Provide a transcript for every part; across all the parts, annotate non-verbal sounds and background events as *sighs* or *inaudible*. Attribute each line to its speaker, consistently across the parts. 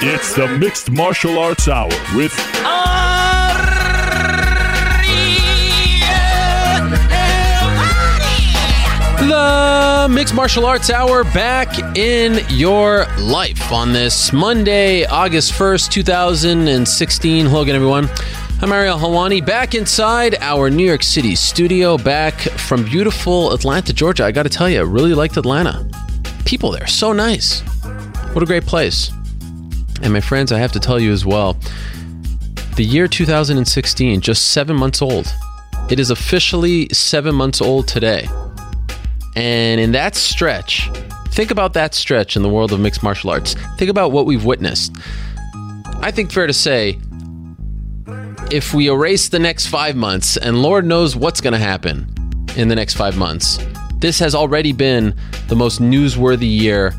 Speaker 1: It's the Mixed Martial Arts Hour with
Speaker 2: The Mixed Martial Arts Hour back in your life on this Monday, August 1st, 2016. Hello again, everyone. I'm Ariel Helwani, back inside our New York City studio, back from beautiful Atlanta, Georgia. I got to tell you, I really liked Atlanta. People there, so nice. What a great place. And my friends, I have to tell you as well, the year 2016, just seven months old. It is officially seven months old today. And in that stretch, think about that stretch in the world of mixed martial arts. Think about what we've witnessed. I think fair to say, if we erase the next five months, and Lord knows what's going to happen in the next five months, this has already been the most newsworthy year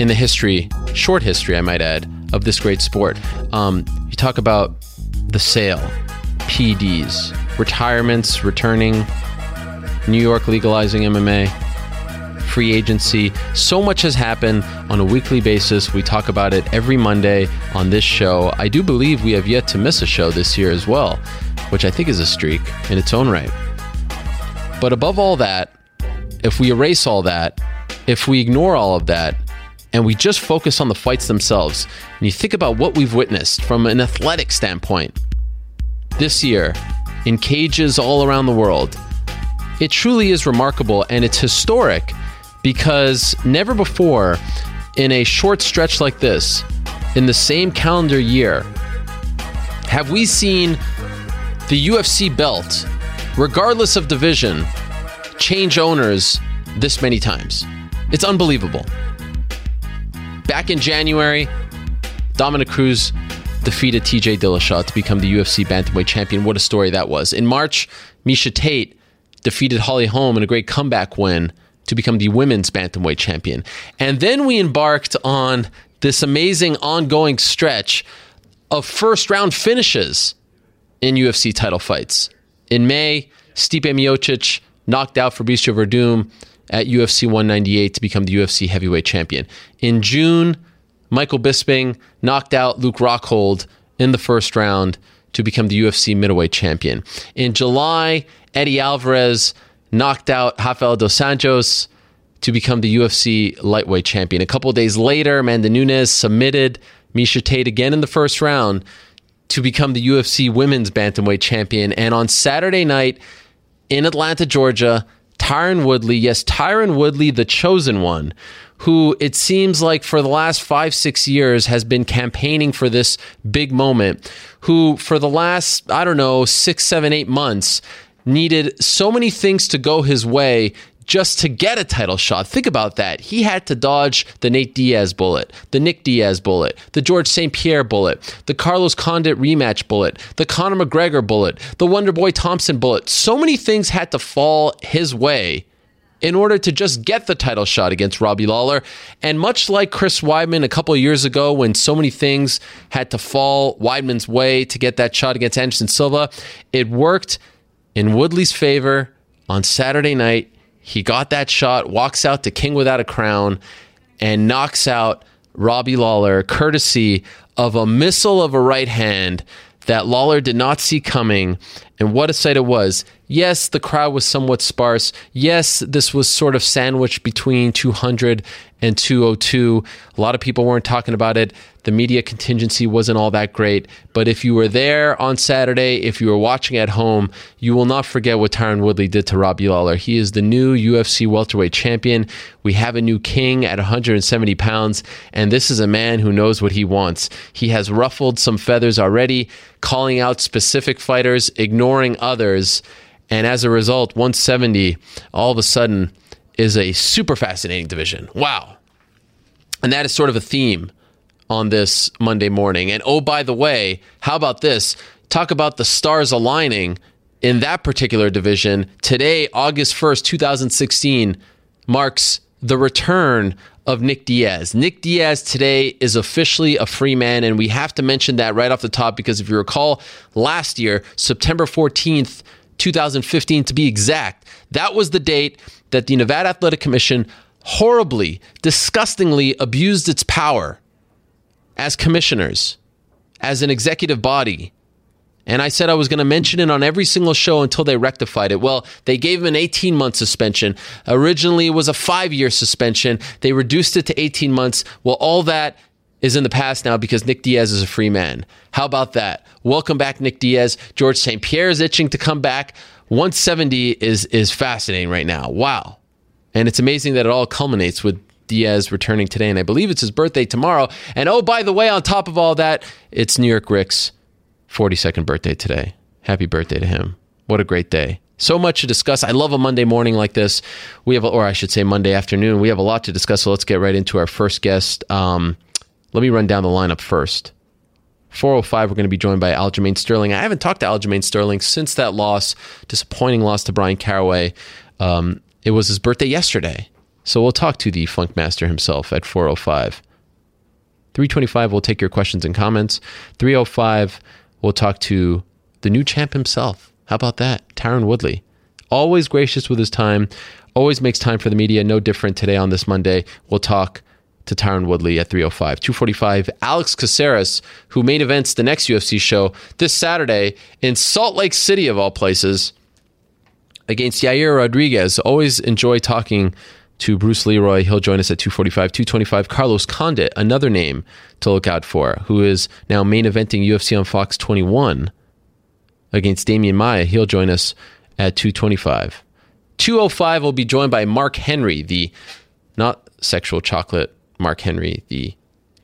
Speaker 2: in the history, short history, I might add, of this great sport. Um, you talk about the sale, PDs, retirements returning, New York legalizing MMA, free agency. So much has happened on a weekly basis. We talk about it every Monday on this show. I do believe we have yet to miss a show this year as well, which I think is a streak in its own right. But above all that, if we erase all that, if we ignore all of that, and we just focus on the fights themselves, and you think about what we've witnessed from an athletic standpoint this year in cages all around the world, it truly is remarkable and it's historic because never before in a short stretch like this, in the same calendar year, have we seen the UFC belt, regardless of division, change owners this many times. It's unbelievable. Back in January, Dominick Cruz defeated TJ Dillashaw to become the UFC Bantamweight champion. What a story that was. In March, Miesha Tate defeated Holly Holm in a great comeback win to become the women's bantamweight champion. And then we embarked on this amazing ongoing stretch of first round finishes in UFC title fights. In May, Stipe Miocic knocked out Fabricio Werdum at UFC 198 to become the UFC heavyweight champion. In June, Michael Bisping knocked out Luke Rockhold in the first round to become the UFC middleweight champion. In July, Eddie Alvarez knocked out Rafael dos Anjos to become the UFC lightweight champion. A couple days later, Amanda Nunes submitted Miesha Tate again in the first round to become the UFC women's bantamweight champion. And on Saturday night in Atlanta, Georgia, Tyron Woodley, yes, Tyron Woodley, the chosen one, who it seems like for the last five, six years has been campaigning for this big moment, who for the last, I don't know, six, seven, eight months needed so many things to go his way just to get a title shot. Think about that. He had to dodge the Nate Diaz bullet, the Nick Diaz bullet, the George St. Pierre bullet, the Carlos Condit rematch bullet, the Conor McGregor bullet, the Wonderboy Thompson bullet. So many things had to fall his way in order to just get the title shot against Robbie Lawler. And much like Chris Weidman a couple years ago, when so many things had to fall Weidman's way to get that shot against Anderson Silva, it worked in Woodley's favor on Saturday night. He got that shot, walks out to King without a crown, and knocks out Robbie Lawler, courtesy of a missile of a right hand that Lawler did not see coming. And what a sight it was. Yes, the crowd was somewhat sparse. Yes, this was sort of sandwiched between 200 and 202. A lot of people weren't talking about it. The media contingency wasn't all that great. But if you were there on Saturday, if you were watching at home, you will not forget what Tyron Woodley did to Robbie Lawler. He is the new UFC welterweight champion. We have a new king at 170 pounds, and this is a man who knows what he wants. He has ruffled some feathers already, calling out specific fighters, ignoring others. And as a result, 170 all of a sudden is a super fascinating division. Wow. And that is sort of a theme on this Monday morning. And oh, by the way, how about this? Talk about the stars aligning in that particular division. Today, August 1st, 2016, marks the return of Nick Diaz. Nick Diaz today is officially a free man, and we have to mention that right off the top because if you recall, last year, September 14th, 2015 to be exact, that was the date that the Nevada Athletic Commission horribly, disgustingly abused its power as commissioners, as an executive body. And I said I was going to mention it on every single show until they rectified it. Well, they gave him an 18 month suspension. Originally, it was a five year suspension. They reduced it to 18 months. Well, all that is in the past now because Nick Diaz is a free man. How about that? Welcome back, Nick Diaz. George St. Pierre is itching to come back. 170 is is fascinating right now. Wow. And it's amazing that it all culminates with Diaz returning today, and I believe it's his birthday tomorrow. And oh, by the way, on top of all that, it's New York Rick's 42nd birthday today. Happy birthday to him. What a great day. So much to discuss. I love a Monday morning like this. We have, or I should say Monday afternoon. We have a lot to discuss. So let's get right into our first guest. Um, let me run down the lineup first. 405, we're going to be joined by Aljamain Sterling. I haven't talked to Aljamain Sterling since that loss, disappointing loss to Bryan Caraway. Um, it was his birthday yesterday. So we'll talk to the Funk Master himself at 405. 325, we'll take your questions and comments. 305, we'll talk to the new champ himself. How about that? Tyron Woodley. Always gracious with his time, always makes time for the media. No different today on this Monday. We'll talk to Tyron Woodley at 305. 245, Alex Caceres, who main events the next UFC show this Saturday in Salt Lake City, of all places, against Yair Rodriguez. Always enjoy talking to Bruce Leroy. He'll join us at 245. 225, Carlos Condit, another name to look out for, who is now main eventing UFC on Fox 21 against Demian Maya. He'll join us at 225. 205 will be joined by Mark Henry, the not sexual chocolate Mark Henry, the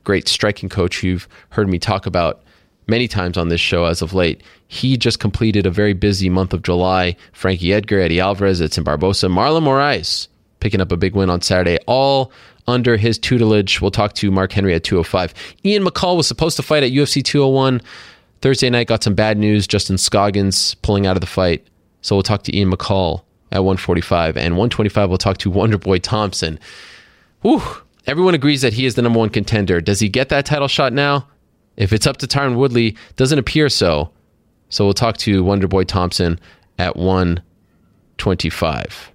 Speaker 2: great striking coach you've heard me talk about many times on this show as of late. He just completed a very busy month of July. Frankie Edgar, Eddie Alvarez, Edson Barbosa, Marlon Moraes picking up a big win on Saturday, all under his tutelage. We'll talk to Mark Henry at 205. Ian McCall was supposed to fight at UFC 201. Thursday night got some bad news. Justin Scoggins pulling out of the fight. So we'll talk to Ian McCall at 145. And 125, we'll talk to Wonderboy Thompson. Whew. Everyone agrees that he is the number one contender. Does he get that title shot now? If it's up to Tyron Woodley, doesn't appear so. So we'll talk to Wonderboy Thompson at 125.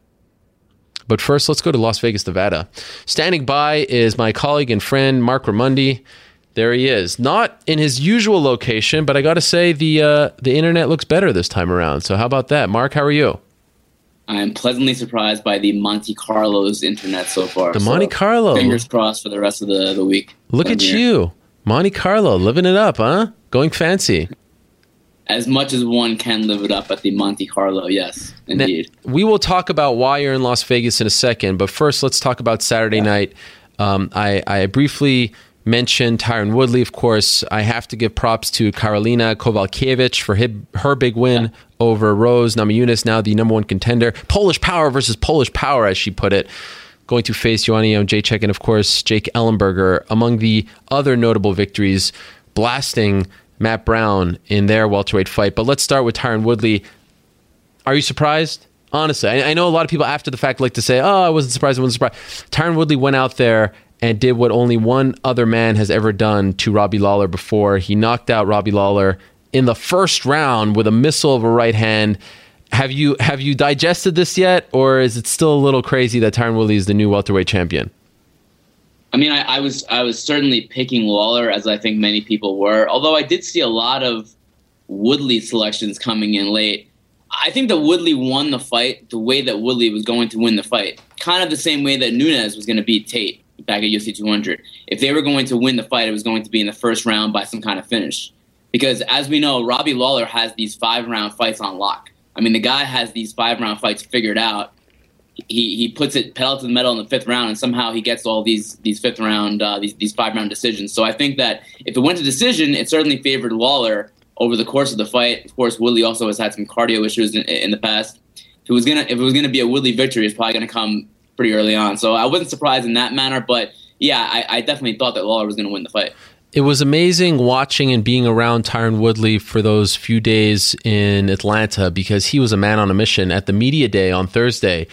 Speaker 2: But first, let's go to Las Vegas, Nevada. Standing by is my colleague and friend Marc Raimondi. There he is, not in his usual location, but I got to say the uh, the internet looks better this time around. So how about that, Mark? How are you?
Speaker 3: I'm pleasantly surprised by the Monte Carlo's internet so far.
Speaker 2: The Monte so Carlo.
Speaker 3: Fingers crossed for the rest of the, the week.
Speaker 2: Look at here. you. Monte Carlo, living it up, huh? Going fancy.
Speaker 3: As much as one can live it up at the Monte Carlo, yes, indeed.
Speaker 2: Now, we will talk about why you're in Las Vegas in a second, but first let's talk about Saturday yeah. night. Um, I, I briefly mentioned Tyron Woodley, of course. I have to give props to Karolina Kowalkiewicz for her big win yeah. over Rose Namajunas, now the number one contender. Polish power versus Polish power, as she put it. Going to face Joanna Jędrzejczyk and, of course, Jake Ellenberger. Among the other notable victories, blasting Matt Brown in their welterweight fight. But let's start with Tyron Woodley. Are you surprised? Honestly, I, I know a lot of people after the fact like to say, "Oh, I wasn't surprised. I wasn't surprised." Tyron Woodley went out there and did what only one other man has ever done to Robbie Lawler before. He knocked out Robbie Lawler in the first round with a missile of a right hand. Have you have you digested this yet, or is it still a little crazy that Tyron Woodley is the new welterweight champion?
Speaker 3: I mean, I, I, was I was certainly picking Lawler as I think many people were. Although I did see a lot of Woodley selections coming in late. I think that Woodley won the fight the way that Woodley was going to win the fight, kind of the same way that Nunes was going to beat Tate back at UFC 200. If they were going to win the fight, it was going to be in the first round by some kind of finish. Because as we know, Robbie Lawler has these five round fights on lock. I mean, the guy has these five round fights figured out he he puts it pedal to the metal in the fifth round, and somehow he gets all these these fifth round uh, these these five round decisions. So I think that if it went to decision, it certainly favored Lawler over the course of the fight. Of course, Woodley also has had some cardio issues in, in the past. If it was gonna if it was gonna be a Woodley victory, it's probably gonna come pretty early on. So I wasn't surprised in that manner, but yeah, I, I definitely thought that Lawler was gonna win the fight.
Speaker 2: It was amazing watching and being around Tyron Woodley for those few days in Atlanta because he was a man on a mission at the media day on Thursday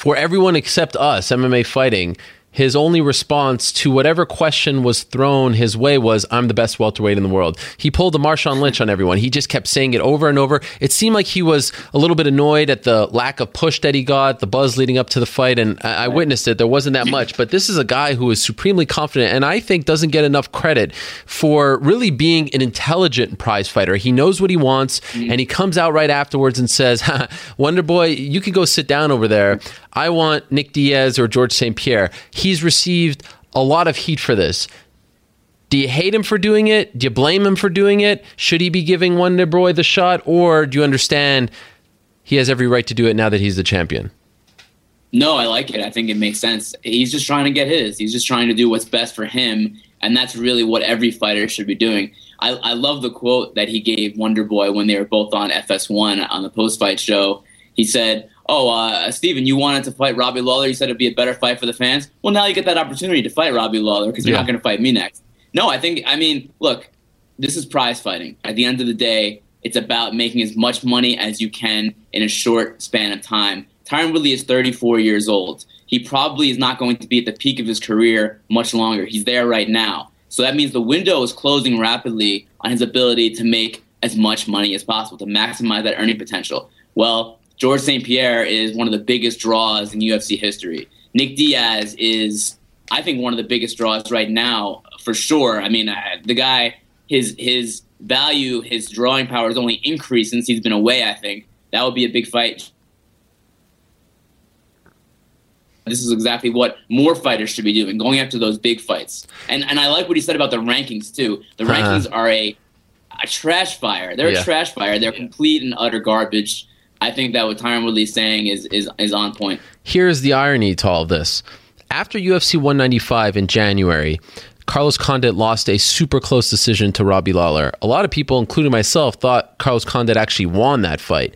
Speaker 2: for everyone except us, MMA fighting, his only response to whatever question was thrown his way was, I'm the best welterweight in the world. He pulled a Marshawn Lynch on everyone. He just kept saying it over and over. It seemed like he was a little bit annoyed at the lack of push that he got, the buzz leading up to the fight, and I, I witnessed it. There wasn't that much, but this is a guy who is supremely confident and I think doesn't get enough credit for really being an intelligent prize fighter. He knows what he wants, mm-hmm. and he comes out right afterwards and says, *laughs* Wonder Boy, you can go sit down over there. I want Nick Diaz or George St. Pierre. He's received a lot of heat for this. Do you hate him for doing it? Do you blame him for doing it? Should he be giving Wonder Boy the shot? Or do you understand he has every right to do it now that he's the champion?
Speaker 3: No, I like it. I think it makes sense. He's just trying to get his. He's just trying to do what's best for him. And that's really what every fighter should be doing. I, I love the quote that he gave Wonder Boy when they were both on FS1 on the post fight show. He said, oh, uh, Steven, you wanted to fight Robbie Lawler. You said it'd be a better fight for the fans. Well, now you get that opportunity to fight Robbie Lawler because you're yeah. not going to fight me next. No, I think, I mean, look, this is prize fighting. At the end of the day, it's about making as much money as you can in a short span of time. Tyron Woodley is 34 years old. He probably is not going to be at the peak of his career much longer. He's there right now. So that means the window is closing rapidly on his ability to make as much money as possible, to maximize that earning potential. Well, George St. Pierre is one of the biggest draws in UFC history. Nick Diaz is, I think, one of the biggest draws right now for sure. I mean, uh, the guy, his his value, his drawing power has only increased since he's been away. I think that would be a big fight. This is exactly what more fighters should be doing, going after those big fights. And and I like what he said about the rankings too. The uh-huh. rankings are a a trash fire. They're yeah. a trash fire. They're complete and utter garbage. I think that what Tyron Woodley is saying is, is, is on point.
Speaker 2: Here's the irony to all this. After UFC 195 in January, Carlos Condit lost a super close decision to Robbie Lawler. A lot of people, including myself, thought Carlos Condit actually won that fight.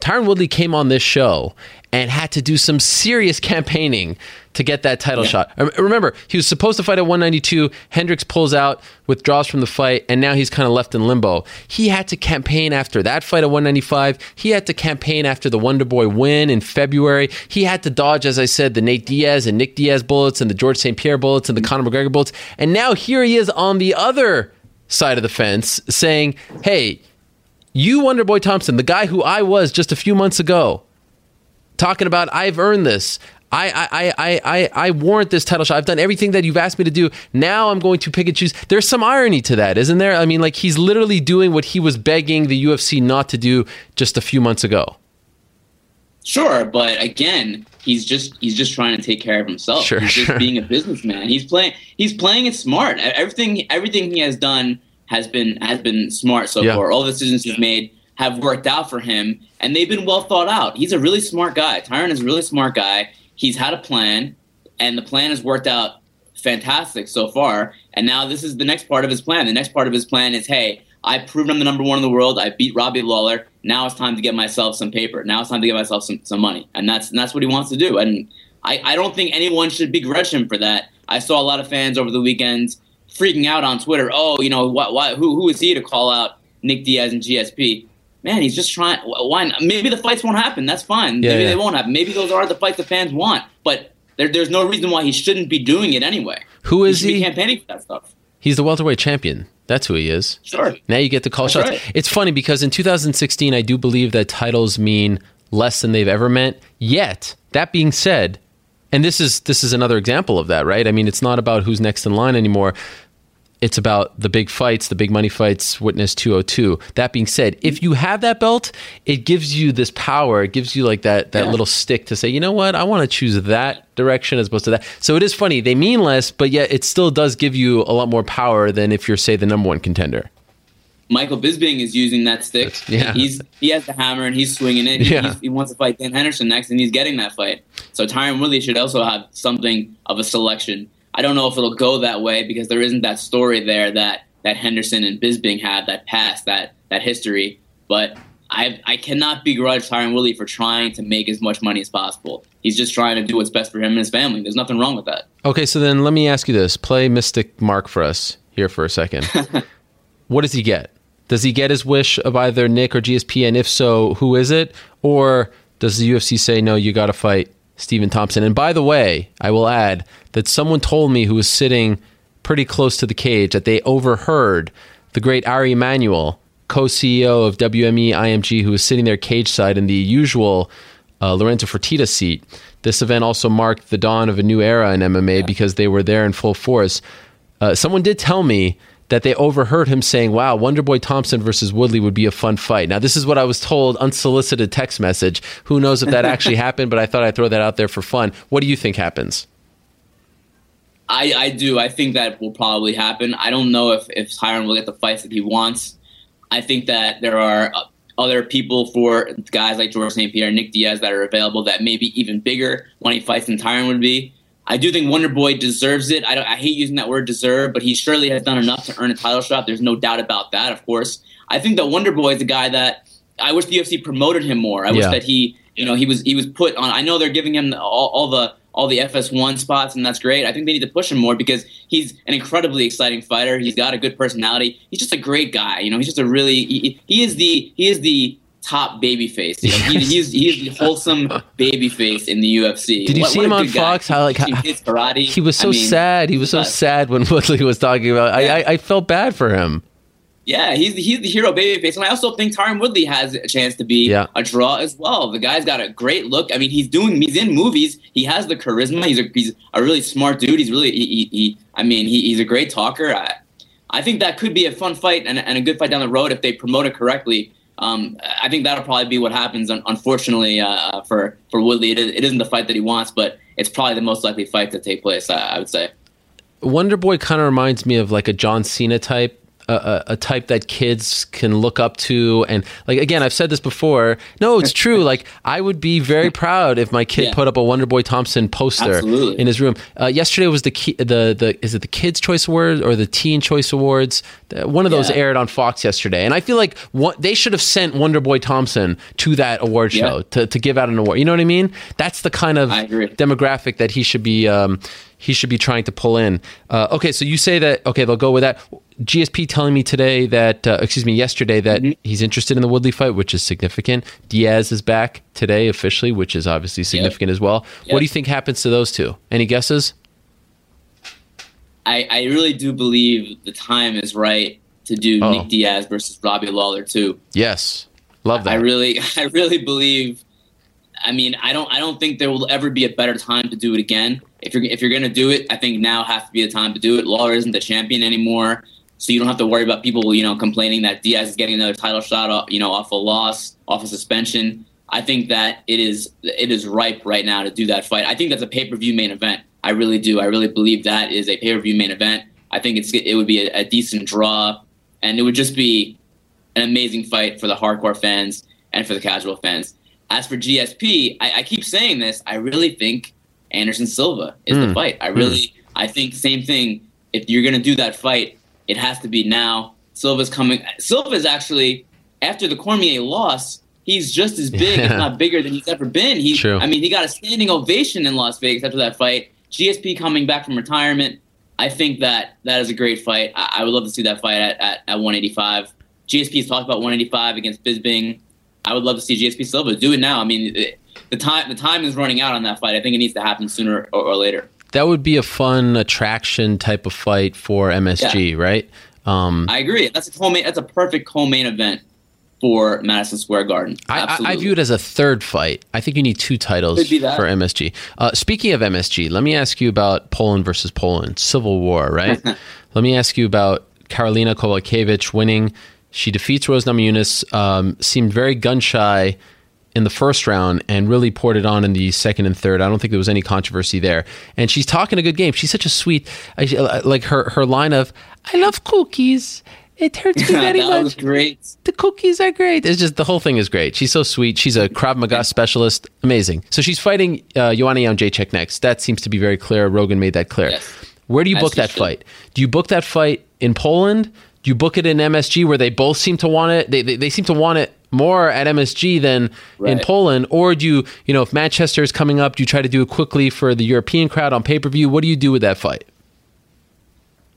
Speaker 2: Tyron Woodley came on this show and had to do some serious campaigning to get that title yeah. shot. Remember, he was supposed to fight at 192. Hendricks pulls out, withdraws from the fight, and now he's kind of left in limbo. He had to campaign after that fight at 195. He had to campaign after the Wonder Boy win in February. He had to dodge, as I said, the Nate Diaz and Nick Diaz bullets and the George St. Pierre bullets and the Conor McGregor bullets. And now here he is on the other side of the fence saying, hey, you, Wonder Boy Thompson, the guy who I was just a few months ago, talking about I've earned this. I, I, I, I, I warrant this title shot. I've done everything that you've asked me to do. Now I'm going to pick and choose. There's some irony to that, isn't there? I mean, like he's literally doing what he was begging the UFC not to do just a few months ago.
Speaker 3: Sure, but again, he's just he's just trying to take care of himself.
Speaker 2: Sure,
Speaker 3: he's
Speaker 2: sure.
Speaker 3: just being a businessman. He's playing he's playing it smart. Everything everything he has done has been has been smart so yeah. far. All the decisions he's made have worked out for him, and they've been well thought out. He's a really smart guy. Tyron is a really smart guy he's had a plan, and the plan has worked out fantastic so far. And now this is the next part of his plan. The next part of his plan is, hey, I proved I'm the number one in the world. I beat Robbie Lawler. Now it's time to get myself some paper. Now it's time to get myself some, some money. And that's and that's what he wants to do. And I, I don't think anyone should begrudge him for that. I saw a lot of fans over the weekend freaking out on Twitter. Oh, you know, what, what, who, who is he to call out Nick Diaz and GSP? Man, he's just trying. Why? Not? Maybe the fights won't happen. That's fine. Yeah, Maybe yeah. they won't happen. Maybe those are the fights the fans want. But there, there's no reason why he shouldn't be doing it anyway.
Speaker 2: Who is
Speaker 3: he?
Speaker 2: he?
Speaker 3: campaigning for that stuff.
Speaker 2: He's the welterweight champion. That's who he is.
Speaker 3: Sure.
Speaker 2: Now you get to call That's shots. Right. It's funny because in 2016, I do believe that titles mean less than they've ever meant. Yet, that being said, and this is this is another example of that, right? I mean, it's not about who's next in line anymore it's about the big fights, the big money fights, Witness 202. That being said, if you have that belt, it gives you this power. It gives you like that that yeah. little stick to say, you know what, I want to choose that direction as opposed to that. So it is funny. They mean less, but yet it still does give you a lot more power than if you're, say, the number one contender.
Speaker 3: Michael Bisping is using that stick.
Speaker 2: That's, yeah.
Speaker 3: He's he has the hammer and he's swinging it. Yeah. he wants to fight Dan Henderson next, and he's getting that fight. So Tyron Woodley should also have something of a selection I don't know if it'll go that way because there isn't that story there that that Henderson and Bisping had that past that that history. But I I cannot begrudge Tyron Willie for trying to make as much money as possible. He's just trying to do what's best for him and his family. There's nothing wrong with that.
Speaker 2: Okay, so then let me ask you this: Play Mystic Mark for us here for a second. *laughs* what does he get? Does he get his wish of either Nick or GSP? And if so, who is it? Or does the UFC say no? You got to fight Stephen Thompson. And by the way, I will add that someone told me who was sitting pretty close to the cage that they overheard the great Ari Emanuel, co CEO of WME IMG, who was sitting there cage side in the usual uh, Lorenzo Fertitta seat. This event also marked the dawn of a new era in MMA yeah. because they were there in full force. Uh, someone did tell me that they overheard him saying, "Wow, Wonderboy Thompson versus Woodley would be a fun fight." Now, this is what I was told, unsolicited text message. Who knows if that *laughs* actually happened? But I thought I'd throw that out there for fun. What do you think happens?
Speaker 3: I, I do. I think that will probably happen. I don't know if if Tyron will get the fights that he wants. I think that there are uh, other people for guys like George St. Pierre, Nick Diaz that are available that may be even bigger when he fights than Tyron would be. I do think Wonder Boy deserves it. I, I, hate using that word deserve, but he surely has done enough to earn a title shot. There's no doubt about that, of course. I think that Wonder Boy is a guy that I wish the UFC promoted him more. I yeah. wish that he, you know, he was he was put on. I know they're giving him all, all the all the FS1 spots, and that's great. I think they need to push him more because he's an incredibly exciting fighter. He's got a good personality. He's just a great guy. You know, he's just a really he, he is the he is the top baby face. You know, he, he's he's the wholesome baby face in the UFC.
Speaker 2: Did you
Speaker 3: what,
Speaker 2: see him on Fox? How like how, karate? He was so I mean, sad. He was so sad when *laughs* Woodley was talking about. Yeah. I, I I felt bad for him.
Speaker 3: Yeah, he's the, he's the hero babyface, and I also think Tyron Woodley has a chance to be yeah. a draw as well. The guy's got a great look. I mean, he's doing he's in movies. He has the charisma. He's a he's a really smart dude. He's really he, he I mean he, he's a great talker. I, I think that could be a fun fight and, and a good fight down the road if they promote it correctly um, I think that'll probably be what happens. Unfortunately, uh, uh, for for Woodley, it, it isn't the fight that he wants, but it's probably the most likely fight to take place. I, I would say.
Speaker 2: Wonder Boy kind of reminds me of like a John Cena type a, a, type that kids can look up to and like again i've said this before no it's *laughs* true like i would be very *laughs* proud if my kid yeah. put up a wonder boy thompson poster Absolutely. in his room uh, yesterday was the key, the the is it the kids choice awards or the teen choice awards one of those yeah. aired on fox yesterday and i feel like what, they should have sent wonder boy thompson to that award show yeah. to, to give out an award you know what i mean that's the kind of demographic that he should be um, he should be trying to pull in. Uh, okay, so you say that. Okay, they'll go with that. GSP telling me today that, uh, excuse me, yesterday that mm-hmm. he's interested in the Woodley fight, which is significant. Diaz is back today officially, which is obviously significant yep. as well. Yep. What do you think happens to those two? Any guesses?
Speaker 3: I, I really do believe the time is right to do oh. Nick Diaz versus Robbie Lawler too.
Speaker 2: Yes, love that.
Speaker 3: I really, *laughs* I really believe. I mean, I don't, I don't think there will ever be a better time to do it again. If you're, if you're going to do it, I think now has to be the time to do it. Lawler isn't the champion anymore so you don't have to worry about people, you know, complaining that Diaz is getting another title shot, off, you know, off a loss, off a suspension. I think that it is it is ripe right now to do that fight. I think that's a pay per view main event. I really do. I really believe that is a pay per view main event. I think it's it would be a, a decent draw, and it would just be an amazing fight for the hardcore fans and for the casual fans. As for GSP, I, I keep saying this. I really think Anderson Silva is mm. the hmm. fight. I really, mm. I think same thing. If you're going to do that fight, it has to be now. Silva's coming. Silva's actually after the Cormier loss, he's just as big, yeah. if *laughs* not bigger, than he's ever been. He, True. I mean, he got a standing ovation in Las Vegas after that fight. GSP coming back from retirement. I think that that is a great fight. I, I would love to see that fight at, at, at 185. GSP has talked about 185 against Bisping. I would love to see GSP Silva do it now. I mean, it, the time the time is running out on that fight. I think it needs to happen sooner or, or later
Speaker 2: that would be a fun attraction type of fight for MSG, yeah. right?
Speaker 3: Um, I agree. That's a That's a perfect co-main event for Madison Square Garden.
Speaker 2: I, I, view it as a third fight. I think you need two titles for MSG. Uh, speaking of MSG, let me ask you about Poland versus Poland, civil war, right? *laughs* let me ask you about Karolina Kowalkiewicz winning. She defeats Rose Namajunas. Um, seemed very gun shy in the first round and really poured it on in the second and third. I don't think there was any controversy there. And she's talking a good game. She's such a sweet, like her her line of "I love cookies." It hurts me *laughs* very
Speaker 3: that
Speaker 2: much.
Speaker 3: Was great.
Speaker 2: The cookies are great. It's just the whole thing is great. She's so sweet. She's a Krav Maga *laughs* specialist. Amazing. So she's fighting uh, Joanna Jędrzejczyk next. That seems to be very clear. Rogan made that clear. Yes. Where do you As book that should. fight? Do you book that fight in Poland? Do you book it in MSG where they both seem to want it? They, they, they seem to want it more at MSG than right. in Poland? Or do you, you know, if Manchester is coming up, do you try to do it quickly for the European crowd on pay per view? What do you do with that fight?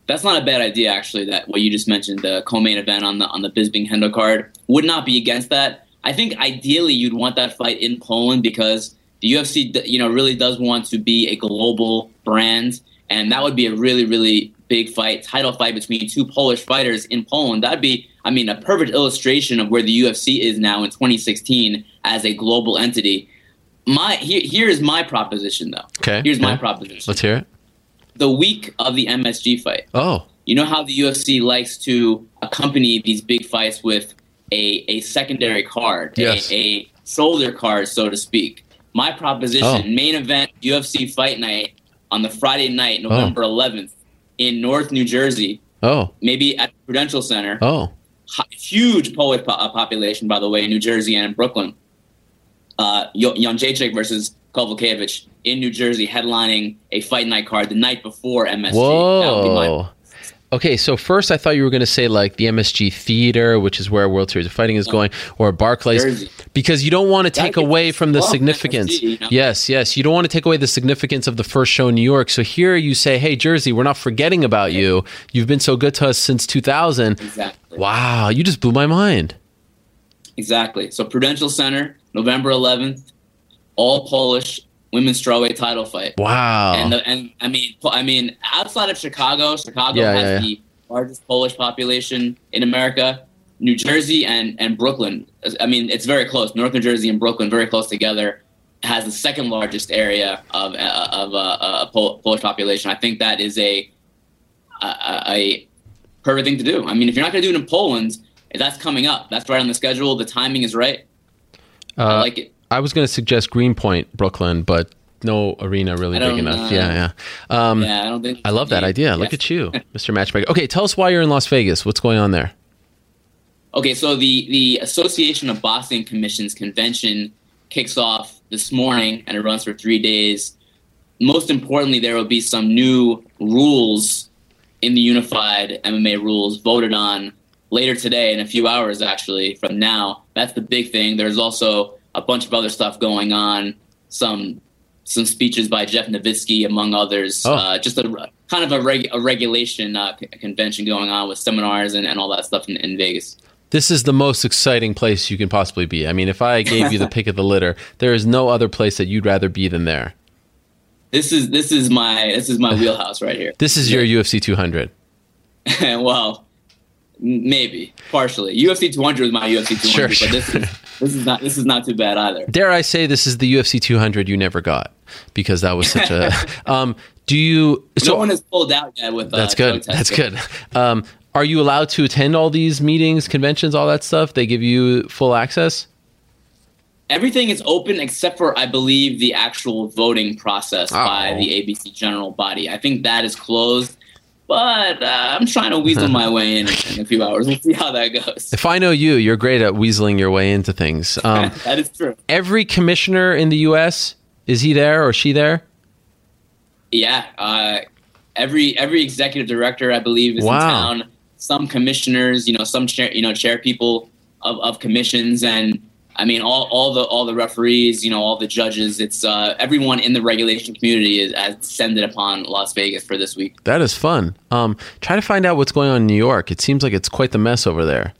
Speaker 3: That's not a bad idea, actually. That what you just mentioned, the co-main event on the on the Bisping Hendo card, would not be against that. I think ideally you'd want that fight in Poland because The UFC, you know, really does want to be a global brand, and that would be a really, really big fight, title fight between two Polish fighters in Poland. That'd be, I mean, a perfect illustration of where the UFC is now in 2016 as a global entity. My here, here is my proposition, though.
Speaker 2: Okay.
Speaker 3: Here's my
Speaker 2: yeah.
Speaker 3: proposition.
Speaker 2: Let's hear it.
Speaker 3: The week of the MSG fight,
Speaker 2: Oh,
Speaker 3: you know how the UFC likes to accompany these big fights with a, a secondary card,
Speaker 2: Yes.
Speaker 3: a, a shoulder card, so to speak. My proposition,
Speaker 2: Oh.
Speaker 3: main event UFC fight night on the Friday night, oh. November 11th, in North New Jersey,
Speaker 2: oh,
Speaker 3: maybe at the Prudential Center.
Speaker 2: oh.
Speaker 3: Hu- Huge Polish po- uh, population, by the way, in New Jersey and in Brooklyn. Uh, Jędrzejczyk versus Kowalkiewicz in New Jersey, headlining a fight night card the night before MSG.
Speaker 2: Whoa. Okay, so first I thought you were going to say like the MSG Theater, which is where World Series of Fighting is going, or Barclays,
Speaker 3: Jersey.
Speaker 2: because you don't want to take away from the significance.
Speaker 3: MSG, you know?
Speaker 2: Yes, yes, you don't want to take away the significance of the first show in New York. So here you say, "Hey, Jersey, we're not forgetting about you. You've been so good to us since 2000."
Speaker 3: Exactly.
Speaker 2: Wow, you just blew my mind.
Speaker 3: Exactly. So Prudential Center, November 11th, all Polish women's strawweight title fight.
Speaker 2: Wow.
Speaker 3: And the, and I mean, I mean, outside of Chicago, Chicago
Speaker 2: Yeah,
Speaker 3: has
Speaker 2: yeah, yeah.
Speaker 3: the largest Polish population in America. New Jersey and and Brooklyn. I mean, it's very close. North New Jersey and Brooklyn, very close together, has the second largest area of uh, of uh, uh, Pol- Polish population. I think that is a a, a perfect thing to do. I mean, if you're not going to do it in Poland, that's coming up. That's right on the schedule. The timing is right. I
Speaker 2: Uh,
Speaker 3: like it.
Speaker 2: I was going to suggest Greenpoint, Brooklyn, but no arena really big enough.
Speaker 3: uh,
Speaker 2: yeah, yeah. Um,
Speaker 3: yeah, I don't think.
Speaker 2: I love that idea. Look at you, *laughs* Mr. Matchmaker. Okay, tell us why you're in Las Vegas. What's going on there?
Speaker 3: Okay, so the the Association of Boxing Commissions convention kicks off this morning and it runs for three days. Most importantly, there will be some new rules in the unified MMA rules voted on later today in a few hours, actually, from now. That's the big thing. There's also a bunch of other stuff going on, some some speeches by Jeff Novitzky, among others.
Speaker 2: Oh.
Speaker 3: Uh, just a kind of a, reg- a regulation uh, c- convention going on with seminars and, and all that stuff in, in Vegas.
Speaker 2: This is the most exciting place you can possibly be. I mean, if I gave you the *laughs* pick of the litter, there is no other place that you'd rather be than there.
Speaker 3: This is this is my this is my wheelhouse right here. *laughs*
Speaker 2: This is your UFC 200. *laughs*
Speaker 3: well, maybe partially. UFC 200 is my UFC 200,
Speaker 2: Sure,
Speaker 3: but this is this is not this is not too bad either.
Speaker 2: Dare I say this is the UFC 200 you never got because that was such a. *laughs* um, do you? So
Speaker 3: no one has pulled out yet with. Uh,
Speaker 2: that's good. That's good. Um, are you allowed to attend all these meetings, conventions, all that stuff? They give you full access.
Speaker 3: Everything is open except for, I believe, the actual voting process by
Speaker 2: Oh.
Speaker 3: the ABC general body. I think that is closed, but uh, I'm trying to weasel my *laughs* way in in a few hours. We'll see how that goes.
Speaker 2: If I know you, you're great at weaseling your way into things. *laughs* Um,
Speaker 3: that is true.
Speaker 2: every commissioner in the U.S. is he there or she there?
Speaker 3: Yeah, uh, every every executive director, I believe, is
Speaker 2: Wow.
Speaker 3: in town. Some commissioners, you know, some chair, you know, chair people of, of commissions, and I mean, all, all the all the referees, you know, all the judges. It's uh, everyone in the regulation community is has descended upon Las Vegas for this week.
Speaker 2: That is fun. Um, try to find out what's going on in New York. It seems like it's quite the mess over there.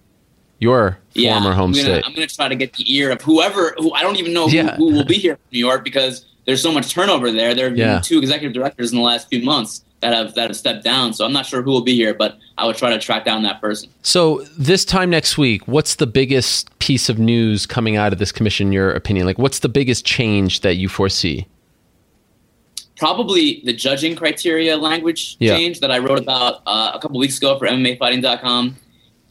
Speaker 2: Your
Speaker 3: Yeah,
Speaker 2: former home
Speaker 3: I'm gonna,
Speaker 2: state.
Speaker 3: I'm gonna try to get the ear of whoever who I don't even know who,
Speaker 2: Yeah.
Speaker 3: who will be here from New York because there's so much turnover there. There have been
Speaker 2: Yeah.
Speaker 3: two executive directors in the last few months that have that have stepped down. So I'm not sure who will be here, but I would try to track down that person.
Speaker 2: So this time next week, what's the biggest piece of news coming out of this commission? In your opinion, like what's the biggest change that you foresee?
Speaker 3: probably the judging criteria language
Speaker 2: Yeah.
Speaker 3: change that I wrote about uh, a couple weeks ago for MMAfighting.com.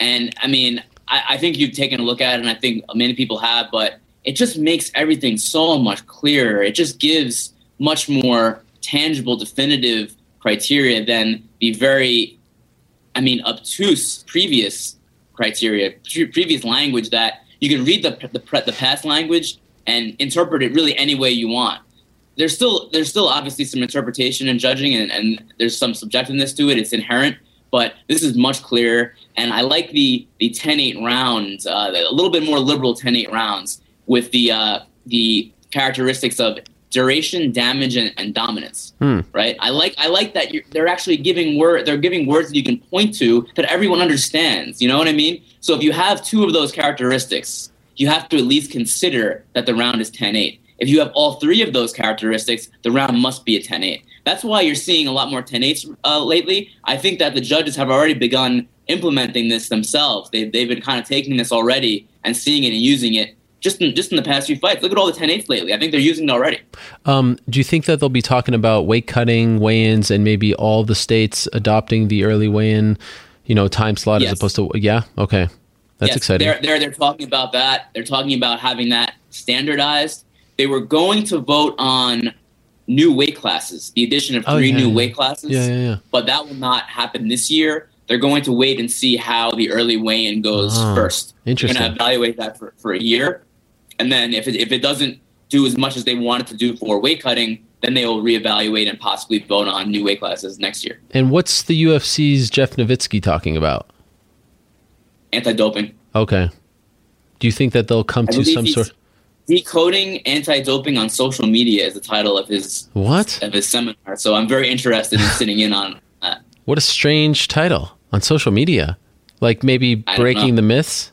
Speaker 3: And I mean, I, I think you've taken a look at it, and I think many people have, but it just makes everything so much clearer. It just gives much more tangible, definitive criteria than the very, I mean, obtuse previous criteria, pre- previous language that you can read the, the, the past language and interpret it really any way you want. There's still there's still obviously some interpretation and judging and, and there's some subjectiveness to it. It's inherent but this is much clearer. And i like the the 10-8 rounds uh, a little bit more liberal 10-8 rounds with the uh, the characteristics of duration damage and, and dominance
Speaker 2: Hmm.
Speaker 3: right i like i like that you're, they're actually giving word they're giving words that you can point to that everyone understands you know what i mean so if you have two of those characteristics you have to at least consider that the round is 10-8 if you have all three of those characteristics, the round must be a 10-8. That's why you're seeing a lot more 10-8s uh, lately. I think that the judges have already begun implementing this themselves. They've, they've been kind of taking this already and seeing it and using it just in, just in the past few fights. Look at all the 10-8s lately. I think they're using it already.
Speaker 2: Um, do you think that they'll be talking about weight cutting, weigh-ins, and maybe all the states adopting the early weigh-in, you know, time slot
Speaker 3: Yes.
Speaker 2: as opposed to yeah? Okay, that's
Speaker 3: Yes,
Speaker 2: exciting.
Speaker 3: They're, they're, they're talking about that. They're talking about having that standardized. They were going to vote on new weight classes, the addition of
Speaker 2: Oh,
Speaker 3: three
Speaker 2: yeah,
Speaker 3: new
Speaker 2: yeah.
Speaker 3: weight classes.
Speaker 2: Yeah, yeah, yeah.
Speaker 3: But that will not happen this year. They're going to wait and see how the early weigh-in goes
Speaker 2: Oh,
Speaker 3: first. They're
Speaker 2: interesting.
Speaker 3: going to evaluate that for, for a year, and then if it, if it doesn't do as much as they wanted to do for weight cutting, then they will reevaluate and possibly vote on new weight classes next year.
Speaker 2: And what's the UFC's Jeff Novitzky talking about?
Speaker 3: Anti-doping.
Speaker 2: Okay. Do you think that they'll come
Speaker 3: I
Speaker 2: to some sort?
Speaker 3: decoding anti-doping on social media is the title of his
Speaker 2: What?
Speaker 3: of his seminar. So I'm very interested in sitting in on that.
Speaker 2: What a strange title on social media. Like maybe breaking the myths.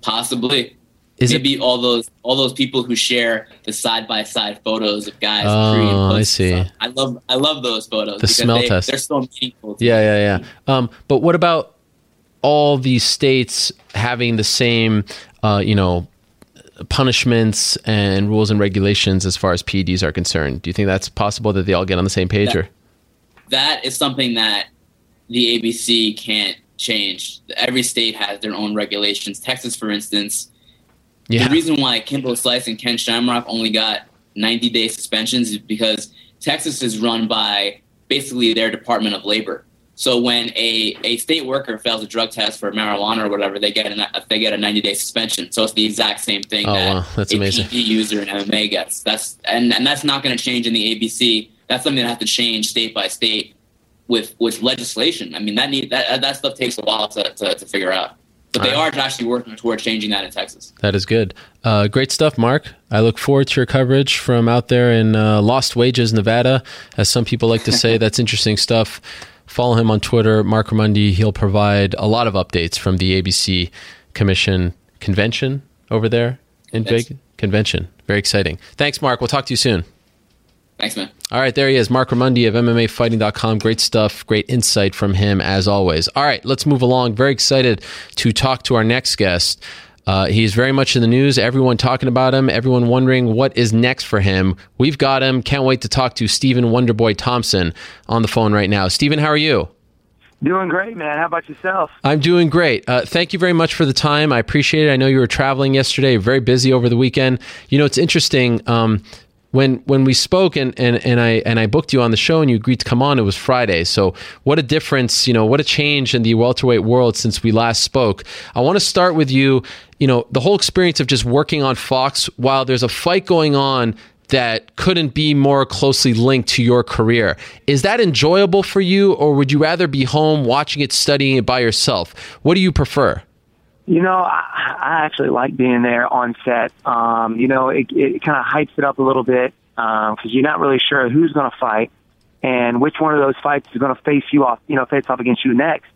Speaker 3: Possibly.
Speaker 2: Is it?
Speaker 3: Maybe all those all those people who share the side by side photos of guys.
Speaker 2: Oh,
Speaker 3: pre and post
Speaker 2: I see.
Speaker 3: stuff. I love I love those photos.
Speaker 2: The smell
Speaker 3: they,
Speaker 2: test.
Speaker 3: They're so meaningful.
Speaker 2: Yeah, yeah, yeah. Um, but what about all these states having the same, uh, you know, punishments and rules and regulations as far as PEDs are concerned? Do you think that's possible that they all get on the same page?
Speaker 3: Yeah.
Speaker 2: Or
Speaker 3: that is something that the ABC can't change. Every state has their own regulations. Texas, for instance,
Speaker 2: yeah,
Speaker 3: The reason why Kimbo Slice and Ken Shamrock only got 90 day suspensions is because Texas is run by basically their Department of Labor. So when a, a state worker fails a drug test for marijuana or whatever, they get a, they get a 90 day suspension. So it's the exact same thing
Speaker 2: Oh,
Speaker 3: that
Speaker 2: wow. That's
Speaker 3: a
Speaker 2: amazing.
Speaker 3: User in MMA gets. That's and, and that's not going to change in the ABC. That's something that has to change state by state with with legislation. I mean that need that that stuff takes a while to, to, to figure out. But they
Speaker 2: All
Speaker 3: are actually working toward changing that in Texas.
Speaker 2: that is good. Uh, great stuff, Mark. I look forward to your coverage from out there in uh, Lost Wages, Nevada. As some people like to say, *laughs* that's interesting stuff. Follow him on Twitter, Marc Raimondi. He'll provide a lot of updates from the ABC Commission convention over there in. Vegas. Convention. Very exciting. Thanks, Mark. We'll talk to you soon.
Speaker 3: Thanks, man.
Speaker 2: All right, there he is, Marc Raimondi of MMAfighting.com. Great stuff, great insight from him as always. All right, let's move along. Very excited to talk to our next guest. Uh, he's very much in the news. Everyone talking about him. Everyone wondering what is next for him. We've got him. Can't wait to talk to Stephen Wonderboy Thompson on the phone right now. Stephen, how are you?
Speaker 4: Doing great, man. How about yourself?
Speaker 2: I'm doing great. Uh, thank you very much for the time. I appreciate it. I know you were traveling yesterday, very busy over the weekend. You know, it's interesting. Um, when when we spoke and, and, and I and I booked you on the show and you agreed to come on, it was Friday. So what a difference, you know, what a change in the welterweight world since we last spoke. I want to start with you. You know, the whole experience of just working on Fox while there's a fight going on that couldn't be more closely linked to your career. Is that enjoyable for you, or would you rather be home watching it, studying it by yourself? What do you prefer?
Speaker 4: You know, I, I actually like being there on set. Um, you know, it, it kind of hypes it up a little bit because you're not really sure who's going to fight and which one of those fights is going to face you off, you know, face off against you next.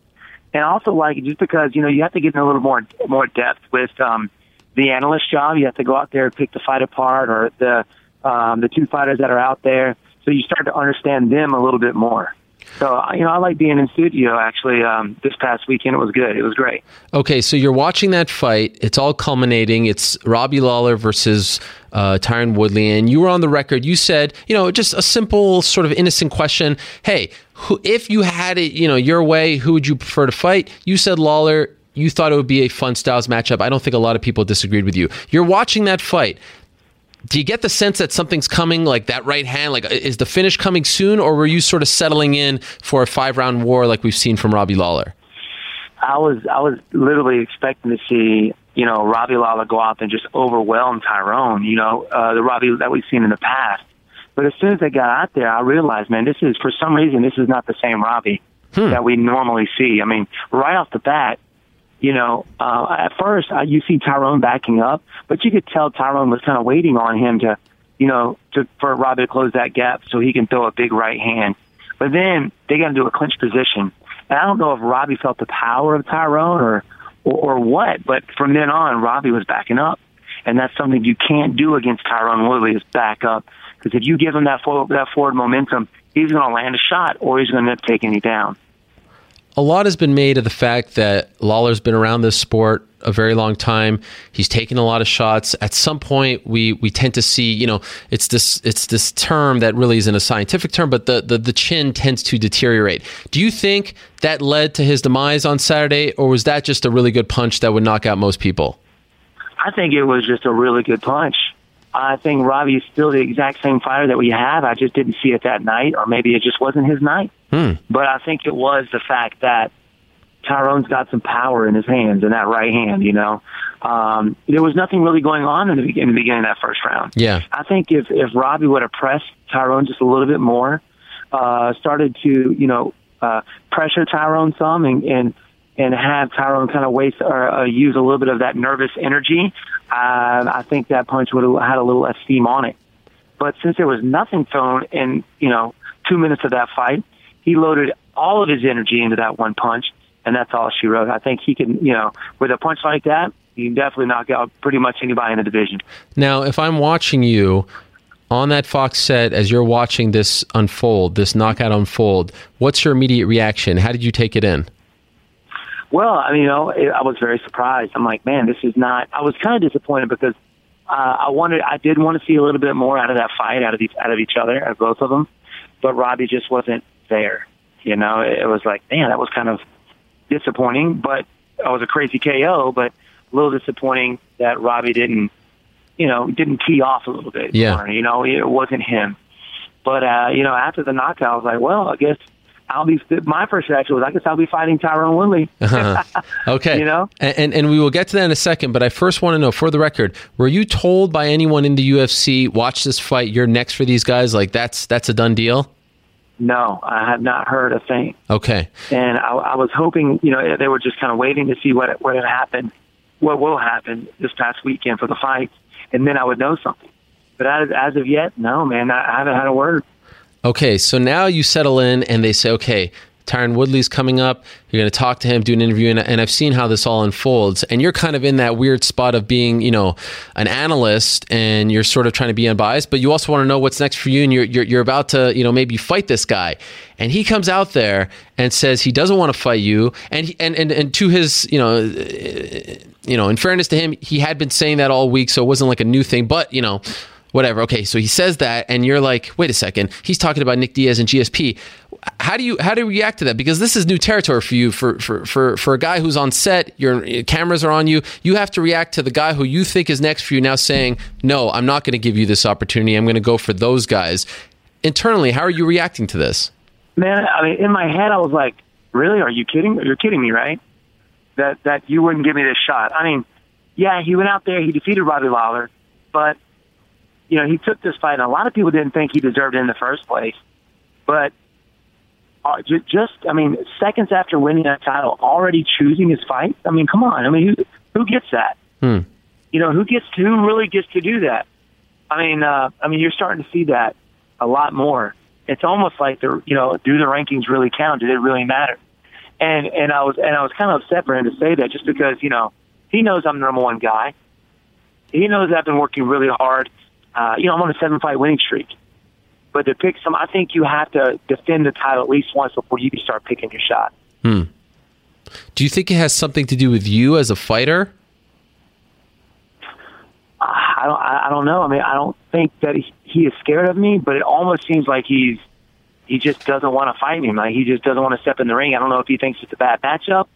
Speaker 4: And I also like it just because you know you have to get in a little more more depth with um, the analyst job. You have to go out there and pick the fight apart or the um, the two fighters that are out there, so you start to understand them a little bit more. So you know, I like being in studio. Actually, um, this past weekend it was good. It was great.
Speaker 2: Okay, so you're watching that fight. It's all culminating. It's Robbie Lawler versus uh, Tyron Woodley, and you were on the record. You said, you know, just a simple, sort of innocent question. Hey, who, if you had it, you know, your way, who would you prefer to fight? You said Lawler. You thought it would be a fun styles matchup. I don't think a lot of people disagreed with you. You're watching that fight. Do you get the sense that something's coming, like that right hand? Like, is the finish coming soon, or were you sort of settling in for a five round war like we've seen from Robbie Lawler?
Speaker 4: I was I was literally expecting to see you know Robbie Lawler go out and just overwhelm Tyron. You know uh, the Robbie that we've seen in the past. But as soon as they got out there, I realized, man, this is for some reason this is not the same Robbie that we normally see. I mean, right off the bat, you know, uh, at first uh, you see Tyron backing up, but you could tell Tyron was kind of waiting on him to, you know, to for Robbie to close that gap so he can throw a big right hand. But then they got into a clinch position, and I don't know if Robbie felt the power of Tyron or, or or what, but from then on, Robbie was backing up, and that's something you can't do against Tyron Woodley is back up. Because if you give him that forward, that forward momentum, he's going to land a shot or he's going to end up down.
Speaker 2: A lot has been made of the fact that Lawler's been around this sport a very long time. He's taken a lot of shots. At some point, we we tend to see, you know, it's this it's this term that really isn't a scientific term, but the the, the chin tends to deteriorate. Do you think that led to his demise on Saturday, or was that just a really good punch that would knock out most people?
Speaker 4: I think it was just a really good punch. I think Robbie is still the exact same fighter that we have. I just didn't see it that night, or maybe it just wasn't his night.
Speaker 2: Hmm.
Speaker 4: But I think it was the fact that Tyrone's got some power in his hands, in that right hand. You know, um, there was nothing really going on in the, in the beginning of that first round.
Speaker 2: Yeah.
Speaker 4: I think if if Robbie would have pressed Tyrone just a little bit more, uh, started to you know uh, pressure Tyrone some, and and and have Tyrone kind of waste or uh, use a little bit of that nervous energy, uh, I think that punch would have had a little less steam on it. But since there was nothing thrown in, you know, two minutes of that fight, he loaded all of his energy into that one punch, and that's all she wrote. I think he can, you know, with a punch like that, you can definitely knock out pretty much anybody in the division.
Speaker 2: Now, if I'm watching you on that Fox set as you're watching this unfold, this knockout unfold, what's your immediate reaction? How did you take it in?
Speaker 4: Well, I mean, you know, I was very surprised. I'm like, man, this is not. I was kind of disappointed because uh, I wanted, I did want to see a little bit more out of that fight, out of each, out of each other, out of both of them, but Robbie just wasn't there. You know, it, was like, man, that was kind of disappointing. But I was a crazy KO, but a little disappointing that Robbie didn't, you know, didn't tee off a little bit.
Speaker 2: Yeah.
Speaker 4: More, you know, it wasn't him. But uh, you know, after the knockout, I was like, well, I guess I'll be. My first reaction was, I guess I'll be fighting Tyrone Woodley. *laughs*
Speaker 2: Okay.
Speaker 4: You know?
Speaker 2: and, and and we will get to that in a second. But I first want to know, for the record, were you told by anyone in the UFC, watch this fight, you're next for these guys? Like that's that's a done deal.
Speaker 4: No, I have not heard a thing.
Speaker 2: Okay.
Speaker 4: And I, I was hoping, you know, they were just kind of waiting to see what what had happened, what will happen this past weekend for the fight, and then I would know something. But as, as of yet, no, man, I, I haven't had a word.
Speaker 2: Okay, so now you settle in and they say, okay, Tyron Woodley's coming up. You're going to talk to him, do an interview, and, and I've seen how this all unfolds. And you're kind of in that weird spot of being, you know, an analyst, and you're sort of trying to be unbiased, but you also want to know what's next for you, and you're you're, you're about to, you know, maybe fight this guy. And he comes out there and says he doesn't want to fight you, and he, and, and and to his, you know, uh, you know, in fairness to him, he had been saying that all week, so it wasn't like a new thing. But you know, whatever. Okay, so he says that, and you're like, wait a second, he's talking about Nick Diaz and GSP. How do you how do you react to that? Because this is new territory for you. For for for for a guy who's on set, your cameras are on you. You have to react to the guy who you think is next for you now saying, no, I'm not going to give you this opportunity. I'm going to go for those guys. Internally, how are you reacting to this?
Speaker 4: Man, I mean, in my head, I was like, really? Are you kidding? You're kidding me, right? That that you wouldn't give me this shot. I mean, yeah, he went out there, he defeated Robbie Lawler, but you know, he took this fight, and a lot of people didn't think he deserved it in the first place. But uh, ju- just, I mean, seconds after winning that title, already choosing his fight. I mean, come on. I mean, who who gets that?
Speaker 2: Hmm.
Speaker 4: You know, who gets who really gets to do that? I mean, uh, I mean, you're starting to see that a lot more. It's almost like the, you know, do the rankings really count? Did it really matter? And and I was and I was kind of upset for him to say that, just because you know he knows I'm the number one guy. He knows I've been working really hard. Uh, you know, I'm on a seven fight winning streak. But to pick some, I think you have to defend the title at least once before you can start picking your shot.
Speaker 2: Hmm. Do you think it has something to do with you as a fighter?
Speaker 4: I don't. I I don't know. I mean, I don't think that he, he is scared of me, but it almost seems like he's he just doesn't want to fight me. Like he just doesn't want to step in the ring. I don't know if he thinks it's a bad matchup,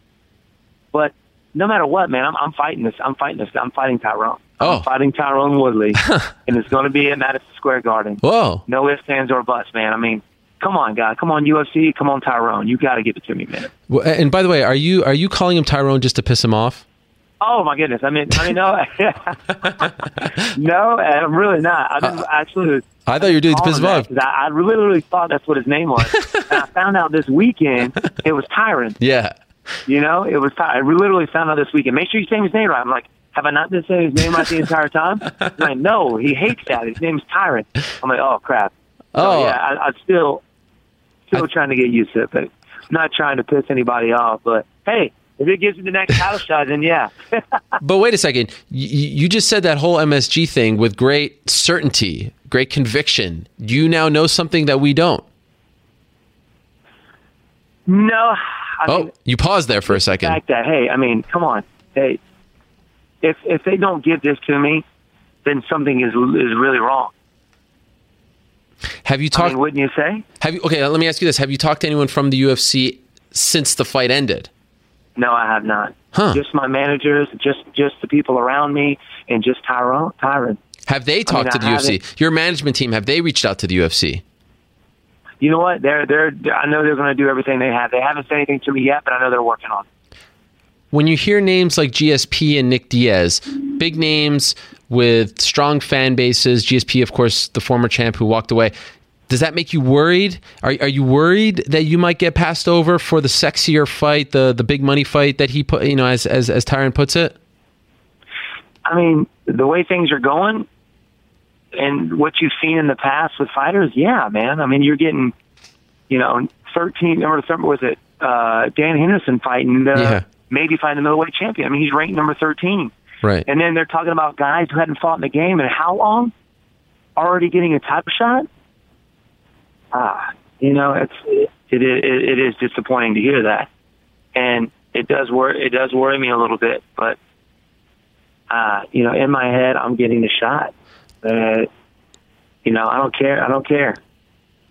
Speaker 4: but no matter what, man, I'm, I'm fighting this. I'm fighting this. I'm fighting Tyrone.
Speaker 2: Oh.
Speaker 4: I'm fighting Tyrone Woodley, *laughs* and it's going to be at Madison Square Garden.
Speaker 2: Whoa.
Speaker 4: No ifs, ands, or buts, man. I mean, come on, guy. Come on, UFC. Come on, Tyrone. You got to give it to me, man.
Speaker 2: Well, And by the way, are you are you calling him Tyrone just to piss him off?
Speaker 4: Oh my goodness! I mean, I mean, no, *laughs* no, I'm really not. I uh, just actually.
Speaker 2: I thought you were doing to piss him off.
Speaker 4: I, I really thought that's what his name was. *laughs* and I found out this weekend it was Tyron.
Speaker 2: Yeah.
Speaker 4: You know, it was Ty. I literally found out this weekend. Make sure you say his name right. I'm like, have I not been saying his name right the entire time? He's *laughs* like, no, he hates that. His name's Tyron. I'm like, oh crap. So,
Speaker 2: Oh.
Speaker 4: yeah, I, I'm still, still trying to get used to it, but I'm not trying to piss anybody off. But hey, if it gives me the next title shot, then yeah. *laughs*
Speaker 2: but wait a second. You, you just said that whole MSG thing with great certainty, great conviction. Do You now know something that we don't.
Speaker 4: No. I
Speaker 2: oh,
Speaker 4: mean,
Speaker 2: you paused there for a second.
Speaker 4: fact that hey, I mean, come on, hey, if if they don't give this to me, then something is is really wrong.
Speaker 2: Have you
Speaker 4: I
Speaker 2: talked?
Speaker 4: mean, wouldn't you say?
Speaker 2: have you? Okay, let me ask you this: Have you talked to anyone from the UFC since the fight ended?
Speaker 4: No, I have not.
Speaker 2: Huh.
Speaker 4: Just my managers, just just the people around me, and just Tyrone, Tyron.
Speaker 2: Have they talked to the
Speaker 4: I
Speaker 2: UFC? Your management team have they reached out to the UFC?
Speaker 4: You know what? They're they're. I know they're going to do everything they have. They haven't said anything to me yet, but I know they're working on. it.
Speaker 2: When you hear names like GSP and Nick Diaz, big names with strong fan bases, GSP, of course, the former champ who walked away, does that make you worried? Are, are you worried that you might get passed over for the sexier fight, the the big money fight that he put, you know, as as as Tyron puts it?
Speaker 4: I mean, the way things are going, and what you've seen in the past with fighters, yeah, man. I mean, you're getting, you know, thirteen or something. Was it uh, Dan Henderson fighting the
Speaker 2: Yeah.
Speaker 4: Maybe find the middleweight champion? I mean, he's ranked number thirteen.
Speaker 2: Right.
Speaker 4: And then they're talking about guys who hadn't fought in the game in how long? Already getting a title shot? Ah, you know, it's it, it, it is disappointing to hear that, and it does worry it does worry me a little bit. But uh, you know, in my head, I'm getting the shot. Uh, you know, I don't care. I don't care.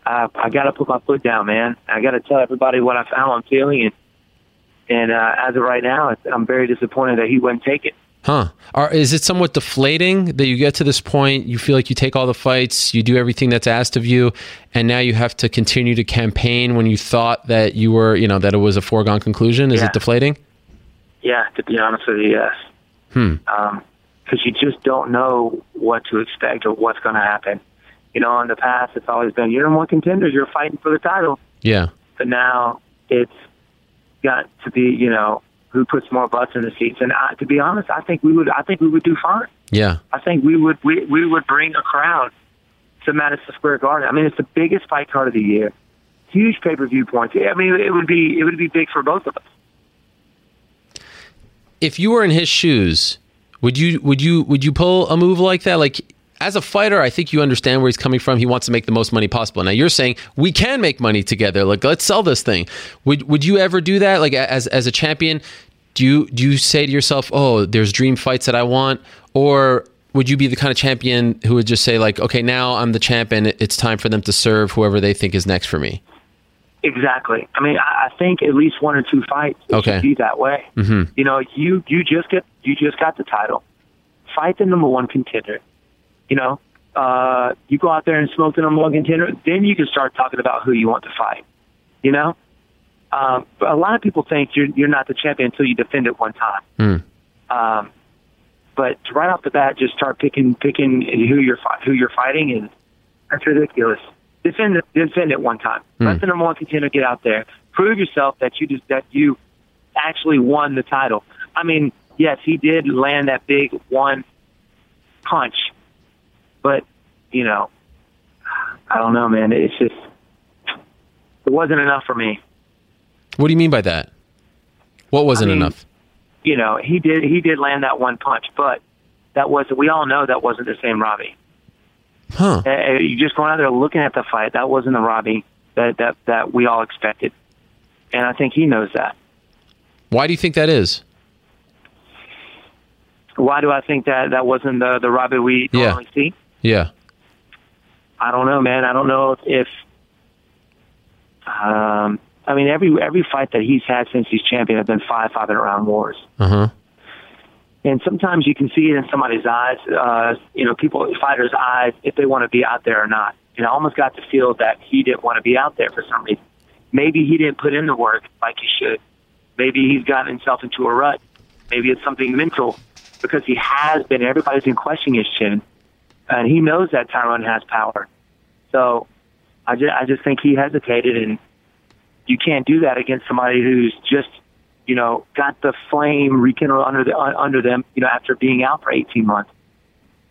Speaker 4: I I got to put my foot down, man. I got to tell everybody what I how I'm feeling, and and uh, as of right now, I'm very disappointed that he wouldn't take it.
Speaker 2: Huh. Are, is it somewhat deflating that you get to this point, you feel like you take all the fights, you do everything that's asked of you, and now you have to continue to campaign when you thought that you were, you know, that it was a foregone conclusion? Is
Speaker 4: Yeah.
Speaker 2: it deflating?
Speaker 4: Yeah, to be honest with you, yes.
Speaker 2: Hmm.
Speaker 4: Because you just don't know what to expect or what's going to happen. You know, in the past, it's always been you're number one contenders, you're fighting for the title.
Speaker 2: Yeah.
Speaker 4: But now it's got to be, you know, who puts more butts in the seats. And I, to be honest, I think we would. I think we would do fine.
Speaker 2: Yeah.
Speaker 4: I think we would. We we would bring a crowd to Madison Square Garden. I mean, it's the biggest fight card of the year. Huge pay per view points. I mean, it would be it would be big for both of us.
Speaker 2: if you were in his shoes, would you would you would you pull a move like that? Like as a fighter, I think you understand where he's coming from. He wants to make the most money possible. Now you're saying we can make money together. Like let's sell this thing. Would would you ever do that? Like as as a champion, do you do you say to yourself, "Oh, there's dream fights that I want," or would you be the kind of champion who would just say like, "Okay, now I'm the champion. It's time for them to serve whoever they think is next for me."
Speaker 4: Exactly. I mean, I, think at least one or two fights
Speaker 2: Okay.
Speaker 4: should be that way.
Speaker 2: Mhm.
Speaker 4: You know, you you just get you just got the title. Fight the number one contender. You know, uh, you go out there and smoke the number one contender. Then you can start talking about who you want to fight. You know, um, but a lot of people think you're you're not the champion until you defend it one time.
Speaker 2: Hmm.
Speaker 4: Um, but right off the bat, just start picking picking who you're who you're fighting, and that's ridiculous. Defend it, defend it one time. Let the number one contender get out there. Prove yourself that you just that you actually won the title. I mean, yes, he did land that big one punch, but you know, I don't know, man. It's just it wasn't enough for me.
Speaker 2: What do you mean by that? What wasn't
Speaker 4: I mean,
Speaker 2: enough?
Speaker 4: You know, he did he did land that one punch, but that was we all know that wasn't the same Robbie.
Speaker 2: Huh.
Speaker 4: Uh, you just going out there looking at the fight. That wasn't the Robbie that that that we all expected, and I think he knows that.
Speaker 2: Why do you think that is?
Speaker 4: Why do I think that that wasn't the the Robbie we
Speaker 2: Yeah.
Speaker 4: see?
Speaker 2: Yeah.
Speaker 4: I don't know, man. I don't know if, um, I mean every every fight that he's had since he's champion have been five five and round wars.
Speaker 2: Uh huh.
Speaker 4: and sometimes you can see it in somebody's eyes, uh, you know, people, fighters' eyes, if they want to be out there or not. And I almost got the feel that he didn't want to be out there for some reason. Maybe he didn't put in the work like he should. Maybe he's gotten himself into a rut. Maybe it's something mental because he has been, everybody's been questioning his chin. And he knows that Tyrone has power. So I just, I just think he hesitated and you can't do that against somebody who's just you know, got the flame rekindled under the uh, under them, you know, after being out for 18 months.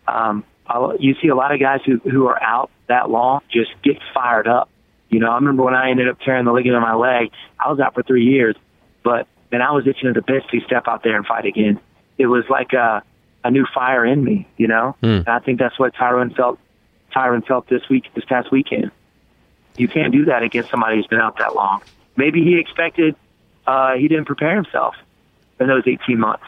Speaker 4: Um, I'll, you see a lot of guys who who are out that long just get fired up. You know, I remember when I ended up tearing the ligament in my leg. I was out for three years, but then I was itching to the bits to step out there and fight again. It was like a a new fire in me, you know.
Speaker 2: Mm.
Speaker 4: And I think that's what Tyron felt. Tyron felt this week, this past weekend. You can't do that against somebody who's been out that long. Maybe he expected uh, he didn't prepare himself in those 18 months.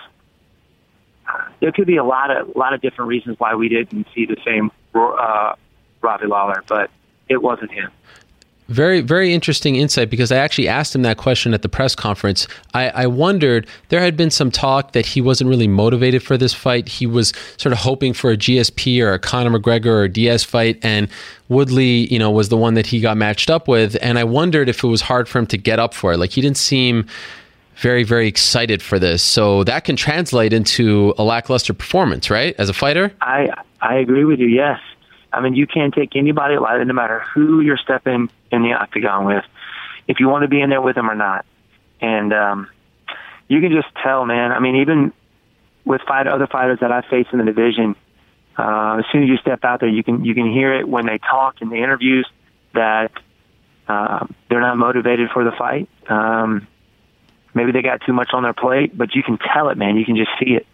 Speaker 4: There could be a lot of a lot of different reasons why we didn't see the same uh, Robbie Lawler, but it wasn't him.
Speaker 2: Very, very interesting insight because I actually asked him that question at the press conference. I, I, wondered, there had been some talk that he wasn't really motivated for this fight. He was sort of hoping for a GSP or a Conor McGregor or Diaz fight, and Woodley, you know, was the one that he got matched up with. And I wondered if it was hard for him to get up for it. Like, he didn't seem very, very excited for this. So that can translate into a lackluster performance, right? As a fighter?
Speaker 4: I, I agree with you, yes. I mean, you can't take anybody lightly, no matter who you're stepping in the octagon with, if you want to be in there with them or not. And um, you can just tell, man. I mean, even with fight other fighters that I face in the division, uh, as soon as you step out there, you can you can hear it when they talk in the interviews that uh, they're not motivated for the fight. Um, maybe they got too much on their plate, but you can tell it, man. You can just see it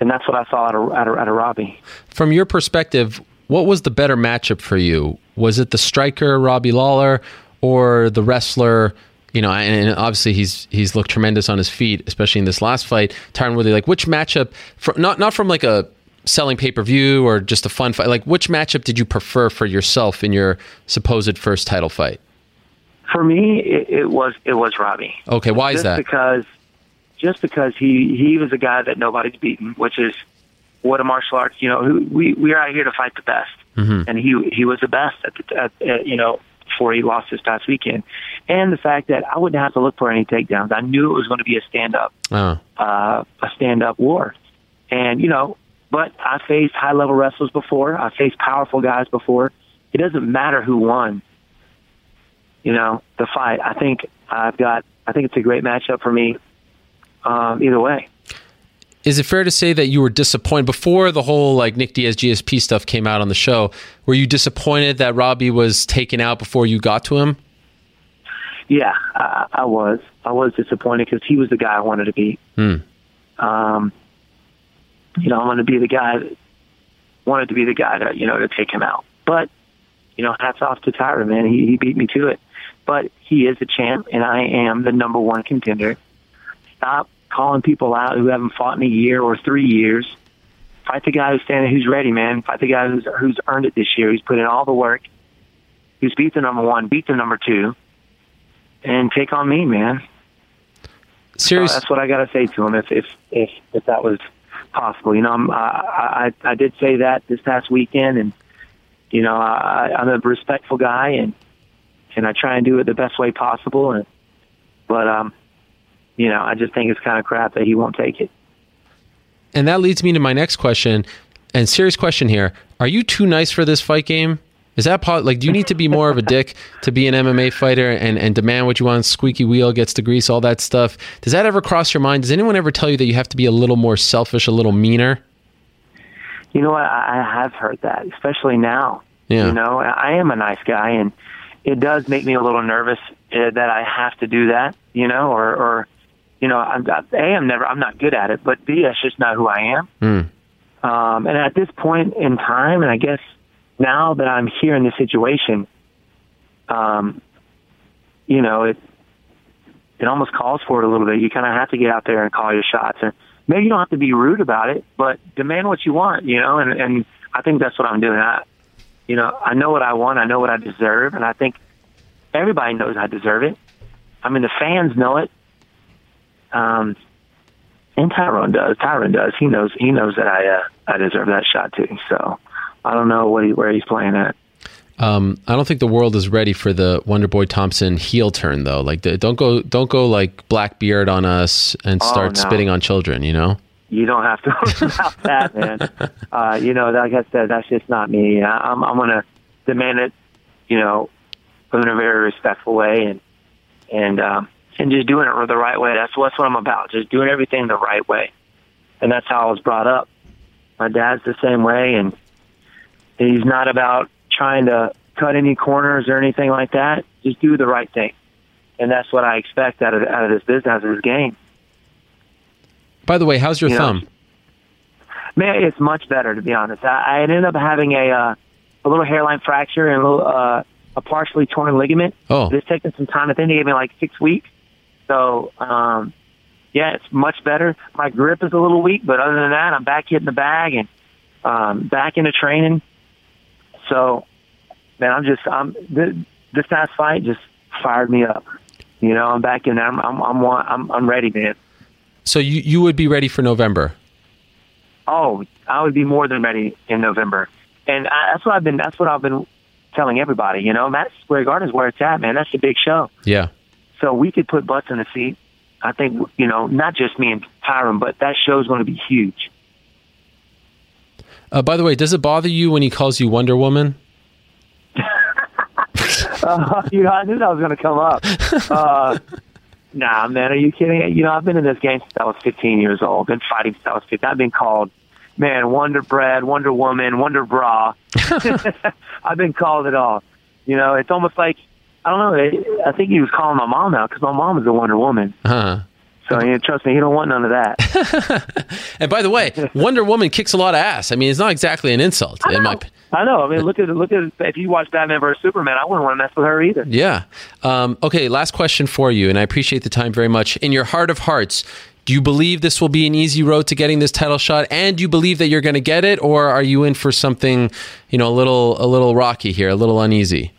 Speaker 4: and that's what I saw out of, out of, out of Robbie.
Speaker 2: From your perspective, what was the better matchup for you? Was it the striker Robbie Lawler or the wrestler? You know, and, obviously he's he's looked tremendous on his feet, especially in this last fight. Tyron Woodley, like which matchup? From, not not from like a selling pay per view or just a fun fight. Like which matchup did you prefer for yourself in your supposed first title fight?
Speaker 4: For me, it, it was it was Robbie.
Speaker 2: Okay, why
Speaker 4: just
Speaker 2: is that?
Speaker 4: Because just because he he was a guy that nobody's beaten, which is what a martial arts. You know, we we are out here to fight the best,
Speaker 2: mm-hmm.
Speaker 4: and he he was the best at, the, at, at you know before he lost this past weekend, and the fact that I wouldn't have to look for any takedowns. I knew it was going to be a stand up,
Speaker 2: oh.
Speaker 4: uh, a stand up war, and you know. But I faced high level wrestlers before. I faced powerful guys before. It doesn't matter who won. You know the fight. I think I've got. I think it's a great matchup for me um, either way.
Speaker 2: Is it fair to say that you were disappointed before the whole like Nick Diaz GSP stuff came out on the show? Were you disappointed that Robbie was taken out before you got to him?
Speaker 4: Yeah, I, I was. I was disappointed because he was the guy I wanted to be.
Speaker 2: Hmm.
Speaker 4: Um, you know, I wanted to be the guy that wanted to be the guy to you know to take him out. But you know, hats off to Tyra, man. He, he beat me to it. But he is a champ, and I am the number one contender stop calling people out who haven't fought in a year or three years. Fight the guy who's standing, who's ready, man. Fight the guy who's who's earned it this year. Who's put in all the work. Who's beat the number one, beat the number two, and take on me, man.
Speaker 2: Seriously,
Speaker 4: So that's what I got to say to him. If if if if that was possible, you know, I'm, I I I did say that this past weekend, and you know, I, I'm a respectful guy, and and I try and do it the best way possible, and but um you know, I just think it's kind of crap that he won't take it.
Speaker 2: And that leads me to my next question. And serious question here: Are you too nice for this fight game? Is that po- like? Do you need to be more of a dick to be an MMA fighter and, and demand what you want? Squeaky wheel gets the grease, all that stuff. Does that ever cross your mind? Does anyone ever tell you that you have to be a little more selfish, a little meaner?
Speaker 4: You know what? I have heard that, especially now.
Speaker 2: Yeah.
Speaker 4: You know, I am a nice guy, and it does make me a little nervous uh, that I have to do that. You know, or or you know, I'm A, I'm never, I'm not good at it, but B, that's just not who I am.
Speaker 2: Mm.
Speaker 4: Um, and at this point in time, and I guess now that I'm here in this situation, um, you know, it, it almost calls for it a little bit. You kind of have to get out there and call your shots. And maybe you don't have to be rude about it, but demand what you want, you know, and, and I think that's what I'm doing. I, you know, I know what I want. I know what I deserve. And I think everybody knows I deserve it. I mean, the fans know it. Um, and Tyrone does. Tyron does. He knows. He knows that I uh, I deserve that shot too. So I don't know what he, where he's playing at.
Speaker 2: Um, I don't think the world is ready for the Wonder Boy Thompson heel turn though. Like, the, don't go, don't go like Blackbeard on us and
Speaker 4: Oh,
Speaker 2: start
Speaker 4: no.
Speaker 2: spitting on children. You know.
Speaker 4: You don't have to *laughs* worry about that, man. Uh, you know, like I said, that's just not me. I, I'm I'm gonna demand it, you know, in a very respectful way, and and um, and just doing it the right way. That's that's what I'm about. Just doing everything the right way, and that's how I was brought up. My dad's the same way, and he's not about trying to cut any corners or anything like that. Just do the right thing, and that's what I expect out of out of this business, out of this game.
Speaker 2: By the way, how's your
Speaker 4: You know,
Speaker 2: thumb?
Speaker 4: Man, it's much better to be honest. I, I ended up having a uh, a little hairline fracture and a little uh, a partially torn ligament.
Speaker 2: Oh.
Speaker 4: It's taken some time. I think they gave me like six weeks. So um, yeah, it's much better. My grip is a little weak, but other than that, I'm back hitting the bag and um, back into training. So man, I'm just I'm this, this past fight just fired me up. You know, I'm back in there. I'm I'm I'm I'm, I'm ready, man.
Speaker 2: So you you would be ready for November?
Speaker 4: Oh, I would be more than ready in November, and I, that's what I've been. That's what I've been telling everybody. You know, Madison Square Garden is where it's at, man. That's the big show.
Speaker 2: Yeah.
Speaker 4: So we could put butts in the seat. I think you know, not just me and Tyron, but that show is going to be huge.
Speaker 2: Uh, by the way, does it bother you when he calls you Wonder Woman? *laughs* *laughs*
Speaker 4: Uh, you know, I knew that was going to come up. Uh, nah, man, are you kidding? You know, I've been in this game since I was 15 years old. Been fighting since I was 15. I've been called, man, Wonder Bread, Wonder Woman, Wonder Bra. *laughs* I've been called it all. You know, it's almost like I don't know. I think he was calling my mom out because my mom is a Wonder Woman.
Speaker 2: Uh-huh.
Speaker 4: So trust me, he don't want none of that. *laughs*
Speaker 2: And by the way, *laughs* Wonder Woman kicks a lot of ass. I mean, it's not exactly an insult.
Speaker 4: I
Speaker 2: in
Speaker 4: know.
Speaker 2: my,
Speaker 4: I know. I mean, look at look at if you watch Batman versus Superman, I wouldn't want to mess with her either.
Speaker 2: yeah. Um, okay, last question for you, and I appreciate the time very much. In your heart of hearts, do you believe this will be an easy road to getting this title shot, and do you believe that you're going to get it, or are you in for something, you know, a little a little rocky here, a little uneasy?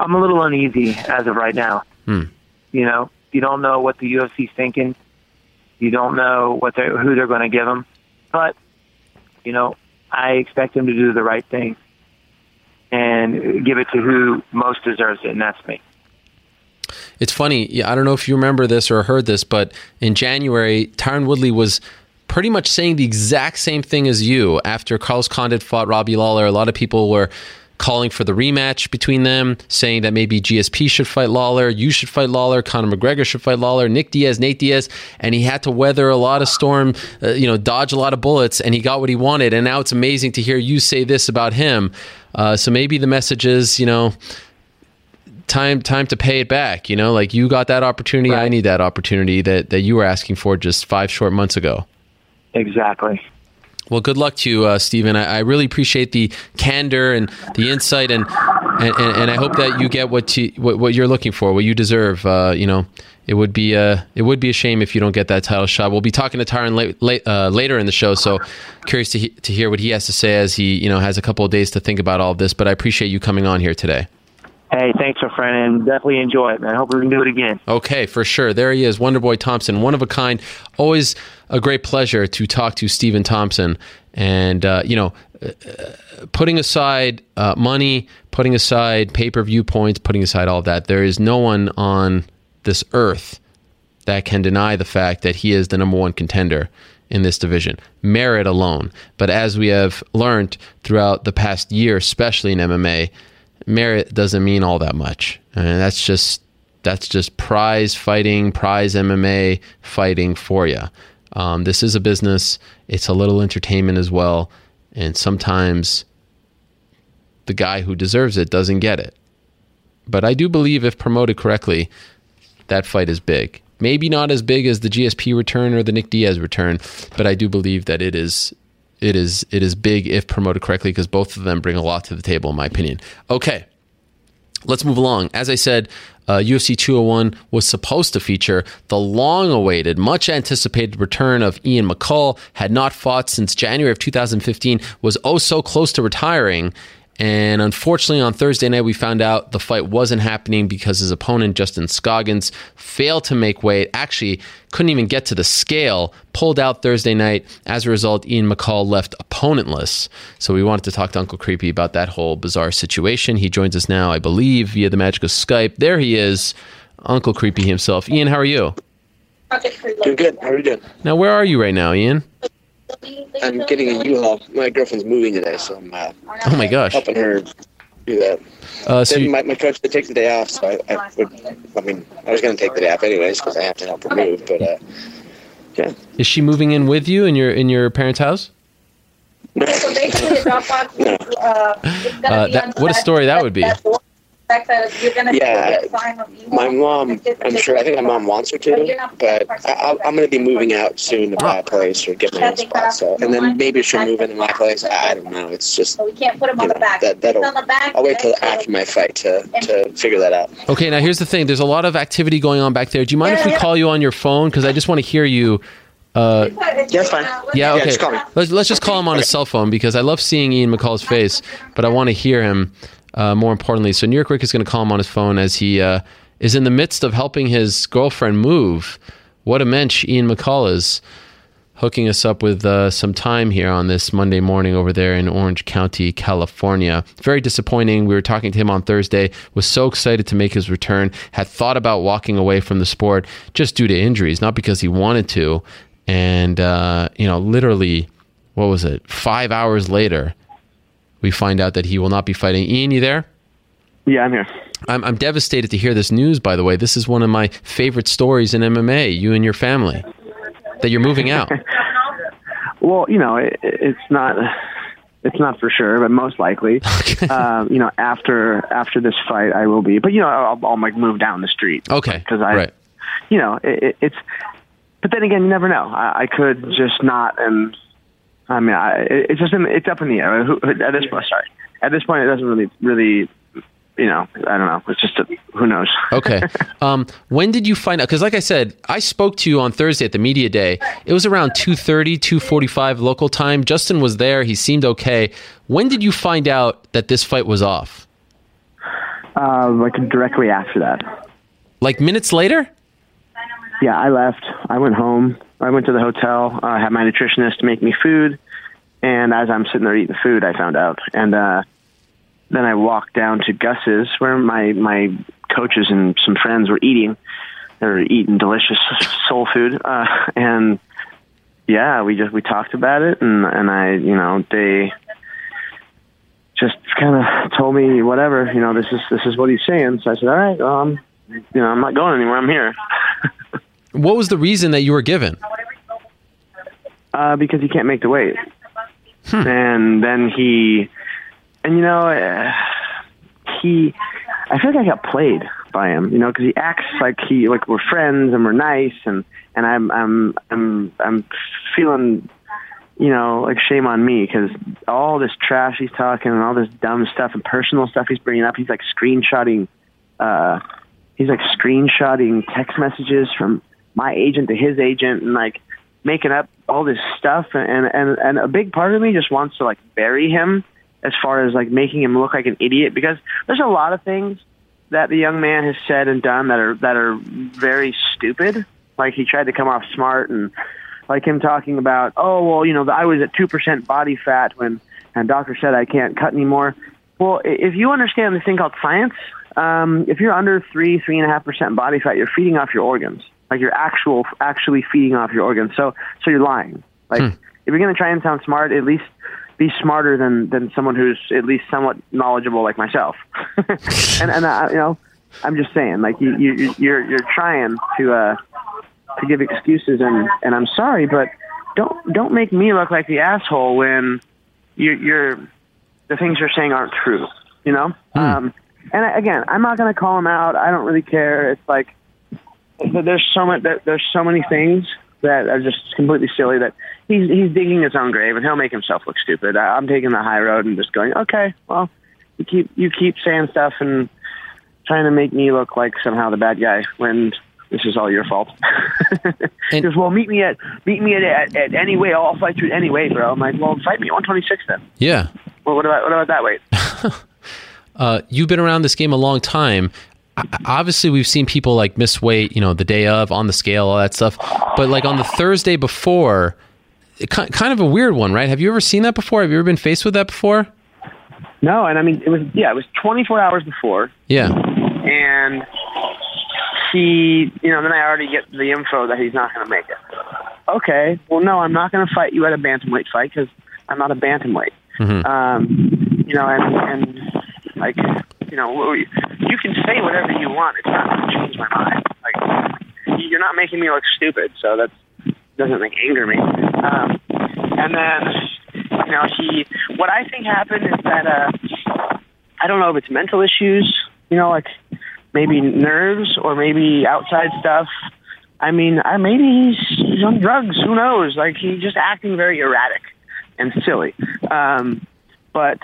Speaker 4: I'm a little uneasy as of right now. Hmm. You know, you don't know what the UFC's thinking. You don't know what they who they're going to give them, but you know, I expect them to do the right thing and give it to who most deserves it, and that's me.
Speaker 2: It's funny. Yeah, I don't know if you remember this or heard this, but in January, Tyron Woodley was pretty much saying the exact same thing as you after Carlos Condit fought Robbie Lawler. A lot of people were calling for the rematch between them, saying that maybe GSP should fight Lawler, you should fight Lawler, Conor McGregor should fight Lawler, Nick Diaz, Nate Diaz, and he had to weather a lot of storm, uh, you know, dodge a lot of bullets, and he got what he wanted. And now it's amazing to hear you say this about him. Uh, so maybe the message is, you know, time time to pay it back you know like you got that opportunity i need that opportunity that that you were asking for just five short months ago
Speaker 4: Exactly.
Speaker 2: Well good luck to you uh, stephen I, I really appreciate the candor and the insight and and, and, i hope that you get what, you, what what you're looking for what you deserve uh, you know it would be uh, it would be a shame if you don't get that title shot. We'll be talking to Tyron late, late, uh, later in the show, so curious to he- to hear what he has to say as he you know has a couple of days to think about all of this. But I appreciate you coming on here today.
Speaker 4: Hey, thanks, my friend, and definitely enjoy it, man. Hope we can do it again.
Speaker 2: Okay, for sure. There he is, Wonderboy Thompson, one of a kind. Always a great pleasure to talk to Stephen Thompson. And, uh, you know, uh, putting aside uh, money, putting aside pay per view points, putting aside all of that, there is no one on this earth that can deny the fact that he is the number one contender in this division. Merit alone. But as we have learned throughout the past year, especially in MMA, merit doesn't mean all that much. And that's just that's just prize fighting, prize MMA fighting for you. Um, this is a business. It's a little entertainment as well, and sometimes the guy who deserves it doesn't get it. But I do believe if promoted correctly, that fight is big. Maybe not as big as the GSP return or the Nick Diaz return, but I do believe that it is it is it is big if promoted correctly because both of them bring a lot to the table in my opinion. Okay. Let's move along. As I said, uh, UFC 201 was supposed to feature the long awaited, much anticipated return of Ian McCall, had not fought since January of 2015, was oh so close to retiring. And unfortunately, on Thursday night, we found out the fight wasn't happening because his opponent, Justin Scoggins, failed to make weight. Actually, couldn't even get to the scale, pulled out Thursday night. As a result, Ian McCall left opponentless. So we wanted to talk to Uncle Creepy about that whole bizarre situation. He joins us now, I believe, via the magic of Skype. There he is, Uncle Creepy himself. Ian, how are you?
Speaker 5: Doing good. How are you doing?
Speaker 2: Now, where are you right now, Ian?
Speaker 5: I'm getting a U-Haul. My girlfriend's moving today, so I'm uh,
Speaker 2: Oh my gosh.
Speaker 5: helping her do that.
Speaker 2: Uh, so you,
Speaker 5: my, my coach takes the day off, so I, I would. I mean, I was going to take the day off anyways because I have to help her move. But uh, yeah,
Speaker 2: is she moving in with you in your in your parents' house? *laughs*
Speaker 6: So basically, the Dropbox is, uh,
Speaker 2: Uh, that- what a story that would be.
Speaker 6: That door.
Speaker 5: Yeah, my mom. I'm sure. I think my mom wants her to, but I, I'm going to be moving out soon to buy a place or get my own spot. So, and then maybe she'll move into my place. I, I don't know. It's just
Speaker 7: So we can't put them on
Speaker 5: know,
Speaker 7: the back.
Speaker 5: that that'll.
Speaker 7: On the back,
Speaker 5: I'll wait till after my fight to to figure that out.
Speaker 2: Okay, now here's the thing. There's a lot of activity going on back there. Do you mind if we call you on your phone? Because I just want to hear you. Uh,
Speaker 5: Yeah, it's fine.
Speaker 2: yeah,
Speaker 5: Yeah,
Speaker 2: okay.
Speaker 5: just call me.
Speaker 2: Let's, let's just call him on his cell phone because I love seeing Ian McCall's face, but I want to hear him uh, more importantly. So New York Rick is going to call him on his phone as he uh, is in the midst of helping his girlfriend move. What a mensch Ian McCall is hooking us up with uh, some time here on this Monday morning over there in Orange County, California. Very disappointing. We were talking to him on Thursday, was so excited to make his return, had thought about walking away from the sport just due to injuries, not because he wanted to. And, uh, you know, literally, what was it? Five hours later, we find out that he will not be fighting. Ian, you there?
Speaker 6: Yeah, I'm here.
Speaker 2: I'm, I'm devastated to hear this news, by the way. This is one of my favorite stories in MMA, you and your family, that you're moving out. *laughs*
Speaker 6: Well, you know, it, it's not it's not for sure, but most likely, *laughs* um, you know, after after this fight, I will be. But you know, I'll, I'll like move down the street.
Speaker 2: Okay.
Speaker 6: Because I,
Speaker 2: right.
Speaker 6: you know, it, it, it's. But then again, you never know. I, I could just not, and I mean, I, it's just it's up in the air. At this point, sorry, at this point, it doesn't really, really, you know, I don't know. It's just a, who knows.
Speaker 2: Okay. *laughs* Um, when did you find out? Because, like I said, I spoke to you on Thursday at the media day. It was around 2.30, 2.45 local time. Justin was there. He seemed okay. When did you find out that this fight was off?
Speaker 6: Uh, like directly after that.
Speaker 2: Like minutes later?
Speaker 6: Yeah, I left. I went home. I went to the hotel. I had my nutritionist make me food, and as I'm sitting there eating food, I found out. And uh, then I walked down to Gus's, where my my coaches and some friends were eating. They were eating delicious soul food, uh, *laughs* and yeah, we just we talked about it, and and I, you know, they just kind of told me whatever, you know, this is this is what he's saying. So I said, all right, I'm, you know, I'm not going anywhere. I'm here. *laughs*
Speaker 2: What was the reason that you were given?
Speaker 6: Uh, because he can't make the weight. And then he, and you know, uh, he, I feel like I got played by him, you know, because he acts like he, like we're friends and we're nice, and and I'm I'm I'm I'm feeling, you know, like shame on me because all this trash he's talking and all this dumb stuff and personal stuff he's bringing up, he's like screenshotting, uh, he's like screenshotting text messages from my agent to his agent and like making up all this stuff. And and and a big part of me just wants to like bury him as far as like making him look like an idiot because there's a lot of things that the young man has said and done that are that are very stupid. Like he tried to come off smart and like him talking about oh well you know I was at 2% body fat when and doctor said I can't cut anymore. Well if you understand this thing called science um, if you're under three three and a half percent body fat you're feeding off your organs like you're actual actually feeding off your organs. So so you're lying. Like if you're gonna try and sound smart, at least be smarter than than someone who's at least somewhat knowledgeable like myself. *laughs* and and uh, you know, I'm just saying, like you you you're you're trying to uh to give excuses and and I'm sorry, but don't don't make me look like the asshole when you're you're the things you're saying aren't true. You know. Um, and I- again, I'm not gonna call him out. I don't really care. It's like there's so much there, there's so many things that are just completely silly that he's he's digging his own grave and he'll make himself look stupid. I, I'm taking the high road and just going, okay, well, you keep you keep saying stuff and trying to make me look like somehow the bad guy when this is all your fault. *laughs* Just well, meet me at meet me at, at, at any way. I'll fight you at any way, bro. I'm like, well, fight me at 126 then.
Speaker 2: Yeah.
Speaker 6: Well, what about what about that weight? *laughs*
Speaker 2: Uh, you've been around this game a long time. Obviously, we've seen people like miss weight, you know, the day of, on the scale, all that stuff. But like on the Thursday before, it, kind of a weird one, right? Have you ever seen that before? Have you ever been faced with that before?
Speaker 6: No, and I mean it was yeah, it was 24 hours before.
Speaker 2: Yeah.
Speaker 6: and he, you know, then I already get the info that he's not going to make it. Okay, well, no, I'm not going to fight you at a bantamweight fight because I'm not a bantamweight. Um, you know, and and like, you know, you can say whatever you want. It's not going to change my mind. Like, you're not making me look stupid, so that doesn't like anger me. Um, and then, you know, he, what I think happened is that uh, I don't know if it's mental issues you know, like maybe nerves or maybe outside stuff. I mean, I, maybe he's on drugs. Who knows? Like he's just acting very erratic and silly. Um, but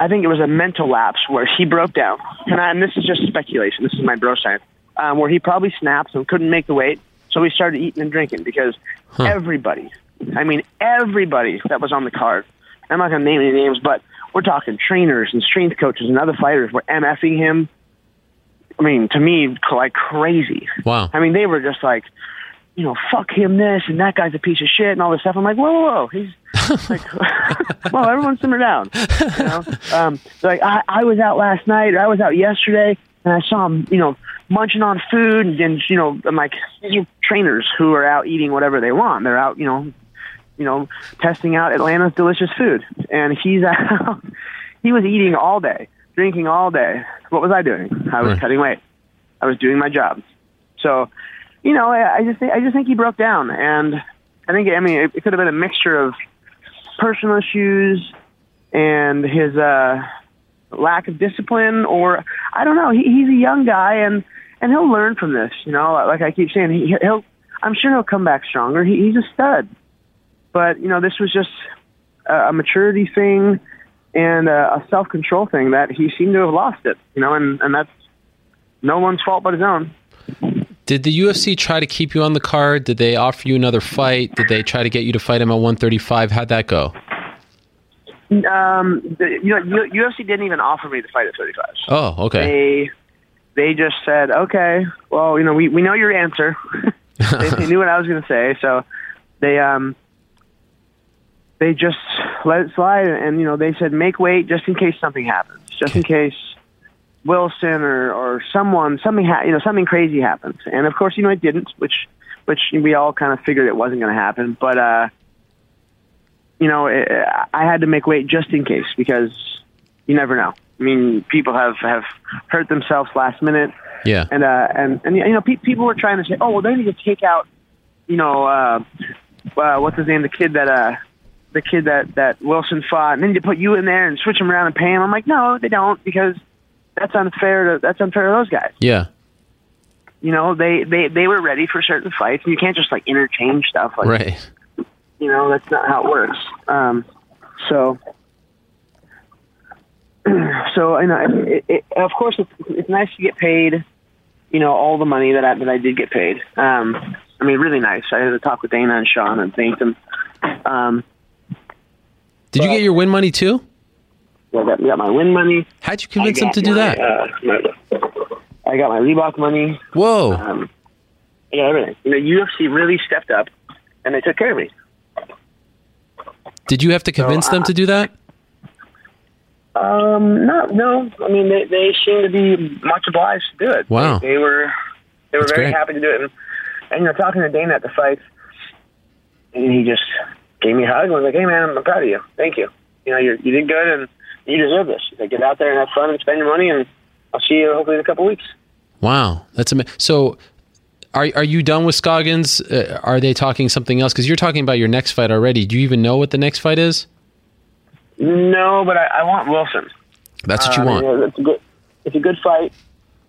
Speaker 6: I think it was a mental lapse where he broke down. And, I, and this is just speculation. This is my bro science. Um, where he probably snapped and couldn't make the weight, so he started eating and drinking because
Speaker 2: Huh.
Speaker 6: everybody, I mean everybody that was on the card. I'm not going to name any names, but we're talking trainers and strength coaches and other fighters were MFing him. I mean, to me, like crazy.
Speaker 2: Wow.
Speaker 6: I mean, they were just like, you know, fuck him this and that guy's a piece of shit and all this stuff. I'm like, whoa, whoa, whoa. He's like, *laughs* whoa, everyone simmer down. You know, um, they're like I, I was out last night or I was out yesterday and I saw him, you know, munching on food and, and you know, I'm like, these are trainers who are out eating whatever they want. They're out, you know, you know, testing out Atlanta's delicious food, and he's *laughs* out. he was eating all day, drinking all day. What was I doing? I was
Speaker 2: Right.
Speaker 6: cutting weight. I was doing my job. So, you know, I, I just think, I just think he broke down, and I think I mean it, it could have been a mixture of personal issues and his uh, lack of discipline, or I don't know. He, he's a young guy, and and he'll learn from this. You know, like I keep saying, he, he'll. I'm sure he'll come back stronger. He, he's a stud, but you know, this was just a, a maturity thing and a, a self control thing that he seemed to have lost it. You know, and and that's no one's fault but his own.
Speaker 2: Did the UFC try to keep you on the card? Did they offer you another fight? Did they try to get you to fight him at 135? How'd that go?
Speaker 6: Um, the, you know, UFC didn't even offer me the fight at 35.
Speaker 2: Oh, okay.
Speaker 6: They they just said, okay, well, you know, we we know your answer. *laughs* they, they knew what I was going to say, so they um they just let it slide, and you know, they said make weight just in case something happens, just in case Wilson or or someone something ha- you know something crazy happens, and of course, you know, it didn't, which which we all kind of figured it wasn't going to happen, but uh. You know, it, I had to make weight just in case because you never know. I mean, people have have hurt themselves last minute,
Speaker 2: Yeah.
Speaker 6: and uh, and and you know, pe- people were trying to say, oh, well, they need to take out, you know, uh, uh, what's his name, the kid that uh, the kid that that Wilson fought, and then to put you in there and switch him around and pay him. I'm like, no, they don't because that's unfair to that's unfair to those guys.
Speaker 2: Yeah.
Speaker 6: You know, they they they were ready for certain fights, and you can't just like interchange stuff like
Speaker 2: Right.
Speaker 6: you know that's not how it works um so *clears throat* so know it, it, of course it's, it's nice to get paid you know all the money that I that I did get paid um I mean really nice I had to talk with Dana and Sean and thank them um
Speaker 2: Did you get your win money too?
Speaker 6: I got, got my win money
Speaker 2: How'd you convince them to do
Speaker 6: my,
Speaker 2: that?
Speaker 6: uh, my- I got my Reebok money
Speaker 2: Whoa.
Speaker 6: um I got everything you know UFC really stepped up and they took care of me
Speaker 2: Did you have to convince them to do that?
Speaker 6: Um, no, no. I mean, they they seem to be much obliged to do it.
Speaker 2: Wow.
Speaker 6: They, they were they were
Speaker 2: That's
Speaker 6: very
Speaker 2: great.
Speaker 6: happy to do it. And, and you know, talking to Dana at the fights, and he just gave me a hug and was like, "Hey, man, I'm proud of you. Thank you. You know, you you did good, and you deserve this. Like, get out there and have fun and spend your money, and I'll see you hopefully in a couple weeks."
Speaker 2: Wow. That's amazing. So are, are you done with Scoggins? Uh, are they talking something else? Because you're talking about your next fight already. Do you even know what the next fight is?
Speaker 6: No, but I, I want Wilson.
Speaker 2: That's what you
Speaker 6: Um,
Speaker 2: want.
Speaker 6: know, it's a good, it's a good fight.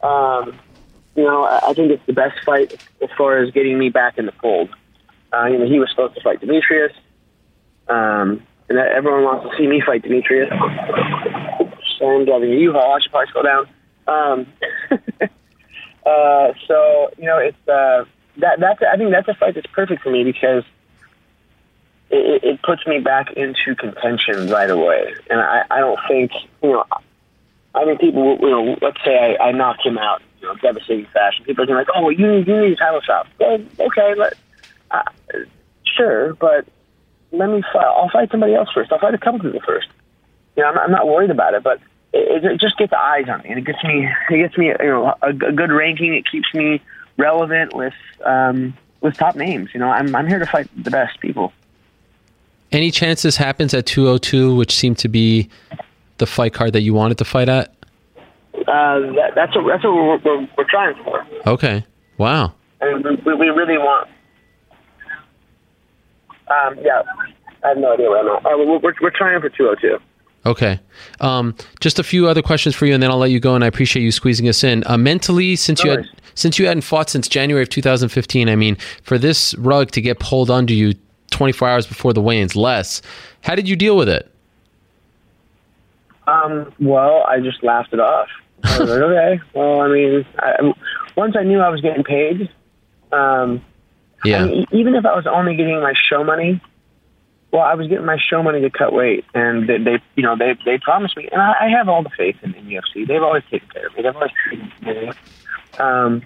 Speaker 6: Um, you know, I, I think it's the best fight as far as getting me back in the fold. Uh, you know, he was supposed to fight Demetrious, um, and everyone wants to see me fight Demetrious. So I'm driving a U-Haul. I should probably slow down. Um, *laughs* uh, so you know, it's uh, that that's I think that's a fight that's perfect for me because it, it puts me back into contention right away. And I, I don't think, you know, I mean, people, you know, let's say I, I knock him out, you know, devastating fashion. People are like, oh, you need, you need a title shot. Well, okay, let, uh, sure, but let me fight. I'll fight somebody else first. I'll fight a couple people first. You know, I'm not, I'm not worried about it, but it, it just gets eyes on me, and it gets me, it gets me, you know, a, a good ranking. It keeps me relevant with, um, with top names. You know, I'm, I'm here to fight the best people.
Speaker 2: Any chance this happens at 202, which seemed to be the fight card that you wanted to fight at?
Speaker 6: Uh, that, that's what that's what we're, we're, we're trying for,
Speaker 2: Okay. Wow.
Speaker 6: and we, we really want. Um, yeah, I have no idea where I'm at. Uh, we're, we're we're trying for 202.
Speaker 2: Okay. Um, just a few other questions for you, and then I'll let you go. And I appreciate you squeezing us in. Uh, mentally, since you had since you hadn't fought since January of 2015, I mean, for this rug to get pulled onto you 24 hours before the weigh-ins, less. How did you deal with it?
Speaker 6: Um, well, I just laughed it off. I was like, *laughs* okay. Well, I mean, I, once I knew I was getting paid, um,
Speaker 2: Yeah.
Speaker 6: I mean, even if I was only getting my show money, well, I was getting my show money to cut weight, and they, they you know, they they promised me, and I, I have all the faith in, in UFC. They've always taken care of me. They've always treated me. Um,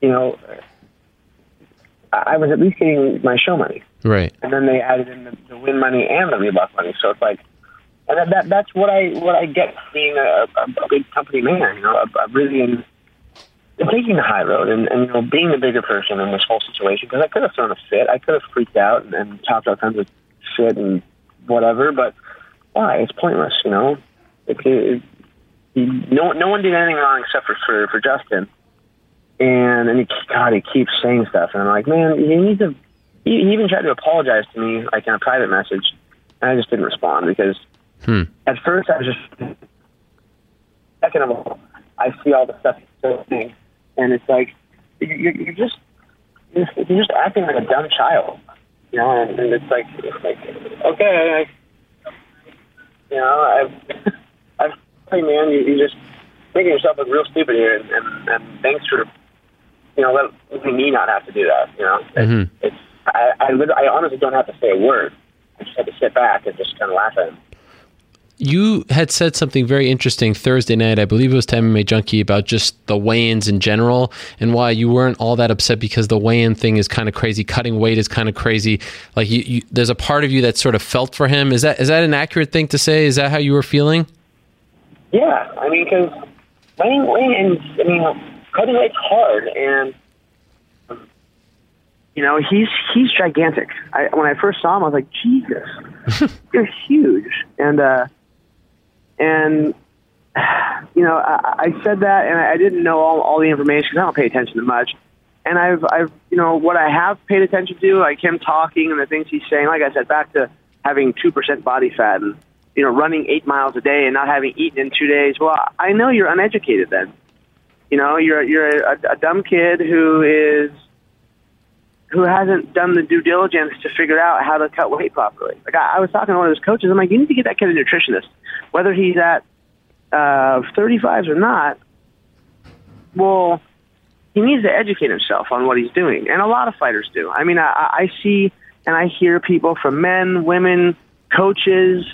Speaker 6: you know, I, was at least getting my show money
Speaker 2: Right.
Speaker 6: and then they added in the, the win money and the Reebok money. So it's like, and that, that that's what I what I get being a, a, a big company man. You know, a, I really taking the high road and, and you know being the bigger person in this whole situation because I could have thrown a fit, I could have freaked out and, and talked all kinds of shit and whatever, but why? It's pointless. You know, it, it, it, no no one did anything wrong except for for, for Justin. And and he, God, he keeps saying stuff, and I'm like, man, you need to he, he even tried to apologize to me, like in a private message, and I just didn't respond because
Speaker 2: Hmm.
Speaker 6: at first I was just. Second of all, I see all the stuff he's saying, and it's like you're, you're just you're just acting like a dumb child, you know. And, and it's like it's like okay, I, you know, I've *laughs* I've hey man, you, you just making yourself look real stupid here, and, and, and thanks for you know letting me not have to do that, you know.
Speaker 2: Mhm.
Speaker 6: It's I I, I honestly don't have to say a word. I just have to sit back and just kind of laugh at him.
Speaker 2: You had said something very interesting Thursday night, I believe it was to MMA Junkie, about just the weigh-ins in general and why you weren't all that upset because the weigh-in thing is kind of crazy, cutting weight is kind of crazy. Like you, you, there's a part of you that sort of felt for him. Is that is that an accurate thing to say? Is that how you were feeling?
Speaker 6: Yeah, I mean, because weighing, and I mean, cutting weight's hard, and you know, he's he's gigantic. I, when I first saw him, I was like, Jesus, *laughs* you're huge, and uh, and *sighs* you know, I, I said that, and I didn't know all, all the information I don't pay attention to much. And I've, I've, you know, what I have paid attention to, like him talking and the things he's saying. Like I said, back to having two percent body fat and you know running eight miles a day and not having eaten in two days. Well, I know you're uneducated then. You know, you're you're a, a dumb kid who is who hasn't done the due diligence to figure out how to cut weight properly. Like I, I was talking to one of his coaches, I'm like, you need to get that kid a nutritionist, whether he's at uh, 35s or not. Well, he needs to educate himself on what he's doing, and a lot of fighters do. I mean, I, I see and I hear people from men, women, coaches,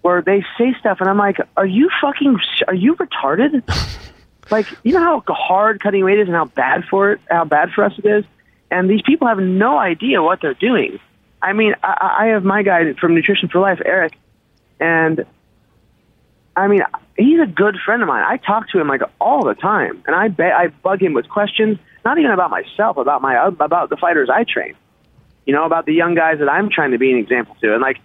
Speaker 6: where they say stuff, and I'm like, are you fucking, are you retarded? *laughs* like, you know how hard cutting weight is and how bad for it, how bad for us it is and these people have no idea what they're doing. I mean, I, I have my guy from Nutrition for Life, Eric, and I mean, he's a good friend of mine. I talk to him like all the time, and I bet I bug him with questions, not even about myself, about my about the fighters I train. You know, about the young guys that I'm trying to be an example to, and like,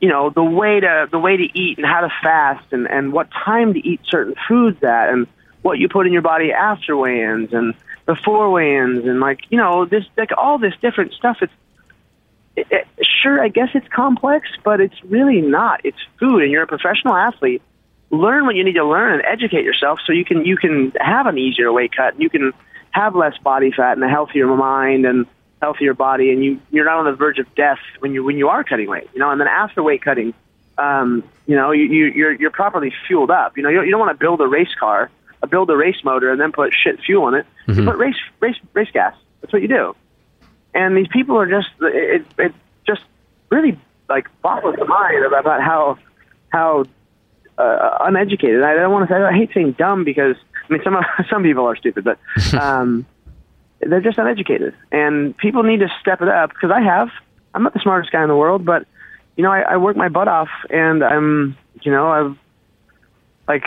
Speaker 6: you know, the way to the way to eat and how to fast, and and what time to eat certain foods at, and what you put in your body after weigh-ins, and before weigh-ins, and like you know, this like all this different stuff. It's it, it, sure, I guess it's complex, but it's really not. It's food, and you're a professional athlete. Learn what you need to learn and educate yourself so you can you can have an easier weight cut. And you can have less body fat and a healthier mind and healthier body, and you you're not on the verge of death when you when you are cutting weight. You know, and then after weight cutting, um, you know, you, you you're you're properly fueled up. You know, you don't, you don't want to build a race car, build a race motor, and then put shit fuel in it. You put race race race gas. That's what you do. And these people are just it it just really like boggles the mind about, about how how uh, uneducated. I don't want to say I hate saying dumb because I mean some *laughs* some people are stupid, but *laughs* um, they're just uneducated, and people need to step it up. Because I have, I'm not the smartest guy in the world, but you know I, I work my butt off, and I'm you know I've like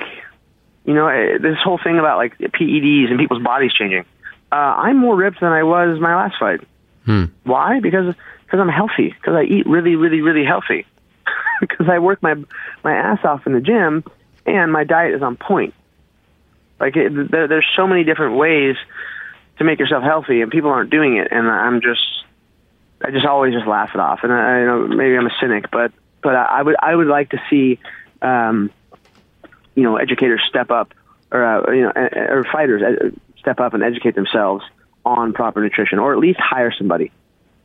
Speaker 6: you know eh, this whole thing about like PEDs and people's bodies changing. Uh, I'm more ripped than I was my last fight.
Speaker 2: Hmm.
Speaker 6: Why? Because because I'm healthy. Because I eat really, really, really healthy. *laughs* Because I work my my ass off in the gym, and my diet is on point. Like it, there, there's so many different ways to make yourself healthy, and people aren't doing it. And I'm just, I just always just laugh it off. And I, I know maybe I'm a cynic, but but I, I would I would like to see, um, you know, educators step up, or uh, you know, or fighters uh, step up and educate themselves on proper nutrition, or at least hire somebody.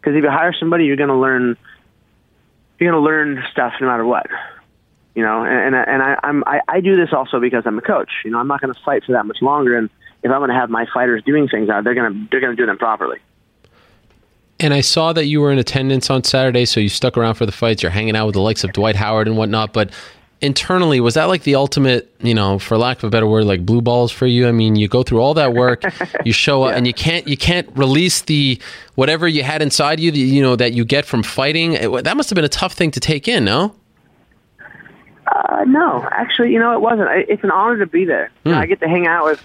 Speaker 6: Because if you hire somebody, you're going to learn. You're going to learn stuff no matter what, you know. And and, and I, I'm I, I do this also because I'm a coach. You know, I'm not going to fight for that much longer, and if I'm going to have my fighters doing things out, they're going to they're going to do them properly.
Speaker 2: And I saw that you were in attendance on Saturday, so you stuck around for the fights. You're hanging out with the likes of Dwight Howard and whatnot. But internally, was that like the ultimate, you know, for lack of a better word, like blue balls for you? I mean, you go through all that work, you *laughs* show up, yeah. and you can't you can't release the whatever you had inside you, you know, that you get from fighting. That must have been a tough thing to take in, no?
Speaker 6: Uh, no, actually, you know, it wasn't. It's an honor to be there. Hmm. You know, I get to hang out with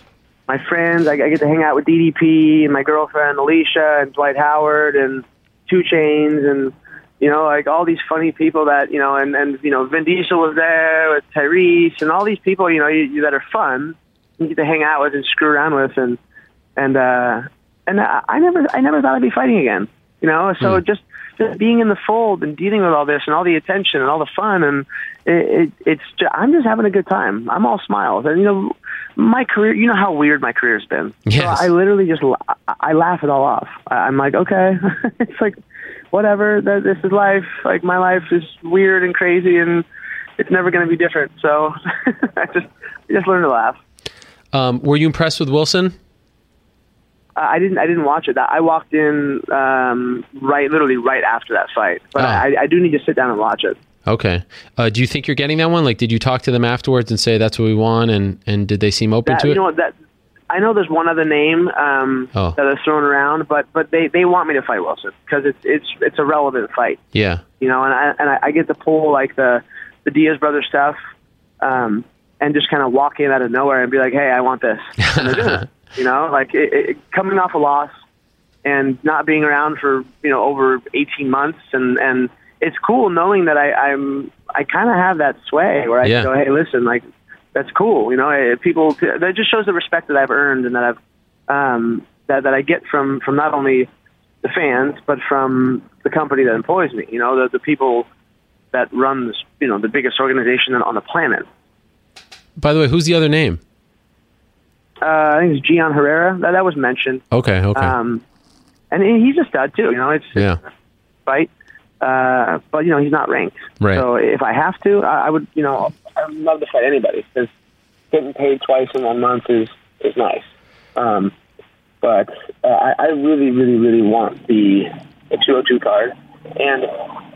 Speaker 6: my friends. I, I get to hang out with DDP and my girlfriend Alicia and Dwight Howard and 2 Chainz and you know like all these funny people that you know and and you know Vin Diesel was there with Tyrese and all these people you know you, you, that are fun you get to hang out with and screw around with and and uh and I, I never I never thought I'd be fighting again you know so mm. just just being in the fold and dealing with all this and all the attention and all the fun and it, it it's just, I'm just having a good time. I'm all smiles and you know my career. You know how weird my career's been.
Speaker 2: Yes.
Speaker 6: So I literally just I laugh it all off. I'm like okay, *laughs* it's like whatever. This is life. Like my life is weird and crazy and it's never going to be different. So *laughs* I just I just learn to laugh.
Speaker 2: Um, were you impressed with Wilson?
Speaker 6: I didn't. I didn't watch it. I walked in um, right, literally right after that fight. But oh. I, I do need to sit down and watch it.
Speaker 2: Okay. Uh, do you think you're getting that one? Like, did you talk to them afterwards and say that's what we want? And and did they seem open
Speaker 6: that,
Speaker 2: to
Speaker 6: it?
Speaker 2: You
Speaker 6: know what? That I know there's one other name um, oh. that is thrown around, but but they, they want me to fight Wilson because it's it's it's a relevant fight.
Speaker 2: Yeah.
Speaker 6: You know, and I and I, I get to pull like the the Diaz brother stuff, um, and just kind of walk in out of nowhere and be like, hey, I want this. *laughs* You know, like it, it, coming off a loss and not being around for you know over 18 months, and and it's cool knowing that I, I'm I kind of have that sway where I yeah. go, hey, listen, like that's cool. You know, people that just shows the respect that I've earned and that I've um, that that I get from from not only the fans but from the company that employs me. You know, the the people that run this, you know the biggest organization on the planet.
Speaker 2: By the way, who's the other name?
Speaker 6: Uh, I think it's Gian Herrera. That, that was mentioned.
Speaker 2: Okay, okay.
Speaker 6: Um, and he's a stud too. You know, it's
Speaker 2: yeah.
Speaker 6: Fight, uh, but you know he's not ranked.
Speaker 2: Right.
Speaker 6: So if I have to, I, I would. You know, I would love to fight anybody because getting paid twice in one month is is nice. Um, but uh, I, I really, really, really want the the 202 card, and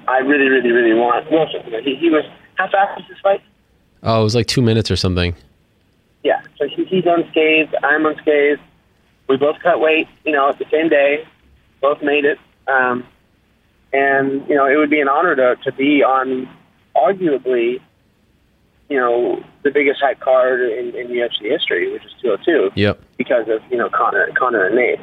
Speaker 6: I really, really, really want Wilson. He, he was how fast was this fight?
Speaker 2: Oh, it was like two minutes or something
Speaker 6: yeah, so he, he's unscathed. I'm unscathed. We both cut weight, you know, at the same day. Both made it. Um, and, you know, it would be an honor to, to be on arguably, you know, the biggest hype card in, in UFC history, which is 202.
Speaker 2: Yep.
Speaker 6: Because of, you know, Conor, Conor and Nate.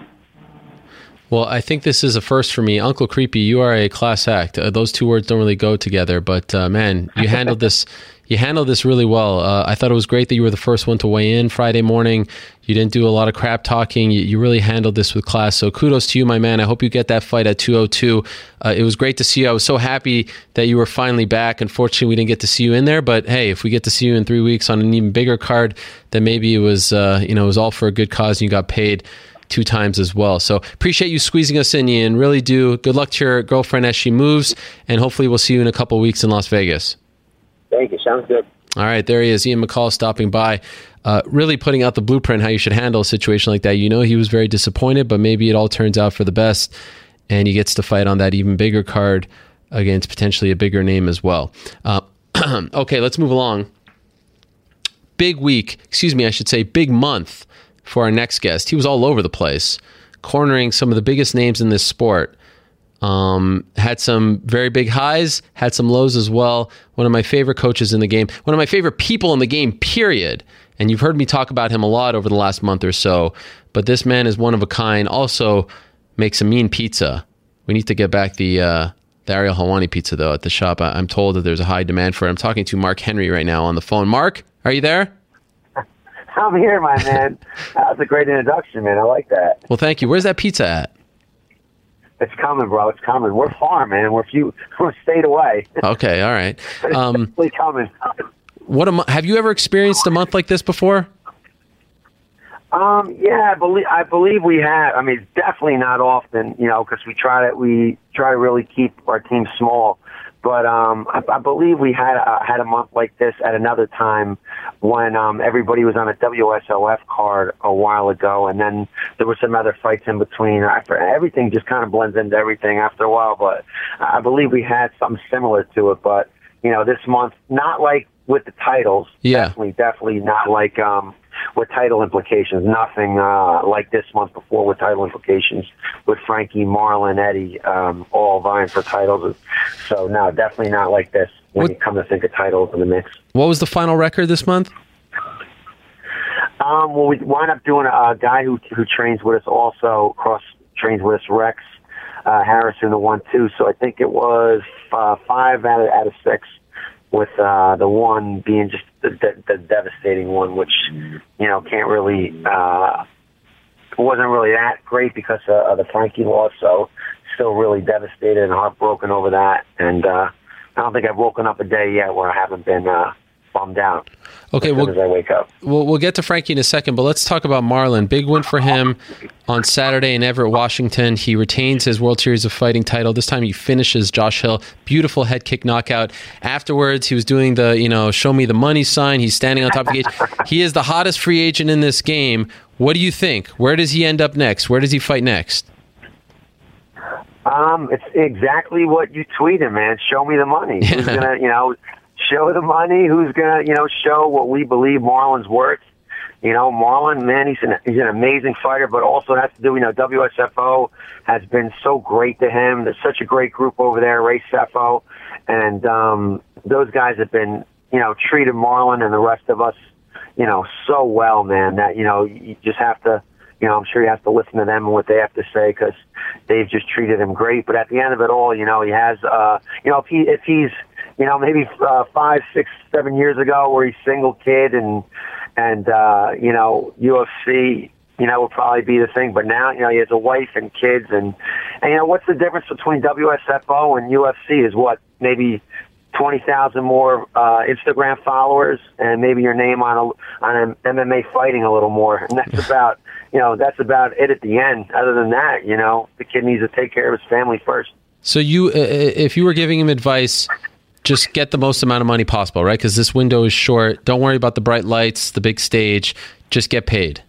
Speaker 2: Well, I think this is a first for me. Uncle Creepy, you are a class act. Uh, those two words don't really go together, but uh, man, you handled this *laughs* you handled this really well. Uh, I thought it was great that you were the first one to weigh in Friday morning. You didn't do a lot of crap talking. You, you really handled this with class. So kudos to you, my man. I hope you get that fight at 202. Uh, it was great to see you. I was so happy that you were finally back. Unfortunately, we didn't get to see you in there. But hey, if we get to see you in three weeks on an even bigger card, then maybe it was uh, you know it was all for a good cause and you got paid two times as well. So appreciate you squeezing us in, Ian. Really do. Good luck to your girlfriend as she moves, and hopefully we'll see you in a couple weeks in Las Vegas.
Speaker 6: Thank you. Sounds good.
Speaker 2: All right, there he is, Ian McCall, stopping by, uh, really putting out the blueprint how you should handle a situation like that. You know, he was very disappointed, but maybe it all turns out for the best, and he gets to fight on that even bigger card against potentially a bigger name as well. Uh, *clears throat* okay, let's move along. Big week, excuse me, I should say, big month for our next guest. He was all over the place, cornering some of the biggest names in this sport. Um, had some very big highs, had some lows as well. One of my favorite coaches in the game, one of my favorite people in the game, period. And you've heard me talk about him a lot over the last month or so. But this man is one of a kind. Also, makes a mean pizza. We need to get back the uh, the Ariel Helwani pizza though at the shop. I, am told that there's a high demand for it. I'm talking to Mark Henry right now on the phone. Mark, are you there? *laughs*
Speaker 8: I'm here, my man. That's a great introduction, man. I like that.
Speaker 2: Well, thank you. Where's that pizza at?
Speaker 8: It's coming, bro. It's coming. We're far, man. We're few. *laughs* We're a state away.
Speaker 2: Okay, all right. *laughs* Um,
Speaker 8: It's coming.
Speaker 2: what a have you ever experienced a month like this before?
Speaker 8: Um, yeah, I believe I believe we have. I mean, definitely not often, you know, because we try to we try to really keep our team small. But um, I, I believe we had uh, had a month like this at another time when um, everybody was on a WSOF card a while ago, and then there were some other fights in between. After everything just kind of blends into everything after a while. But I believe we had something similar to it. But you know, this month, not like with the titles.
Speaker 2: Yeah.
Speaker 8: Definitely, definitely not like um, with title implications. Nothing uh, like this month before with title implications with Frankie, Marlon, Eddie, um, all vying for titles. So no, definitely not like this when
Speaker 2: What-
Speaker 8: you come to think of titles in the mix.
Speaker 2: What was the final record this month?
Speaker 8: Um, well, we wind up doing a, a guy who who trains with us also cross trains with us, Rex uh, Harrison, the one two. So I think it was uh, five out of out of six, with uh, the one being just the, the, the devastating one, which you know can't really uh, wasn't really that great because uh, of the Frankie loss. So still really devastated and heartbroken over that. And uh, I don't think I've woken up a day yet where I haven't been uh, bummed out.
Speaker 2: Okay,
Speaker 8: as
Speaker 2: well,
Speaker 8: as I wake up.
Speaker 2: We'll, we'll get to Frankie in a second, but let's talk about Marlon. Big win for him on Saturday in Everett, Washington. He retains his World Series of Fighting title. This time he finishes Josh Hill. Beautiful head kick knockout. Afterwards, he was doing the, you know, show me the money sign. He's standing on top of the *laughs* cage. He is the hottest free agent in this game. What do you think? Where does he end up next? Where does he fight next?
Speaker 8: Um, it's exactly what you tweeted, man. Show me the money. Who's *laughs* gonna, you know, show the money? Who's gonna, you know, show what we believe Marlon's worth? You know, Marlon, man, he's an he's an amazing fighter, but also has to do, you know, WSFO has been so great to him. There's such a great group over there, Ray Sefo, and um, those guys have been, you know, treated Marlon and the rest of us, you know, so well, man. That you know, you just have to you know, I'm sure he has to listen to them and what they have to say because they've just treated him great. But at the end of it all, you know, he has, uh, you know, if he if he's, you know, maybe uh, five, six, seven years ago where he's single kid and and uh, you know UFC, you know, will probably be the thing. But now, you know, he has a wife and kids, and and you know, what's the difference between WSFO and UFC? Is what maybe twenty thousand more uh, Instagram followers, and maybe your name on a on an MMA fighting a little more, and that's *laughs* about you know that's about it at the end. Other than that, you know, the kid needs to take care of his family first.
Speaker 2: So you, uh, if you were giving him advice, just get the most amount of money possible, right? Because this window is short. Don't worry about the bright lights, the big stage. Just get paid.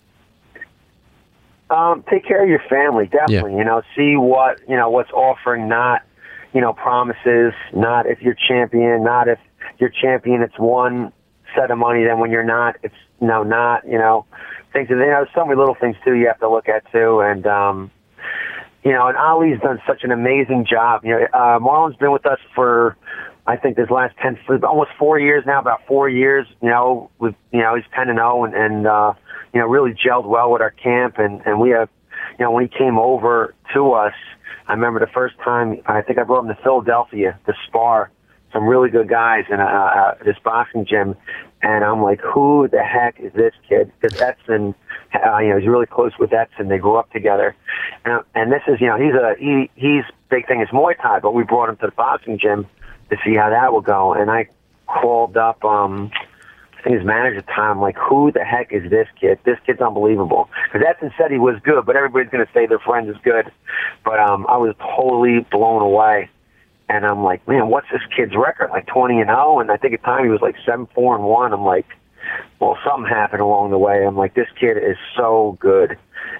Speaker 8: Um, take care of your family, definitely. You know, see what you know what's offering, not you know promises, not if you're champion, not if you're champion, it's one set of money. Then when you're not, it's you know not you know things. You know, so many little things too you have to look at too, and um, you know, and Ali's done such an amazing job. You know, uh, Marlon's been with us for, I think, this last ten, almost four years now. About four years. You know, with you know, he's ten and zero, and and uh, you know, really gelled well with our camp, and and we have, you know, when he came over to us, I remember the first time. I think I brought him to Philadelphia to spar some really good guys in uh, uh, this boxing gym, and I'm like, who the heck is this kid? Because Edson, uh, you know, he's really close with Edson. They grew up together, and, and this is, you know, he's a he he's big thing is Muay Thai, but we brought him to the boxing gym to see how that would go, and I called up. um I think his manager at the time, like, who the heck is this kid? This kid's unbelievable. Because Edson said he was good, but everybody's going to say their friend is good. But um, I was totally blown away. And I'm like, man, what's this kid's record? Like 20 and 0, and I think at the time he was like 7 4 and 1. I'm like, well, something happened along the way. I'm like, this kid is so good.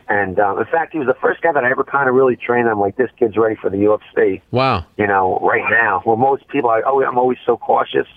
Speaker 8: And um, in fact, he was the first guy that I ever kind of really trained. I'm like, this kid's ready for the UFC.
Speaker 2: Wow.
Speaker 8: You know, right now. Well, most people, I, oh, I'm always so cautious.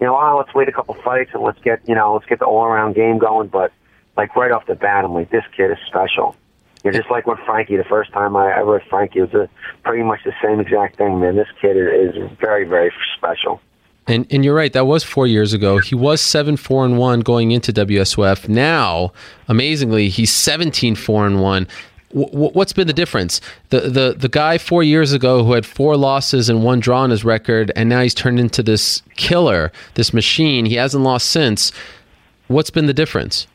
Speaker 8: You know, oh, let's wait a couple fights and let's get, you know, let's get the all-around game going. But like right off the bat, I'm like, this kid is special. You know, just like with Frankie, the first time I ever met Frankie, it was a, pretty much the same exact thing, man. This kid is, is very, very special.
Speaker 2: And and you're right. That was four years ago. He was seven four and one going into WSOF. Now, amazingly, he's 17 four and one. What's been the difference? The the the guy four years ago who had four losses and one draw on his record, and now he's turned into this killer, this machine. He hasn't lost since. What's been the difference?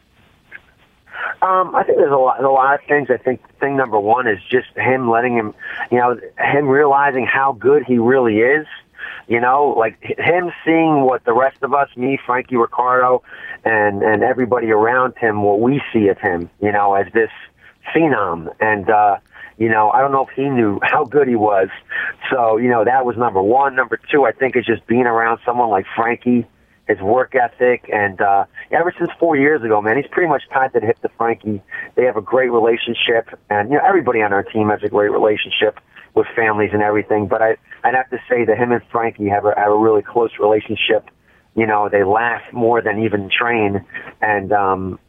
Speaker 8: Um, I think there's a lot, a lot of things. I think thing number one is just him letting him, you know, him realizing how good he really is. You know, like him seeing what the rest of us, me, Frankie Ricardo, and and everybody around him, what we see of him. You know, as this phenom, and uh, you know, I don't know if he knew *laughs* how good he was. So, you know, that was number one. Number two, I think is just being around someone like Frankie his work ethic, and uh, ever since four years ago, man, he's pretty much tied to the hip to Frankie. They have a great relationship, and you know everybody on our team has a great relationship with families and everything. But I, I'd have to say that him and Frankie have a, have a really close relationship. You know, they laugh more than even train, and um,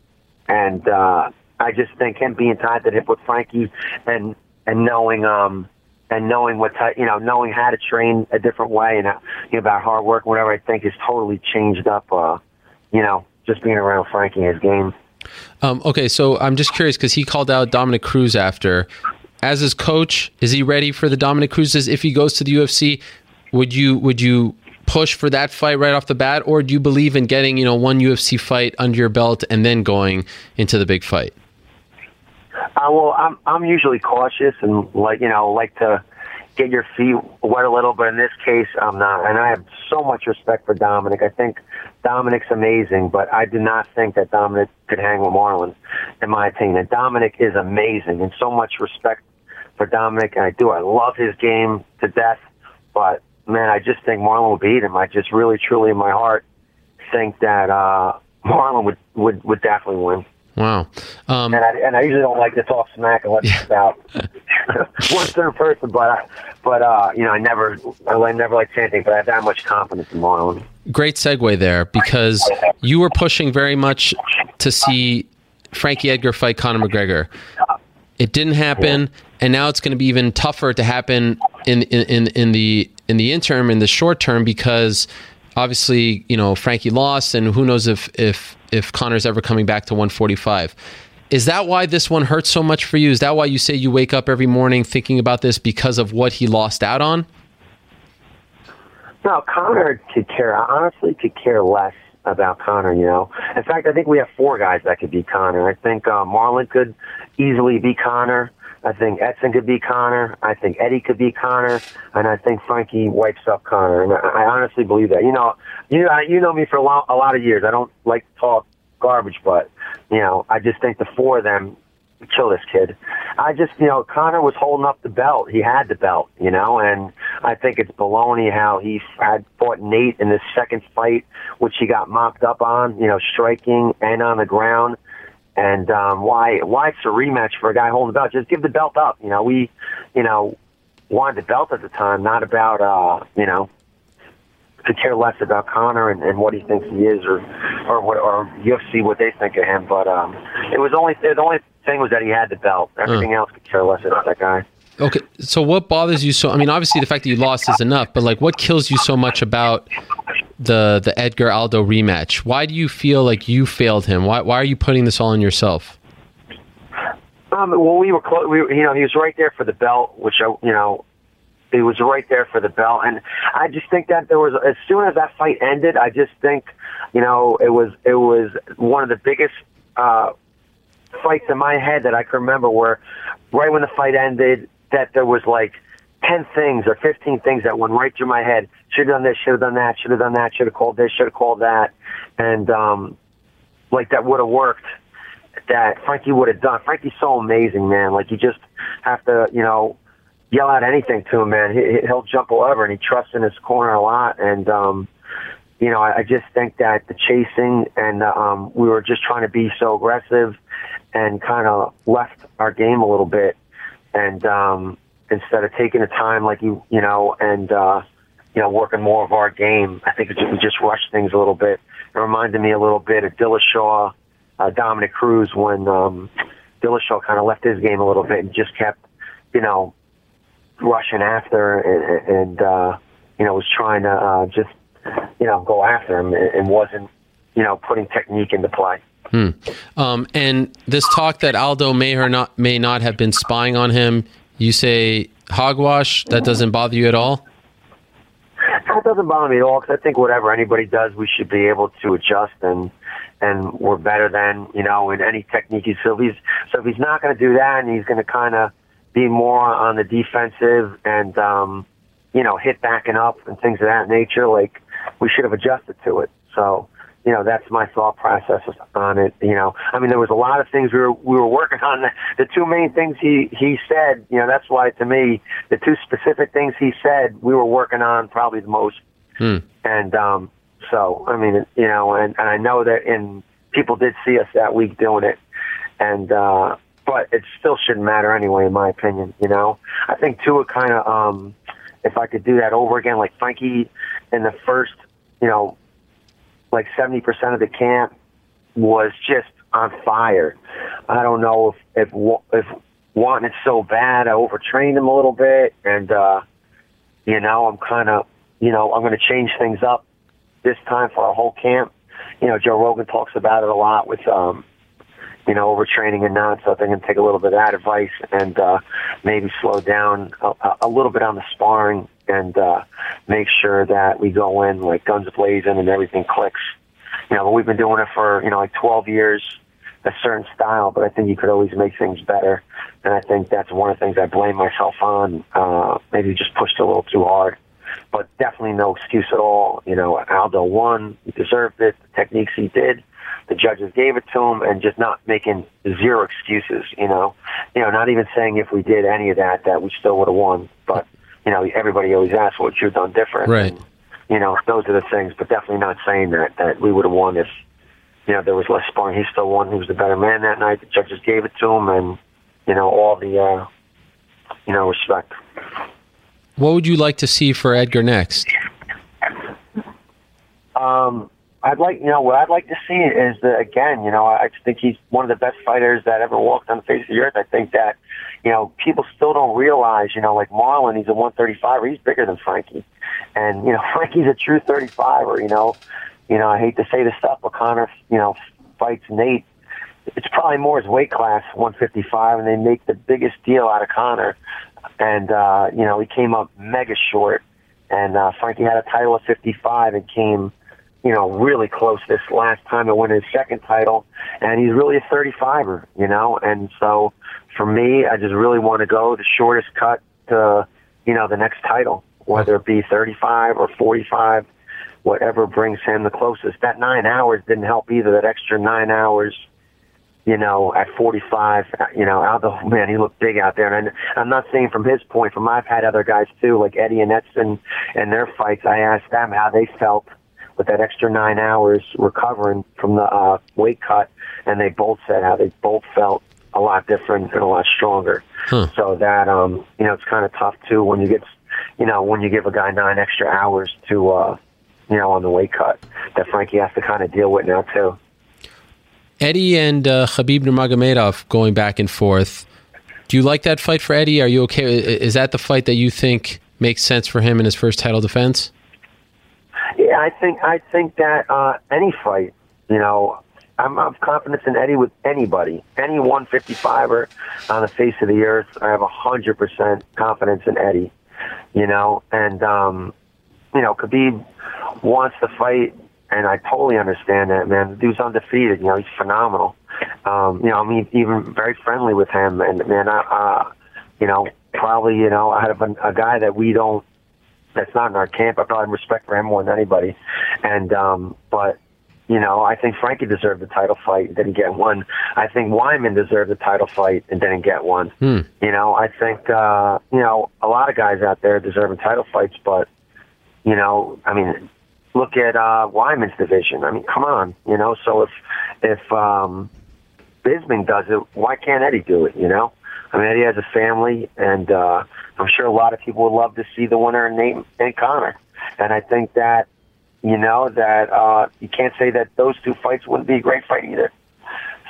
Speaker 8: and uh, I just think him being tied to the hip with Frankie and and knowing um and knowing what type, you know, knowing how to train a different way and uh, you know, about hard work, whatever I think has totally changed up. Uh, you know, just being around Frankie his game.
Speaker 2: Um, okay, so I'm just curious because he called out Dominick Cruz after. As his coach, is he ready for the Dominick Cruzes if he goes to the UFC? Would you would you push for that fight right off the bat, or do you believe in getting you know one UFC fight under your belt and then going into the big fight?
Speaker 8: Uh, well, I'm I'm usually cautious and like you know like to get your feet wet a little, but in this case, I'm not. And I have so much respect for Dominic. I think Dominic's amazing, but I do not think that Dominic could hang with Marlon, in my opinion. And Dominick is amazing, and so much respect for Dominic. And I do. I love his game to death, but man, I just think Marlon will beat him. I just really, truly, in my heart, think that uh, Marlon would would would definitely win.
Speaker 2: Wow.
Speaker 8: Um, and, I, and I usually don't like to talk smack unless yeah. it's about *laughs* one certain person, but I, but uh, you know, I never, I never like say anything, but I have that much confidence in Marlon.
Speaker 2: Great segue there because you were pushing very much to see Frankie Edgar fight Conor McGregor. It didn't happen, and now it's going to be even tougher to happen in in in the in the interim in the short term because obviously you know Frankie lost, and who knows if if if Conor's ever coming back to 145. Is that why this one hurts so much for you? Is that why you say you wake up every morning thinking about this because of what he lost out on?
Speaker 8: No, Conor could care. I honestly could care less about Conor. You know, in fact, I think we have four guys that could be Conor. I think uh, Marlon could easily be Conor. I think Edson could be Conor. I think Eddie could be Conor, and I think Frankie wipes up Conor. And I honestly believe that. You know, you know, you know me for a lot, a lot of years. I don't like to talk garbage, but you know, I just think the four of them kill this kid. I just, you know, Conor was holding up the belt. He had the belt, you know, and I think it's baloney how he had fought Nate in his second fight, which he got mopped up on, you know, striking and on the ground. And um, why why it's a rematch for a guy holding the belt? Just give the belt up. You know, we, you know, wanted the belt at the time, not about uh, you know, to care less about Conor and, and what he thinks he is, or or what or UFC what they think of him. But um, it was only the only thing was that he had the belt. Everything uh. else could care less about that guy.
Speaker 2: Okay, so what bothers you so? I mean, obviously the fact that you lost is enough, but like, what kills you so much about the the Edgar Aldo rematch? Why do you feel like you failed him? Why why are you putting this all on yourself?
Speaker 8: Um, well, we were close. We, you know, he was right there for the belt, which I, you know, he was right there for the belt, and I just think that there was as soon as that fight ended, I just think, you know, it was it was one of the biggest uh, fights in my head that I can remember. Where right when the fight ended, that there was like 10 things or 15 things that went right through my head. Should have done this, should have done that, should have done that, should have called this, should have called that. And, um, like that would have worked that Frankie would have done. Frankie's so amazing, man. Like you just have to, you know, yell out anything to him, man. He, he'll jump over and he trusts in his corner a lot. And, um, you know, I, I just think that the chasing and, um, we were just trying to be so aggressive and kind of left our game a little bit. And, um, instead of taking the time like you you know and uh you know working more of our game i think we just rushed things a little bit. It reminded me a little bit of dillashaw uh dominick cruz when um dillashaw kind of left his game a little bit and just kept you know rushing after and, and uh you know was trying to uh just you know go after him and wasn't you know putting technique into play
Speaker 2: Hmm. Um, and this talk that Aldo may or not may not have been spying on him, you say hogwash. That doesn't bother you at all.
Speaker 8: That doesn't bother me at all because I think whatever anybody does, we should be able to adjust and and we're better than you know in any technique. So if he's so if he's not going to do that, and he's going to kind of be more on the defensive and um, you know hit backing up and things of that nature, like we should have adjusted to it. So you know that's my thought process on it. You know, I mean there was a lot of things we were we were working on. The, *laughs* the two main things he he said, you know, that's why to me the two specific things he said we were working on probably the most.
Speaker 2: Hmm.
Speaker 8: And um, so I mean, you know, and, and I know that in people did see us that week doing it, and uh, but it still shouldn't matter anyway, in my opinion. You know, I think Tua kind of um, if I could do that over again, like Frankie in the first, you know, like seventy percent of the camp was just on fire. I don't know if if if wanting it so bad, I overtrained him a little bit, and uh, you know, I'm kind of, you know, I'm going to change things up this time for our whole camp. You know, Joe Rogan talks about it a lot with, um, you know, overtraining and not. So I think I'm take a little bit of that advice and uh, maybe slow down a, a little bit on the sparring and uh, make sure that we go in like guns blazing and everything clicks. You know, but we've been doing it for you know like 12 years, a certain style. But I think you could always make things better, and I think that's one of the things I blame myself on. Uh, maybe just pushed a little too hard but definitely no excuse at all. You know, Aldo won. He deserved it. The techniques he did. The judges gave it to him, and just not making zero excuses. You know, you know, not even saying if we did any of that that we still would have won. But you know, everybody always asks what you've done different.
Speaker 2: Right.
Speaker 8: And, you know, those are the things. But definitely not saying that that we would have won if you know there was less sparring. He still won. He was the better man that night. The judges gave it to him, and you know all the uh, you know respect.
Speaker 2: What would you like to see for Edgar next?
Speaker 8: Um, I'd like, you know, what I'd like to see is that again, you know, I just think he's one of the best fighters that ever walked on the face of the earth. I think that, you know, people still don't realize, you know, like Marlon, he's a 135er. He's bigger than Frankie, and you know, *laughs* Frankie's a true 35er. You know, you know, I hate to say this stuff, but Conor, you know, fights Nate. It's probably more his weight class, 155, and they make the biggest deal out of Conor and uh, you know he came up mega short. And uh, Frankie had a title of 55 and came, you know, really close this last time to win his second title. And he's really a 35er, you know. And so for me, I just really want to go the shortest cut to, you know, the next title, whether it be 35 or 45, whatever brings him the closest. That nine hours didn't help either. That extra nine hours you know, at 45, you know, Aldo, oh, man, he looked big out there. And I'm not saying from his point, from I've had other guys too, like Eddie and Edson and their fights. I asked them how they felt with that extra nine hours recovering from the uh, weight cut, and they both said how they both felt a lot different and a lot stronger.
Speaker 2: Huh.
Speaker 8: So that, um, you know, it's kind of tough too when you get, you know, when you give a guy nine extra hours to, uh, you know, on the weight cut that Frankie has to kind of deal with now too.
Speaker 2: Eddie and uh, Khabib Nurmagomedov going back and forth. Do you like that fight for Eddie? Are you okay? Is that the fight that you think makes sense for him in his first title defense?
Speaker 8: Yeah, I think I think that uh, any fight, you know, I'm of confidence in Eddie with anybody, any 155er on the face of the earth. I have a hundred percent confidence in Eddie, you know, and um, you know, Khabib wants to fight and I totally understand that, man. The dude's undefeated. You know, he's phenomenal. Um, you know, I mean, even very friendly with him. And man, I, uh, you know, probably, you know, out of a, a guy that we don't, that's not in our camp, I probably respect for him more than anybody. And, um, but, you know, I think Frankie deserved the title fight and didn't get one. I think Weidman deserved the title fight and didn't get one.
Speaker 2: Hmm.
Speaker 8: You know, I think, uh, you know, a lot of guys out there deserving title fights, but, you know, I mean, look at uh, Weidman's division. I mean, come on, you know. So if if um, Bisping does it, why can't Eddie do it? You know, I mean, Eddie has a family, and uh, I'm sure a lot of people would love to see the winner in Nate and Conor. And I think that you know that uh, you can't say that those two fights wouldn't be a great fight either.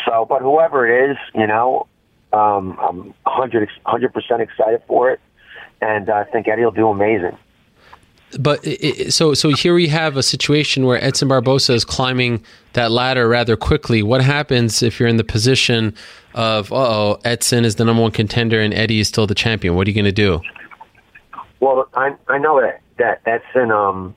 Speaker 8: So, but whoever it is, you know, um, I'm 100 percent excited for it, and I think Eddie will do amazing
Speaker 2: but it, so so here we have a situation where Edson Barboza is climbing that ladder rather quickly. What happens if you're in the position of oh Edson is the number one contender and Eddie is still the champion? What are you going to do?
Speaker 8: Well, I I know that that Edson um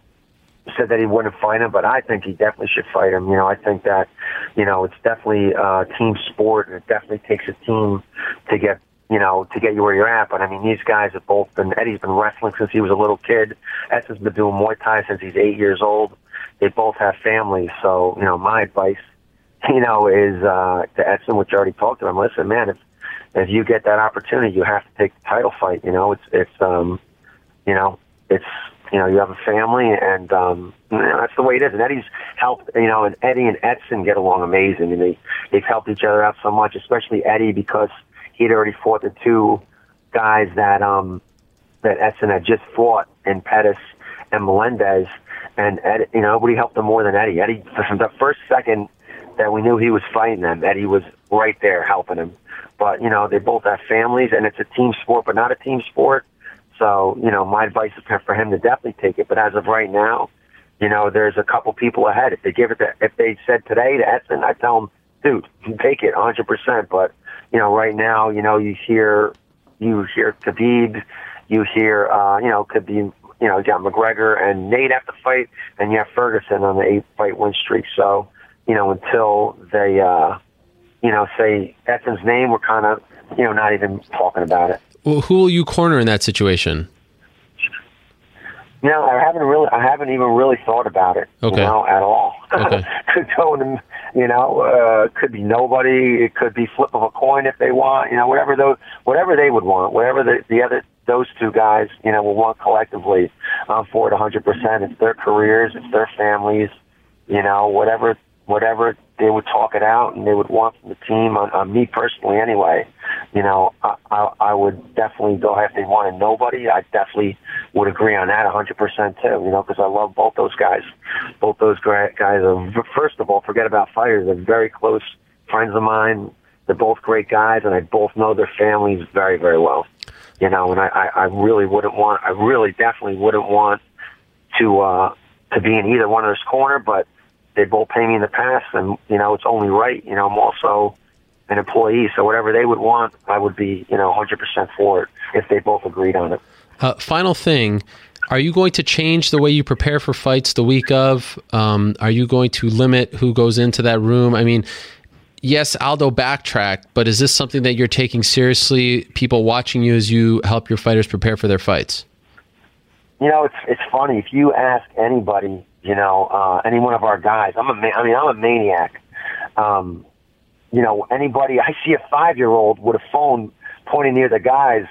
Speaker 8: said that he wouldn't fight him, but I think he definitely should fight him. You know, I think that, you know, it's definitely a team sport, and it definitely takes a team to get, you know, to get you where you're at. But I mean, these guys have both been. Eddie's been wrestling since he was a little kid. Edson's been doing Muay Thai since he's eight years old. They both have families, so you know, my advice, *laughs* you know, is uh, to Edson, which I already talked to him. Listen, man, if if you get that opportunity, you have to take the title fight. You know, it's it's um, you know, it's you know, you have a family, and um, you know, that's the way it is. And Eddie's helped, you know, and Eddie and Edson get along amazing, and they they've helped each other out so much, especially Eddie because he'd already fought the two guys that um that Edson had just fought in Pettis and Melendez, and Ed, you know, nobody helped him more than Eddie. Eddie, from the first second that we knew he was fighting them, Eddie was right there helping him. But you know, they both have families, and it's a team sport, but not a team sport so, you know, my advice is for him to definitely take it. But as of right now, you know, there's a couple people ahead. If they give it to, if they said today to Edson, I'd tell him, dude, take it 100%. But, you know, right now, you know, you hear, you hear Khabib, you hear, uh, you know, could be, you know, John McGregor and Nate have to fight, and you have Ferguson on the eight fight win streak. So, you know, until they, uh, you know, say Edson's name, we're kind of, you know, not even talking about it.
Speaker 2: Well, who will you corner in that situation?
Speaker 8: You know, I haven't really, I haven't even really thought about it.
Speaker 2: Okay.
Speaker 8: You know, at all.
Speaker 2: Okay. *laughs*
Speaker 8: could go in, you know, uh, could be nobody. It could be flip of a coin if they want. You know, whatever those, whatever they would want, whatever the the other those two guys, you know, will want collectively. I'm for it 100. percent It's their careers, it's their families. You know, whatever whatever they would talk it out and they would want from the team. On, on me personally, anyway, you know, I, I, I would definitely go if they wanted nobody. I definitely would agree on that 100% too. You know, because I love both those guys. Both those guys are first of all, forget about fighters. They're very close friends of mine. They're both great guys, and I both know their families very, very well. You know, and I, I, I really wouldn't want. I really definitely wouldn't want to uh, to be in either one of this corner, but they both pay me in the past, and you know it's only right. You know, I'm also an employee, so whatever they would want, I would be you know 100% for it if they both agreed on it.
Speaker 2: Uh, final thing. Are you going to change the way you prepare for fights the week of? Um, are you going to limit who goes into that room? I mean, yes, Aldo backtracked, but is this something that you're taking seriously? People watching you as you help your fighters prepare for their fights.
Speaker 8: You know, it's it's funny if you ask anybody you know, uh, any one of our guys. I'm a, ma- I mean, I'm a maniac. Um, you know, anybody, I see a five year old with a phone pointing near the guys,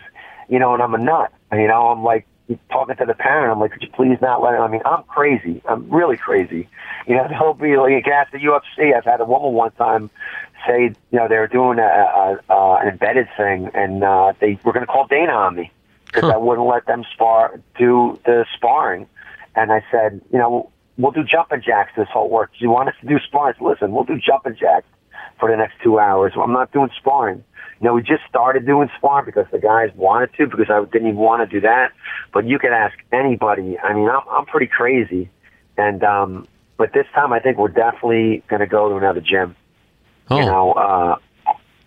Speaker 8: you know, and I'm a nut. You know, I'm like talking to the parent. I'm like, could you please not let him? I mean, I'm crazy. I'm really crazy. You know, *laughs* he'll be like, the UFC. I've had a woman one time say, you know, they were doing a, a, a an embedded thing, and uh, they were going to call Dana on me because huh. I wouldn't let them spar do the sparring. And I said, you know, we'll do jumping jacks this whole work. Do you want us to do sparring? Listen, we'll do jumping jacks for the next two hours. I'm not doing sparring. You know, we just started doing sparring because the guys wanted to, because I didn't even want to do that. But you could ask anybody. I mean, I'm, I'm pretty crazy. And, um, but this time I think we're definitely going to go to another gym.
Speaker 2: Oh.
Speaker 8: You know, uh,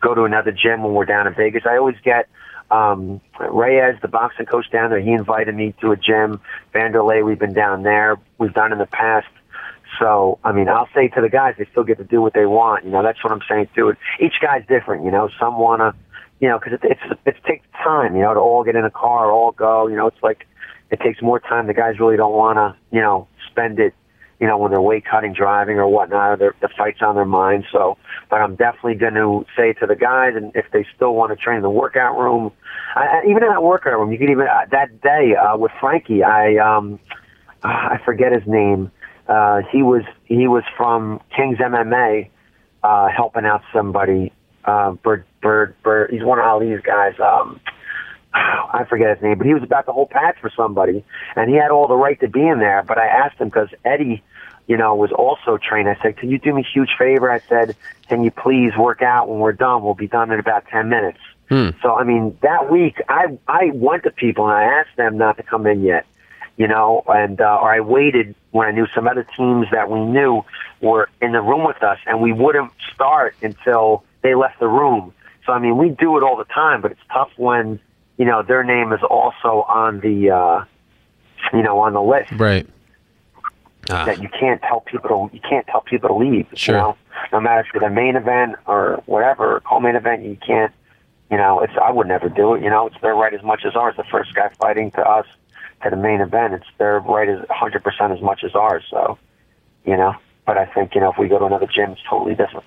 Speaker 8: go to another gym when we're down in Vegas. I always get, um, Reyes, the boxing coach down there, he invited me to a gym. Wanderlei, we've been down there. We've done in the past. So, I mean, I'll say to the guys, they still get to do what they want. You know, that's what I'm saying too. Each guy's different. You know, some want to, you know, because it, it's it takes time. You know, to all get in a car, all go. You know, it's like it takes more time. The guys really don't want to, you know, spend it you know, when they're weight cutting, driving, or whatnot, or the fight's on their mind. So, but I'm definitely going to say to the guys, and if they still want to train in the workout room, I, even in that workout room, you can even uh, that day uh, with Frankie, I um, uh, I forget his name. Uh, he was he was from King's MMA, uh, helping out somebody. Uh, Bird, Bird, Bird. He's one of Ali's guys. Um, *sighs* I forget his name, but he was about to hold pads for somebody, and he had all the right to be in there. But I asked him because Eddie, you know, was also trained. I said, "Can you do me a huge favor?" I said, "Can you please work out when we're done? We'll be done in about ten minutes."
Speaker 2: Hmm.
Speaker 8: So I mean, that week I I went to people and I asked them not to come in yet, you know, and uh, or I waited when I knew some other teams that we knew were in the room with us, and we wouldn't start until they left the room. So I mean, we do it all the time, but it's tough when you know, their name is also on the, uh, you know, on the list.
Speaker 2: Right.
Speaker 8: ah. that you can't tell people to you can't tell people to leave.
Speaker 2: Sure.
Speaker 8: You know? No matter if it's the main event or whatever, co-main event, you can't. You know, it's I would never do it. You know, it's their right as much as ours. The first guy fighting to us to the main event, it's their right as 100% as much as ours. So, you know, but I think you know if we go to another gym, it's totally different.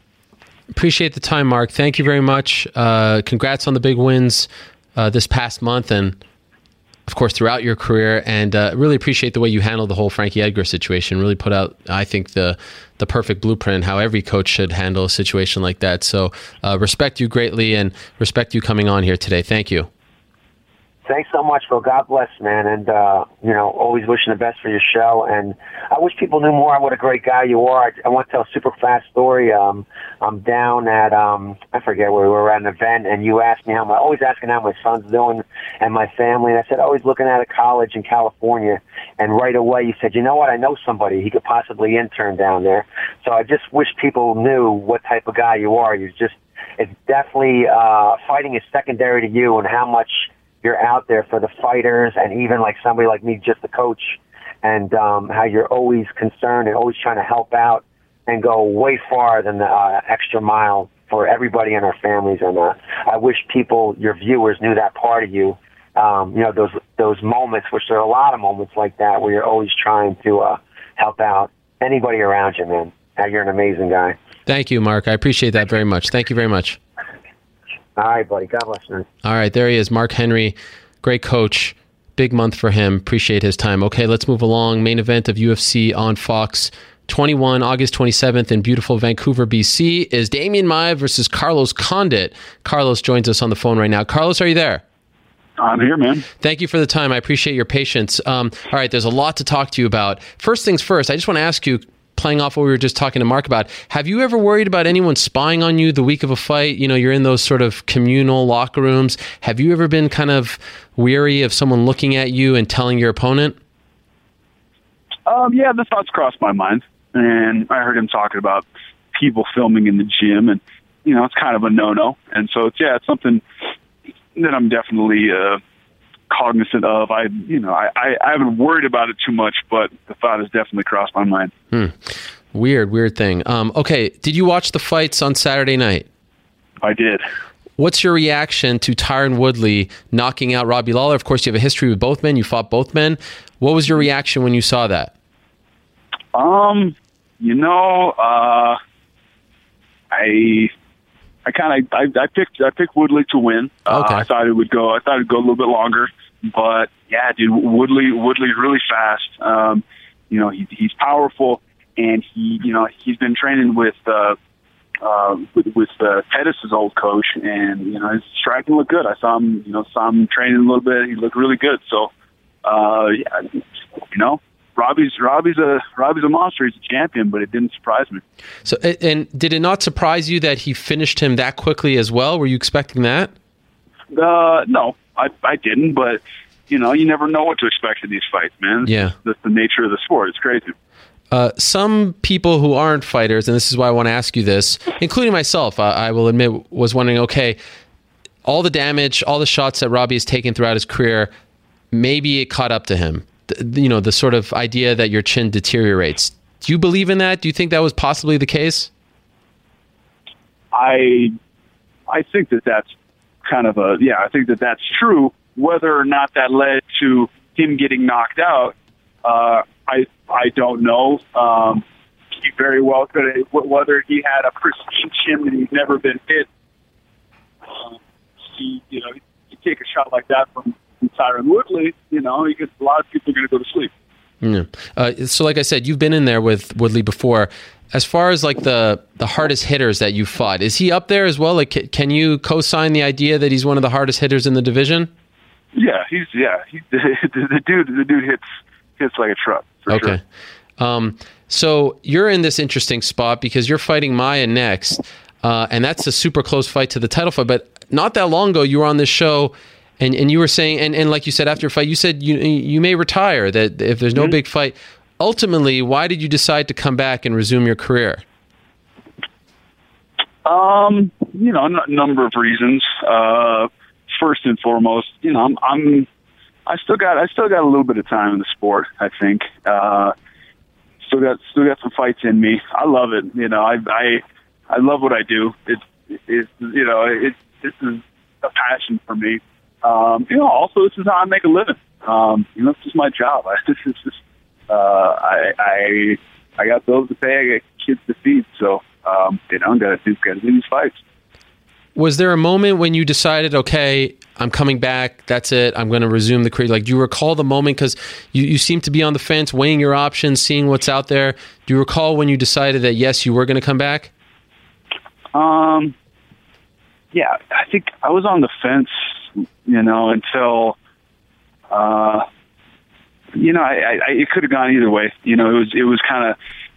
Speaker 2: Appreciate the time, Mark. Thank you very much. Uh, congrats on the big wins uh, this past month, and of course throughout your career. And uh, really appreciate the way you handled the whole Frankie Edgar situation. Really put out, I think, the the perfect blueprint how every coach should handle a situation like that. So uh, respect you greatly, and respect you coming on here today. Thank you
Speaker 8: thanks so much, Phil. God bless, man. And, uh, you know, always wishing the best for your show. And I wish people knew more what a great guy you are. I, I want to tell a super fast story. Um, I'm down at, um, I forget where we were at an event, and you asked me how my, always asking how my son's doing and my family. And I said, always looking at a college in California. And right away you said, you know what? I know somebody. He could possibly intern down there. So I just wish people knew what type of guy you are. You're just, it's definitely, uh, fighting is secondary to you and how much, you're out there for the fighters and even like somebody like me, just the coach, and um, how you're always concerned and always trying to help out and go way far than the uh, extra mile for everybody and our families. And uh, I wish people, your viewers, knew that part of you. Um, you know those those moments, which there are a lot of moments like that, where you're always trying to uh, help out anybody around you, man. You're an amazing guy.
Speaker 2: Thank you, Mark. I appreciate that very much. Thank you very much.
Speaker 8: All right, buddy. God bless you.
Speaker 2: All right, there he is, Mark Henry, great coach. Big month for him. Appreciate his time. Okay, let's move along. Main event of UFC on Fox 21, August 27th in beautiful Vancouver, BC, is Demian Maia versus Carlos Condit. Carlos joins us on the phone right now. Carlos, are you there?
Speaker 9: I'm here, man.
Speaker 2: Thank you for the time. I appreciate your patience. Um, all right, there's a lot to talk to you about. First things first, I just want to ask you playing off what we were just talking to Mark about, have you ever worried about anyone spying on you the week of a fight? You know, you're in those sort of communal locker rooms. Have you ever been kind of weary of someone looking at you and telling your opponent?
Speaker 9: Um, yeah, the thoughts crossed my mind, and I heard him talking about people filming in the gym, and you know, it's kind of a no-no. And so, it's, yeah, it's something that I'm definitely uh, cognizant of. I, you know, I, I, I haven't worried about it too much, but the thought has definitely crossed my mind.
Speaker 2: Hmm. Weird, weird thing. Um, okay, did you watch the fights on Saturday night?
Speaker 9: I did.
Speaker 2: What's your reaction to Tyron Woodley knocking out Robbie Lawler? Of course, you have a history with both men. You fought both men. What was your reaction when you saw that?
Speaker 9: Um, you know, uh, I I kind of I, I picked I picked Woodley to win. Uh, okay. I thought it would go. I thought it'd go a little bit longer, but yeah, dude, Woodley Woodley's really fast. Um, you know, he, he's powerful, and he you know he's been training with. Uh, uh, with, with uh, Pettis' old coach, and you know his striking looked good. I saw him, you know, saw him training a little bit. He looked really good. So, uh, yeah, you know, Robbie's Robbie's a Robbie's a monster. He's a champion, but it didn't surprise me.
Speaker 2: So, and did it not surprise you that he finished him that quickly as well? Were you expecting that?
Speaker 9: Uh, no, I I didn't. But you know, you never know what to expect in these fights, man.
Speaker 2: Yeah,
Speaker 9: that's the nature of the sport. It's crazy.
Speaker 2: Uh, some people who aren't fighters, and this is why I want to ask you this, including myself, I, I will admit, was wondering, okay, all the damage, all the shots that Robbie has taken throughout his career, maybe it caught up to him you know the sort of idea that your chin deteriorates. Do you believe in that? Do you think that was possibly the case?
Speaker 9: I I think that that's kind of a yeah. I think that that's true. Whether or not that led to him getting knocked out, uh, I I don't know. Um, he very well could whether he had a pristine chin and he's never been hit. Uh, he you know you take a shot like that from Tyron Woodley, you know, he gets, a lot of people are going to go to sleep.
Speaker 2: Yeah. Uh, so, like I said, you've been in there with Woodley before. As far as like the the hardest hitters that you fought, is he up there as well? Like, can you co-sign the idea that he's one of the hardest hitters in the division?
Speaker 9: Yeah, he's yeah. He, *laughs* the, the dude, the dude hits hits like a truck.
Speaker 2: okay.
Speaker 9: Sure.
Speaker 2: Um, so you're in this interesting spot because you're fighting Maia next, uh, and that's a super close fight to the title fight. But not that long ago, you were on this show and and you were saying, and, and like you said after a fight, you said you you may retire. That if there's no mm-hmm. big fight, ultimately, why did you decide to come back and resume your career?
Speaker 9: Um, you know, a number of reasons. Uh, first and foremost, you know, I'm, I'm, I still got, I still got a little bit of time in the sport. I think. Uh, still got still got some fights in me. I love it. You know, I I I love what I do. It's it's you know it this is a passion for me. Um, you know, also this is how I make a living. Um, you know, this is my job. *laughs* I, this is just uh, I I I got bills to pay. I got kids to feed. So um, you know, got to do got to do these fights.
Speaker 2: Was there a moment when you decided, okay, I'm coming back. That's it. I'm going to resume the career. Like, do you recall the moment? Because you, you seem to be on the fence, weighing your options, seeing what's out there. Do you recall when you decided that yes, you were going to come back?
Speaker 9: Um, yeah, I think I was on the fence, you know, until, uh, you know, I, I it could have gone either way. You know, it was it was kind of,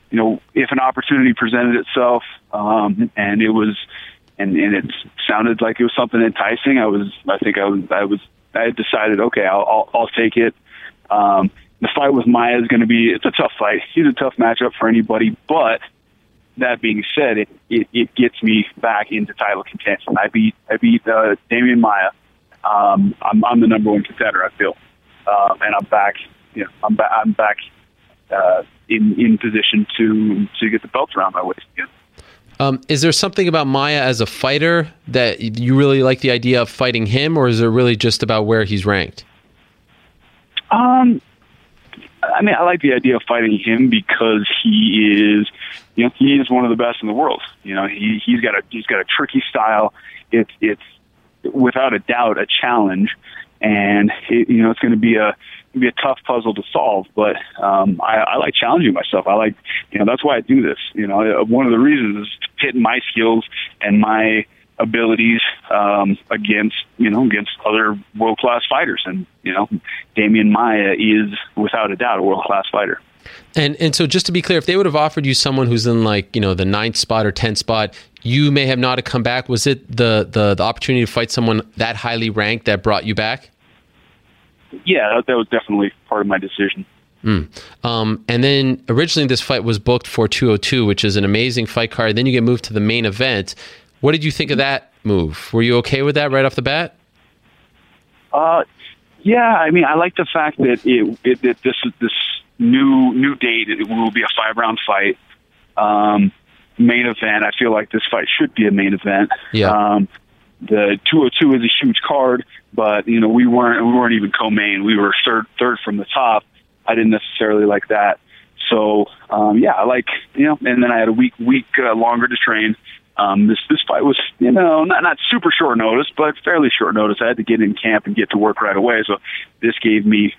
Speaker 9: you know, if an opportunity presented itself, um, and it was, and and it sounded like it was something enticing. I was, I think I was, I was, I had decided, okay, I'll I'll, I'll take it. Um, the fight with Maia is going to be it's a tough fight. He's a tough matchup for anybody, but that being said, it, it, it gets me back into title contention. I beat I beat uh, Demian Maia. Um, I'm, I'm the number one contender. I feel, um, and I'm back. You know, I'm, ba- I'm back uh, in in position to to get the belt around my waist again.
Speaker 2: Um, is there something about Maia as a fighter that you really like the idea of fighting him, or is it really just about where he's ranked?
Speaker 9: Um, I mean, I like the idea of fighting him because he is, you know, he is one of the best in the world. You know, he he's got a he's got a tricky style. It's it's without a doubt a challenge, and it, you know it's going to be a be a tough puzzle to solve. But um, I, I like challenging myself. I like you know that's why I do this. You know, one of the reasons is to pit my skills and my abilities um, against you know against other world class fighters, and you know Demian Maia is without a doubt a world class fighter.
Speaker 2: And and so just to be clear, if they would have offered you someone who's in like you know the ninth spot or tenth spot, you may have not have come back. Was it the the, the opportunity to fight someone that highly ranked that brought you back?
Speaker 9: Yeah, that, that was definitely part of my decision.
Speaker 2: Mm. Um, and then originally this fight was booked for 202, which is an amazing fight card. Then you get moved to the main event. What did you think of that move? Were you okay with that right off the bat?
Speaker 9: Uh, yeah. I mean, I like the fact that it, it that this this new new date it will be a five round fight. Um, main event. I feel like this fight should be a main event.
Speaker 2: Yeah.
Speaker 9: Um, the 202 is a huge card, but you know we weren't we weren't even co-main. We were third third from the top. I didn't necessarily like that. So um, yeah, I like you know, and then I had a week week uh, longer to train. Um, this this fight was you know not not super short notice, but fairly short notice. I had to get in camp and get to work right away, so this gave me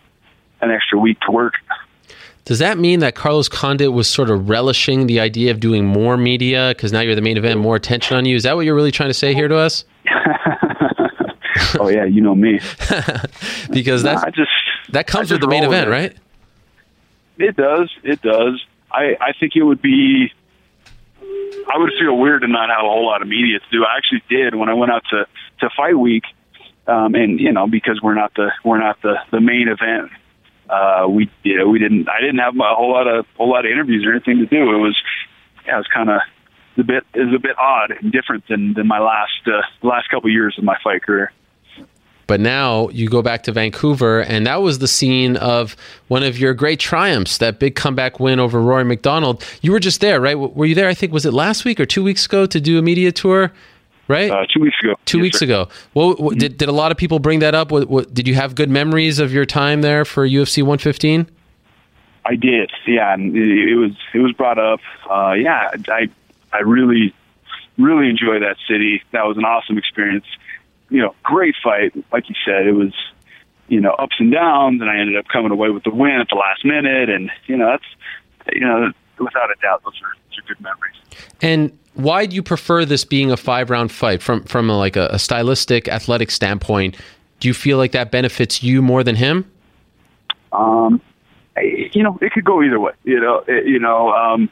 Speaker 9: an extra week to work.
Speaker 2: Does that mean that Carlos Condit was sort of relishing the idea of doing more media because now you're the main event, more attention on you? Is that what you're really trying to say here to us? *laughs* *laughs*
Speaker 9: oh yeah, you know me. *laughs*
Speaker 2: because that's
Speaker 9: just
Speaker 2: that comes with the main event, right?
Speaker 9: It does. It does. I I think it would be. I would feel weird to not have a whole lot of media to do. I actually did when I went out to to fight week, um, and you know because we're not the we're not the the main event. Uh, we you know we didn't I didn't have a whole lot of whole lot of interviews or anything to do. It was yeah, it was kind of a bit is a bit odd and different than than my last uh, last couple of years of my fight career.
Speaker 2: But now you go back to Vancouver, and that was the scene of one of your great triumphs, that big comeback win over Rory MacDonald. You were just there, right? Were you there? I think was it last week or two weeks ago to do a media tour, right?
Speaker 9: Uh, two weeks ago.
Speaker 2: Two
Speaker 9: yes,
Speaker 2: weeks
Speaker 9: sir.
Speaker 2: ago. Well, mm-hmm. did did a lot of people bring that up? What, what, did you have good memories of your time there for UFC 115?
Speaker 9: I did, yeah, and it, it was it was brought up. Uh, yeah, I I really really enjoy that city. That was an awesome experience you know, great fight. Like you said, it was, you know, ups and downs, and I ended up coming away with the win at the last minute. And you know, that's, you know, without a doubt, those are, those are good memories.
Speaker 2: And why do you prefer this being a five round fight from from a, like a, a, stylistic, athletic standpoint? Do you feel like that benefits you more than him?
Speaker 9: Um, you know, it could go either way. You know, it, you know, um,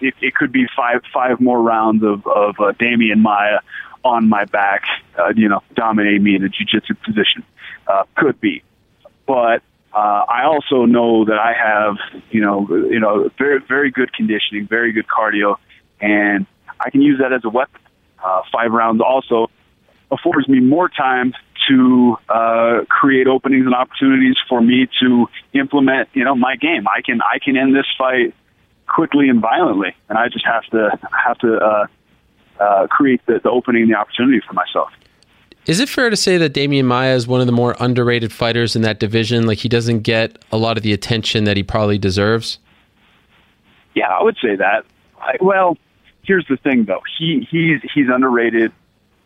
Speaker 9: it, it could be five five more rounds of of uh, Demian Maia on my back, uh, you know, dominate me in a jiu-jitsu position. Uh, could be, but uh, I also know that I have, you know, you know, very very good conditioning, very good cardio, and I can use that as a weapon. Uh, five rounds also affords me more time to uh, create openings and opportunities for me to implement, you know, my game. I can I can end this fight quickly and violently, and I just have to have to uh, uh, create the, the opening, the opportunity for myself.
Speaker 2: Is it fair to say that Demian Maia is one of the more underrated fighters in that division? Like he doesn't get a lot of the attention that he probably deserves.
Speaker 9: Yeah, I would say that. I, well, here's the thing, though. He he's he's underrated.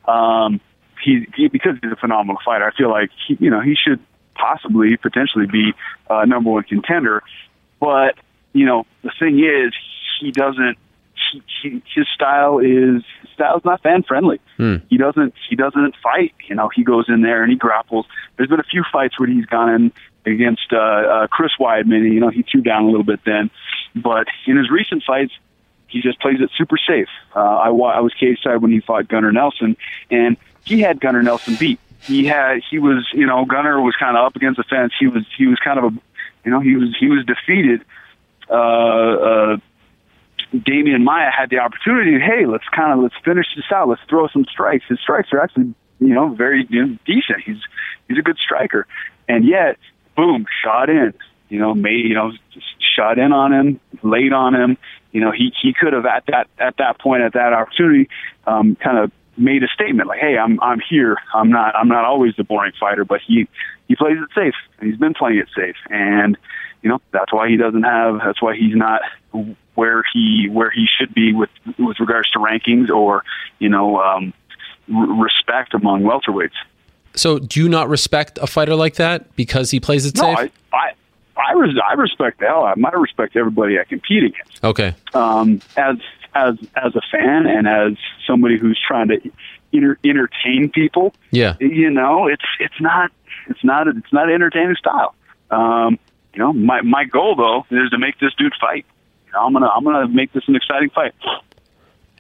Speaker 9: Um, he, he because he's a phenomenal fighter. I feel like he, you know he should possibly potentially be a number one contender. But you know the thing is, he doesn't. He, his style is his style is not fan friendly. Hmm. He doesn't he doesn't fight. You know he goes in there and he grapples. There's been a few fights where he's gone in against uh, uh, Chris Weidman. You know he threw down a little bit then, but in his recent fights, he just plays it super safe. Uh, I, I was cage side when he fought Gunnar Nelson, and he had Gunnar Nelson beat. He had he was you know Gunnar was kind of up against the fence. He was he was kind of a you know he was he was defeated. Uh, uh, Demian Maia had the opportunity. Hey, let's kind of let's finish this out. Let's throw some strikes. His strikes are actually you know very you know, decent. He's he's a good striker, and yet boom, shot in. You know, made you know shot in on him, laid on him. You know, he he could have at that at that point at that opportunity, um, kind of made a statement like, "Hey, I'm I'm here. I'm not I'm not always the boring fighter, but he he plays it safe. He's been playing it safe, and you know that's why he doesn't have. That's why he's not where he where he should be with with regards to rankings or you know um, r- respect among welterweights.
Speaker 2: So, do you not respect a fighter like that because he plays it
Speaker 9: no,
Speaker 2: safe?
Speaker 9: I, I I, res- I respect the hell. I respect everybody I compete against.
Speaker 2: Okay.
Speaker 9: Um, as as as a fan and as somebody who's trying to inter- entertain people.
Speaker 2: Yeah.
Speaker 9: You know, it's it's not it's not it's not an entertaining style. Um, you know, my my goal though is to make this dude fight. I'm gonna I'm gonna make this an exciting fight.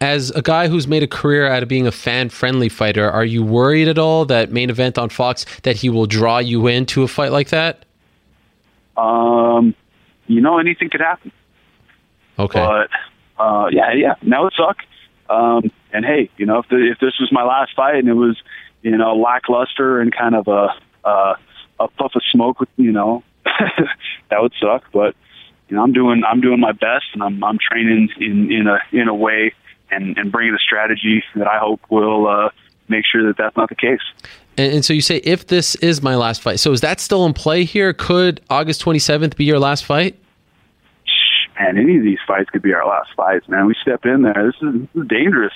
Speaker 2: As a guy who's made a career out of being a fan friendly fighter, are you worried at all that main event on Fox that he will draw you into a fight like that?
Speaker 9: Um, you know, anything could happen.
Speaker 2: Okay.
Speaker 9: But uh, yeah, yeah, that would suck. Um, and hey, you know, if the, if this was my last fight and it was, you know, lackluster and kind of a uh, a puff of smoke, with, you know, *laughs* that would suck. But you know, I'm doing I'm doing my best, and I'm I'm training in in a in a way and and bringing a strategy that I hope will uh, make sure that that's not the case.
Speaker 2: And, and, so you say, if this is my last fight, so is that still in play here? Could August 27th be your last fight?
Speaker 9: Man, any of these fights could be our last fights, man. We step in there. This is, this is dangerous.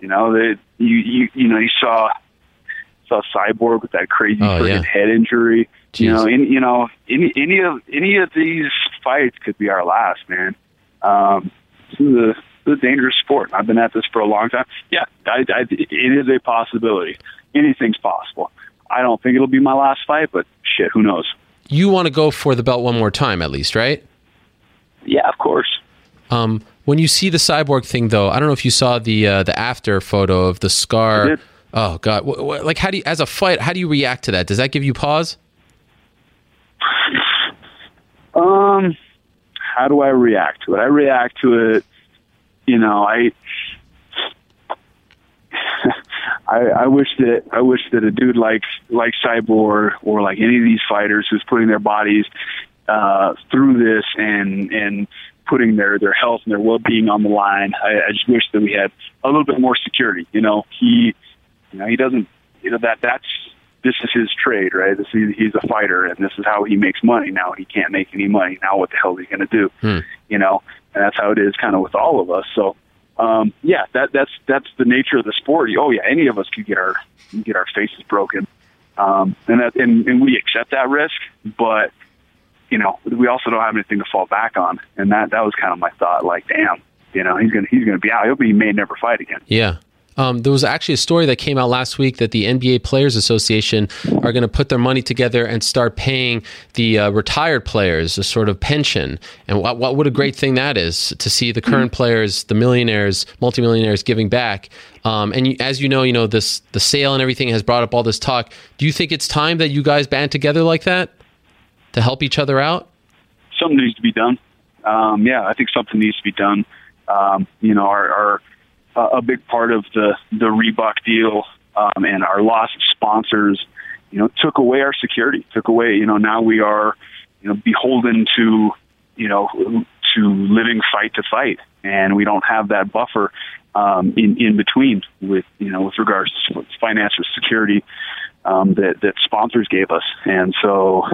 Speaker 9: You know, that you, you, you know, you saw, saw Cyborg with that crazy oh, yeah. head injury. Jeez. You know, in, you know, any, any of, any of these fights could be our last, man. Um, this is a, this is a dangerous sport. I've been at this for a long time. Yeah, I, I, it is a possibility anything's possible. I don't think it'll be my last fight, but shit, who knows?
Speaker 2: You want to go for the belt one more time, at least, right?
Speaker 9: Yeah, of course.
Speaker 2: Um, when you see the cyborg thing, though, I don't know if you saw the uh, the after photo of the scar. Oh God! Like, how do you, as a fight, how do you react to that? Does that give you pause? *laughs*
Speaker 9: Um, how do I react to it? I react to it. You know, I *laughs* I, I wish that I wish that a dude like like Cyborg or like any of these fighters who's putting their bodies uh, through this and and putting their their health and their well being on the line. I, I just wish that we had a little bit more security. You know, he you know he doesn't you know that that's this is his trade, right? This is, he's a fighter, and this is how he makes money. Now he can't make any money. Now what the hell is he going to do? Hmm. You know, and that's how it is kind of with all of us. So um, yeah, that that's that's the nature of the sport. Oh yeah, any of us could get our get our faces broken, um, and that and, and we accept that risk. But you know, we also don't have anything to fall back on, and that that was kind of my thought. Like, damn, you know, he's gonna he's gonna be out. He'll be he may never fight again.
Speaker 2: Yeah, um, there was actually a story that came out last week that the NBA Players Association are going to put their money together and start paying the uh, retired players a sort of pension. And what, what, what a great thing that is to see the current mm-hmm. players, the millionaires, multimillionaires giving back. Um, and you, as you know, you know this the sale and everything has brought up all this talk. Do you think it's time that you guys band together like that to help each other out?
Speaker 9: Something needs to be done. Um, yeah, I think something needs to be done. Um, you know, our, our a big part of the the Reebok deal um, and our loss of sponsors, you know, took away our security. Took away, you know, now we are, you know, beholden to, you know, to living fight to fight, and we don't have that buffer um, in in between with you know with regards to financial security um, that that sponsors gave us, and so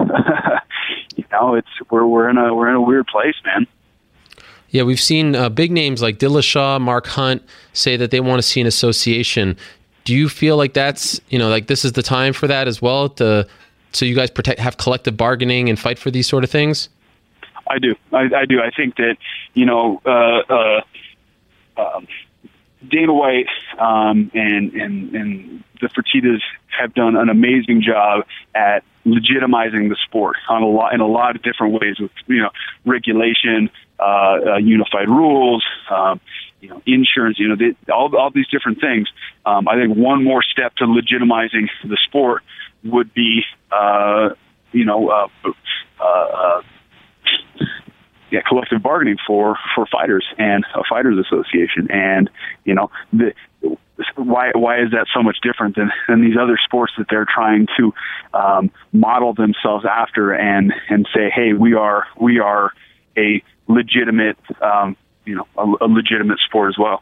Speaker 9: *laughs* you know it's we're we're in a we're in a weird place, man.
Speaker 2: Yeah, we've seen uh, big names like Dillashaw, Mark Hunt say that they want to see an association. Do you feel like that's you know like this is the time for that as well to so you guys protect have collective bargaining and fight for these sort of things?
Speaker 9: I do. I, I do. I think that you know uh, uh, um, Dana White um, and and and the Fertitas have done an amazing job at legitimizing the sport on a lot in a lot of different ways with you know regulation, uh, uh, unified rules, um, you know insurance, you know they, all all these different things. Um, I think one more step to legitimizing the sport would be uh, you know uh, uh, uh, yeah, collective bargaining for for fighters and a fighters association, and you know the why why is that so much different than, than these other sports that they're trying to um, model themselves after and and say hey we are we are a legitimate um, you know a, a legitimate sport as well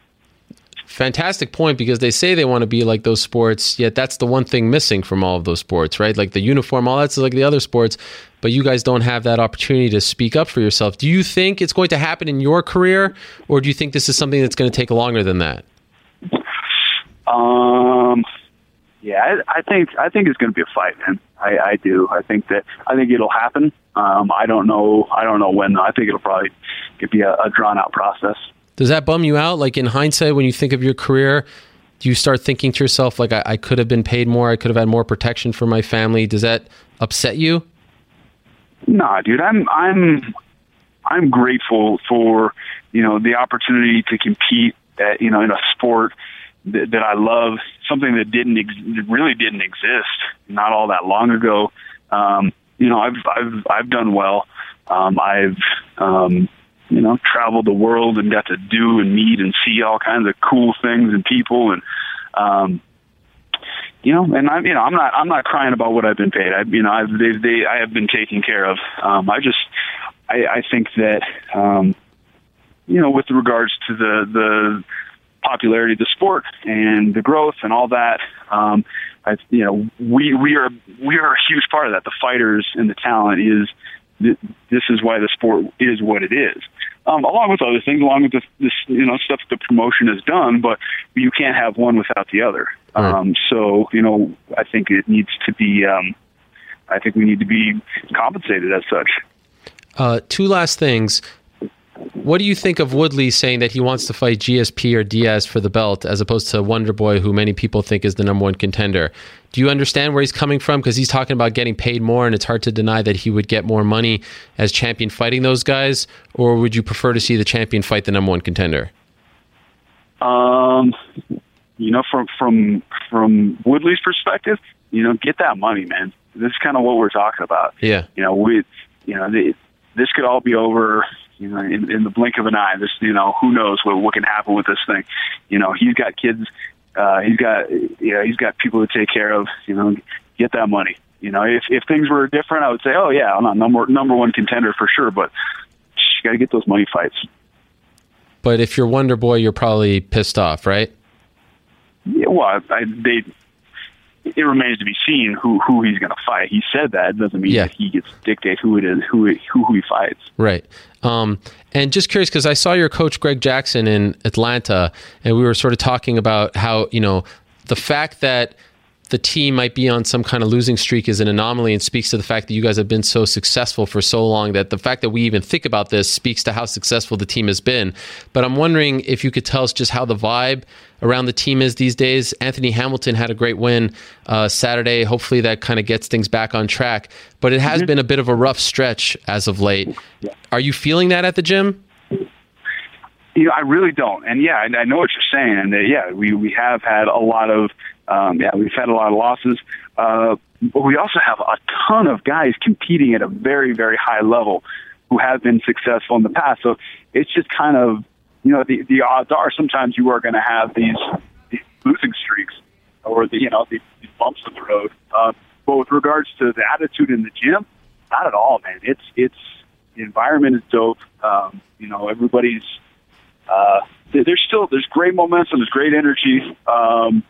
Speaker 2: fantastic point because they say they want to be like those sports, yet that's the one thing missing from all of those sports, right? Like the uniform, all that's like the other sports, but you guys don't have that opportunity to speak up for yourself. Do you think it's going to happen in your career, or do you think this is something that's going to take longer than that?
Speaker 9: Um, yeah, I, I think I think it's going to be a fight, man. I, I do. I think that I think it'll happen. Um, I don't know. I don't know when. I think it'll probably be a, a drawn out process.
Speaker 2: Does that bum you out? Like in hindsight, when you think of your career, do you start thinking to yourself, like, I, I could have been paid more, I could have had more protection for my family? Does that upset you?
Speaker 9: Nah, dude, I'm I'm I'm grateful for you know the opportunity to compete at you know in a sport that, that I love, something that didn't ex- really didn't exist not all that long ago. Um, you know, I've I've I've done well. Um, I've um, you know, traveled the world and got to do and meet and see all kinds of cool things and people and, um, you know, and I'm, you know, I'm not, I'm not crying about what I've been paid. I, you know, I've, they, they, I have been taken care of. Um, I just, I, I think that, um, you know, with regards to the, the popularity of the sport and the growth and all that, um, I, you know, we, we are, we are a huge part of that. The fighters and the talent is, this is why the sport is what it is. Um, along with other things, along with this, this, you know, stuff the promotion has done, but you can't have one without the other. Right. Um, so, you know, I think it needs to be, um, I think we need to be compensated as such.
Speaker 2: Uh, two last things. What do you think of Woodley saying that he wants to fight GSP or Diaz for the belt as opposed to Wonder Boy, who many people think is the number one contender? Do you understand where he's coming from? Because he's talking about getting paid more, and it's hard to deny that he would get more money as champion fighting those guys. Or would you prefer to see the champion fight the number one contender?
Speaker 9: Um, you know, from from from Woodley's perspective, you know, get that money, man. This is kind of what we're talking about.
Speaker 2: Yeah.
Speaker 9: You know, we, you know, the, this could all be over you know, in, in the blink of an eye. This, you know, who knows what what can happen with this thing. You know, he's got kids. Uh, he's got, you know, he's got people to take care of. You know, get that money. You know, if if things were different, I would say, oh yeah, I'm not number number one contender for sure. But you got to get those money fights.
Speaker 2: But if you're Wonder Boy, you're probably pissed off, right?
Speaker 9: Yeah, well, I, they it remains to be seen who who he's going to fight. He said that it doesn't mean yeah. that he gets to dictate who it is who it, who who he fights.
Speaker 2: Right. Um, and just curious because I saw your coach Greg Jackson in Atlanta, and we were sort of talking about how you know the fact that the team might be on some kind of losing streak is an anomaly and speaks to the fact that you guys have been so successful for so long that the fact that we even think about this speaks to how successful the team has been. But I'm wondering if you could tell us just how the vibe around the team is these days. Anthony Hamilton had a great win uh, Saturday. Hopefully that kind of gets things back on track. But it has mm-hmm. been a bit of a rough stretch as of late. Are you feeling that at the gym?
Speaker 9: You know, I really don't. And yeah, I, I know what you're saying. And uh, yeah, we, we have had a lot of um, yeah, we've had a lot of losses, uh, but we also have a ton of guys competing at a very, very high level who have been successful in the past. So it's just kind of, you know, the, the odds are sometimes you are going to have these, these losing streaks or the, you know, these, these bumps in the road. Uh, but with regards to the attitude in the gym, not at all, man. It's, it's, the environment is dope. Um, you know, everybody's uh, there's still there's great momentum, there's great energy. Um,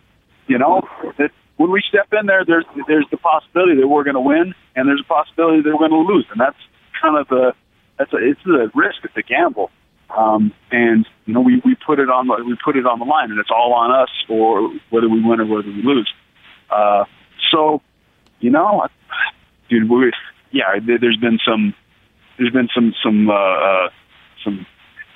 Speaker 9: you know, that when we step in there, there's there's the possibility that we're going to win, and there's a possibility that we're going to lose, and that's kind of the that's a, it's a risk, it's a gamble, um, and you know we we put it on we put it on the line, and it's all on us for whether we win or whether we lose. Uh, so, you know, dude, we, yeah, there's been some there's been some some uh, uh, some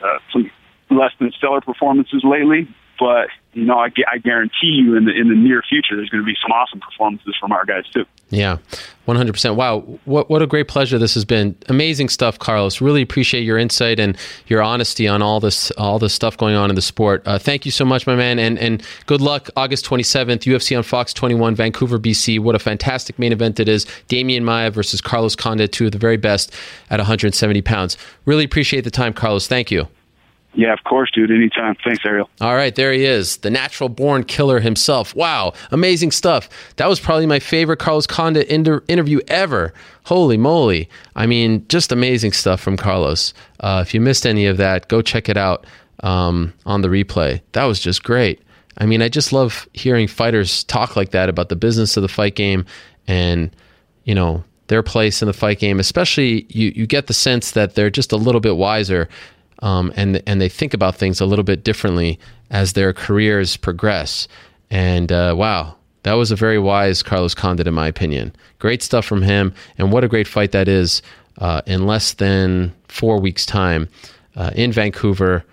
Speaker 9: uh, some less than stellar performances lately, but you know, I, I guarantee you in the in the near future, there's going to be some awesome performances from our guys too.
Speaker 2: Yeah, 100%. Wow, what what a great pleasure this has been. Amazing stuff, Carlos. Really appreciate your insight and your honesty on all this all the stuff going on in the sport. Uh, thank you so much, my man, and and good luck August 27th, UFC on Fox 21, Vancouver, BC. What a fantastic main event it is. Demian Maia versus Carlos Condit, two of the very best at 170 pounds. Really appreciate the time, Carlos. Thank you.
Speaker 9: Yeah, of course, dude. Anytime. Thanks, Ariel.
Speaker 2: All right, there he is, the natural born killer himself. Wow, amazing stuff. That was probably my favorite Carlos Condit inter- interview ever. Holy moly. I mean, just amazing stuff from Carlos. Uh, if you missed any of that, go check it out um, on the replay. That was just great. I mean, I just love hearing fighters talk like that about the business of the fight game and, you know, their place in the fight game, especially you, you get the sense that they're just a little bit wiser um, and and they think about things a little bit differently as their careers progress. And uh, wow, that was a very wise Carlos Condit, in my opinion. Great stuff from him, and what a great fight that is uh, in less than four weeks' time uh, in Vancouver.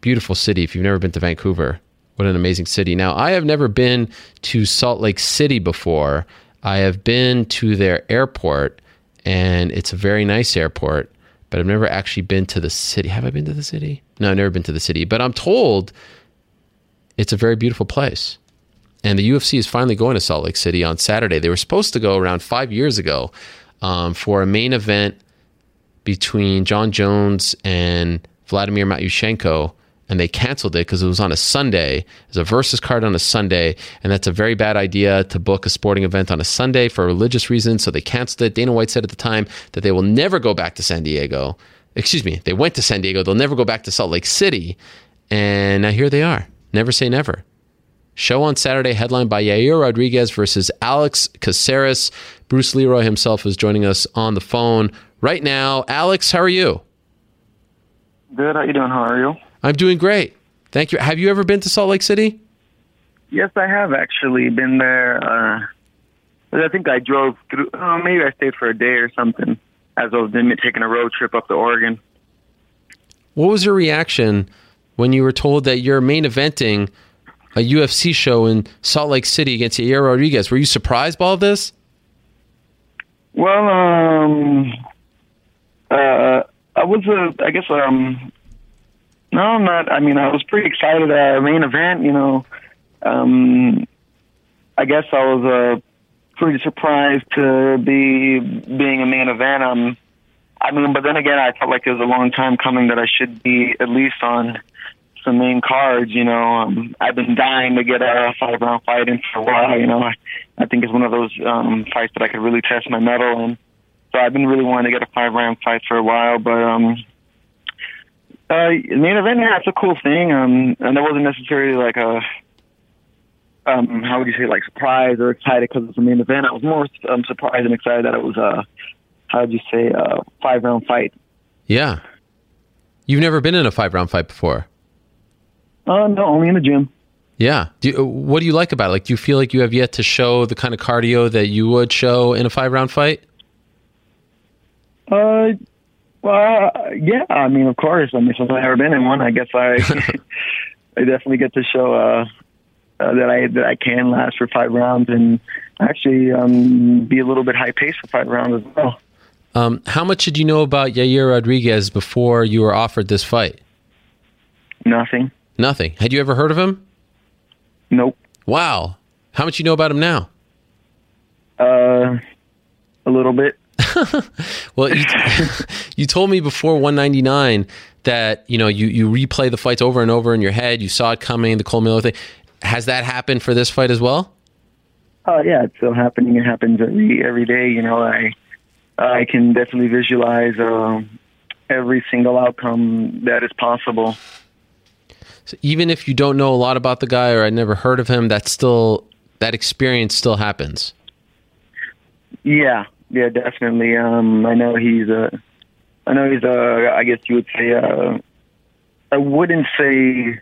Speaker 2: Beautiful city. If you've never been to Vancouver, what an amazing city. Now, I have never been to Salt Lake City before. I have been to their airport, and it's a very nice airport but I've never actually been to the city. Have I been to the city? No, I've never been to the city, but I'm told it's a very beautiful place. And the UFC is finally going to Salt Lake City on Saturday. They were supposed to go around five years ago um, for a main event between Jon Jones and Vladimir Matyushenko and they canceled it because it was on a Sunday. It's a versus card on a Sunday, and that's a very bad idea to book a sporting event on a Sunday for religious reasons. So they canceled it. Dana White said at the time that they will never go back to San Diego. Excuse me, they went to San Diego. They'll never go back to Salt Lake City. And now here they are. Never say never. Show on Saturday, headlined by Yair Rodriguez versus Alex Caceres. Bruce Leroy himself is joining us on the phone right now. Alex, how are you?
Speaker 10: Good. How you doing? How are you?
Speaker 2: I'm doing great. Thank you. Have you ever been to Salt Lake City?
Speaker 10: Yes, I have actually been there. Uh, I think I drove through. Uh, maybe I stayed for a day or something as I was taking a road trip up to Oregon.
Speaker 2: What was your reaction when you were told that you're main eventing a UFC show in Salt Lake City against Yair Rodriguez? Were you surprised by all this?
Speaker 10: Well, um, uh, I was, uh, I guess, um, no, I'm not. I mean, I was pretty excited our main event. You know, um, I guess I was uh, pretty surprised to be being a main event. Um, I mean, but then again, I felt like it was a long time coming that I should be at least on some main cards. You know, um, I've been dying to get a five round fight in for a while. You know, I, I think it's one of those um, fights that I could really test my mettle in. So I've been really wanting to get a five round fight for a while, but um, uh, main event, yeah, it's a cool thing. Um, and it wasn't necessarily like a, um, how would you say, like surprised or excited because it's a main event. I was more um, surprised and excited that it was a, how would you say, a five round fight.
Speaker 2: Yeah. You've never been in a five round fight before?
Speaker 10: Uh, no, only in the gym.
Speaker 2: Yeah. Do you, what do you like about it? Like, do you feel like you have yet to show the kind of cardio that you would show in a five round fight?
Speaker 10: Uh, well, yeah. I mean, of course. I mean, since I've never been in one, I guess I *laughs* I definitely get to show uh, uh, that I that I can last for five rounds and actually um, be a little bit high pace for five rounds as well.
Speaker 2: Um, how much did you know about Yair Rodriguez before you were offered this fight?
Speaker 10: Nothing.
Speaker 2: Nothing. Had you ever heard of him?
Speaker 10: Nope.
Speaker 2: Wow. How much you know about him now?
Speaker 10: Uh, a little bit. *laughs*
Speaker 2: well, you, *laughs* you told me before 199 that you know you you replay the fights over and over in your head. You saw it coming, the Cole Miller thing. Has that happened for this fight as well?
Speaker 10: Oh uh, yeah, it's still happening. It happens every every day. You know, I I can definitely visualize um, every single outcome that is possible.
Speaker 2: So even if you don't know a lot about the guy or I never heard of him, that's still that experience still happens.
Speaker 10: Yeah, yeah, definitely. Um, I know he's a, I know he's a. I guess you would say. A, I wouldn't say.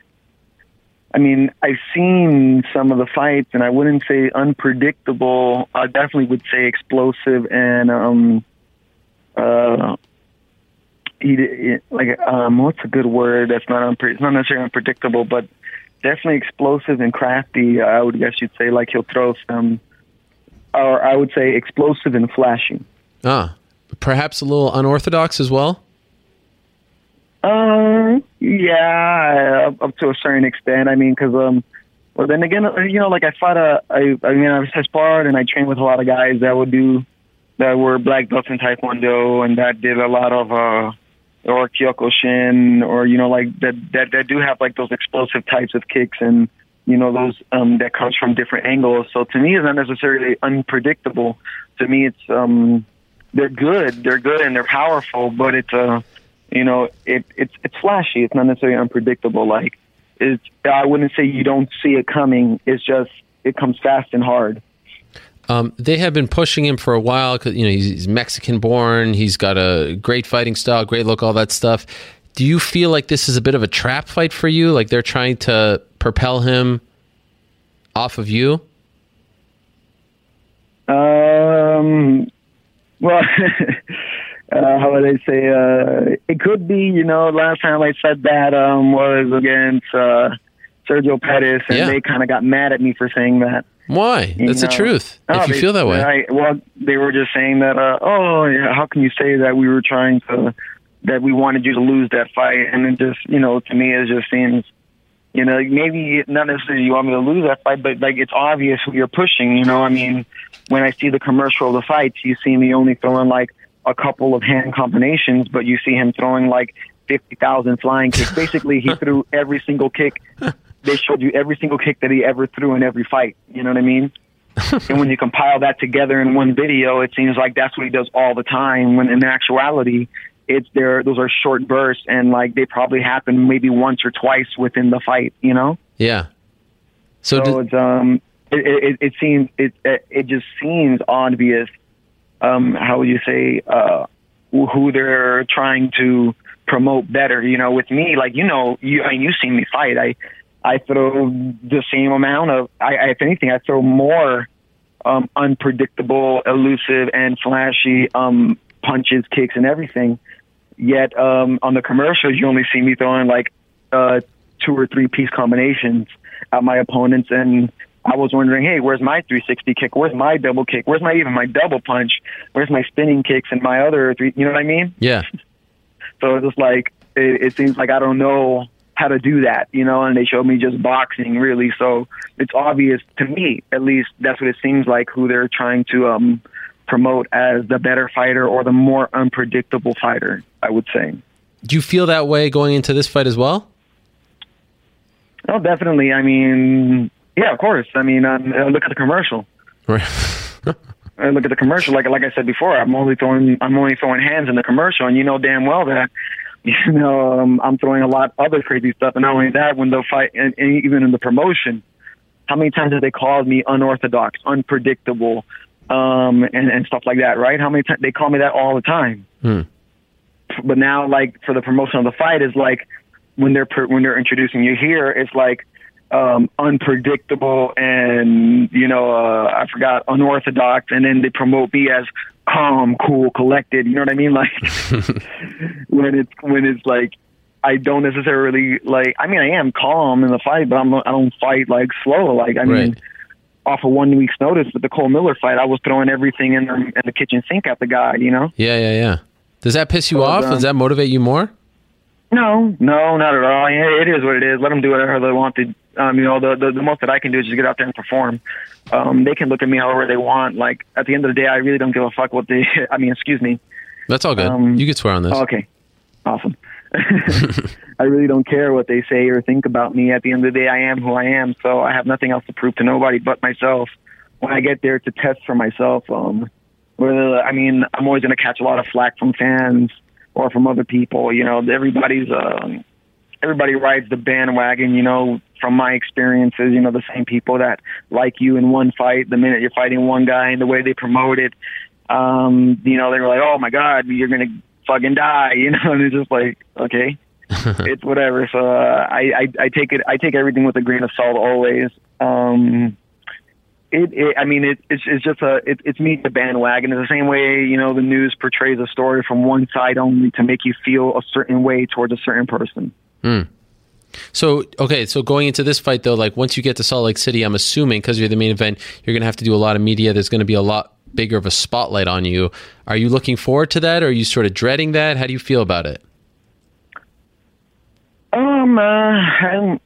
Speaker 10: I mean, I've seen some of the fights, and I wouldn't say unpredictable. I definitely would say explosive and um, uh, he like um, what's a good word that's not unpre- it's not necessarily unpredictable, but definitely explosive and crafty. I would guess you'd say like he'll throw some, or I would say explosive and flashing.
Speaker 2: Ah, perhaps a little unorthodox as well.
Speaker 10: Um, yeah, up, up to a certain extent. I mean, because um, well, then again, you know, like I fought a, I, I mean, I was sparred and I trained with a lot of guys that would do that were black belts in Taekwondo and that did a lot of uh or Kyokushin or you know like that that that do have like those explosive types of kicks and you know those um that comes from different angles. So to me, it's not necessarily unpredictable. To me, it's um they're good, they're good and they're powerful, but it's uh, you know it it's it's flashy. It's not necessarily unpredictable. Like it's I wouldn't say you don't see it coming. It's just it comes fast and hard.
Speaker 2: Um, they have been pushing him for a while because you know he's, he's Mexican born. He's got a great fighting style, great look, all that stuff. Do you feel like this is a bit of a trap fight for you? Like they're trying to propel him off of you?
Speaker 10: Um. Well, *laughs* uh, how would I say? Uh, it could be. You know, last time I said that um, was against uh, Sergio Pettis, and yeah. they kind of got mad at me for saying that.
Speaker 2: Why? That's know? the truth. if you
Speaker 10: they,
Speaker 2: feel that way.
Speaker 10: I, well, they were just saying that. Uh, oh, yeah, how can you say that we were trying to that we wanted you to lose that fight? And it just, you know, to me, it just seems, you know, maybe not necessarily you want me to lose that fight, but like it's obvious who you're pushing. You know, I mean, when I see the commercial of the fights, you see me only throwing like a couple of hand combinations, but you see him throwing like fifty thousand flying kicks. Basically, he threw *laughs* every single kick they showed you every single kick that he ever threw in every fight. You know what I mean? and when you compile that together in one video, it seems like that's what he does all the time. When in actuality, it's there. Those are short bursts, and like they probably happen maybe once or twice within the fight. You know?
Speaker 2: Yeah.
Speaker 10: So, so it's um, it, it, it seems it, it just seems obvious. Um, how would you say uh, who they're trying to promote better? You know, with me, like you know, you I mean, you've seen me fight. I I throw the same amount of, I, if anything, I throw more um, unpredictable, elusive, and flashy um, punches, kicks, and everything. Yet um, on the commercials, you only see me throwing like uh, two or three piece combinations at my opponents, and I was wondering, hey, where's my 360 kick? Where's my double kick? Where's my even my double punch? Where's my spinning kicks and my other three? You know what I mean?
Speaker 2: Yeah. *laughs*
Speaker 10: So it's just like it, it seems like I don't know how to do that, you know, and they showed me just boxing really. So it's obvious to me, at least that's what it seems like who they're trying to um, promote as the better fighter or the more unpredictable fighter, I would say.
Speaker 2: Do you feel that way going into this fight as well?
Speaker 10: Oh, definitely. I mean, yeah, of course. I mean, um, look at the commercial. Right. *laughs* look at the commercial. Like like I said before, I'm only throwing I'm only throwing hands in the commercial, and you know damn well that *laughs* you know, um, I'm throwing a lot of other crazy stuff. And not only that, when they'll fight, and, and even in the promotion, how many times have they called me unorthodox, unpredictable, um, and, and stuff like that, right? How many times they call me that all the time? Hmm. But now, like for the promotion of the fight, is like when they're when they're introducing you here, it's like um, unpredictable and you know uh, I forgot unorthodox, and then they promote me as calm, cool, collected. You know what I mean? *laughs* Like *laughs* when it's when it's like I don't necessarily like. I mean, I am calm in the fight, but I'm I don't fight like slow. Like I mean, off of one week's notice with the Cole Miller fight, I was throwing everything in the, in the kitchen sink at the guy. You know?
Speaker 2: Yeah, yeah, yeah. Does that piss you so, off? Does that motivate you more?
Speaker 10: No, no, not at all. Yeah, It is what it is. Let them do whatever they want to. Um, you know, the, the the most that I can do is just get out there and perform. Um, they can look at me however they want. Like at the end of the day, I really don't give a fuck what they. *laughs* I mean, excuse me.
Speaker 2: That's all good. Um, you can swear on this.
Speaker 10: Okay, awesome. *laughs* *laughs* I really don't care what they say or think about me. At the end of the day, I am who I am. So I have nothing else to prove to nobody but myself. When I get there to test for myself, um, whether I mean, I'm always going to catch a lot of flack from fans or from other people. You know, everybody's uh, everybody rides the bandwagon. You know, from my experiences, you know, the same people that like you in one fight, the minute you're fighting one guy and the way they promote it, um, you know, they were like, oh my god, you're gonna fucking die, *laughs* you know, and it's just like, okay. *laughs* it's whatever. So uh, I, I I take it I take everything with a grain of salt always. Um, it, it I mean it, it's it's just a it, it's me the bandwagon. It's the same way you know the news portrays a story from one side only to make you feel a certain way towards a certain person.
Speaker 2: Hmm. So okay, so going into this fight though, like once you get to Salt Lake City, I'm assuming because you're the main event, you're going to have to do a lot of media. There's going to be a lot bigger of a spotlight on you. Are you looking forward to that? Or are you sort of dreading that? How do you feel about it?
Speaker 10: Um, uh, I'm,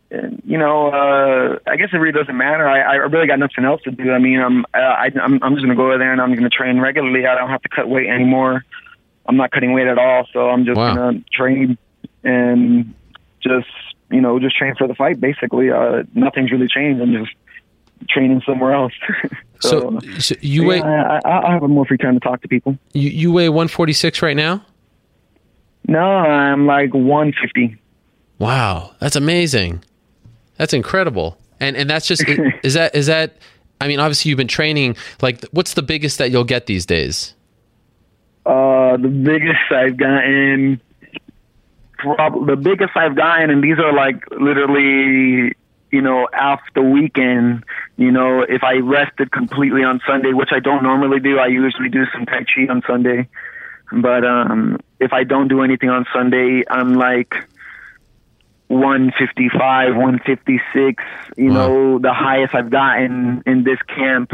Speaker 10: you know, uh, I guess it really doesn't matter. I, I really got nothing else to do. I mean, I'm, uh, I, I'm, I'm just gonna go there and I'm gonna train regularly. I don't have to cut weight anymore. I'm not cutting weight at all, so I'm just wow. gonna train and just, you know, just train for the fight. Basically, uh, nothing's really changed. I'm just training somewhere else. *laughs*
Speaker 2: so, so, so, you
Speaker 10: yeah,
Speaker 2: weigh?
Speaker 10: I, I, I have a more free time to talk to people.
Speaker 2: You you weigh 146 right now?
Speaker 10: No, I'm like 150.
Speaker 2: Wow, that's amazing. That's incredible. And and that's just *laughs* is that is that I mean obviously you've been training like what's the biggest that you'll get these days?
Speaker 10: Uh the biggest I've gotten the biggest I've gotten and these are like literally you know, after the weekend, you know, if I rested completely on Sunday, which I don't normally do, I usually do some Tai Chi on Sunday. But um if I don't do anything on Sunday, I'm like 155, 156. You wow. know, the highest I've gotten in this camp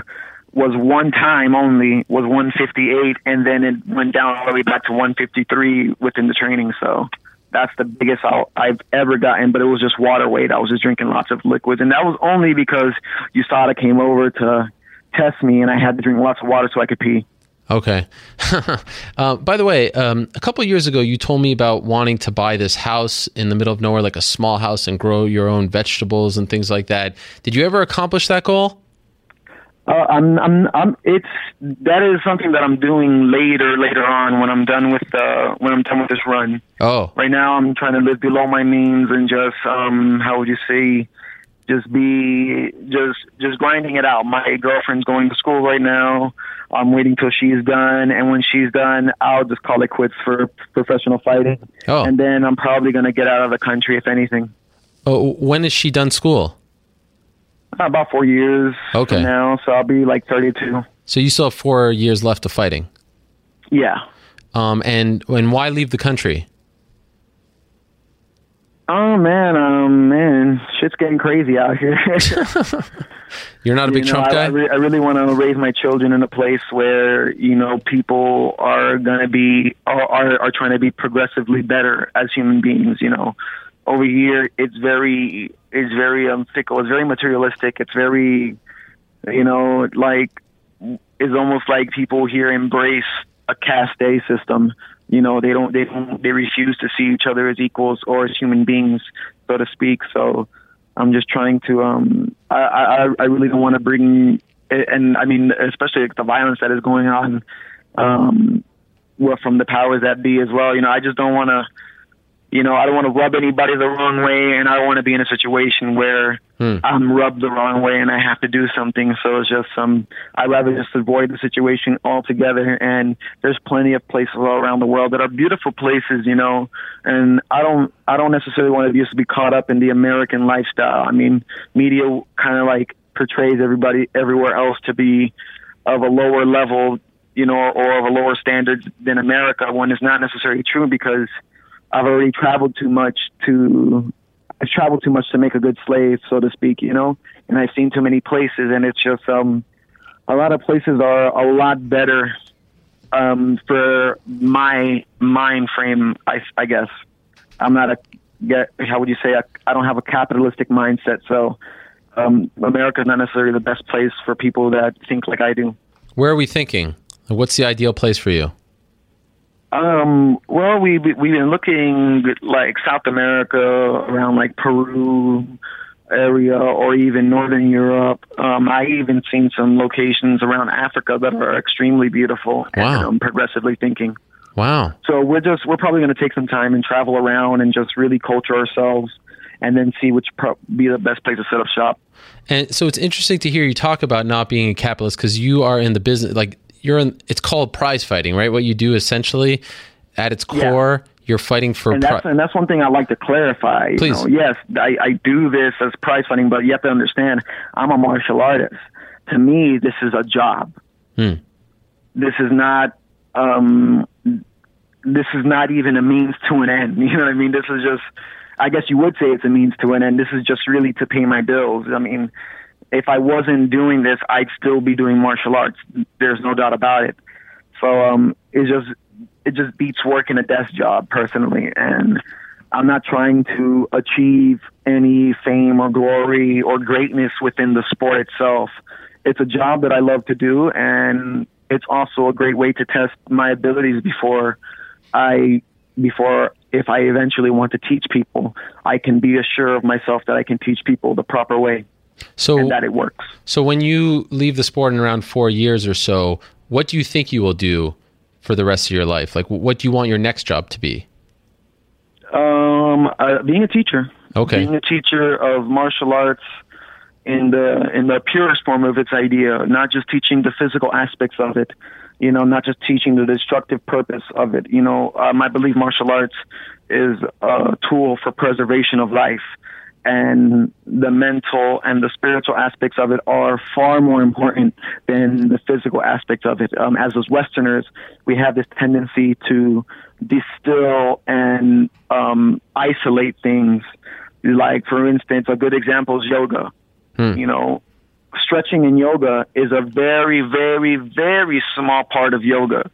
Speaker 10: was one time only was 158, and then it went down all the way back to 153 within the training. So that's the biggest I've ever gotten, but it was just water weight. I was just drinking lots of liquids, and that was only because USADA came over to test me, and I had to drink lots of water so I could pee.
Speaker 2: Okay. *laughs* uh, by the way, um, a couple years ago, you told me about wanting to buy this house in the middle of nowhere, like a small house, and grow your own vegetables and things like that. Did you ever accomplish that goal?
Speaker 10: Uh, I'm, I'm, I'm, it's that is something that I'm doing later, later on when I'm done with uh, when I'm done with this run.
Speaker 2: Oh,
Speaker 10: right now I'm trying to live below my means and just, um, how would you say, just be just just grinding it out. My girlfriend's going to school right now. I'm waiting till she's done, and when she's done, I'll just call it quits for professional fighting.
Speaker 2: Oh.
Speaker 10: And then I'm probably going to get out of the country if anything.
Speaker 2: Oh, when is she done school?
Speaker 10: About four years
Speaker 2: okay.
Speaker 10: now, so I'll be like 32.
Speaker 2: So you still have four years left of fighting.
Speaker 10: Yeah.
Speaker 2: Um, and and why leave the country?
Speaker 10: Oh man, um, man, shit's getting crazy out here. *laughs*
Speaker 2: You're not a big
Speaker 10: you know,
Speaker 2: Trump guy.
Speaker 10: I, I, re- I really want to raise my children in a place where you know people are gonna be are, are trying to be progressively better as human beings. You know, over here it's very it's very um, fickle. It's very materialistic. It's very, you know, like it's almost like people here embrace a caste system you know they don't they don't they refuse to see each other as equals or as human beings so to speak. So i'm just trying to um i i i really don't want to bring and i mean especially the violence that is going on um well from the powers that be as well. You know i just don't want to you know, I don't want to rub anybody the wrong way, and I don't want to be in a situation where hmm. I'm rubbed the wrong way and I have to do something. So it's just um, I'd rather just avoid the situation altogether. And there's plenty of places all around the world that are beautiful places, you know. And I don't, I don't necessarily want to just be caught up in the American lifestyle. I mean, media kind of like portrays everybody everywhere else to be of a lower level, you know, or of a lower standard than America, when it's not necessarily true because I've already traveled too much to I've traveled too much to make a good slave, so to speak, you know. And I've seen too many places, and it's just um, a lot of places are a lot better um, for my mind frame. I, I guess I'm not a get how would you say I don't have a capitalistic mindset, so um, America is not necessarily the best place for people that think like I do.
Speaker 2: Where are we thinking? What's the ideal place for you?
Speaker 10: Um, well, we we've been looking like South America, around like Peru area, or even Northern Europe. Um, I even seen some locations around Africa that are extremely beautiful.
Speaker 2: Wow.
Speaker 10: And, um, progressively thinking.
Speaker 2: Wow.
Speaker 10: So we're just we're probably going to take some time and travel around and just really culture ourselves, and then see which pro- be the best place to set up shop.
Speaker 2: And so it's interesting to hear you talk about not being a capitalist because you are in the business like you're in. It's called prize fighting, right? What you do essentially, at its core. Yeah. You're fighting for,
Speaker 10: and that's, pri- and that's one thing I like to clarify.
Speaker 2: Please.
Speaker 10: You know, yes, I, I do this as prize fighting, but you have to understand, I'm a martial artist. To me, this is a job.
Speaker 2: Hmm.
Speaker 10: This is not um, this is not even a means to an end. *laughs* You know what I mean? This is just, I guess you would say it's a means to an end. This is just really to pay my bills. I mean, if I wasn't doing this, I'd still be doing martial arts. There's no doubt about it. So, um, it just, it just beats working a desk job personally. And I'm not trying to achieve any fame or glory or greatness within the sport itself. It's a job that I love to do and it's also a great way to test my abilities before I before if I eventually want to teach people, I can be assured of myself that I can teach people the proper way.
Speaker 2: So
Speaker 10: and that it works.
Speaker 2: So when you leave the sport in around four years or so, what do you think you will do for the rest of your life? Like, what do you want your next job to be?
Speaker 10: Um, uh, being a teacher.
Speaker 2: Okay.
Speaker 10: Being a teacher of martial arts in the in the purest form of its idea, not just teaching the physical aspects of it, you know, not just teaching the destructive purpose of it. You know, um, I believe martial arts is a tool for preservation of life, and the mental and the spiritual aspects of it are far more important than the physical aspects of it. Um, as those Westerners, we have this tendency to distill and um, isolate things. Like, for instance, a good example is yoga
Speaker 2: Hmm.
Speaker 10: You know, stretching in yoga is a very, very, very small part of yoga.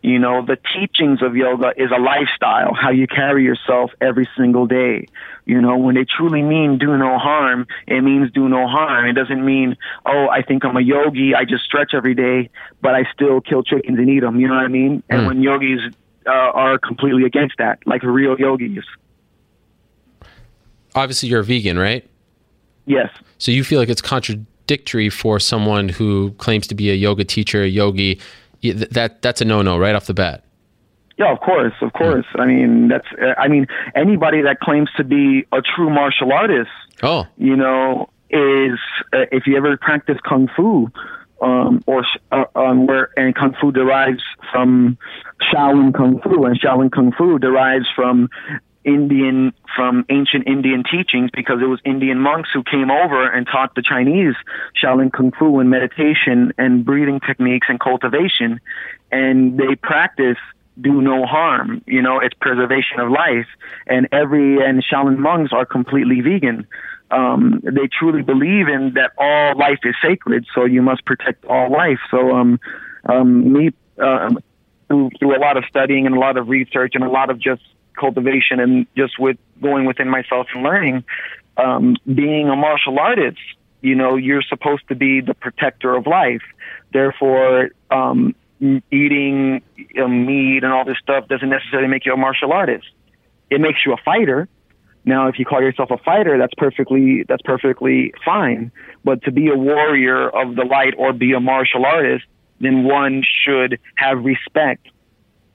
Speaker 10: You know, the teachings of yoga is a lifestyle, how you carry yourself every single day. You know, when they truly mean do no harm, it means do no harm. It doesn't mean, oh, I think I'm a yogi, I just stretch every day, but I still kill chickens and eat them. You know what I mean? And
Speaker 2: Mm.
Speaker 10: when yogis uh, are completely against that, like real yogis.
Speaker 2: Obviously, you're a vegan, right?
Speaker 10: Yes.
Speaker 2: So you feel like it's contradictory for someone who claims to be a yoga teacher, a yogi. That that's a no-no right off the bat.
Speaker 10: Yeah, of course, of course. I mean, that's. I mean, anybody that claims to be a true martial artist,
Speaker 2: oh,
Speaker 10: you know, is uh, if you ever practice kung fu, um, or uh, um, where and kung fu derives from Shaolin kung fu, and Shaolin kung fu derives from Indian from ancient Indian teachings because it was Indian monks who came over and taught the Chinese Shaolin Kung Fu and meditation and breathing techniques and cultivation. And they practice do no harm. You know, it's preservation of life. And every, and Shaolin monks are completely vegan. Um, they truly believe in that all life is sacred, so you must protect all life. So, um, um, me, uh, through, through a lot of studying and a lot of research and a lot of just cultivation and just with going within myself and learning, um, being a martial artist, you know, you're supposed to be the protector of life. Therefore, um, eating meat and all this stuff doesn't necessarily make you a martial artist. It makes you a fighter. Now, if you call yourself a fighter, that's perfectly that's perfectly fine. But to be a warrior of the light or be a martial artist, then one should have respect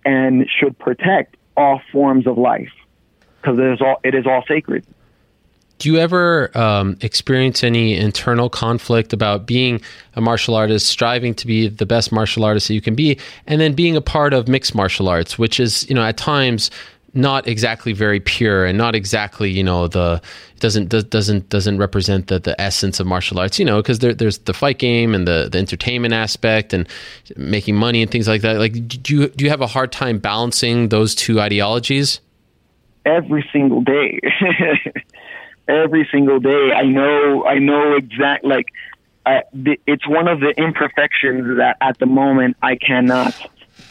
Speaker 10: and should protect all forms of life because it is all it is all sacred.
Speaker 2: Do you ever um, experience any internal conflict about being a martial artist, striving to be the best martial artist that you can be, and then being a part of mixed martial arts, which is you know at times not exactly very pure and not exactly you know the doesn't doesn't doesn't represent the, the essence of martial arts you know because there, there's the fight game and the, the entertainment aspect and making money and things like that. Like do you do you have a hard time balancing those two ideologies?
Speaker 10: Every single day. *laughs* Every single day. I know i know exact like uh, it's one of the imperfections that at the moment i cannot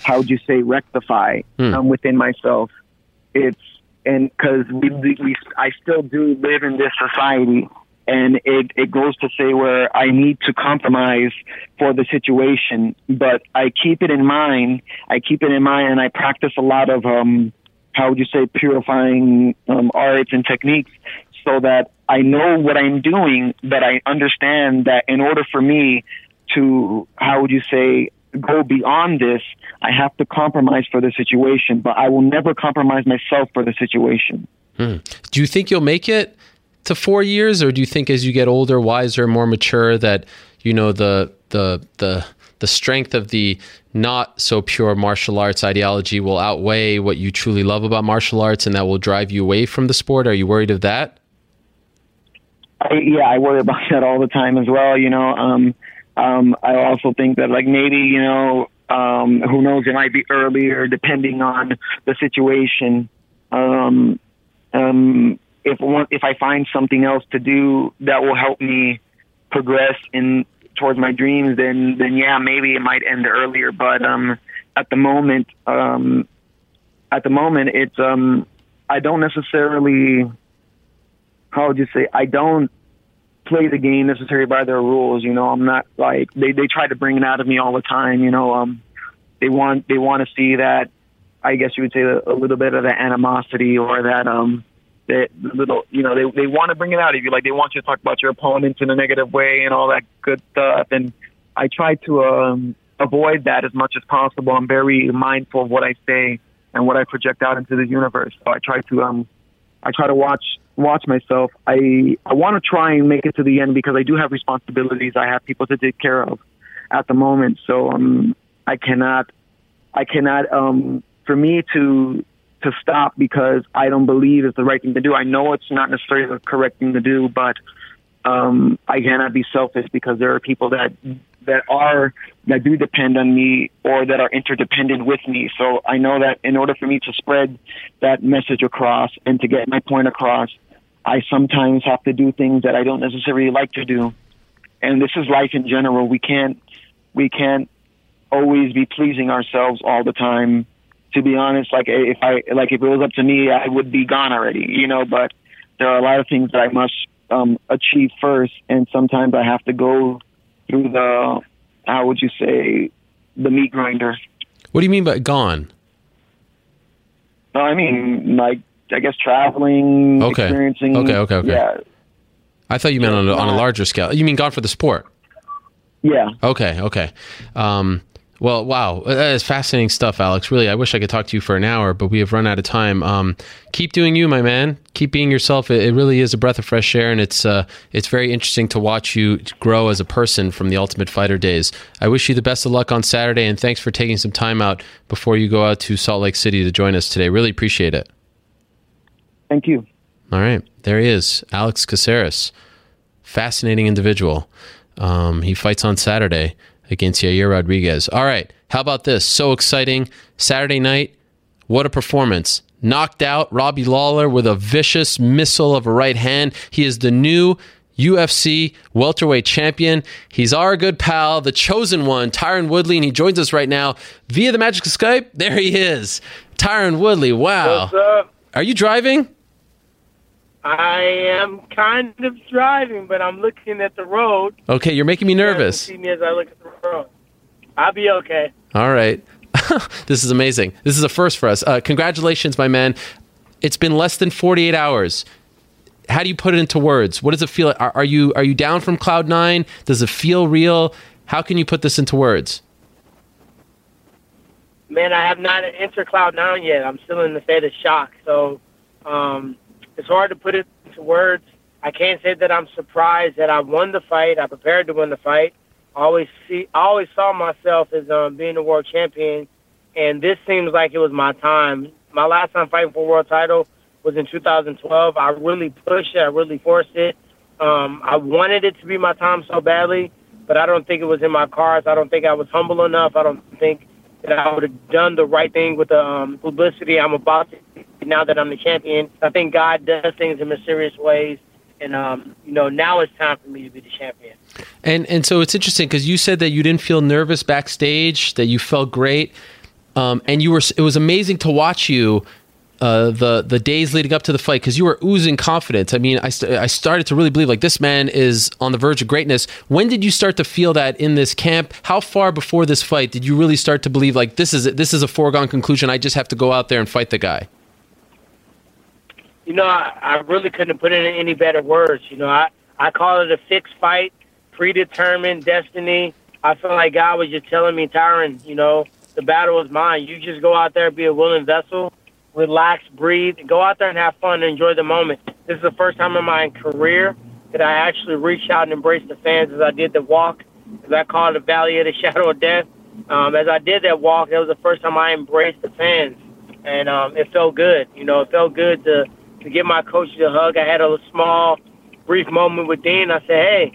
Speaker 10: how would you say rectify
Speaker 2: Hmm.
Speaker 10: um, within myself it's and because we, we I still do live in this society, and it it goes to say where I need to compromise for the situation, but I keep it in mind. I keep it in mind, and I practice a lot of um how would you say purifying um, arts and techniques, so that I know what I'm doing, but I understand that in order for me to how would you say go beyond this, I have to compromise for the situation, but I will never compromise myself for the situation.
Speaker 2: Hmm. Do you think you'll make it to four years, or do you think as you get older, wiser, more mature, that you know the the the the strength of the not so pure martial arts ideology will outweigh what you truly love about martial arts, and that will drive you away from the sport? Are you worried of that?
Speaker 10: I, yeah, I worry about *laughs* that all the time as well. You know, um, um, I also think that like maybe you know, um, who knows, it might be earlier depending on the situation. Um, um, if if I find something else to do that will help me progress in towards my dreams, then then yeah, maybe it might end earlier. But um, at the moment, um, at the moment, it's um, I don't necessarily how would you say I don't play the game necessarily by their rules. You know, I'm not like they they try to bring it out of me all the time. You know, um, they want they want to see that. I guess you would say a, a little bit of that animosity or that um that little you know they they want to bring it out of you like they want you to talk about your opponents in a negative way and all that good stuff and I try to um avoid that as much as possible. I'm very mindful of what I say and what I project out into the universe. So I try to um I try to watch watch myself. I I want to try and make it to the end because I do have responsibilities. I have people to take care of at the moment. So um, I cannot I cannot um, for me to to stop because I don't believe it's the right thing to do. I know it's not necessarily the correct thing to do, but um, I cannot be selfish because there are people that that are that do depend on me or that are interdependent with me. So I know that in order for me to spread that message across and to get my point across, I sometimes have to do things that I don't necessarily like to do. And this is life in general. We can't we can't always be pleasing ourselves all the time. To be honest, like if I like if it was up to me, I would be gone already, you know, but there are a lot of things that I must um, achieve first and sometimes I have to go through the how would you say the meat grinder.
Speaker 2: What do you mean by gone?
Speaker 10: No, I mean like I guess traveling,
Speaker 2: okay.
Speaker 10: experiencing.
Speaker 2: Okay, okay, okay.
Speaker 10: Yeah.
Speaker 2: I thought you meant on a, on a larger scale. You mean gone for the sport?
Speaker 10: Yeah.
Speaker 2: Okay, okay. Um, well, wow, that is fascinating stuff, Alex. Really, I wish I could talk to you for an hour, but we have run out of time. Um, keep doing you, my man. Keep being yourself. It, it, really is a breath of fresh air, and it's uh, it's very interesting to watch you grow as a person from the Ultimate Fighter days. I wish you the best of luck on Saturday, and thanks for taking some time out before you go out to Salt Lake City to join us today. Really appreciate it.
Speaker 10: Thank you.
Speaker 2: All right, there he is, Alex Caceres. Fascinating individual. Um, he fights on Saturday against Yair Rodriguez. All right. How about this? So exciting. Saturday night. What a performance. Knocked out Robbie Lawler with a vicious missile of a right hand. He is the new UFC welterweight champion. He's our good pal, the chosen one, Tyron Woodley, and he joins us right now via the magic of Skype. There he is. Tyron Woodley.
Speaker 11: Wow. What's up?
Speaker 2: Are you driving?
Speaker 11: I am kind of driving, but I'm looking at the road.
Speaker 2: Okay, you're making me nervous.
Speaker 11: See me as I look at road. I'll be okay.
Speaker 2: All right. *laughs* this is amazing. This is a first for us. Uh, congratulations, my man. It's been less than 48 hours. How do you put it into words? What does it feel? Are, are you are you down from cloud nine? Does it feel real? How can you put this into words?
Speaker 11: Man, I have not entered cloud nine yet. I'm still in the state of shock. So um, it's hard to put it into words. I can't say that I'm surprised that I won the fight. I prepared to win the fight. Always see, I always saw myself as um, being a world champion, and this seems like it was my time. My last time fighting for a world title was in 2012. I really pushed it. I really forced it. Um, I wanted it to be my time so badly, but I don't think it was in my cards. I don't think I was humble enough. I don't think that I would have done the right thing with the um, publicity I'm about to now that I'm the champion. I think God does things in mysterious ways. And um, you know, now it's time for me to be the champion.
Speaker 2: And and so it's interesting because you said that you didn't feel nervous backstage, that you felt great, um, and you were. It was amazing to watch you uh, the the days leading up to the fight because you were oozing confidence. I mean, I, st- I started to really believe like this man is on the verge of greatness. When did you start to feel that in this camp? How far before this fight did you really start to believe like this is this is a foregone conclusion? I just have to go out there and fight the guy
Speaker 11: you know, I, I really couldn't put it in any better words. You know, I, I call it a fixed fight, predetermined destiny. I felt like God was just telling me, Tyron, you know, the battle is mine. You just go out there, be a willing vessel, relax, breathe, go out there and have fun and enjoy the moment. This is the first time in my career that I actually reached out and embraced the fans as I did the walk, as I called it the Valley of the *laughs* Shadow of Death. Um, as I did that walk, that was the first time I embraced the fans, and um, it felt good. You know, it felt good to to give my coach a hug. I had a small, brief moment with Dean. I said, "Hey,"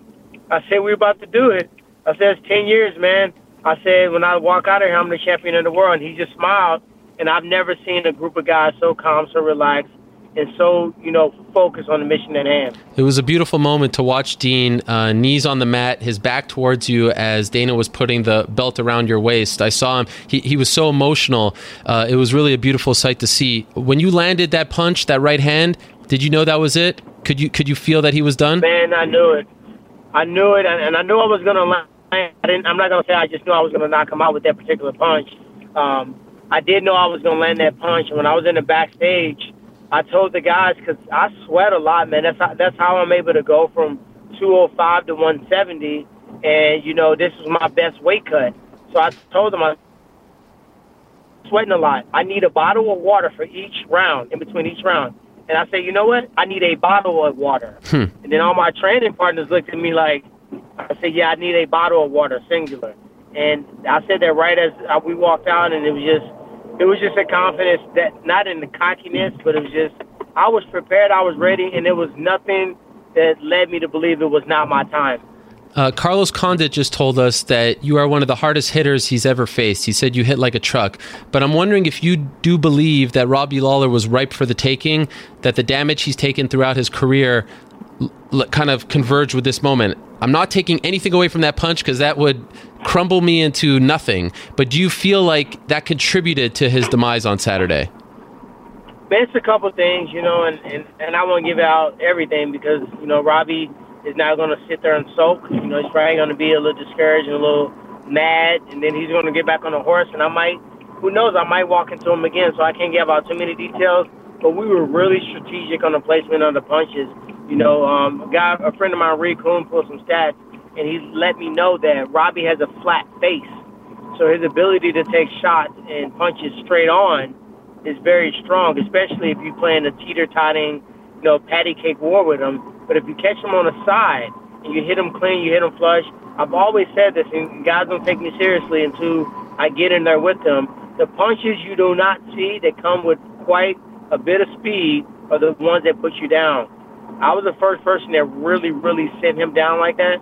Speaker 11: I said, "We're about to do it." I said, "It's ten years, man." I said, "When I walk out of here, I'm the champion of the world." And he just smiled, and I've never seen a group of guys so calm, so relaxed, and so you know focused on the mission at hand.
Speaker 2: It was a beautiful moment to watch Dean uh, knees on the mat, his back towards you as Dana was putting the belt around your waist. I saw him; he he was so emotional. Uh, it was really a beautiful sight to see. When you landed that punch, that right hand, did you know that was it? Could you could you feel that he was done?
Speaker 11: Man, I knew it. I knew it, and, and I knew I was gonna land. I didn't, I'm not gonna say I just knew I was gonna knock him out with that particular punch. Um, I did know I was gonna land that punch, when I was in the backstage, I told the guys because I sweat a lot, man. That's how, that's how I'm able to go from 205 to 170, and you know this is my best weight cut. So I told them I'm sweating a lot. I need a bottle of water for each round, in between each round. And I said, you know what? I need a bottle of water.
Speaker 2: Hmm.
Speaker 11: And then all my training partners looked at me like, I said, yeah, I need a bottle of water, singular. And I said that right as we walked out, and it was just it was just a confidence that not in the cockiness, but it was just I was prepared, I was ready, and there was nothing that led me to believe it was not my time.
Speaker 2: Uh, Carlos Condit just told us that you are one of the hardest hitters he's ever faced. He said you hit like a truck. But I'm wondering if you do believe that Robbie Lawler was ripe for the taking, that the damage he's taken throughout his career kind of converged with this moment. I'm not taking anything away from that punch because that would crumble me into nothing. But do you feel like that contributed to his demise on Saturday?
Speaker 11: It's a couple things, you know, and, and, and I won't give out everything because, you know, Robbie is now going to sit there and soak. You know, he's probably going to be a little discouraged and a little mad, and then he's going to get back on the horse, and I might, who knows, I might walk into him again, so I can't give out too many details. But we were really strategic on the placement of the punches. You know, um, a guy, a friend of mine, Reed Kuhn, pulled some stats and he let me know that Robbie has a flat face. So his ability to take shots and punches straight on is very strong, especially if you play in a teeter-totting, you know, patty cake war with him. But if you catch him on the side and you hit him clean, you hit him flush. I've always said this, and guys don't take me seriously until I get in there with them. The punches you do not see that come with quite a bit of speed are the ones that put you down. I was the first person that really, really sent him down like that.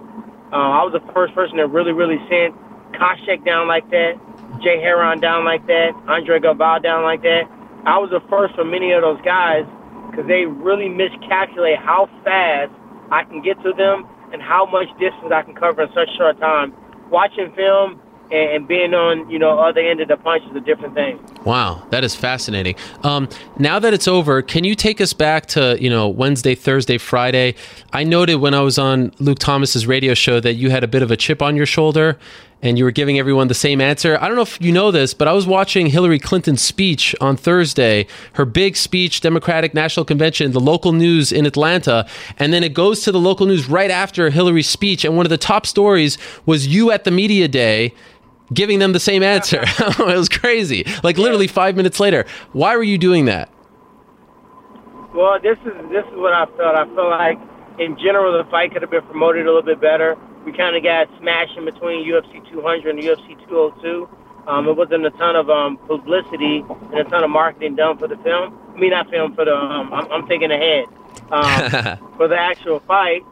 Speaker 11: Uh, I was the first person to really, really send Koscheck down like that, Jay Hieron down like that, Andre Galvao down like that. I was the first for many of those guys because they really miscalculate how fast I can get to them and how much distance I can cover in such short time. Watching film and, being on you know other end of the punch is a different thing.
Speaker 2: Wow, that is fascinating. Um, now that it's over, can you take us back to you know Wednesday, Thursday, Friday? I noted when I was on Luke Thomas's radio show that you had a bit of a chip on your shoulder, and you were giving everyone the same answer. I don't know if you know this, but I was watching Hillary Clinton's speech on Thursday, her big speech, Democratic National Convention, the local news in Atlanta, and then it goes to the local news right after Hillary's speech, and one of the top stories was you at the media day giving them the same answer. *laughs* *laughs* it was crazy. Like literally five minutes later. Why were you doing that?
Speaker 11: Well, this is this is what I felt. I feel like in general the fight could have been promoted a little bit better. We kind of got smashed in between UFC 200 and UFC 202. Um, it wasn't a ton of um, publicity and a ton of marketing done for the film. I mean, not film for the. Um, I'm, I'm thinking ahead um, *laughs* for the actual fight.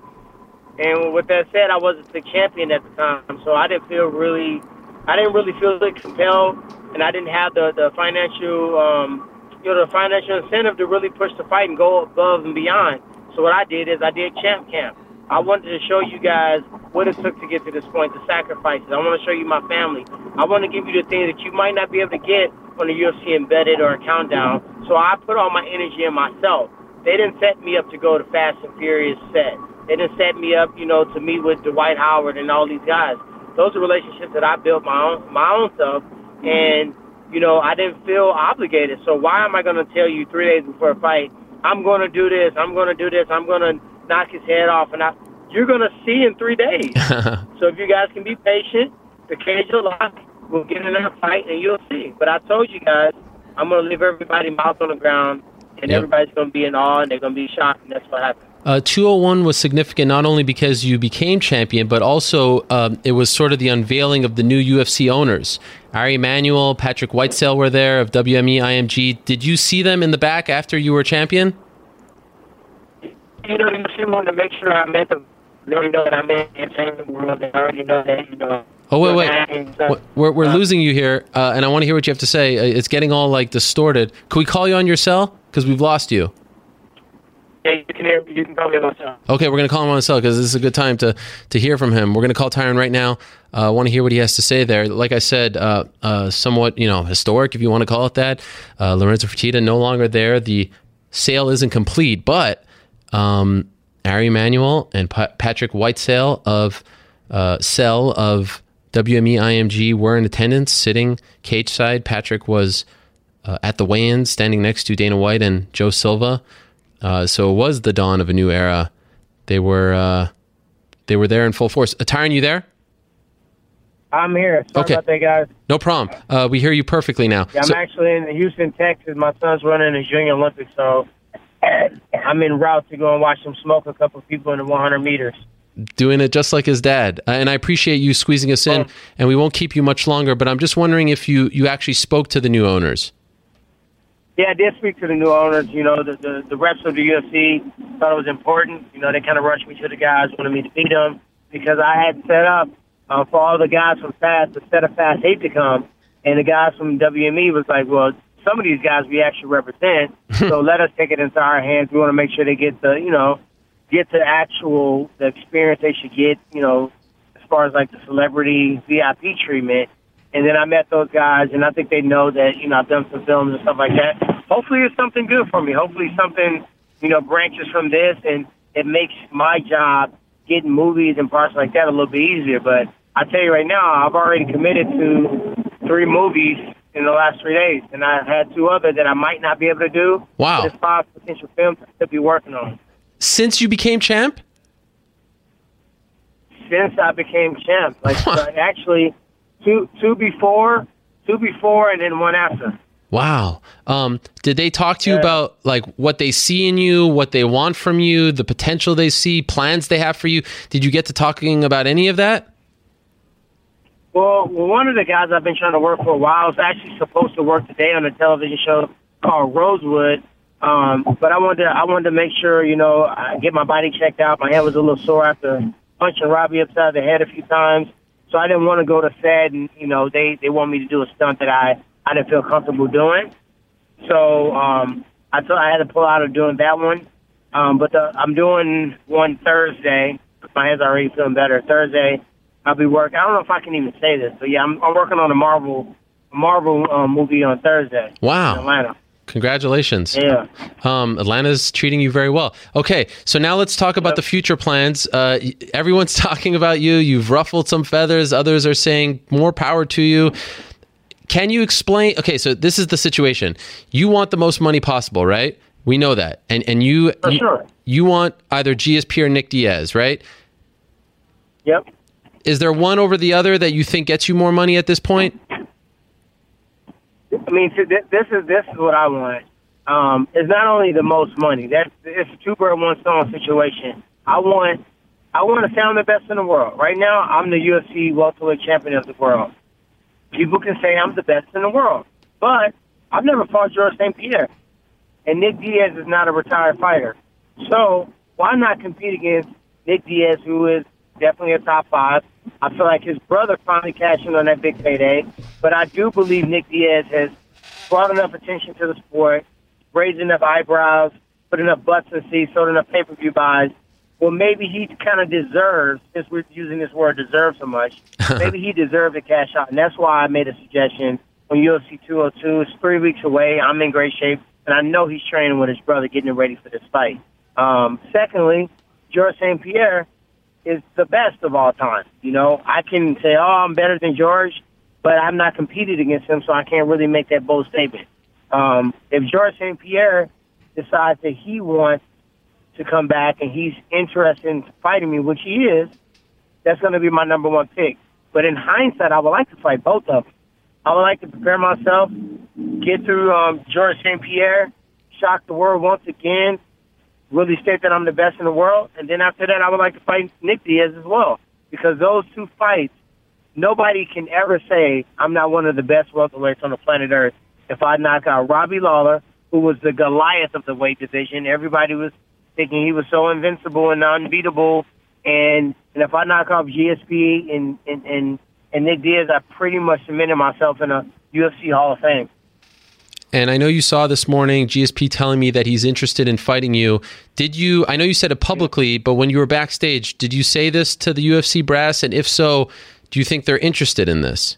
Speaker 11: And with that said, I wasn't the champion at the time, so I didn't feel really I didn't really feel like compelled, and I didn't have the the financial um, you know the financial incentive to really push the fight and go above and beyond. So what I did is I did champ camp. I wanted to show you guys what it took to get to this point, the sacrifices. I want to show you my family. I want to give you the things that you might not be able to get on a UFC embedded or a countdown. So I put all my energy in myself. They didn't set me up to go to Fast and Furious set. They didn't set me up, you know, to meet with Dwight Howard and all these guys those are relationships that I built my own my own stuff, and you know I didn't feel obligated. So why am I going to tell you three days before a fight? I'm going to do this. I'm going to do this. I'm going to knock his head off, and I, you're going to see in three days. *laughs* so if you guys can be patient, the cage will lock. We'll get in a fight, and you'll see. But I told you guys, I'm going to leave everybody mouth on the ground, and yep. everybody's going to be in awe, and they're going to be shocked, and that's what happened.
Speaker 2: Uh, 201 was significant not only because you became champion, but also um, it was sort of the unveiling of the new UFC owners. Ari Emanuel, Patrick Whitesell were there of WME IMG. Did you see them in the back after you were champion?
Speaker 11: You know, you just wanted to make sure I met them. They already know that I'm in the entertainment world. They already know that, you know.
Speaker 2: Oh wait, wait. We're we're uh, losing you here, uh, and I want to hear what you have to say. Uh, it's getting all like distorted. Can we call you on your cell? Because we've lost you.
Speaker 11: Yeah, you can hear. You can call me on my cell.
Speaker 2: Okay, we're gonna call him on the cell because this is a good time to to hear from him. We're gonna call Tyron right now. I uh, want to hear what he has to say there. Like I said, uh, uh, somewhat you know historic, if you want to call it that. Uh, Lorenzo Fertitta no longer there. The sale isn't complete, but um, Ari Emanuel and pa- Patrick Whitesell of uh, Cell of WME IMG were in attendance, sitting cage side. Patrick was uh, at the weigh-in, standing next to Dana White and Joe Silva. Uh, so it was the dawn of a new era. They were uh, they were there in full force. Tyron, you there?
Speaker 11: I'm here. Sorry okay. about that, guys.
Speaker 2: No problem. Uh, we hear you perfectly now.
Speaker 11: Yeah, I'm so, actually in Houston, Texas. My son's running his Junior Olympics, so I'm en route to go and watch him smoke a couple of people in the 100 meters.
Speaker 2: Doing it just like his dad, uh, and I appreciate you squeezing us in. Oh. And we won't keep you much longer, but I'm just wondering if you you actually spoke to the new owners.
Speaker 11: Yeah, I did speak to the new owners. You know, the, the, the reps of the UFC thought it was important. You know, they kind of rushed me to the guys, wanted me to beat them because I had set up uh, for all the guys from Fast, the set of Fast 8 to come. And the guys from WME was like, well, some of these guys we actually represent, *laughs* so let us take it into our hands. We want to make sure they get the, you know, get the actual the experience they should get, you know, as far as like the celebrity VIP treatment. And then I met those guys, and I think they know that you know I've done some films and stuff like that. Hopefully, it's something good for me. Hopefully, something you know branches from this, and it makes my job getting movies and parts like that a little bit easier. But I tell you right now, I've already committed to three movies in the last three days, and I've had two other that I might not be able to do.
Speaker 2: Wow!
Speaker 11: There's five potential films to be working on.
Speaker 2: Since you became champ?
Speaker 11: Since I became champ, like actually two two before, two before, and then one after.
Speaker 2: Wow. Um, did they talk to you yeah. about like what they see in you, what they want from you, the potential they see, plans they have for you? Did you get to talking about any of that?
Speaker 11: Well, one of the guys I've been trying to work for a while is actually supposed to work today on a television show called Rosewood. Um, but I wanted to, I wanted to make sure, you know, I get my body checked out. My head was a little sore after punching Robbie upside the head a few times. So I didn't want to go to Fed and, you know, they, they want me to do a stunt that I, I didn't feel comfortable doing. So, um, I thought I had to pull out of doing that one. Um, but the, I'm doing one Thursday. My head's already feeling better. Thursday, I'll be working. I don't know if I can even say this, but yeah, I'm, I'm working on a Marvel, Marvel um, movie on Thursday.
Speaker 2: Wow.
Speaker 11: Atlanta.
Speaker 2: Congratulations.
Speaker 11: Yeah.
Speaker 2: Um, Atlanta's treating you very well. Okay, so now let's talk about yep. the future plans. Uh, everyone's *laughs* talking about you. You've ruffled some feathers. Others are saying more power to you. Can you explain? Okay, so this is the situation. You want the most money possible, right? We know that, and and you
Speaker 11: For sure.
Speaker 2: you want either GSP or Nick Diaz, right?
Speaker 11: Yep.
Speaker 2: Is there one over the other that you think gets you more money at this point?
Speaker 11: I mean, this is this is what I want. Um, it's not only the most money. That's it's a two bird one stone situation. I want I want to sound the best in the world. Right now, I'm the UFC welterweight champion of the world. People can say I'm the best in the world, but I've never fought George St. Pierre, and Nick Diaz is not a retired fighter. So why not compete against Nick Diaz, who is definitely a top five. I feel like his brother finally cashed in on that big payday. But I do believe Nick Diaz has brought enough attention to the sport, raised enough eyebrows, put enough butts in seats, sold enough pay per view buys. Well, maybe he kind of deserves, since we're using this word deserve so much, *laughs* maybe he deserved to cash out. And that's why I made a suggestion on UFC 202. It's three weeks away. I'm in great shape. And I know he's training with his brother, getting ready for this fight. Um, secondly, George St. Pierre is the best of all time. You know, I can say, oh, I'm better than George, but I'm not competed against him, so I can't really make that bold statement. Um, if George St. Pierre decides that he wants to come back and he's interested in fighting me, which he is, that's going to be my number one pick. But in hindsight, I would like to fight both of them. I would like to prepare myself, get through um, George St. Pierre, shock the world once again, really state that I'm the best in the world, and then after that, I would like to fight Nick Diaz as well because those two fights, nobody can ever say I'm not one of the best welterweights on the planet Earth. If I knock out Robbie Lawler, who was the Goliath of the weight division, everybody was thinking he was so invincible and unbeatable. And and if I knock off GSP and and and, and Nick Diaz, I pretty much cemented myself in a UFC Hall of Fame.
Speaker 2: And I know you saw this morning GSP telling me that he's interested in fighting you. Did you? I know you said it publicly, but when you were backstage, did you say this to the UFC brass? And if so, do you think they're interested in this?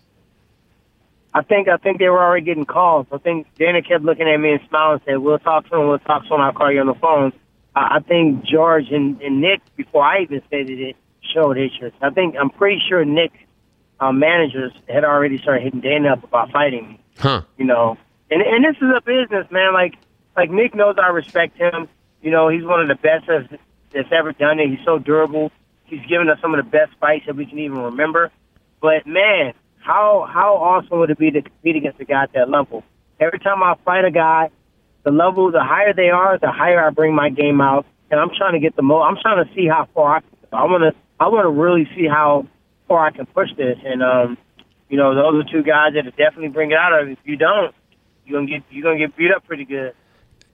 Speaker 11: I think I think they were already getting calls. I think Dana kept looking at me and smiling and said, "We'll talk soon. We'll talk soon. I'll call you on the phone." I think George and, and Nick, before I even stated it, showed interest. I think I'm pretty sure Nick uh, managers had already started hitting Dana up about fighting me.
Speaker 2: Huh?
Speaker 11: You know, and and this is a business, man. Like like Nick knows I respect him. You know, he's one of the best that's, that's ever done it. He's so durable. He's given us some of the best fights that we can even remember. But man, how how awesome would it be to compete against a guy at that level? Every time I fight a guy, the level, the higher they are, the higher I bring my game out, and I'm trying to get the most. I'm trying to see how far I. Can, I want to. I want to really see how far I can push this, and um, you know, those are two guys that definitely bring it out. Of. If you don't, you're gonna get you're gonna get beat up pretty good.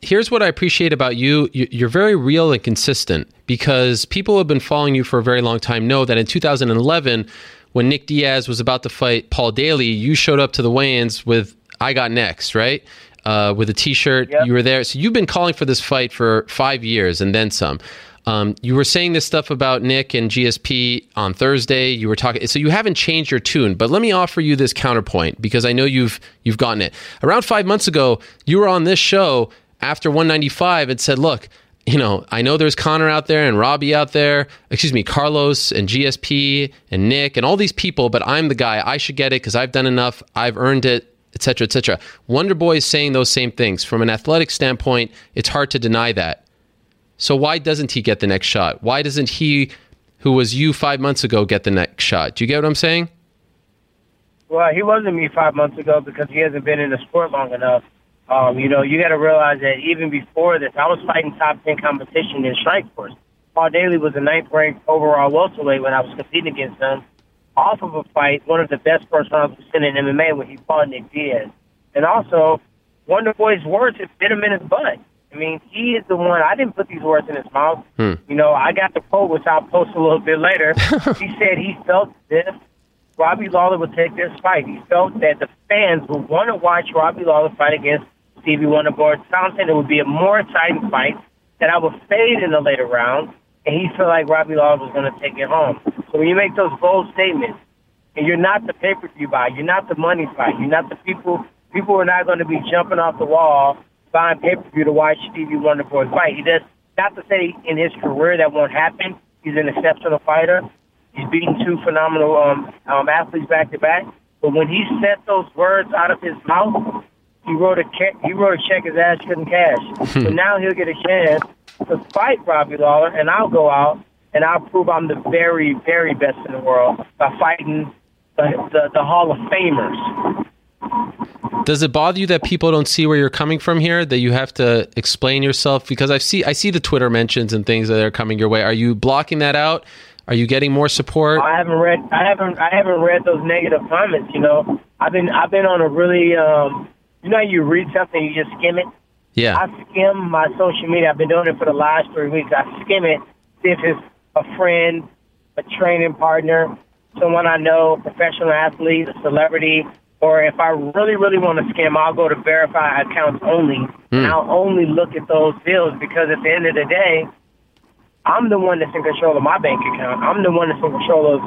Speaker 2: Here's what I appreciate about you. You're very real and consistent because people who have been following you for a very long time know that in 2011, when Nick Diaz was about to fight Paul Daley, you showed up to the weigh-ins with "I got next," right? Uh, with a T-shirt. Yep. You were there, so you've been calling for this fight for five years and then some. Um, you were saying this stuff about Nick and GSP on Thursday. You were talking, so you haven't changed your tune. But let me offer you this counterpoint because I know you've you've gotten it. Around five months ago, you were on this show after 195 and said, "Look, you know, I know there's Conor out there and Robbie out there, excuse me, Carlos and GSP and Nick and all these people, but I'm the guy. I should get it because I've done enough. I've earned it, etc., etc." Wonder Boy is saying those same things. From an athletic standpoint, it's hard to deny that. So why doesn't he get the next shot? Why doesn't he, who was you five months ago, get the next shot? Do you get what I'm saying?
Speaker 11: Well, he wasn't me five months ago because he hasn't been in the sport long enough. Um, you know, you got to realize that even before this, I was fighting top ten competition in Strikeforce. Paul Daley was a ninth ranked overall welterweight when I was competing against him. Off of a fight, one of the best first rounds we've seen in MMA when he fought Nick Diaz. And also, Wonder Boy's words have bit him in his butt. I mean, he is the one. I didn't put these words in his mouth. Hmm. You know, I got the quote, which I'll post a little bit later. *laughs* he said he felt this. Robbie Lawler would take this fight. He felt that the fans would want to watch Robbie Lawler fight against Stevie Wonderboy Thompson. It would be a more exciting fight that I would fade in the later rounds, and he felt like Robbie Lawler was going to take it home. So when you make those bold statements, and you're not the pay-per-view buy, you're not the money fight, you're not the people. People are not going to be jumping off the wall buying pay per view to watch Stevie Wonderboy fight. He does not to say in his career that won't happen. He's an exceptional fighter. He's beaten two phenomenal um, um, athletes back to back. But when he said those words out of his mouth, he wrote a he wrote a check his ass couldn't cash. *laughs* so now he'll get a chance to fight Robbie Lawler, and I'll go out and I'll prove I'm the very, very best in the world by fighting the, the, the Hall of Famers.
Speaker 2: Does it bother you that people don't see where you're coming from here? That you have to explain yourself? Because I see I see the Twitter mentions and things that are coming your way. Are you blocking that out? Are you getting more support?
Speaker 11: I haven't read I haven't I haven't read those negative comments. You know, I've been I've been on a really um, you know you read something you just skim it.
Speaker 2: Yeah.
Speaker 11: I skim my social media. I've been doing it for the last three weeks. I skim it, see if it's a friend, a training partner, someone I know, a professional athlete, a celebrity, or if I really, really want to scam, I'll go to verify accounts only, mm. and I'll only look at those bills because at the end of the day, I'm the one that's in control of my bank account. I'm the one that's in control of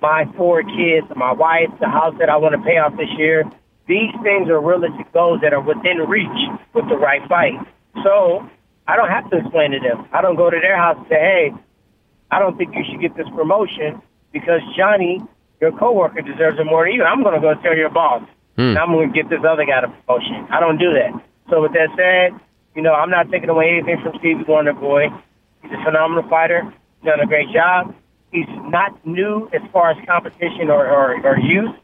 Speaker 11: my four kids, my wife, the house that I want to pay off this year. These things are realistic goals that are within reach with the right fight. So I don't have to explain to them. I don't go to their house and say, hey, I don't think you should get this promotion because Johnny your coworker deserves it more than you. I'm going to go tell your boss. Hmm. And I'm going to get this other guy a promotion. I don't do that. So with that said, you know, I'm not taking away anything from Stevie Wonder Boy. He's a phenomenal fighter. He's done a great job. he's not new as far as competition or, or, or youth,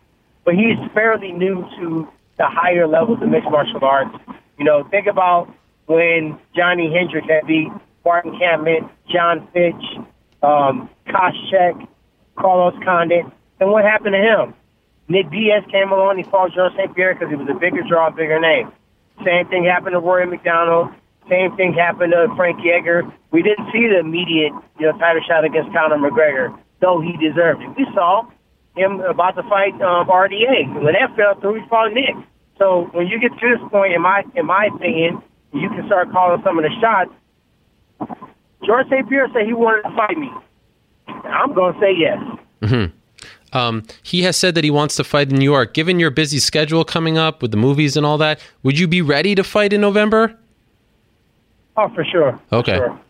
Speaker 11: but he's fairly new to the higher levels of mixed martial arts. You know, think about when Johnny Hendricks had beat Martin Kampmann, John Fitch, um, Koscheck, Carlos Condit, and what happened to him? Nick Diaz came along, he fought George St. Pierre because he was a bigger draw, bigger name. Same thing happened to Rory MacDonald. Same thing happened to Frankie Edgar. We didn't see the immediate, you know, title shot against Conor McGregor, though he deserved it. We saw him about to fight um, RDA. When that fell through, he fought Nick. So when you get to this point, in my in my opinion, you can start calling some of the shots. George St. Pierre said he wanted to fight me. I'm going to say yes.
Speaker 2: Mm-hmm. Um, he has said that he wants to fight in New York. Given your busy schedule coming up with the movies and all that, would you be ready to fight in November?
Speaker 11: Oh, for sure.
Speaker 2: Okay.
Speaker 11: For sure.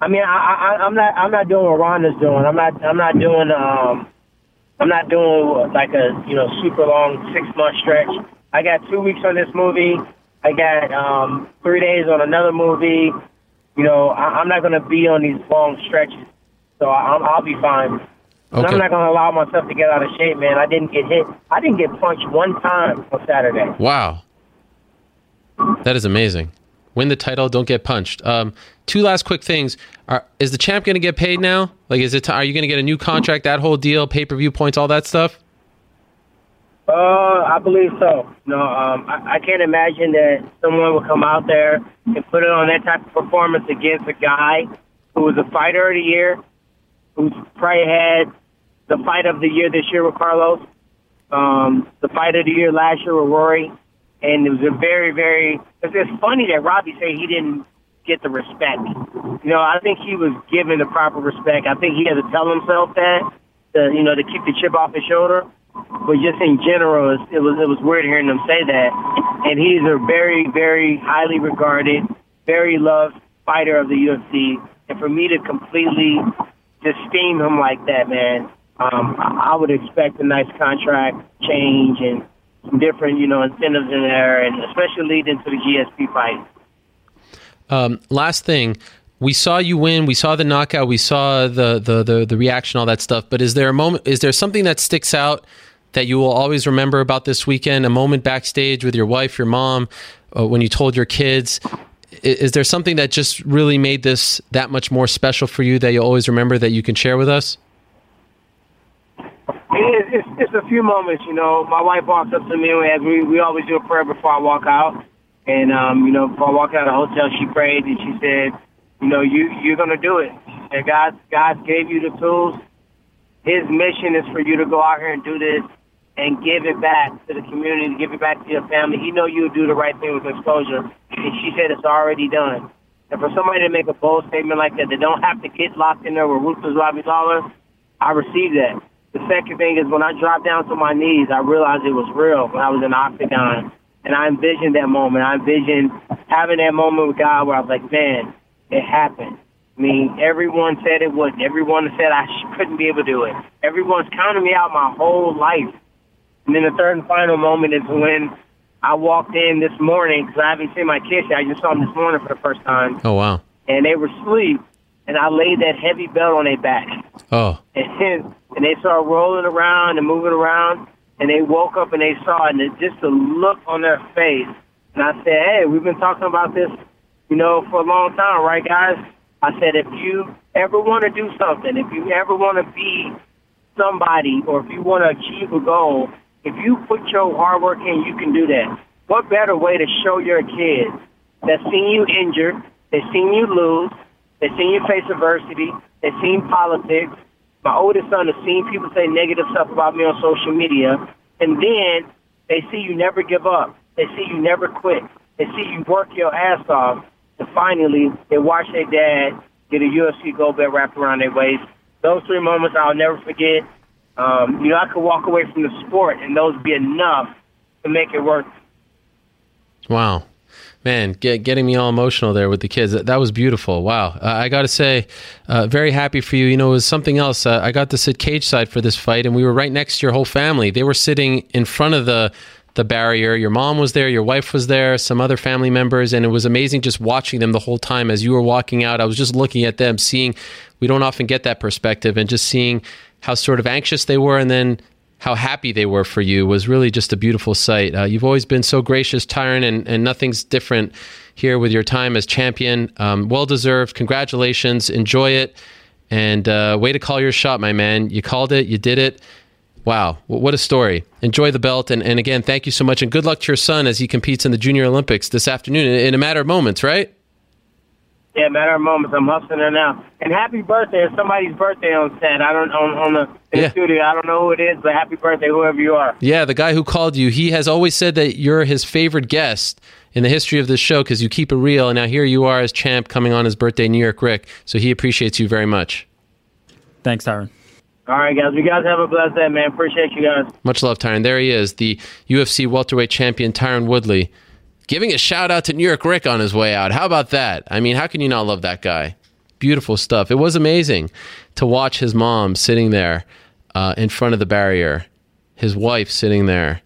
Speaker 11: I mean, I, I, I'm not. I'm not doing what Ronda's doing. I'm not. I'm not doing. Um, I'm not doing like a you know super long six month stretch. I got two weeks on this movie. I got um, three days on another movie. You know, I, I'm not going to be on these long stretches, so I, I'll be fine. Okay. I'm not going to allow myself to get out of shape, man. I didn't get hit. I didn't get punched one time on Saturday.
Speaker 2: Wow, that is amazing. Win the title, don't get punched. Um, two last quick things: are, Is the champ going to get paid now? Like, is it? Are you going to get a new contract? That whole deal, pay per view points, all that stuff.
Speaker 11: Uh, I believe so. No, um, I, I can't imagine that someone would come out there and put it on that type of performance against a guy who was a fighter of the year, who's probably had the fight of the year this year with Carlos, um, the fight of the year last year with Rory, and it was a very, very. It's, it's funny that Robbie said he didn't get the respect. You know, I think he was given the proper respect. I think he had to tell himself that, to, you know, to keep the chip off his shoulder but just in general, it was it was weird hearing them say that. And he's a very, very highly regarded, very loved fighter of the UFC. And for me to completely steam him like that, man, um, I would expect a nice contract change and some different, you know, incentives in there, and especially leading to the GSP fight.
Speaker 2: Um, last thing, we saw you win. We saw the knockout. We saw the, the the the reaction, all that stuff. But is there a moment? Is there something that sticks out that you will always remember about this weekend? A moment backstage with your wife, your mom, uh, when you told your kids. Is, is there something that just really made this that much more special for you that you'll always remember that you can share with us?
Speaker 11: It's, it's, it's a few moments, you know. My wife walks up to me, and we we always do a prayer before I walk out. And um, you know, before I walk out of the hotel, she prayed and she said, you know, you you're gonna do it. And God God gave you the tools. His mission is for you to go out here and do this and give it back to the community, to give it back to your family. He know you'll do the right thing with exposure. And she said it's already done. And for somebody to make a bold statement like that, they don't have to get locked in there with ruthless Robbie Lawler, I received that. The second thing is when I dropped down to my knees, I realized it was real when I was in the octagon. And I envisioned that moment. I envisioned having that moment with God where I was like, man, it happened. I mean, everyone said it wouldn't. Everyone said I couldn't be able to do it. Everyone's counting me out my whole life. And then the third and final moment is when I walked in this morning because I haven't seen my kids yet. I just saw them this morning for the first time.
Speaker 2: Oh, wow.
Speaker 11: And they were asleep, and I laid that heavy belt on their back.
Speaker 2: Oh.
Speaker 11: And, and they started rolling around and moving around, and they woke up and they saw it, and it, just the look on their face. And I said, hey, we've been talking about this you know, for a long time, right, guys? I said, if you ever want to do something, if you ever want to be somebody, or if you want to achieve a goal, if you put your hard work in, you can do that. What better way to show your kids that seen you injured, they seen you lose, they seen you face adversity, They've seen politics. My oldest son has seen people say negative stuff about me on social media, and then they see you never give up. They see you never quit. They see you work your ass off and finally they watch their dad get a UFC gold belt wrapped around their waist. Those three moments I'll never forget. Um, you know, I could walk away from the sport and those be enough to make it worth.
Speaker 2: Wow. Man, get, getting me all emotional there with the kids. That, that was beautiful. Wow. Uh, I got to say, uh, very happy for you. You know, it was something else. Uh, I got to sit cage side for this fight, and we were right next to your whole family. They were sitting in front of the the barrier. Your mom was there, your wife was there, some other family members, and it was amazing just watching them the whole time as you were walking out. I was just looking at them, seeing we don't often get that perspective, and just seeing how sort of anxious they were, and then how happy they were for you was really just a beautiful sight. Uh, you've always been so gracious, Tyron, and, and nothing's different here with your time as champion. Um, well deserved. Congratulations. Enjoy it. And uh, way to call your shot, my man. You called it, you did it. Wow, what a story. Enjoy the belt. And, and again, thank you so much. And good luck to your son as he competes in the Junior Olympics this afternoon in a matter of moments, right?
Speaker 11: Yeah, matter of moments. I'm hustling there now. And happy birthday! It's somebody's birthday on set. I don't on on the, in
Speaker 2: Yeah.
Speaker 11: the studio. I don't know who it is, but happy birthday, whoever you are.
Speaker 2: Yeah, the guy who called you, he has always said that you're his favorite guest in the history of this show because you keep it real. And now here you are as champ coming on his birthday, New York Rick. So he appreciates you very much.
Speaker 12: Thanks, Tyron.
Speaker 11: All right, guys. You guys have a blessed day, man. Appreciate you guys.
Speaker 2: Much love, Tyron. There he is, the UFC welterweight champion, Tyron Woodley, giving a shout out to New York Rick on his way out. How about that? I mean, how can you not love that guy? Beautiful stuff. It was amazing to watch his mom sitting there uh, in front of the barrier, his wife sitting there.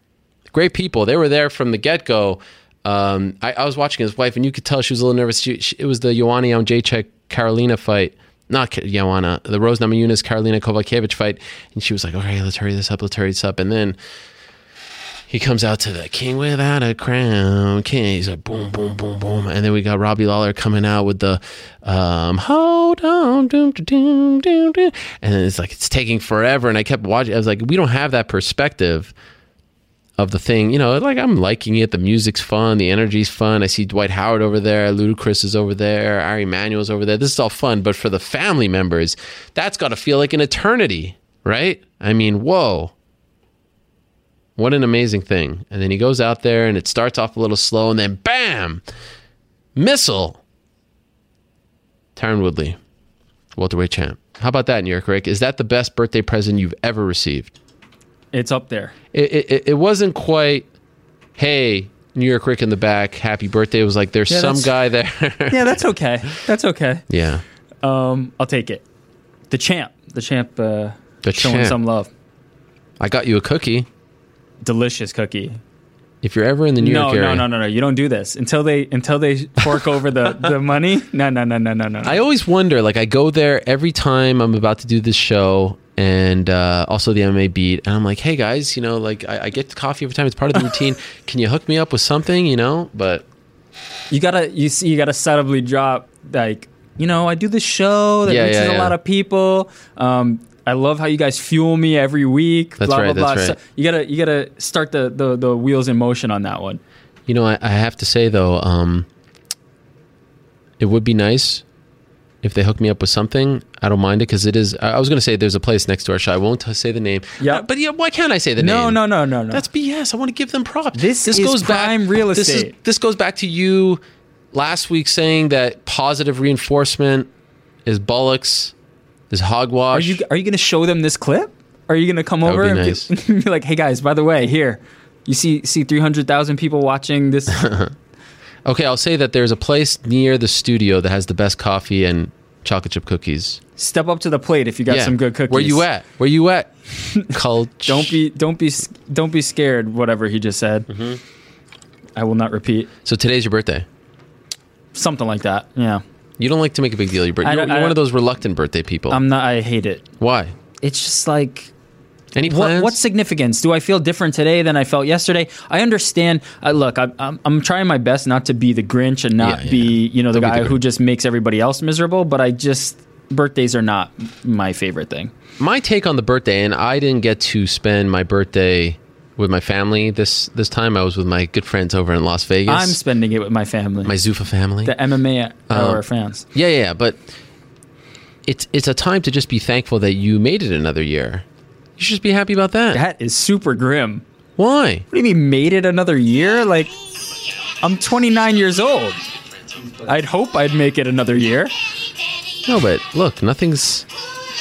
Speaker 2: Great people. They were there from the get go. Um, I, I was watching his wife, and you could tell she was a little nervous. She, she, it was the Joanna Jacek Karolina fight. Not Joanna, the Rose Namajunas Karolina Kowalkiewicz fight. And she was like, okay, let's hurry this up, let's hurry this up. And then he comes out to the king without a crown. King. He's like boom, boom, boom, boom. And then we got Robbie Lawler coming out with the um, hold on, doom, doom, doom, doom, and it's like it's taking forever. And I kept watching. I was like, we don't have that perspective of the thing. You know, like I'm liking it. The music's fun. The energy's fun. I see Dwight Howard over there. Ludacris is over there. Ari Emanuel's over there. This is all fun. But for the family members, that's got to feel like an eternity, right? I mean, whoa. What an amazing thing. And then he goes out there and it starts off a little slow and then bam! Missile. Tyron Woodley, welterweight champ. How about that, New York Rick? Is that the best birthday present you've ever received?
Speaker 12: It's up there.
Speaker 2: It, it, it wasn't quite, hey, New York Rick in the back, happy birthday. It was like, there's
Speaker 12: Yeah,
Speaker 2: some guy there. *laughs*
Speaker 12: yeah, that's okay. That's okay.
Speaker 2: yeah.
Speaker 12: Um, I'll take it. The champ. The champ. Uh,
Speaker 2: The
Speaker 12: showing
Speaker 2: champ.
Speaker 12: some love.
Speaker 2: I got you a cookie.
Speaker 12: Delicious cookie.
Speaker 2: If you're ever in the New
Speaker 12: no,
Speaker 2: York area.
Speaker 12: no, no, no, no. You don't do this until they until they fork over the the *laughs* money. No, no, no, no, no, no.
Speaker 2: I always wonder, like, I go there every time I'm about to do this show and uh, also the MMA beat, and I'm like, hey guys, you know, like, I, I get coffee every time. It's part of the routine. *laughs* Can you hook me up with something, you know? But
Speaker 12: you gotta you see you gotta subtly drop like you know I do this show that
Speaker 2: Yeah,
Speaker 12: reaches
Speaker 2: yeah,
Speaker 12: a lot of people. Um, I love how you guys fuel me every week.
Speaker 2: That's
Speaker 12: blah
Speaker 2: right,
Speaker 12: blah blah.
Speaker 2: that's right.
Speaker 12: So you gotta you gotta start the, the the wheels in motion on that one.
Speaker 2: You know, I, I have to say though, um, it would be nice if they hook me up with something. I don't mind it because it is. I was going to say there's a place next to our show. I won't say the name.
Speaker 12: Yeah,
Speaker 2: but yeah, why can't I say the
Speaker 12: No,
Speaker 2: name?
Speaker 12: no, no, no, no. No.
Speaker 2: That's BS. I want to give them props.
Speaker 12: This is prime real
Speaker 2: This, is,
Speaker 12: estate.
Speaker 2: this goes back to you last week saying that positive reinforcement is bollocks, is
Speaker 12: Are
Speaker 2: hogwash.
Speaker 12: you are you gonna show them this clip? Are you gonna come
Speaker 2: That
Speaker 12: over and
Speaker 2: nice.
Speaker 12: be, *laughs* be like, hey guys, by the way, here, you see see three hundred thousand people watching this. *laughs*
Speaker 2: okay, I'll say that there's a place near the studio that has the best coffee and chocolate chip cookies.
Speaker 12: Step up to the plate if you got
Speaker 2: Yeah.
Speaker 12: some good cookies.
Speaker 2: Where you at? Where you at? *laughs* Culture.
Speaker 12: Don't be don't be don't be scared. Whatever he just said.
Speaker 2: Mm-hmm.
Speaker 12: I will not repeat.
Speaker 2: So today's your birthday.
Speaker 12: Something like that. Yeah.
Speaker 2: You don't like to make a big deal your birthday. You're, you're one of those reluctant birthday people.
Speaker 12: I'm not. I hate it.
Speaker 2: Why?
Speaker 12: It's just like.
Speaker 2: Any
Speaker 12: What,
Speaker 2: plans?
Speaker 12: what significance? Do I feel different today than I felt yesterday? I understand. Uh, look, I, I'm, I'm trying my best not to be the Grinch and not
Speaker 2: Yeah, yeah.
Speaker 12: be, you know, the
Speaker 2: Don't
Speaker 12: guy who just makes everybody else miserable. But I just birthdays are not my favorite thing.
Speaker 2: my take on the birthday, and I didn't get to spend my birthday with my family this this time. I was with my good friends over in Las Vegas.
Speaker 12: I'm spending it with my family,
Speaker 2: my Zuffa family.
Speaker 12: the MMA
Speaker 2: Um,
Speaker 12: our fans.
Speaker 2: yeah, yeah, yeah, but it's it's a time to just be thankful that you made it another year. You should just be happy about that.
Speaker 12: That is super grim.
Speaker 2: Why?
Speaker 12: What do you mean made it another year? Like I'm 29 years old. I'd hope I'd make it another year.
Speaker 2: No, but look, nothing's.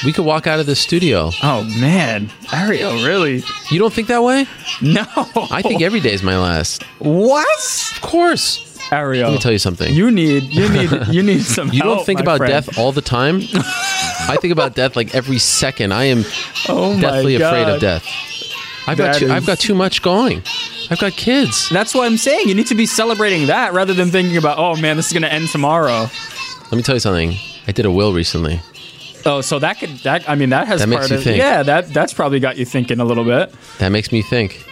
Speaker 2: We could walk out of the studio.
Speaker 12: Oh man, Ariel, really?
Speaker 2: You don't think that way?
Speaker 12: No.
Speaker 2: I think every day is my last.
Speaker 12: What?
Speaker 2: Of course.
Speaker 12: Ariel,
Speaker 2: Let me tell you something.
Speaker 12: you need you need you need *laughs* some.
Speaker 2: You don't think about
Speaker 12: friend.
Speaker 2: death all the time. *laughs* I think about death like every second. I am
Speaker 12: Oh
Speaker 2: deathly afraid of death. I've got too,
Speaker 12: is-
Speaker 2: I've got too much going. I've got kids.
Speaker 12: That's what I'm saying. You need to be celebrating that rather than thinking about, oh man, this is gonna end tomorrow.
Speaker 2: Let me tell you something. I did a will recently.
Speaker 12: Oh, so that could that I mean that has
Speaker 2: That makes
Speaker 12: part
Speaker 2: you
Speaker 12: of
Speaker 2: think.
Speaker 12: yeah that that's probably got you thinking a little bit.
Speaker 2: That makes me think.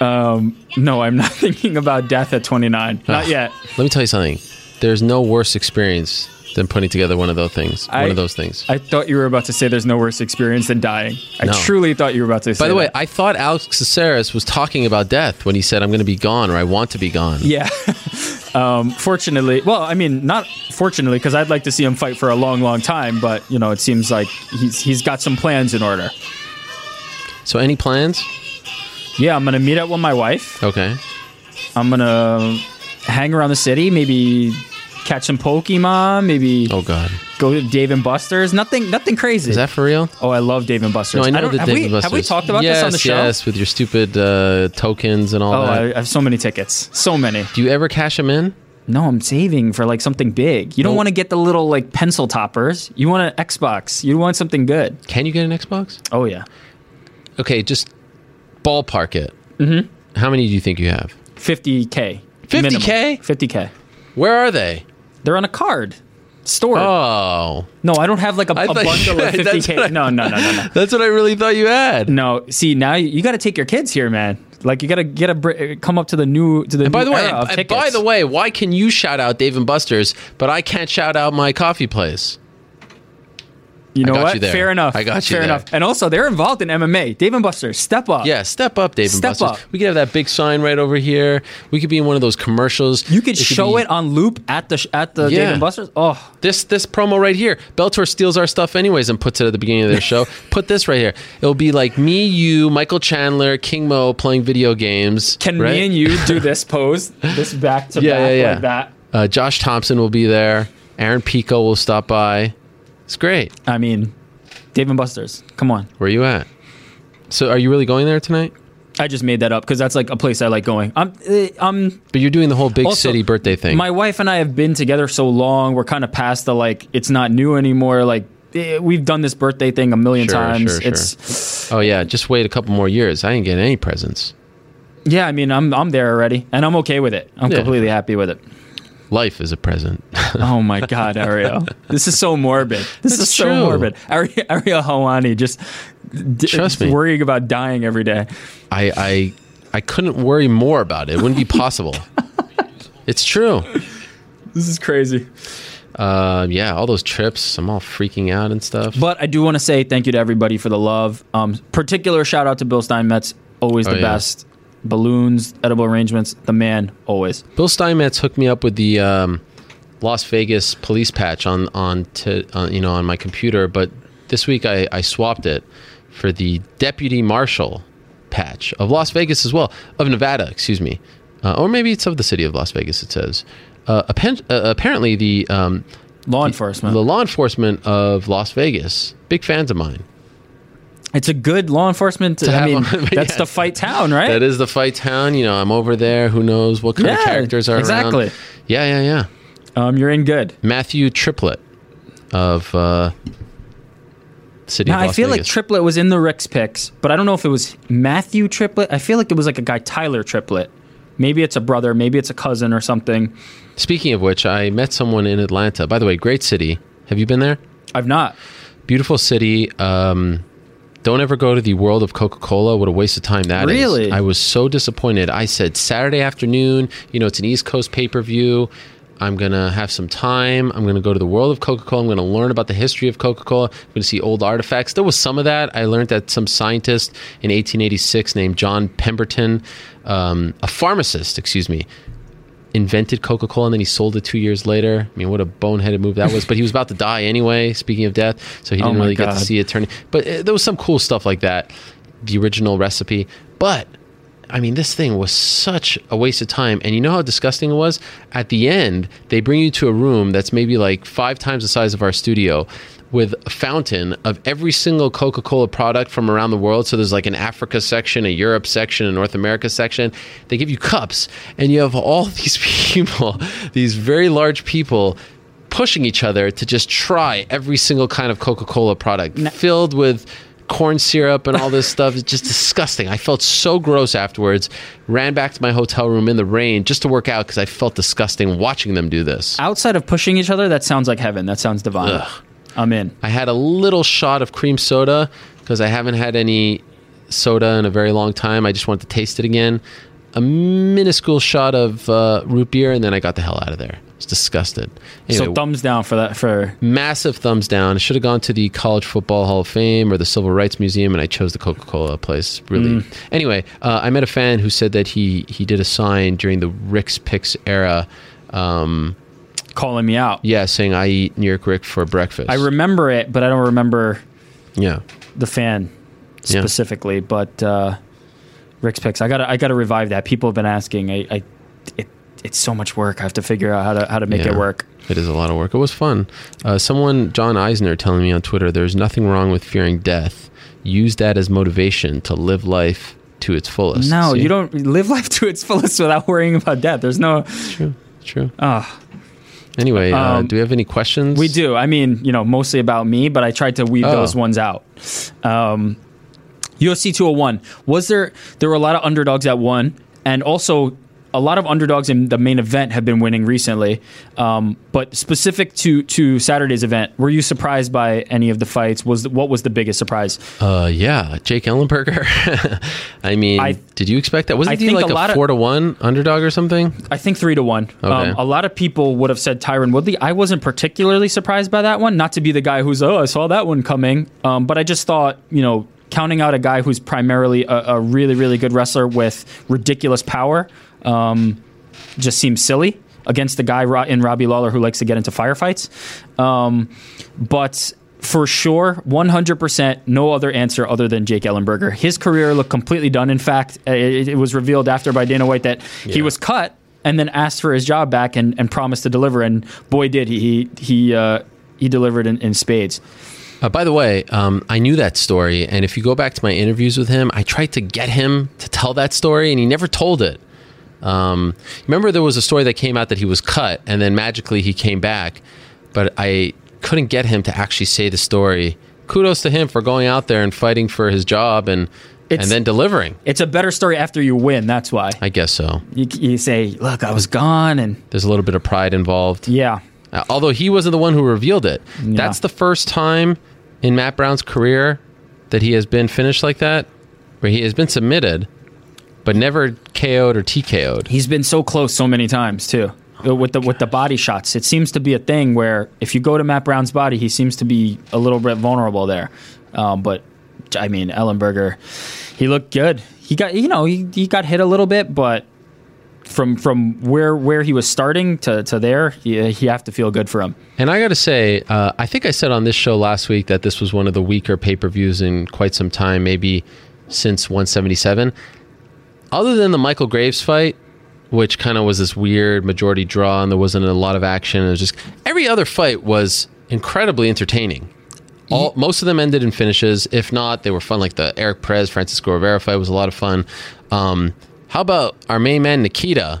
Speaker 12: Um, no, I'm not *laughs* thinking about death at 29. Not
Speaker 2: Ugh.
Speaker 12: yet.
Speaker 2: Let me tell you something. There's no worse experience than putting together one of those things.
Speaker 12: I-
Speaker 2: one of those things.
Speaker 12: I thought you were about to say there's no worse experience than dying. I
Speaker 2: No.
Speaker 12: truly thought you were about to say.
Speaker 2: By the way,
Speaker 12: that.
Speaker 2: I thought Alex Caceres was talking about death when he said, "I'm going to be gone" or "I want to be gone."
Speaker 12: yeah. *laughs* um, fortunately, well, I mean, not fortunately, because I'd like to see him fight for a long, long time. But you know, it seems like he's he's got some plans in order.
Speaker 2: So, any plans?
Speaker 12: Yeah, I'm gonna meet up with my wife.
Speaker 2: Okay.
Speaker 12: I'm gonna hang around the city, maybe catch some Pokemon, maybe.
Speaker 2: Oh God.
Speaker 12: Go to Dave and Buster's. Nothing, nothing crazy.
Speaker 2: Is that for real?
Speaker 12: Oh, I love Dave and Buster's.
Speaker 2: No, I know
Speaker 12: don't-
Speaker 2: the
Speaker 12: have
Speaker 2: Dave
Speaker 12: we,
Speaker 2: and Buster's.
Speaker 12: Have we talked about
Speaker 2: yes,
Speaker 12: this on the show?
Speaker 2: Yes, with your stupid uh, tokens and all
Speaker 12: Oh, I,
Speaker 2: that.
Speaker 12: I have so many tickets. So many.
Speaker 2: Do you ever cash them in?
Speaker 12: No, I'm saving for like something big. You don't want to get the little like pencil toppers. You want an Xbox. You want something good.
Speaker 2: Can you get an Xbox?
Speaker 12: Oh yeah.
Speaker 2: Okay, just ballpark it.
Speaker 12: Mm-hmm.
Speaker 2: How many do you think you have?
Speaker 12: 50k.
Speaker 2: 50K?
Speaker 12: 50k.
Speaker 2: Where are they?
Speaker 12: They're on a card. Stored.
Speaker 2: Oh.
Speaker 12: No, I don't have like a
Speaker 2: you
Speaker 12: bundle of 50k. no, no, no, no, no. *laughs*
Speaker 2: That's what I really thought you had.
Speaker 12: No, see now you, you got to take your kids here, man. Like you got to get a br- uh, come up to the new to the
Speaker 2: And by the way,
Speaker 12: era of
Speaker 2: and
Speaker 12: tickets.
Speaker 2: by the way, why can you shout out Dave and Buster's, but I can't shout out my coffee place?
Speaker 12: You know what?
Speaker 2: you.
Speaker 12: Fair enough.
Speaker 2: I got you
Speaker 12: Fair
Speaker 2: there.
Speaker 12: enough. And also, they're involved in MMA. Dave and Buster's, step up.
Speaker 2: Yeah, step up, Dave and
Speaker 12: Step
Speaker 2: Buster's.
Speaker 12: up.
Speaker 2: We could have that big sign right over here. We could be in one of those commercials.
Speaker 12: You could
Speaker 2: It
Speaker 12: show
Speaker 2: be-
Speaker 12: it on loop at the sh- at the Dave
Speaker 2: Yeah.
Speaker 12: and Buster's. Oh,
Speaker 2: This this promo right here. Bellator steals our stuff anyways and puts it at the beginning of their show. *laughs* Put this right here. It'll be like me, you, Michael Chandler, King Mo playing video games.
Speaker 12: can
Speaker 2: right?
Speaker 12: me and you do this *laughs* pose, this back to
Speaker 2: Yeah,
Speaker 12: back
Speaker 2: yeah, yeah.
Speaker 12: like that?
Speaker 2: Uh, Josh Thompson will be there. Aaron Pico will stop by. It's great.
Speaker 12: I mean, Dave and Buster's. Come on.
Speaker 2: Where are you at? So, are you really going there tonight?
Speaker 12: I just made that up because that's like a place I like going. I'm, uh, I'm.
Speaker 2: But you're doing the whole big
Speaker 12: Also,
Speaker 2: city birthday thing.
Speaker 12: My wife and I have been together so long. We're kind of past the like. It's not new anymore. Like eh, we've done this birthday thing a million
Speaker 2: Sure,
Speaker 12: times.
Speaker 2: sure, sure.
Speaker 12: It's
Speaker 2: oh yeah, just wait a couple more years. I ain't getting any presents.
Speaker 12: yeah. I mean, I'm I'm there already, and I'm okay with it. I'm
Speaker 2: Yeah.
Speaker 12: completely happy with it.
Speaker 2: Life is a present. *laughs*
Speaker 12: Oh my God, Ariel, this is so morbid. *laughs* This
Speaker 2: That's
Speaker 12: is so
Speaker 2: true.
Speaker 12: morbid. Ariel, Ariel Helwani just d-
Speaker 2: Trust me.
Speaker 12: worrying about dying every day.
Speaker 2: I I I couldn't worry more about it. It wouldn't be possible. *laughs* it's true.
Speaker 12: This is crazy.
Speaker 2: Uh, yeah, all those trips. I'm all freaking out and stuff.
Speaker 12: But I do want to say thank you to everybody for the love. Um, particular shout out to Bill Steinmetz, always
Speaker 2: Oh,
Speaker 12: the
Speaker 2: yeah.
Speaker 12: best. Balloons, edible arrangements, the man, always.
Speaker 2: Bill Steinmetz hooked me up with the um, Las Vegas police patch on on to uh, you know on my computer, but this week I, I swapped it for the deputy marshal patch of Las Vegas as well of Nevada, excuse me, uh, or maybe it's of the city of Las Vegas. It says uh, appen- uh, apparently the um,
Speaker 12: law enforcement,
Speaker 2: the law enforcement of Las Vegas, big fans of mine.
Speaker 12: It's a good law enforcement.
Speaker 2: To
Speaker 12: I mean, *laughs* that's
Speaker 2: yeah.
Speaker 12: the fight town, right?
Speaker 2: That is the fight town. You know, I'm over there. Who knows what kind of characters are
Speaker 12: exactly.
Speaker 2: around? Yeah, yeah, yeah.
Speaker 12: Um, you're in good.
Speaker 2: Matthew Triplet of uh, City
Speaker 12: Now
Speaker 2: of
Speaker 12: I feel like
Speaker 2: Vegas.
Speaker 12: Triplet was in the Rick's picks, but I don't know if it was Matthew Triplet. I feel like it was like a guy Tyler Triplet. Maybe it's a brother, maybe it's a cousin or something.
Speaker 2: Speaking of which, I met someone in Atlanta. By the way, great city. Have you been there?
Speaker 12: I've not.
Speaker 2: Beautiful city. Um, don't ever go to the world of Coca Cola. What a waste of time that is.
Speaker 12: Really?
Speaker 2: I was so disappointed. I said Saturday afternoon. You know, it's an East Coast pay per view. I'm gonna have some time. I'm gonna go to the world of Coca Cola. I'm gonna learn about the history of Coca Cola. I'm gonna see old artifacts. There was some of that. I learned that some scientist in 1886 named John Pemberton, um, a pharmacist, excuse me, invented Coca Cola and then he sold it two years later. I mean, what a boneheaded move that was. But he was about to die anyway. Speaking of death, so he
Speaker 12: Oh
Speaker 2: didn't
Speaker 12: my
Speaker 2: really get to see it turning. But uh, there was some cool stuff like that. The original recipe, but. I mean, this thing was such a waste of time. And you know how disgusting it was? At the end, they bring you to a room that's maybe like five times the size of our studio with a fountain of every single Coca Cola product from around the world. So there's like an Africa section, a Europe section, a North America section. They give you cups, and you have all *laughs* these people, these very large people. Pushing each other to just try every single kind of Coca Cola product filled with corn syrup and all this *laughs* stuff. It's just disgusting. I felt so gross afterwards. Ran back to my hotel room in the rain just to work out because I felt disgusting watching them do this.
Speaker 12: Outside of pushing each other, that sounds like heaven. That sounds divine. Ugh. I'm in.
Speaker 2: I had a little shot of cream soda because I haven't had any soda in a very long time. I just wanted to taste it again. A minuscule shot of uh, root beer, and then I got the hell out of there. I was disgusted.
Speaker 12: Anyway, so thumbs down for that. For
Speaker 2: massive thumbs down. I should have gone to the College Football Hall of Fame or the Civil Rights Museum, and I chose the Coca Cola place. Really. Mm. Anyway, uh, I met a fan who said that he he did a sign during the Rick's Picks era. Um,
Speaker 12: calling me out.
Speaker 2: Yeah, saying I eat New York Rick for breakfast.
Speaker 12: I remember it, but I don't remember.
Speaker 2: Yeah.
Speaker 12: The fan specifically, yeah. but uh, Rick's picks. I gotta I gotta revive that. People have been asking. I, I it, it's so much work. I have to figure out how to how to make yeah, it work.
Speaker 2: It is a lot of work. It was fun. Uh, someone, John Eisner, telling me on Twitter, there's nothing wrong with fearing death. Use that as motivation to live life to its fullest.
Speaker 12: No, See? you don't live life *laughs* to its fullest without worrying about death. There's no.
Speaker 2: It's True. It's True.
Speaker 12: Ah.
Speaker 2: Anyway, uh, um, do we have any questions?
Speaker 12: We do. I mean, you know, mostly about me, but I tried to weave oh. those ones out. Um, UFC 201 was there? There were a lot of underdogs at one, and also a lot of underdogs in the main event have been winning recently. Um, but specific to to Saturday's event, were you surprised by any of the fights? Was what was the biggest surprise?
Speaker 2: Uh, yeah, Jake Ellenberger. *laughs* I mean, I, did you expect that? Wasn't I he like a, a four of, to one underdog or something?
Speaker 12: I think three to one. Okay. Um, a lot of people would have said Tyron Woodley. I wasn't particularly surprised by that one. Not to be the guy who's oh I saw that one coming, um, but I just thought you know counting out a guy who's primarily a, a really really good wrestler with ridiculous power um, just seems silly against the guy in Robbie Lawler who likes to get into firefights. Um, but for sure, 100%, no other answer other than Jake Ellenberger. His career looked completely done. In fact, it, it was revealed after by Dana White that yeah. he was cut and then asked for his job back and, and promised to deliver. And boy, did he he uh, he delivered in, in spades.
Speaker 2: Uh, by the way, um, I knew that story, and if you go back to my interviews with him, I tried to get him to tell that story, and he never told it. Um, remember, there was a story that came out that he was cut, and then magically he came back, but I couldn't get him to actually say the story. Kudos to him for going out there and fighting for his job and it's, and then delivering.
Speaker 12: It's a better story after you win. That's why.
Speaker 2: I guess so.
Speaker 12: You, you say, "Look, I was gone," and
Speaker 2: there's a little bit of pride involved.
Speaker 12: Yeah.
Speaker 2: Uh, although he wasn't the one who revealed it. Yeah. That's the first time in Matt Brown's career that he has been finished like that, where he has been submitted but never KO'd or TKO'd.
Speaker 12: He's been so close so many times too. Uh, with the with the body shots, it seems to be a thing where if you go to Matt Brown's body, he seems to be a little bit vulnerable there. Um, but I mean, Ellenberger, he looked good. He got you know he, he got hit a little bit, but from from where where he was starting to, to there, you, you have to feel good for him.
Speaker 2: And I got to say, uh, I think I said on this show last week that this was one of the weaker pay per views in quite some time, maybe since 177 other than the Michael Graves fight, which kind of was this weird majority draw and there wasn't a lot of action, it was just every other fight was incredibly entertaining. All, most of them ended in finishes. If not, they were fun. Like the Eric Perez, Francisco Rivera fight was a lot of fun. Um, how about our main man Nikita,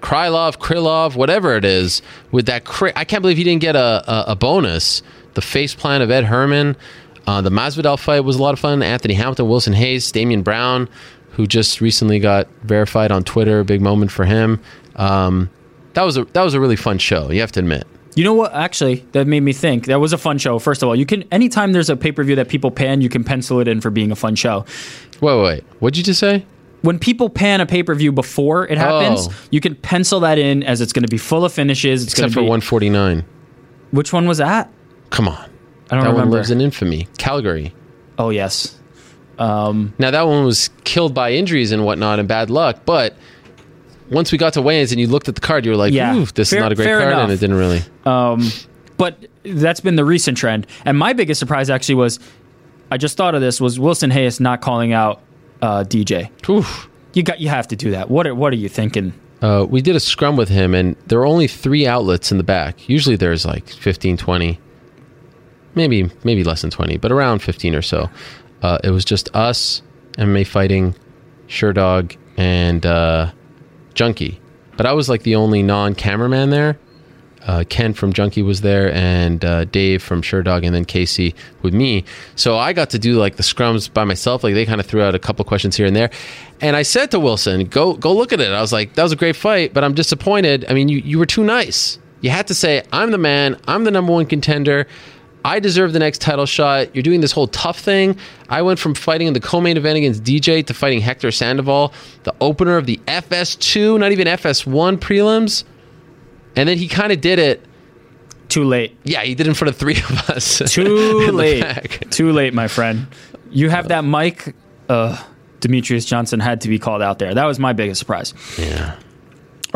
Speaker 2: Krylov, Krylov, whatever it is, with that? Cra- I can't believe he didn't get a, a, a bonus. The face plan of Ed Herman. Uh, the Masvidal fight was a lot of fun. Anthony Hamilton, Wilson Reis, Damien Brown who just recently got verified on Twitter. Big moment for him. Um, that was a that was a really fun show. You have to admit.
Speaker 12: You know what? Actually, that made me think. That was a fun show. First of all, you can anytime there's a pay per view that people pan, you can pencil it in for being a fun show.
Speaker 2: Wait, wait. What'd you just say?
Speaker 12: When people pan a pay per view before it happens, oh. you can pencil that in as it's going to be full of finishes. It's
Speaker 2: Except for
Speaker 12: be,
Speaker 2: 149.
Speaker 12: Which one was that?
Speaker 2: Come on. I don't that remember. one lives in infamy. Calgary.
Speaker 12: Oh yes. Um,
Speaker 2: now that one was killed by injuries and whatnot and bad luck, but once we got to weigh-ins and you looked at the card, you were like, yeah, "Ooh, this fair, is not a great card," enough. and it didn't really.
Speaker 12: Um, but that's been the recent trend, and my biggest surprise actually was, I just thought of this was Wilson Reis not calling out uh, DJ.
Speaker 2: Oof.
Speaker 12: You got you have to do that. What are, what are you thinking?
Speaker 2: Uh, we did a scrum with him, and there were only three outlets in the back. Usually there's like 15, 20, maybe maybe less than 20, but around 15 or so. Uh, it was just us, MMA fighting, Sherdog, and uh, Junkie. But I was like the only non cameraman there. uh, Ken from Junkie was there, and uh, Dave from Sherdog, and then Casey with me. So I got to do like the scrums by myself. Like they kind of threw out a couple questions here and there, and I said to Wilson, "Go, go look at it." I was like, "That was a great fight, but I'm disappointed. I mean, you you were too nice. You had to say, I'm the man. I'm the number one contender." I deserve the next title shot. You're doing this whole tough thing. I went from fighting in the co-main event against DJ to fighting Hector Sandoval, the opener of the FS2, not even FS1 prelims. And then he kind of did it
Speaker 12: too late.
Speaker 2: Yeah, he did it in front of three of us. *laughs*
Speaker 12: Too late. Too late, my friend. You have that mic. Uh, Demetrious Johnson had to be called out there. That was my biggest surprise.
Speaker 2: Yeah.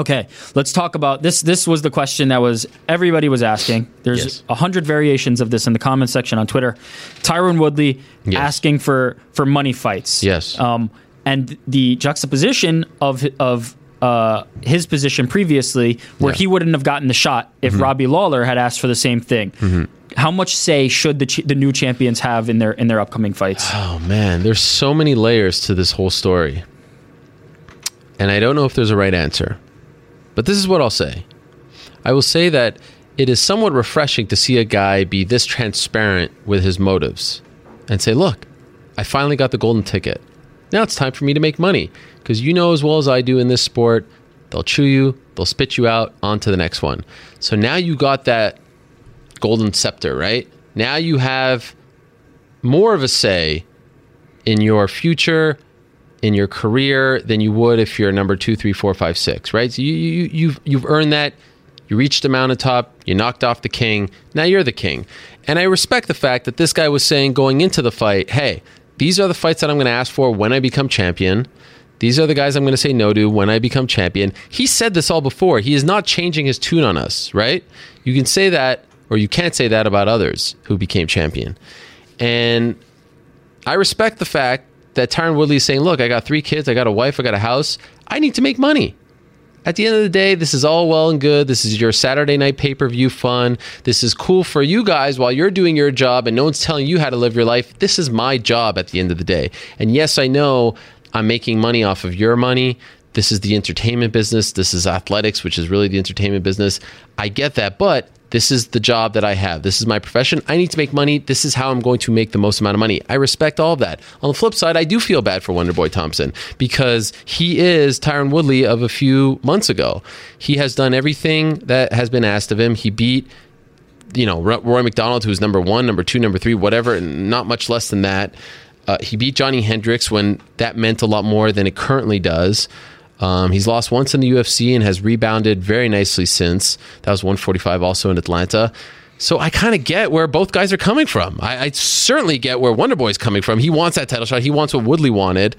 Speaker 12: Okay, let's talk about this. This was the question that was everybody was asking. There's a yes. hundred variations of this in the comment section on Twitter. Tyron Woodley yes. asking for for money fights.
Speaker 2: Yes.
Speaker 12: Um, and the juxtaposition of of uh, his position previously, where yeah. he wouldn't have gotten the shot if mm-hmm. Robbie Lawler had asked for the same thing. Mm-hmm. How much say should the ch- the new champions have in their in their upcoming fights?
Speaker 2: Oh man, there's so many layers to this whole story, and I don't know if there's a right answer. But this is what I'll say. I will say that it is somewhat refreshing to see a guy be this transparent with his motives and say, "Look, I finally got the golden ticket." Now it's time for me to make money because you know as well as I do in this sport, they'll chew you, they'll spit you out onto the next one. So now you got that golden scepter, right? Now you have more of a say in your future, in your career than you would if you're number two, three, four, five, six, right? So you, you you've you've earned that. You reached the mountaintop. You knocked off the king. Now you're the king. And I respect the fact that this guy was saying going into the fight, hey, these are the fights that I'm going to ask for when I become champion. These are the guys I'm going to say no to when I become champion. He said this all before. He is not changing his tune on us, right? You can say that, or you can't say that about others who became champion. And I respect the fact that Tyron Woodley is saying, look, I got three kids, I got a wife, I got a house. I need to make money at the end of the day, this is all well and good. This is your Saturday night pay per view fun. This is cool for you guys while you're doing your job and no one's telling you how to live your life. This is my job at the end of the day. And yes, I know I'm making money off of your money. This is the entertainment business. This is athletics, which is really the entertainment business. I get that. But this is the job that I have. This is my profession. I need to make money. This is how I'm going to make the most amount of money. I respect all of that. On the flip side, I do feel bad for Wonderboy Thompson because he is Tyron Woodley of a few months ago. He has done everything that has been asked of him. He beat you know Rory MacDonald, who's number one, number two, number three, whatever, not much less than that. Uh, he beat Johnny Hendricks when that meant a lot more than it currently does. Um, he's lost once in the UFC and has rebounded very nicely since. That was 145 also in Atlanta. So I kind of get where both guys are coming from. I, I certainly get where Wonder is coming from. He wants that title shot. He wants what Woodley wanted,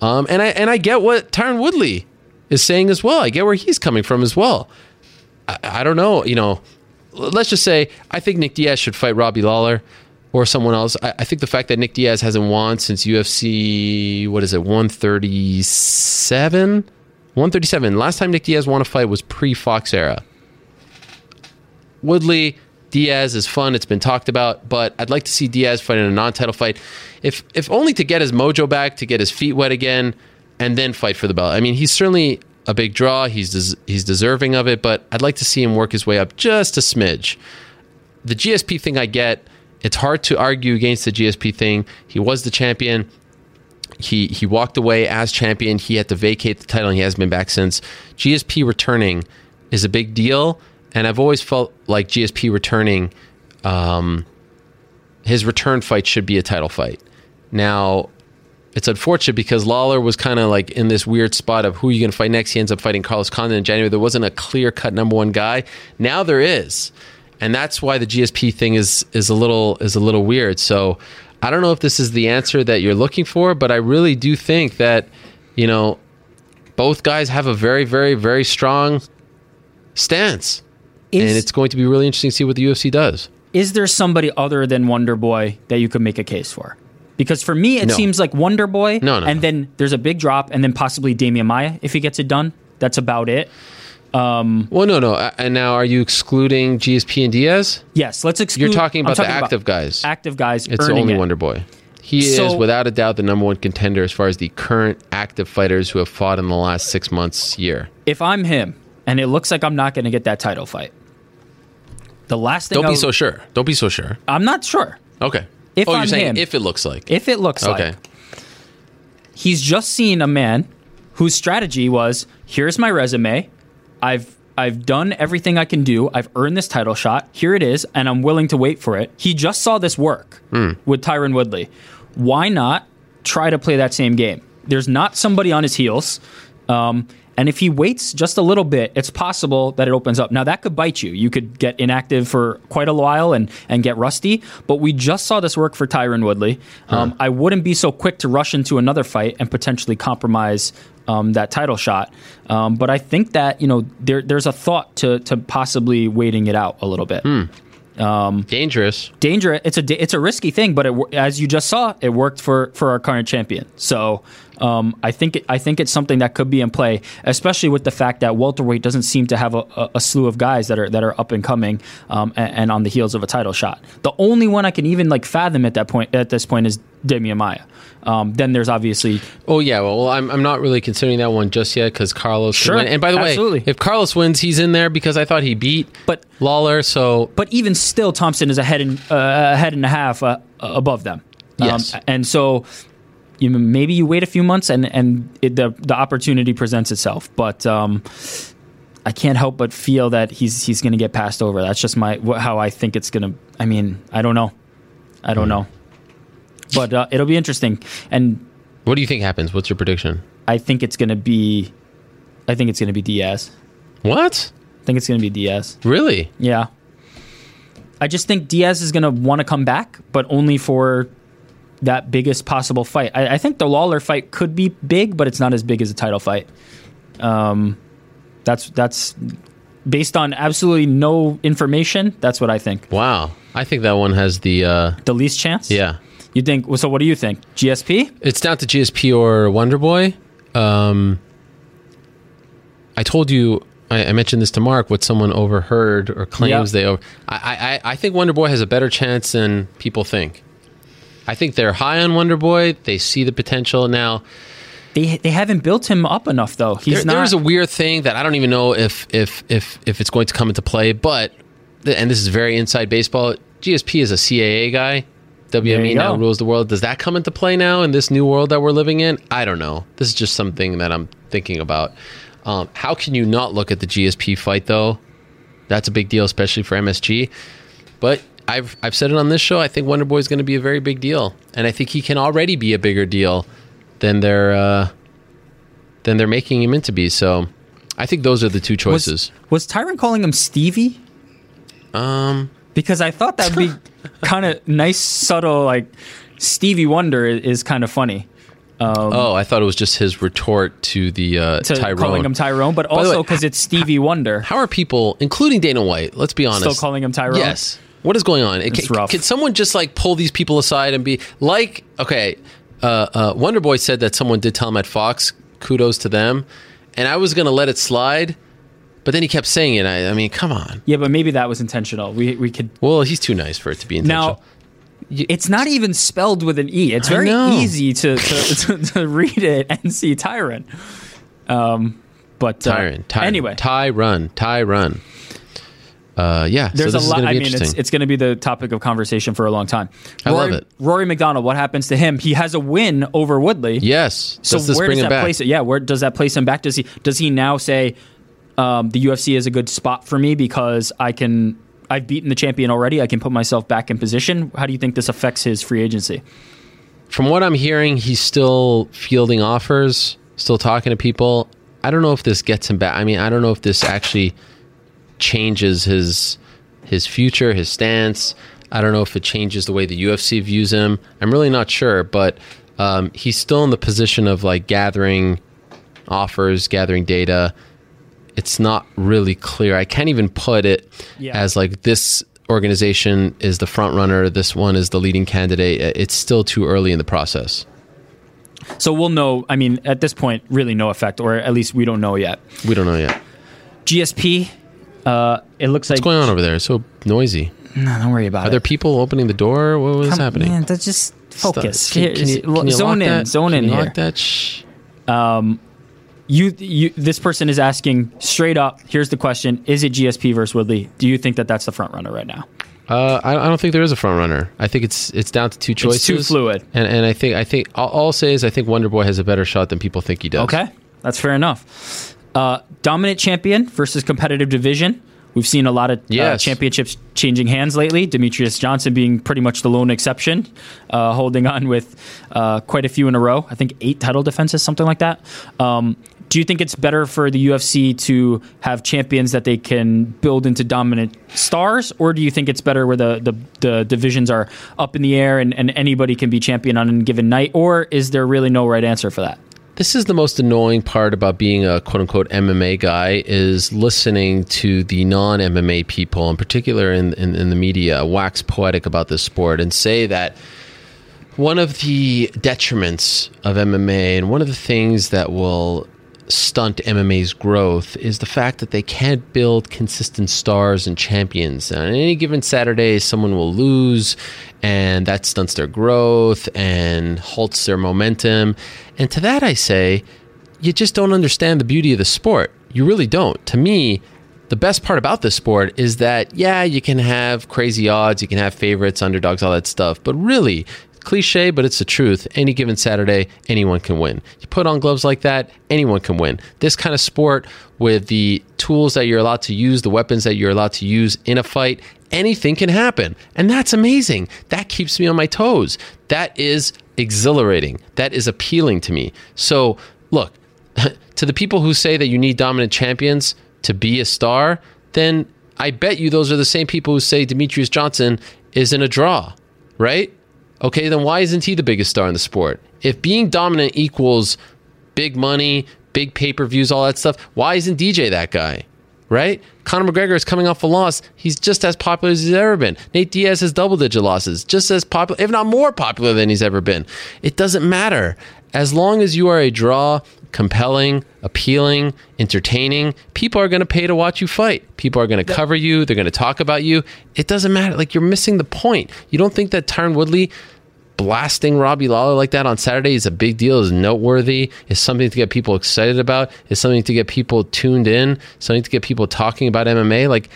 Speaker 2: um, and I and I get what Tyron Woodley is saying as well. I get where he's coming from as well. I, I don't know. You know, let's just say I think Nick Diaz should fight Robbie Lawler or someone else. I, I, think the fact that Nick Diaz hasn't won since UFC, what is it, 137? 137. Last time Nick Diaz won a fight was pre Fox era. Woodley, Diaz is fun. It's been talked about, but I'd like to see Diaz fight in a non-title fight, if if only to get his mojo back, to get his feet wet again, and then fight for the belt. I mean, he's certainly a big draw. He's des- he's deserving of it, but I'd like to see him work his way up just a smidge. The GSP thing, I get. It's hard to argue against the GSP thing. He was the champion he he walked away as champion. He had to vacate the title, and he hasn't been back since. GSP returning is a big deal, and I've always felt like GSP returning, um, his return fight should be a title fight. Now, it's unfortunate because Lawler was kind of like in this weird spot of who are you going to fight next. He ends up fighting Carlos Condit in January. There wasn't a clear cut number one guy. Now there is, and that's why the GSP thing is is a little is a little weird. So I don't know if this is the answer that you're looking for, but I really do think that, you know, both guys have a very, very, very strong stance. Is, and it's going to be really interesting to see what the UFC does.
Speaker 12: Is there somebody other than Wonder Boy that you could make a case for? Because for me, it no. seems like Wonder Boy,
Speaker 2: no, no,
Speaker 12: and no. then there's a big drop, and then possibly Demian Maia if he gets it done. That's about it.
Speaker 2: Um, well, no, no. And now, are you excluding GSP and Diaz?
Speaker 12: Yes, let's exclude.
Speaker 2: You're talking about talking the active
Speaker 12: about
Speaker 2: guys.
Speaker 12: Active guys.
Speaker 2: It's only it. Wonder Boy. He so, is without a doubt the number one contender as far as the current active fighters who have fought in the last six months, year.
Speaker 12: If I'm him, and it looks like I'm not going to get that title fight, The last thing
Speaker 2: Don't be so sure. Don't be so sure.
Speaker 12: I'm not sure.
Speaker 2: Okay.
Speaker 12: If
Speaker 2: oh,
Speaker 12: I'm
Speaker 2: you're saying
Speaker 12: him.
Speaker 2: if it looks like.
Speaker 12: If it looks
Speaker 2: okay.
Speaker 12: like he's just seen a man whose strategy was here's my resume i've i've done everything i can do i've earned this title shot here it is and i'm willing to wait for it he just saw this work
Speaker 2: Hmm.
Speaker 12: with tyron woodley why not try to play that same game there's not somebody on his heels um, and if he waits just a little bit, it's possible that it opens up. Now that could bite you. You could get inactive for quite a while and and get rusty. But we just saw this work for Tyron Woodley. Um, I wouldn't be so quick to rush into another fight and potentially compromise um, that title shot. Um, but I think that you know there there's a thought to to possibly waiting it out a little bit. Um,
Speaker 2: dangerous.
Speaker 12: Dangerous. It's a it's a risky thing, but it, as you just saw, it worked for for our current champion. So um, I think it, I think it's something that could be in play, especially with the fact that welterweight doesn't seem to have a, a, a slew of guys that are that are up and coming um, and, and on the heels of a title shot. The only one I can even like fathom at that point at this point is Demian Maia. Um, then there's obviously
Speaker 2: Oh yeah, well I'm, I'm not really considering that one just yet because Carlos
Speaker 12: Sure.
Speaker 2: And by the
Speaker 12: absolutely.
Speaker 2: way, if Carlos wins, he's in there because I thought he beat
Speaker 12: but
Speaker 2: Lawler. So,
Speaker 12: but even still, Thompson is a head and uh, a head and a half uh, above them.
Speaker 2: Yes.
Speaker 12: Um, and so you maybe you wait a few months and and it, the the opportunity presents itself, but. Um, I can't help but feel that he's he's going to get passed over. That's just my how I think it's going to. I mean, I don't know, I don't know, but uh, it'll be interesting. And
Speaker 2: what do you think happens? What's your prediction?
Speaker 12: I think it's going to be, I think it's going to be Diaz.
Speaker 2: What?
Speaker 12: I think it's going to be Diaz.
Speaker 2: Really?
Speaker 12: Yeah. I just think Diaz is going to want to come back, but only for that biggest possible fight. I, I think the Lawler fight could be big, but it's not as big as a title fight. Um, that's that's based on absolutely no information. That's what I think.
Speaker 2: Wow, I think that one has the uh,
Speaker 12: the least chance.
Speaker 2: Yeah.
Speaker 12: You think? So what do you think? GSP?
Speaker 2: It's down to GSP or Wonder Boy. Um, I told you, I, I mentioned this to Marc. What someone overheard or claims they over. I, I, I think Wonder Boy has a better chance than people think. I think they're high on Wonder Boy. They see the potential now.
Speaker 12: They they haven't built him up enough though. He's
Speaker 2: there,
Speaker 12: not.
Speaker 2: There is a weird thing that I don't even know if if if if it's going to come into play. But and this is very inside baseball. GSP is a CAA guy. WME now rules the world. Does that come into play now in this new world that we're living in? I don't know. This is just something that I'm thinking about. Um, how can you not look at the GSP fight though? That's a big deal, especially for MSG. But I've I've said it on this show. I think Wonder Boy is going to be a very big deal, and I think he can already be a bigger deal than they're uh, than they're making him into be. So, I think those are the two choices.
Speaker 12: Was Tyron calling him Stevie?
Speaker 2: Um,
Speaker 12: because I thought that'd be *laughs* *laughs* kind of nice, subtle, like Stevie Wonder is, is kind of funny. Um,
Speaker 2: oh, I thought it was just his retort to the uh,
Speaker 12: to
Speaker 2: Tyrone.
Speaker 12: calling him Tyrone, but
Speaker 2: By
Speaker 12: also because it's Stevie Wonder.
Speaker 2: How are people, including Dana White? Let's be honest,
Speaker 12: Still calling him Tyrone?
Speaker 2: Yes. What is going on? It,
Speaker 12: It's
Speaker 2: ca-
Speaker 12: rough.
Speaker 2: Could someone just like pull these people aside and be like, okay, uh, uh, Wonder Boy said that someone did tell him at Fox. Kudos to them. And I was gonna let it slide, but then he kept saying it. I, I mean, come on.
Speaker 12: Yeah, but maybe that was intentional. We we could
Speaker 2: Well, he's too nice for it to be intentional.
Speaker 12: now. It's not even spelled with an e. It's very easy to to, *laughs* to to read it and see Tyrant. Um, but uh,
Speaker 2: Tyron, Tyron,
Speaker 12: anyway,
Speaker 2: Ty run, Ty run. Uh, yeah,
Speaker 12: There's
Speaker 2: so
Speaker 12: a lot. I mean, it's, it's going to be the topic of conversation for a long time.
Speaker 2: I
Speaker 12: Rory,
Speaker 2: love it.
Speaker 12: Rory MacDonald. What happens to him? He has a win over Woodley.
Speaker 2: yes.
Speaker 12: So
Speaker 2: Does this
Speaker 12: where does that
Speaker 2: back?
Speaker 12: place it? Yeah, where does that place him back? Does he does he now say um, the UFC is a good spot for me because I can I've beaten the champion already. I can put myself back in position. How do you think this affects his free agency?
Speaker 2: From what I'm hearing, he's still fielding offers, still talking to people. I don't know if this gets him back. I mean, I don't know if this actually changes his his future, his stance. I don't know if it changes the way the UFC views him. I'm really not sure, but um, he's still in the position of like gathering offers, gathering data. It's not really clear. I can't even put it
Speaker 12: Yeah.
Speaker 2: as like this organization is the front runner, this one is the leading candidate. It's still too early in the process.
Speaker 12: So we'll know. I mean, at this point, really no effect, or at least we don't know yet.
Speaker 2: We don't know yet.
Speaker 12: GSP. Uh, it looks like
Speaker 2: What's going on over there? It's so noisy.
Speaker 12: No, don't worry about
Speaker 2: Are
Speaker 12: it.
Speaker 2: Are there people opening the door? What was
Speaker 12: Come-
Speaker 2: happening?
Speaker 12: Man, that's just focus.
Speaker 2: Can, can you, can you
Speaker 12: zone
Speaker 2: lock
Speaker 12: in,
Speaker 2: that?
Speaker 12: zone
Speaker 2: Can
Speaker 12: in
Speaker 2: you
Speaker 12: here.
Speaker 2: lock that? Shh.
Speaker 12: Um, you, you, this person is asking straight up. Here's the question: Is it GSP versus Woodley? Do you think that that's the front runner right now?
Speaker 2: Uh, I, I, don't think there is a front runner. I think it's it's down to two choices.
Speaker 12: It's too fluid.
Speaker 2: And and I think I think all, all I'll say is I think Wonder Boy has a better shot than people think he does.
Speaker 12: Okay, that's fair enough. Uh, dominant champion versus competitive division. We've seen a lot of uh, yes. uh, championships changing hands lately. Demetrious Johnson being pretty much the lone exception, uh, holding on with uh, quite a few in a row. I think eight title defenses, something like that. Um, do you think it's better for the UFC to have champions that they can build into dominant stars, or do you think it's better where the, the, the divisions are up in the air and, and anybody can be champion on a given night, or is there really no right answer for that?
Speaker 2: This is the most annoying part about being a quote unquote MMA guy is listening to the non MMA people, in particular in, in, in the media, wax poetic about this sport and say that one of the detriments of MMA and one of the things that will stunt MMA's growth is the fact that they can't build consistent stars and champions. On any given Saturday, someone will lose, and that stunts their growth and halts their momentum. And to that, I say, you just don't understand the beauty of the sport. You really don't. To me, the best part about this sport is that, yeah, you can have crazy odds, you can have favorites, underdogs, all that stuff, but really, cliche, but it's the truth. Any given Saturday, anyone can win. You put on gloves like that, anyone can win. This kind of sport with the tools that you're allowed to use, the weapons that you're allowed to use in a fight, anything can happen. And that's amazing. That keeps me on my toes. That is exhilarating. That is appealing to me. So, look, *laughs* to the people who say that you need dominant champions to be a star, then I bet you those are the same people who say Demetrious Johnson is in a draw, right? Okay, then why isn't he the biggest star in the sport? If being dominant equals big money, big pay per views, all that stuff, why isn't DJ that guy? Right? Conor McGregor is coming off a loss. He's just as popular as he's ever been. Nate Diaz has double digit losses, just as popular, if not more popular than he's ever been. It doesn't matter. As long as you are a draw, compelling, appealing, entertaining, people are going to pay to watch you fight. People are going to cover you. They're going to talk about you. It doesn't matter. Like you're missing the point. You don't think that Tyron Woodley blasting Robbie Lawler like that on Saturday is a big deal, is noteworthy, is something to get people excited about, is something to get people tuned in, something to get people talking about MMA. Like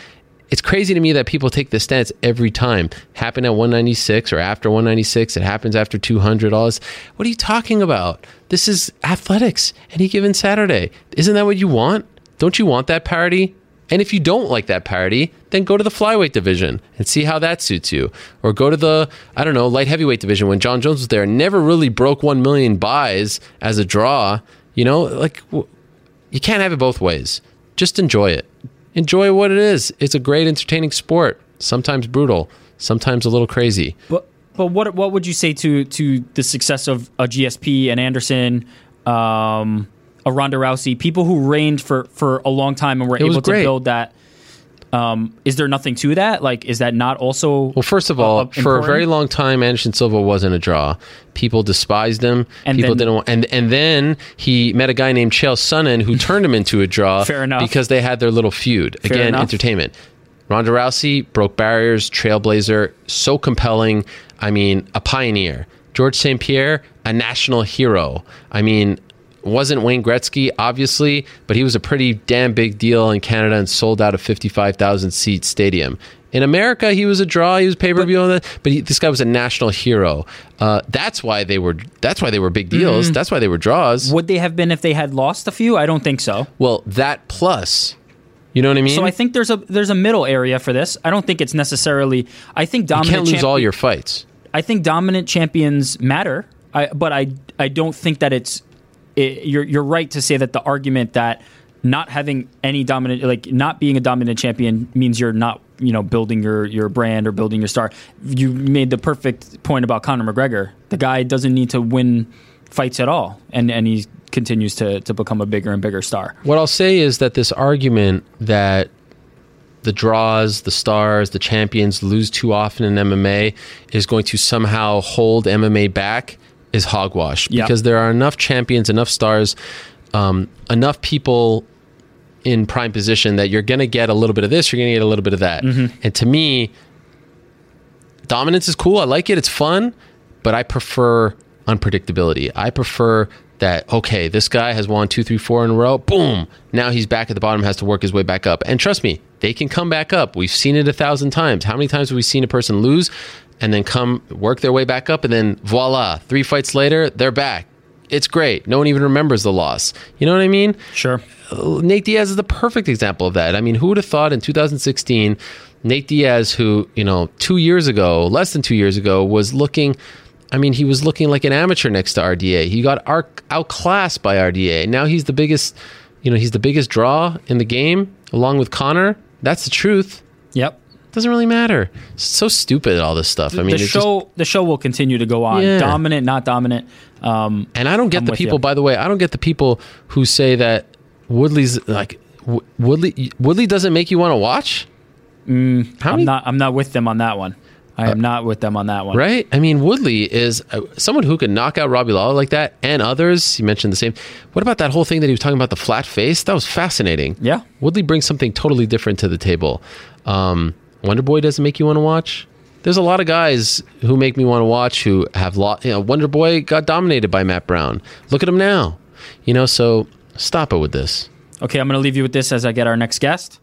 Speaker 2: it's crazy to me that people take this stance every time. Happen at 196 or after 196. It happens after 200. All this. What are you talking about? This is athletics. Any given Saturday. Isn't that what you want? Don't you want that parity? And if you don't like that parity, then go to the flyweight division and see how that suits you. Or go to the, I don't know, light heavyweight division when Jon Jones was there. Never really broke 1 million buys as a draw. You know, like, you can't have it both ways. Just enjoy it enjoy what it is. It's a great, entertaining sport. Sometimes brutal, sometimes a little crazy.
Speaker 12: But but what what would you say to to the success of a GSP and Anderson, um, a Ronda Rousey, people who reigned for for a long time and were able to build that um, is there nothing to that? Like, is that not also?
Speaker 2: Well, first of all, uh, for a very long time, Anderson Silva wasn't a draw. People despised him. And People then, didn't want, and and then he met a guy named Chael Sonnen who turned him into a draw. *laughs*
Speaker 12: Fair enough.
Speaker 2: Because they had their little feud. Fair Again, enough. entertainment. Ronda Rousey broke barriers, trailblazer, so compelling. I mean, a pioneer. George St. Pierre, a national hero. I mean, wasn't Wayne Gretzky, obviously, but he was a pretty damn big deal in Canada and sold out a 55,000 seat stadium. In America, he was a draw. He was pay per view on that, but he, this guy was a national hero. Uh, that's why they were. That's why they were big deals. Mm. That's why they were draws.
Speaker 12: Would they have been if they had lost a few? I don't think so.
Speaker 2: Well, that plus, you know what I mean.
Speaker 12: So I think there's a there's a middle area for this. I don't think it's necessarily. I think dominant.
Speaker 2: You can't lose champion, all your fights.
Speaker 12: I think dominant champions matter. I, but I I don't think that it's it, you're you're right to say that the argument that not having any dominant like not being a dominant champion means you're not you know building your your brand or building your star. You made the perfect point about Conor McGregor. The guy doesn't need to win fights at all and and he continues to to become a bigger and bigger star.
Speaker 2: What I'll say is that this argument that the draws, the stars, the champions lose too often in MMA is going to somehow hold MMA back is hogwash yep. because there are enough champions, enough stars, um, enough people in prime position that you're going to get a little bit of this, you're going to get a little bit of that. Mm-hmm. And to me, dominance is cool. I like it. It's fun, but I prefer unpredictability. I prefer that okay, this guy has won two, three, four in a row. Boom! Now he's back at the bottom, has to work his way back up. And trust me, they can come back up. We've seen it a thousand times. How many times have we seen a person lose and then come work their way back up, and then voila, three fights later, they're back. It's great. No one even remembers the loss. You know what I mean?
Speaker 12: Sure.
Speaker 2: Uh, Nate Diaz is the perfect example of that. I mean, who would have thought in 2016, Nate Diaz, who, you know, two years ago, less than two years ago, was looking I mean, he was looking like an amateur next to RDA. He got outclassed by RDA. Now he's the biggest, you know, he's the biggest draw in the game, along with Conor. That's the truth.
Speaker 12: Yep.
Speaker 2: Doesn't really matter. It's so stupid all this stuff. I mean,
Speaker 12: the show just, the show will continue to go on. Yeah. Dominant, not dominant. Um,
Speaker 2: and I don't get I'm the people. You. By the way, I don't get the people who say that Woodley's like Woodley. Woodley doesn't make you want to watch.
Speaker 12: Mm, I'm not. I'm not with them on that one. I am not with them on that one.
Speaker 2: Right? I mean, Woodley is uh, someone who can knock out Robbie Lawler like that and others. You mentioned the same. What about that whole thing that he was talking about the flat face? That was fascinating.
Speaker 12: Yeah.
Speaker 2: Woodley brings something totally different to the table. Um, Wonder Boy doesn't make you want to watch. There's a lot of guys who make me want to watch who have lot. You know, Wonder Boy got dominated by Matt Brown. Look at him now. You know, so stop it with this.
Speaker 12: Okay, I'm going to leave you with this as I get our next guest.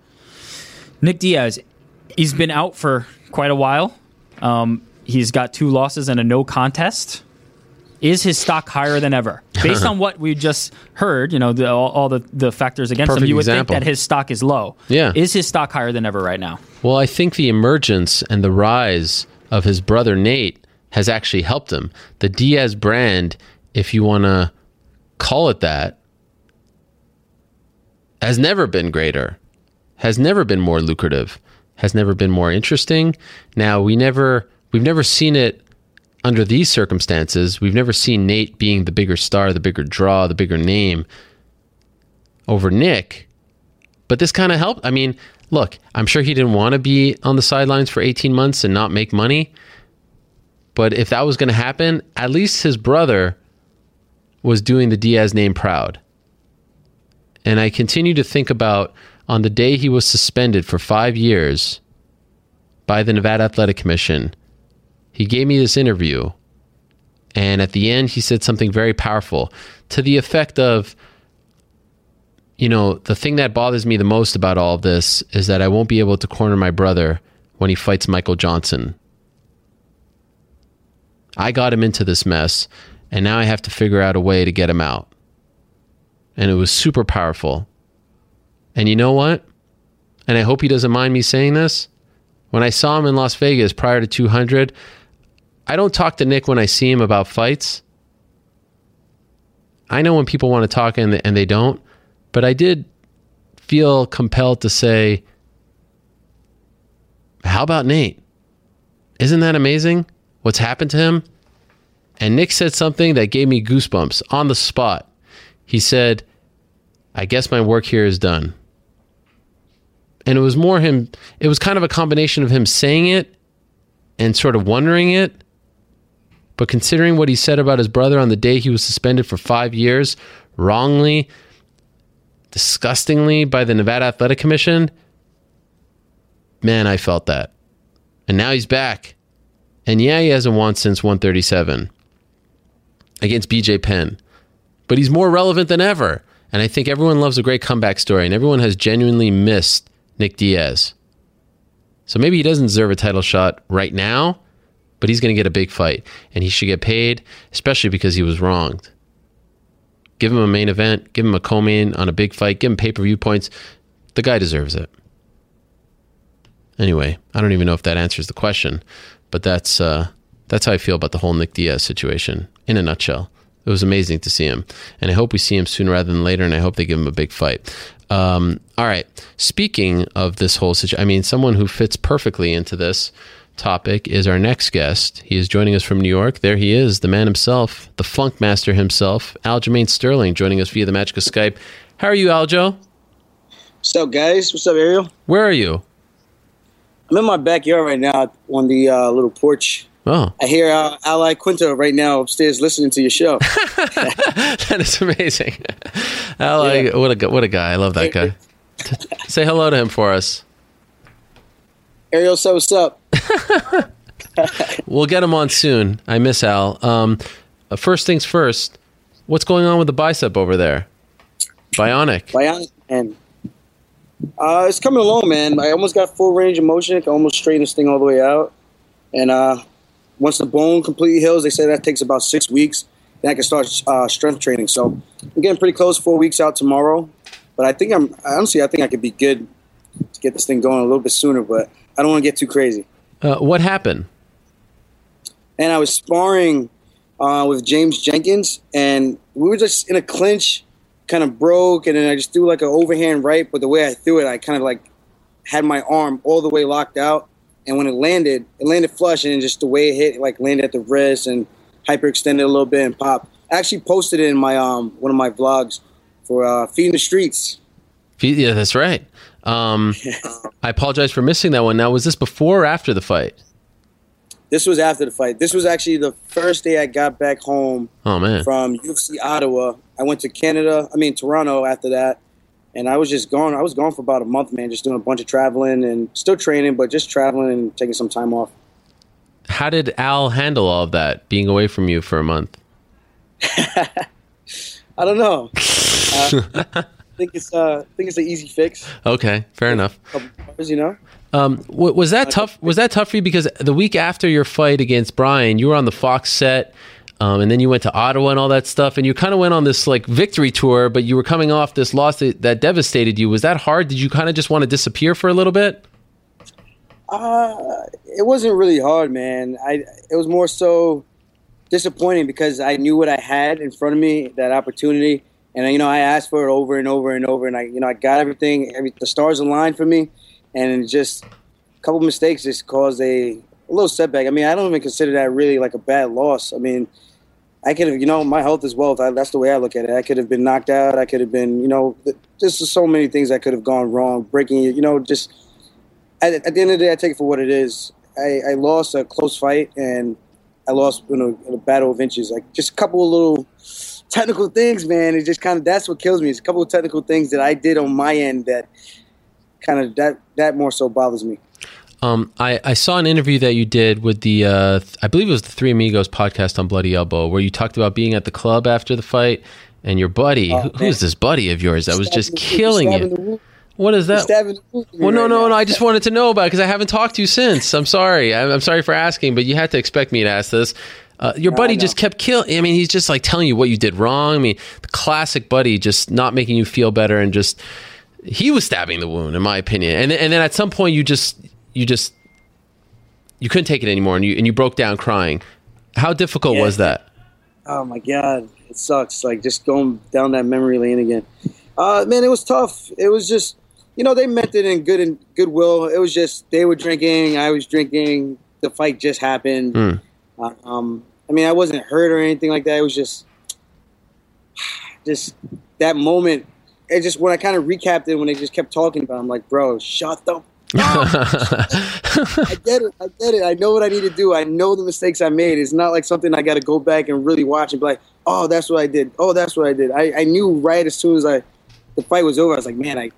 Speaker 12: Nick Diaz. He's been out for quite a while. Um, he's got two losses and a no contest. Is his stock higher than ever? *laughs* Based on what we just heard, you know, the, all, all, the, the factors against Perfect him, you would example. think that his stock is low.
Speaker 2: Yeah.
Speaker 12: Is his stock higher than ever right now?
Speaker 2: Well, I think the emergence and the rise of his brother Nate has actually helped him. The Diaz brand, if you want to call it that, has never been greater, has never been more lucrative has never been more interesting. Now we never we've never seen it under these circumstances. We've never seen Nate being the bigger star, the bigger draw, the bigger name over Nick. But this kind of helped. I mean, look, I'm sure he didn't want to be on the sidelines for 18 months and not make money. But if that was going to happen, at least his brother was doing the Diaz name proud. And I continue to think about on the day he was suspended for five years by the Nevada Athletic Commission, he gave me this interview. And at the end, he said something very powerful to the effect of, you know, the thing that bothers me the most about all of this is that I won't be able to corner my brother when he fights Michael Johnson. I got him into this mess, and now I have to figure out a way to get him out. And it was super powerful. And you know what? And I hope he doesn't mind me saying this. When I saw him in Las Vegas prior to 200, I don't talk to Nick when I see him about fights. I know when people want to talk and and they don't, but I did feel compelled to say, How about Nate? Isn't that amazing? What's happened to him? And Nick said something that gave me goosebumps on the spot. He said, I guess my work here is done and it was more him it was kind of a combination of him saying it and sort of wondering it but considering what he said about his brother on the day he was suspended for 5 years wrongly disgustingly by the Nevada Athletic Commission man I felt that. And now he's back. And yeah he hasn't won since 137 against BJ Penn. But he's more relevant than ever. And I think everyone loves a great comeback story and everyone has genuinely missed Nick Diaz. So maybe he doesn't deserve a title shot right now, but he's going to get a big fight and he should get paid, especially because he was wronged. Give him a main event, give him a co main on a big fight, give him pay per view points. The guy deserves it. Anyway, I don't even know if that answers the question, but that's uh, that's how I feel about the whole Nick Diaz situation in a nutshell. It was amazing to see him, and I hope we see him sooner rather than later, and I hope they give him a big fight. Um, all right. Speaking of this whole situation, I mean, someone who fits perfectly into this topic is our next guest. He is joining us from New York. There he is, the man himself, the funk master himself, Aljamain Sterling, joining us via the magic of Skype. How are you, Aljo?
Speaker 13: What's up, guys? What's up, Ariel?
Speaker 2: Where are you?
Speaker 13: I'm in my backyard right now on the uh, little porch
Speaker 2: Oh.
Speaker 13: I hear uh, Al Iaquinta right now upstairs listening to your show. *laughs*
Speaker 2: that is amazing. *laughs* Ally, yeah. what a what a guy! I love that guy. *laughs* Say hello to him for us.
Speaker 13: Ariel, so what's up? *laughs*
Speaker 2: we'll get him on soon. I miss Al. Um, uh, first things first. What's going on with the bicep over there? Bionic.
Speaker 13: Bionic, and uh, it's coming along, man. I almost got full range of motion. I can almost straighten this thing all the way out. And uh, once the bone completely heals, they say that takes about six weeks. Then I can start uh, strength training. So I'm getting pretty close. Four weeks out tomorrow. But I think I'm honestly, I think I could be good to get this thing going a little bit sooner. But I don't want to get too crazy.
Speaker 2: Uh, what happened?
Speaker 13: And I was sparring uh, with James Jenkins, and we were just in a clinch kind of broke, and then I just threw like an overhand right. But the way I threw it, I kind of like had my arm all the way locked out, and when it landed, it landed flush, and just the way it hit, like landed at the wrist and hyperextended a little bit and popped. I actually posted it in my um one of my vlogs for uh, feeding the streets.
Speaker 2: Yeah, that's right. Um, *laughs* I apologize for missing that one. Now, was this before or after the fight?
Speaker 13: This was after the fight. This was actually the first day I got back home.
Speaker 2: Oh man!
Speaker 13: From UFC Ottawa, I went to Canada. I mean Toronto after that, and I was just gone. I was gone for about a month, man. Just doing a bunch of traveling and still training, but just traveling and taking some time off.
Speaker 2: How did Al handle all of that, being away from you for a month? *laughs*
Speaker 13: I don't know. *laughs* Uh, think it's uh, I think it's an easy fix.
Speaker 2: Okay, fair enough.
Speaker 13: Hours, you know.
Speaker 2: Um, was that tough? Was that tough for you? Because the week after your fight against Bryan, you were on the Fox set, um, and then you went to Ottawa and all that stuff, and you kind of went on this like victory tour, but you were coming off this loss that, that devastated you. Was that hard? Did you kind of just want to disappear for a little bit?
Speaker 13: Uh, it wasn't really hard, man. I it was more so disappointing because I knew what I had in front of me, that opportunity, and you know I asked for it over and over and over, and I you know I got everything. Every, the stars aligned for me and just a couple mistakes just caused a, a little setback. I mean, I don't even consider that really like a bad loss. I mean, I could have, you know, my health is wealth. I, that's the way I look at it. I could have been knocked out. I could have been, you know, just so many things that could have gone wrong. Breaking, you know, just at, at, the end of the day, I take it for what it is. I, I lost a close fight and I lost you know, in a battle of inches. Like just a couple of little technical things, man. It just kind of that's what kills me. It's a couple of technical things that I did on my end that kind of that that more so bothers me.
Speaker 2: Um, I, I saw an interview that you did with the, uh, I believe it was the Three Amigos podcast on Bloody Elbow, where you talked about being at the club after the fight, and your buddy, oh, who, who's this buddy of yours that was just killing you? What is that? Well, no, no, no. I just wanted to know about because I haven't talked to you since. I'm sorry. I'm, I'm, sorry for asking, but you had to expect me to ask this. Uh, your buddy just kept killing. I mean, he's just like telling you what you did wrong. I mean, the classic buddy just not making you feel better and just he was stabbing the wound, in my opinion. And and then at some point, you just you just you couldn't take it anymore, and you and you broke down crying. How difficult yeah. was that?
Speaker 13: Oh my god, it sucks. Like just going down that memory lane again. Uh, man, it was tough. It was just, you know, they meant it in good and goodwill. It was just they were drinking, I was drinking. The fight just happened. Mm. Uh, um, I mean, I wasn't hurt or anything like that. It was just, *sighs* just that moment it just when I kind of recapped it when they just kept talking about, it, I'm like, bro, shut the. *laughs* I get it. I get it. I know what I need to do. I know the mistakes I made. It's not like something I got to go back and really watch and be like, oh, that's what I did. Oh, that's what I did. I, I knew right as soon as I the fight was over. I was like, man, I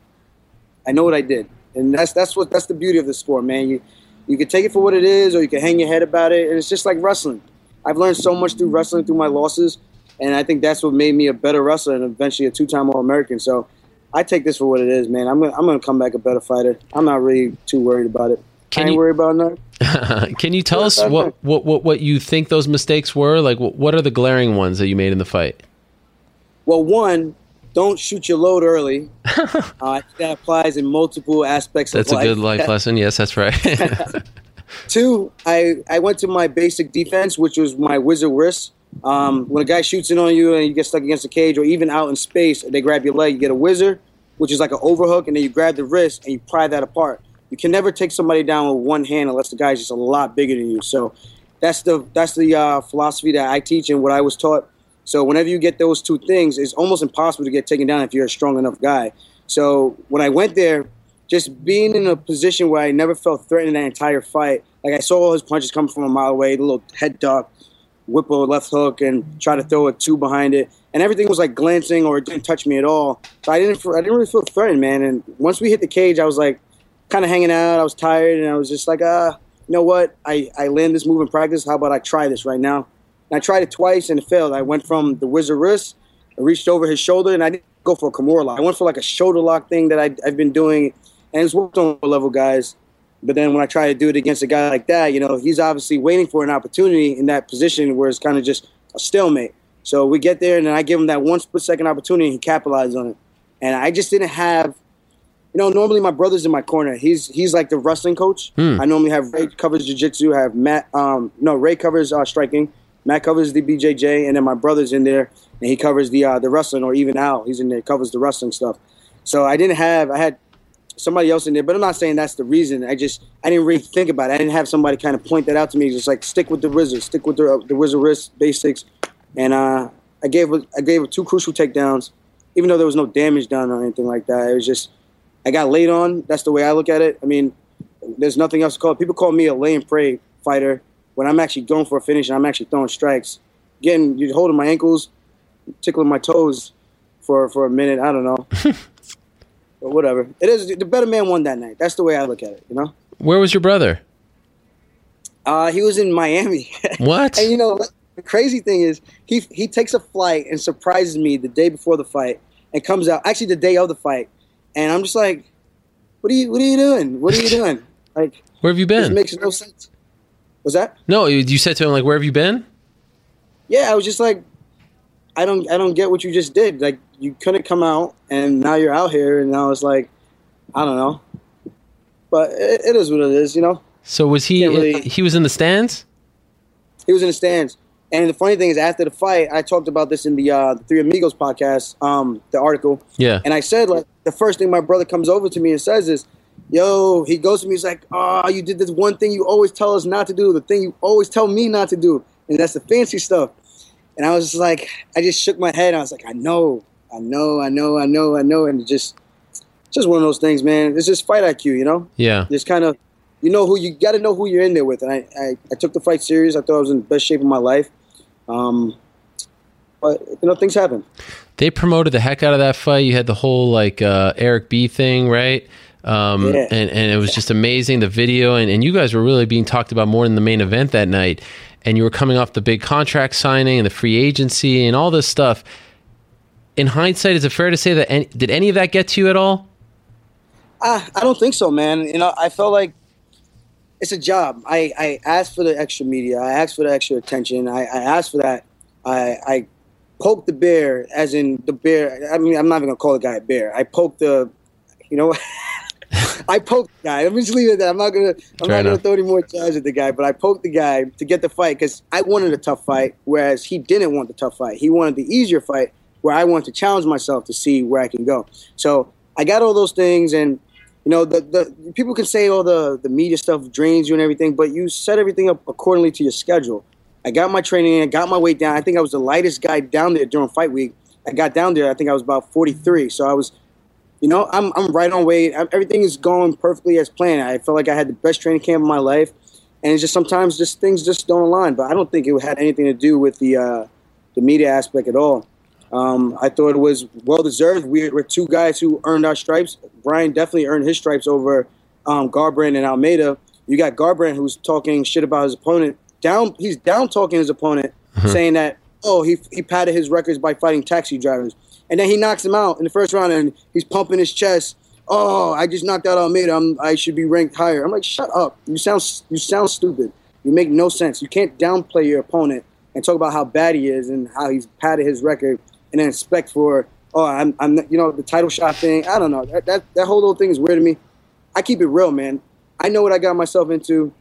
Speaker 13: I know what I did, and that's that's what that's the beauty of the sport, man. You you can take it for what it is, or you can hang your head about it, and it's just like wrestling. I've learned so much through wrestling, through my losses, and I think that's what made me a better wrestler and eventually a two-time All-American. So I take this for what it is, man. I'm gonna, I'm gonna come back a better fighter. I'm not really too worried about it. Can I you, worried about
Speaker 2: nothing. *laughs* Can you tell us *laughs* what, what, what, what you think those mistakes were? Like, what, what are the glaring ones that you made in the fight?
Speaker 13: Well, one, don't shoot your load early. *laughs* uh, that applies in multiple aspects
Speaker 2: that's
Speaker 13: of
Speaker 2: life. That's a good life lesson. Yes, that's right.
Speaker 13: Two, I, I went to my basic defense, which was my wizard wrist. Um, when a guy shoots in on you and you get stuck against a cage or even out in space, they grab your leg, you get a wizard, which is like an overhook, and then you grab the wrist and you pry that apart. You can never take somebody down with one hand unless the guy's just a lot bigger than you. So that's the that's the uh, philosophy that I teach and what I was taught. So whenever you get those two things, it's almost impossible to get taken down if you're a strong enough guy. So when I went there, just being in a position where I never felt threatened that entire fight, like I saw all his punches coming from a mile away, the little head duck, whip a left hook and try to throw a two behind it, and everything was like glancing or it didn't touch me at all. So I didn't I didn't really feel threatened, man. And once we hit the cage, I was like kind of hanging out. I was tired, and I was just like, ah, you know what? I I land this move in practice. How about I try this right now? And I tried it twice and it failed. I went from the wizard wrist, I reached over his shoulder, and I didn't go for a Kimura lock. I went for like a shoulder lock thing that I, have been doing, and it's worked on level guys. But then when I try to do it against a guy like that, you know, he's obviously waiting for an opportunity in that position where it's kind of just a stalemate. So we get there, and then I give him that one split second opportunity, and he capitalized on it. And I just didn't have, you know, normally my brother's in my corner. He's he's like the wrestling coach. Hmm. I normally have Ray covers jiu-jitsu, have Matt, um, no, Ray covers uh, striking, Matt covers the BJJ, and then my brother's in there, and he covers the uh, the wrestling, or even Al, he's in there, covers the wrestling stuff. So I didn't have, I had somebody else in there. But I'm not saying that's the reason. I just I didn't really think about it. I didn't have somebody kind of point that out to me. Just like stick with the wizard, stick with the uh, the wizard wrist basics. And uh, I gave I gave two crucial takedowns, even though there was no damage done or anything like that. It was just I got laid on. That's the way I look at it. I mean, there's nothing else to call it. People call me a lay and pray fighter when I'm actually going for a finish and I'm actually throwing strikes. Getting you're holding my ankles, tickling my toes for for a minute. I don't know. *laughs* But whatever. It is the better man won that night. That's the way I look at it. You know.
Speaker 2: Where was your brother?
Speaker 13: Uh, he was in Miami. *laughs*
Speaker 2: What?
Speaker 13: and you know, the crazy thing is, he he takes a flight and surprises me the day before the fight, and comes out actually the day of the fight, and I'm just like, "What are you What are you doing? What are you *laughs* doing? Like,
Speaker 2: where have you been?
Speaker 13: This makes no sense." Was that?
Speaker 2: No, you said to him like, "Where have you been?"
Speaker 13: Yeah, I was just like, I don't I don't get what you just did. Like you couldn't come out, and now you're out here, and I was like, I don't know, but it, it is what it is, you know.
Speaker 2: So was he? Really, he was in the stands.
Speaker 13: He was in the stands, and the funny thing is, after the fight, I talked about this in the, uh, the Three Amigos podcast, um, the article.
Speaker 2: Yeah.
Speaker 13: And I said like the first thing my brother comes over to me and says is, "Yo," he goes to me, he's like, "Oh, you did this one thing you always tell us not to do, the thing you always tell me not to do, and that's the fancy stuff." And I was just like, I just shook my head. I was like, I know, I know, I know, I know, I know, and just, just one of those things, man. It's just fight IQ, you know.
Speaker 2: Yeah.
Speaker 13: Just kind of, you know who you got to know who you're in there with. And I, I, I, took the fight serious. I thought I was in the best shape of my life. Um, but you know, things happen.
Speaker 2: They promoted the heck out of that fight. You had the whole like uh, Eric B thing, right? Um, yeah. and, and it was just amazing the video and, and you guys were really being talked about more in the main event that night and you were coming off the big contract signing and the free agency and all this stuff. In hindsight, is it fair to say that any, did any of that get to you at all?
Speaker 13: Uh, I don't think so, man. You know, I felt like it's a job. I, I asked for the extra media. I asked for the extra attention. I, I asked for that. I, I poked the bear, as in the bear. I mean, I'm not even gonna call the guy a bear. I poked the, you know. *laughs* I poked the guy. Let me just leave it at that. I'm not gonna. I'm Fair not gonna throw any more charges at the guy. But I poked the guy to get the fight because I wanted a tough fight, whereas he didn't want the tough fight. He wanted the easier fight, where I want to challenge myself to see where I can go. So I got all those things, and you know, the the people can say all the the media stuff drains you and everything, but you set everything up accordingly to your schedule. I got my training in, got my weight down. I think I was the lightest guy down there during fight week. I got down there. I think I was about 43, so I was you know, I'm, I'm right on weight. Everything is going perfectly as planned. I felt like I had the best training camp of my life, and it's just sometimes just things just don't align. But I don't think it had anything to do with the uh, the media aspect at all. Um, I thought it was well deserved. We were two guys who earned our stripes. Bryan definitely earned his stripes over um, Garbrandt and Almeida. You got Garbrandt who's talking shit about his opponent. Down, he's down talking his opponent, mm-hmm. saying that oh he he padded his records by fighting taxi drivers and then he knocks him out in the first round, and he's pumping his chest. Oh, I just knocked out Almeida. I'm, I should be ranked higher. I'm like, shut up. You sound you sound stupid. You make no sense. You can't downplay your opponent and talk about how bad he is and how he's padded his record, and then expect for oh, I'm, I'm you know the title shot thing. I don't know. That, that that whole little thing is weird to me. I keep it real, man. I know what I got myself into,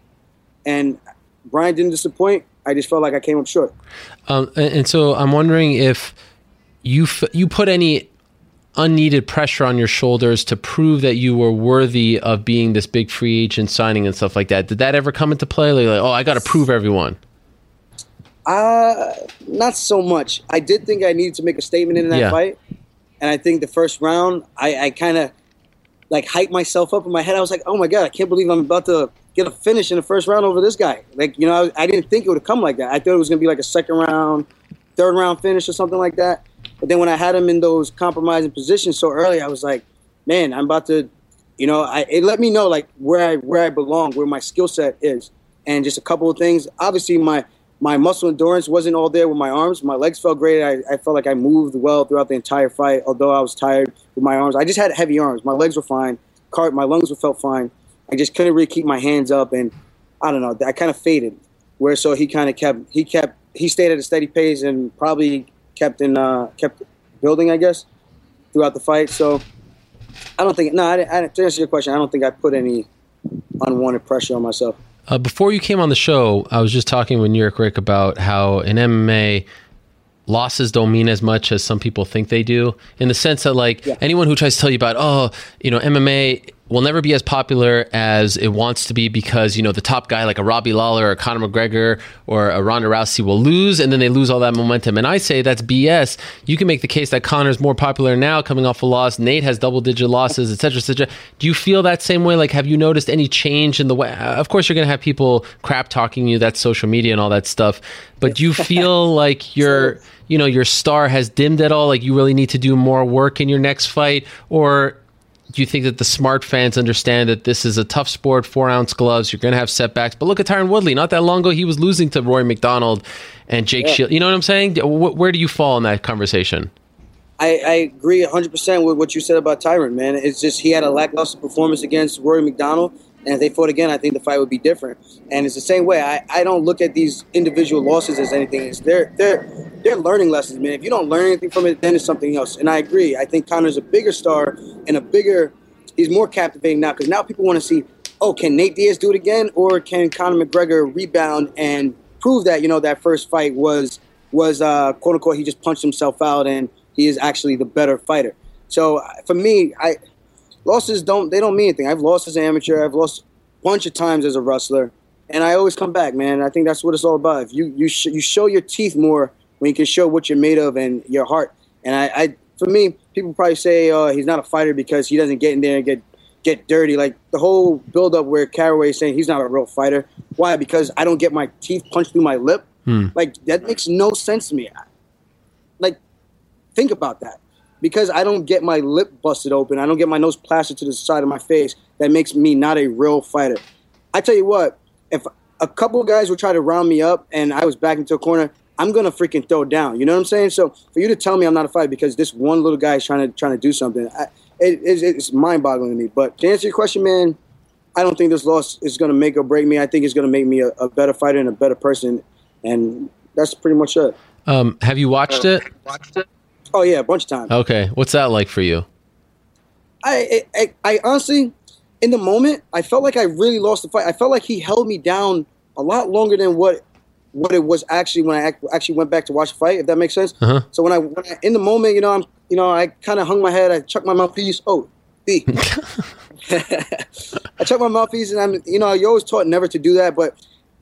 Speaker 13: and Bryan didn't disappoint. I just felt like I came up short.
Speaker 2: Um, and, so I'm wondering if you f- you put any unneeded pressure on your shoulders to prove that you were worthy of being this big free agent signing and stuff like that. Did that ever come into play? Like oh, I got to prove everyone.
Speaker 13: Uh, not so much. I did think I needed to make a statement in that yeah. fight, and I think the first round, I, I kind of like hyped myself up in my head. I was like, oh my god, I can't believe I'm about to get a finish in the first round over this guy. Like, you know, I, I didn't think it would come like that. I thought it was gonna be like a second round, third round finish or something like that. But then when I had him in those compromising positions so early, I was like, man, I'm about to, you know, I, it let me know like where I where I belong, where my skill set is, and just a couple of things. Obviously, my my muscle endurance wasn't all there with my arms. My legs felt great. I, I felt like I moved well throughout the entire fight, although I was tired with my arms. I just had heavy arms. My legs were fine. My lungs were felt fine. I just couldn't really keep my hands up, and I don't know. I kind of faded. Where so he kind of kept he kept he stayed at a steady pace and probably kept in uh, kept building, I guess, throughout the fight. So I don't think no. I, I, to answer your question, I don't think I put any unwanted pressure on myself.
Speaker 2: Uh, before you came on the show, I was just talking with New York Rick about how in MMA losses don't mean as much as some people think they do in the sense that like yeah. anyone who tries to tell you about oh you know MMA will never be as popular as it wants to be because you know the top guy like a Robbie Lawler or Conor McGregor or a Ronda Rousey will lose and then they lose all that momentum. And I say that's BS you can make the case that Conor's more popular now coming off a loss. Nate has double digit losses etc etc do you feel that same way? Like have you noticed any change in the way? Of course you're going to have people crap talking you that's social media and all that stuff but do you *laughs* feel like you're you know your star has dimmed at all? Like you really need to do more work in your next fight? Or do you think that the smart fans understand that this is a tough sport four ounce gloves you're going to have setbacks but look at tyron woodley not that long ago he was losing to Rory MacDonald and jake yeah. shield you know what i'm saying where do you fall in that conversation
Speaker 13: I, I, agree 100% with what you said about Tyron, man. It's just he had a lackluster performance against Rory MacDonald. And if they fought again, I think the fight would be different. And it's the same way. I, I don't look at these individual losses as anything. It's they're they're they're learning lessons, man. If you don't learn anything from it, then it's something else. And I agree. I think Conor's a bigger star and a bigger. He's more captivating now because now people want to see. Oh, can Nate Diaz do it again, or can Conor McGregor rebound and prove that you know that first fight was was uh, quote unquote he just punched himself out and he is actually the better fighter. So for me, I losses don't they don't mean anything. I've lost as an amateur. I've lost a bunch of times as a wrestler, and I always come back, man. I think that's what it's all about. If you you sh- you show your teeth more when you can show what you're made of and your heart. And I, I for me, people probably say uh, he's not a fighter because he doesn't get in there and get get dirty. Like the whole build up where Caraway is saying he's not a real fighter. Why? Because I don't get my teeth punched through my lip. Hmm. Like that makes no sense to me. Like think about that because I don't get my lip busted open, I don't get my nose plastered to the side of my face, that makes me not a real fighter. I tell you what, if a couple of guys would try to round me up and I was back into a corner, I'm gonna freaking throw down. You know what I'm saying? So for you to tell me I'm not a fighter because this one little guy is trying to trying to do something, I, it, it's, it's mind-boggling to me. But to answer your question, man, I don't think this loss is gonna make or break me. I think it's gonna make me a, a better fighter and a better person, and that's pretty much it.
Speaker 2: Um, have you watched it?
Speaker 13: Watched it? Oh yeah, a bunch of times.
Speaker 2: Okay, what's that like for you?
Speaker 13: I, I, I honestly, in the moment, I felt like I really lost the fight. I felt like he held me down a lot longer than what what it was actually when I actually went back to watch the fight. If that makes sense. Uh-huh. So when I, when I in the moment, you know, I'm you know, I kind of hung my head. I chucked my mouthpiece. Oh, B. *laughs* *laughs* I chucked my mouthpiece, and I'm you know, you always taught never to do that, but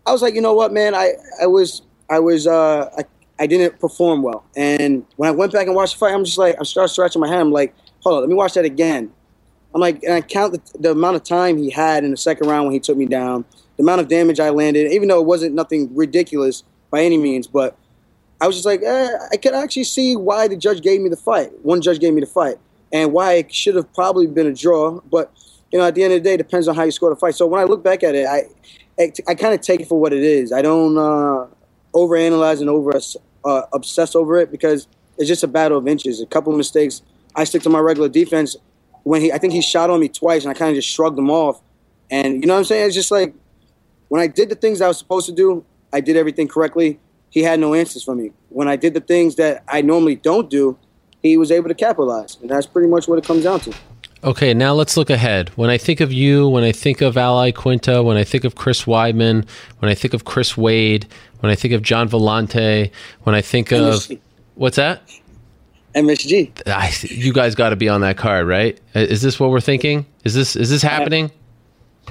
Speaker 13: I was like, you know what, man, I I was I was uh I I didn't perform well. And when I went back and watched the fight, I'm just like, I started scratching my head. I'm like, hold on, let me watch that again. I'm like, and I count the, the, amount of time he had in the second round when he took me down, the amount of damage I landed, even though it wasn't nothing ridiculous by any means, but I was just like, eh, I could actually see why the judge gave me the fight. One judge gave me the fight, and why it should have probably been a draw. But you know, at the end of the day, it depends on how you score the fight. So when I look back at it, I I, I kind of take it for what it is. I don't uh, overanalyze and over uh, obsess over it because it's just a battle of inches. A couple of mistakes. I stick to my regular defense. When he, I think he shot on me twice, and I kind of just shrugged him off. And you know what I'm saying? It's just like when I did the things I was supposed to do, I did everything correctly. He had no answers for me. When I did the things that I normally don't do, he was able to capitalize, and that's pretty much what it comes down to.
Speaker 2: Okay, now let's look ahead. When I think of you, when I think of Al Iaquinta, when I think of Chris Weidman, when I think of Chris Wade, when I think of Gian Villante, when I think MSG. of what's that?
Speaker 13: MSG.
Speaker 2: I, you guys got to be on that card, right? Is this what we're thinking? Is this is this happening?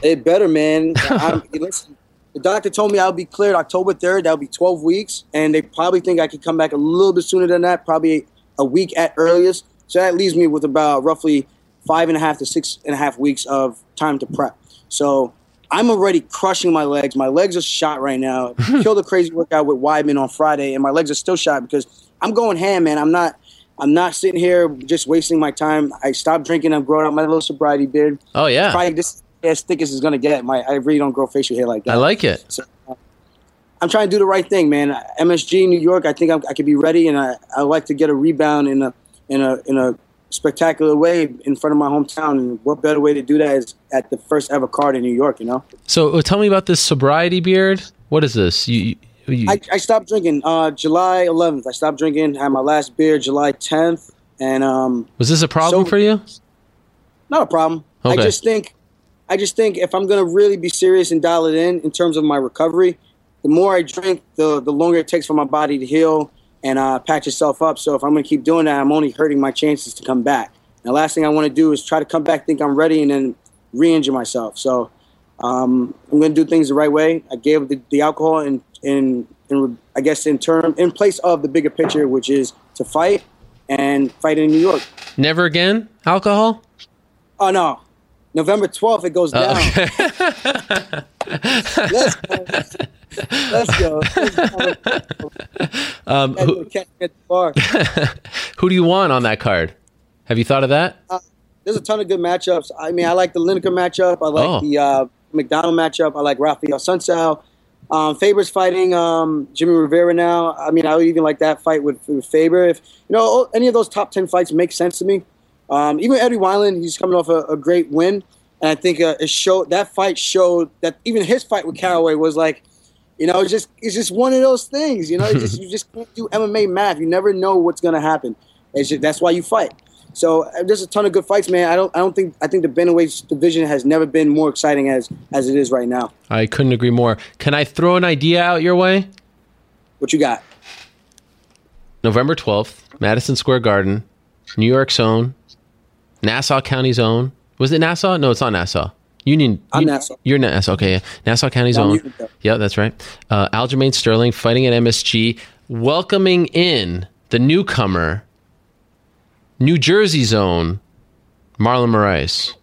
Speaker 13: It better, man. *laughs* listen, the doctor told me I'll be cleared October third. That'll be twelve weeks, and they probably think I could come back a little bit sooner than that, probably a week at earliest. So that leaves me with about roughly five and a half to six and a half weeks of time to prep. So I'm already crushing my legs. My legs are shot right now. *laughs* Killed a crazy workout with Weidman on Friday, and my legs are still shot because I'm going ham, man. I'm not. I'm not sitting here just wasting my time. I stopped drinking. I'm growing out my little sobriety beard.
Speaker 2: Oh yeah.
Speaker 13: Probably this as thick as it's gonna get. My I really don't grow facial hair like that.
Speaker 2: I like it.
Speaker 13: So, I'm trying to do the right thing, man. MSG New York, I think I'm, i could be ready, and I I like to get a rebound in a in a in a spectacular way in front of my hometown. And what better way to do that is at the first ever card in New York, you know?
Speaker 2: So uh, tell me about this sobriety beard. What is this? You, you...
Speaker 13: I, I, stopped drinking uh, July 11th. I stopped drinking. Had my last beer July 10th, and um,
Speaker 2: was this a problem so, for you?
Speaker 13: Not a problem. Okay. I just think, I just think if I'm gonna really be serious and dial it in in terms of my recovery, the more I drink, the the longer it takes for my body to heal and uh, patch yourself up. So if I'm going to keep doing that, I'm only hurting my chances to come back. And the last thing I want to do is try to come back, think I'm ready, and then re-injure myself. So um, I'm going to do things the right way. I gave the, the alcohol in, in, in, I guess, in term in place of the bigger picture, which is to fight and fight in New York.
Speaker 2: Never again alcohol.
Speaker 13: Oh no, November 12th, it goes down. Oh, okay. Let's go. Let's go. *laughs*
Speaker 2: um, who, *laughs* who, do you want on that card? Have you thought of that? Uh,
Speaker 13: there's a ton of good matchups. I mean, I like the Lineker matchup. I like oh. the uh, McDonald matchup. I like Rafael Assunção. Um, Faber's fighting um, Jimmy Rivera now. I mean, I would even like that fight with, with Faber. If you know any of those top ten fights make sense to me. Um, even Eddie Wineland, he's coming off a, a great win, and I think uh, it showed that fight showed that even his fight with Caraway was like you know, it's just it's just one of those things. You know, just, *laughs* you just can't do MMA math. You never know what's going to happen. Just, that's why you fight. So uh, there's a ton of good fights, man. I don't I don't think I think the bantamweight division has never been more exciting as as it is right now.
Speaker 2: I couldn't agree more. Can I throw an idea out your way?
Speaker 13: What you got?
Speaker 2: November 12th, Madison Square Garden, New York's own, Nassau County's own. Was it Nassau? No, it's not Nassau. Union.
Speaker 13: I'm Nassau.
Speaker 2: You're Nassau. Okay, yeah. Nassau County's no, own. Yeah, that's right. Uh, Aljamain Sterling fighting at MSG, welcoming in the newcomer, New Jersey's own, Marlon Moraes.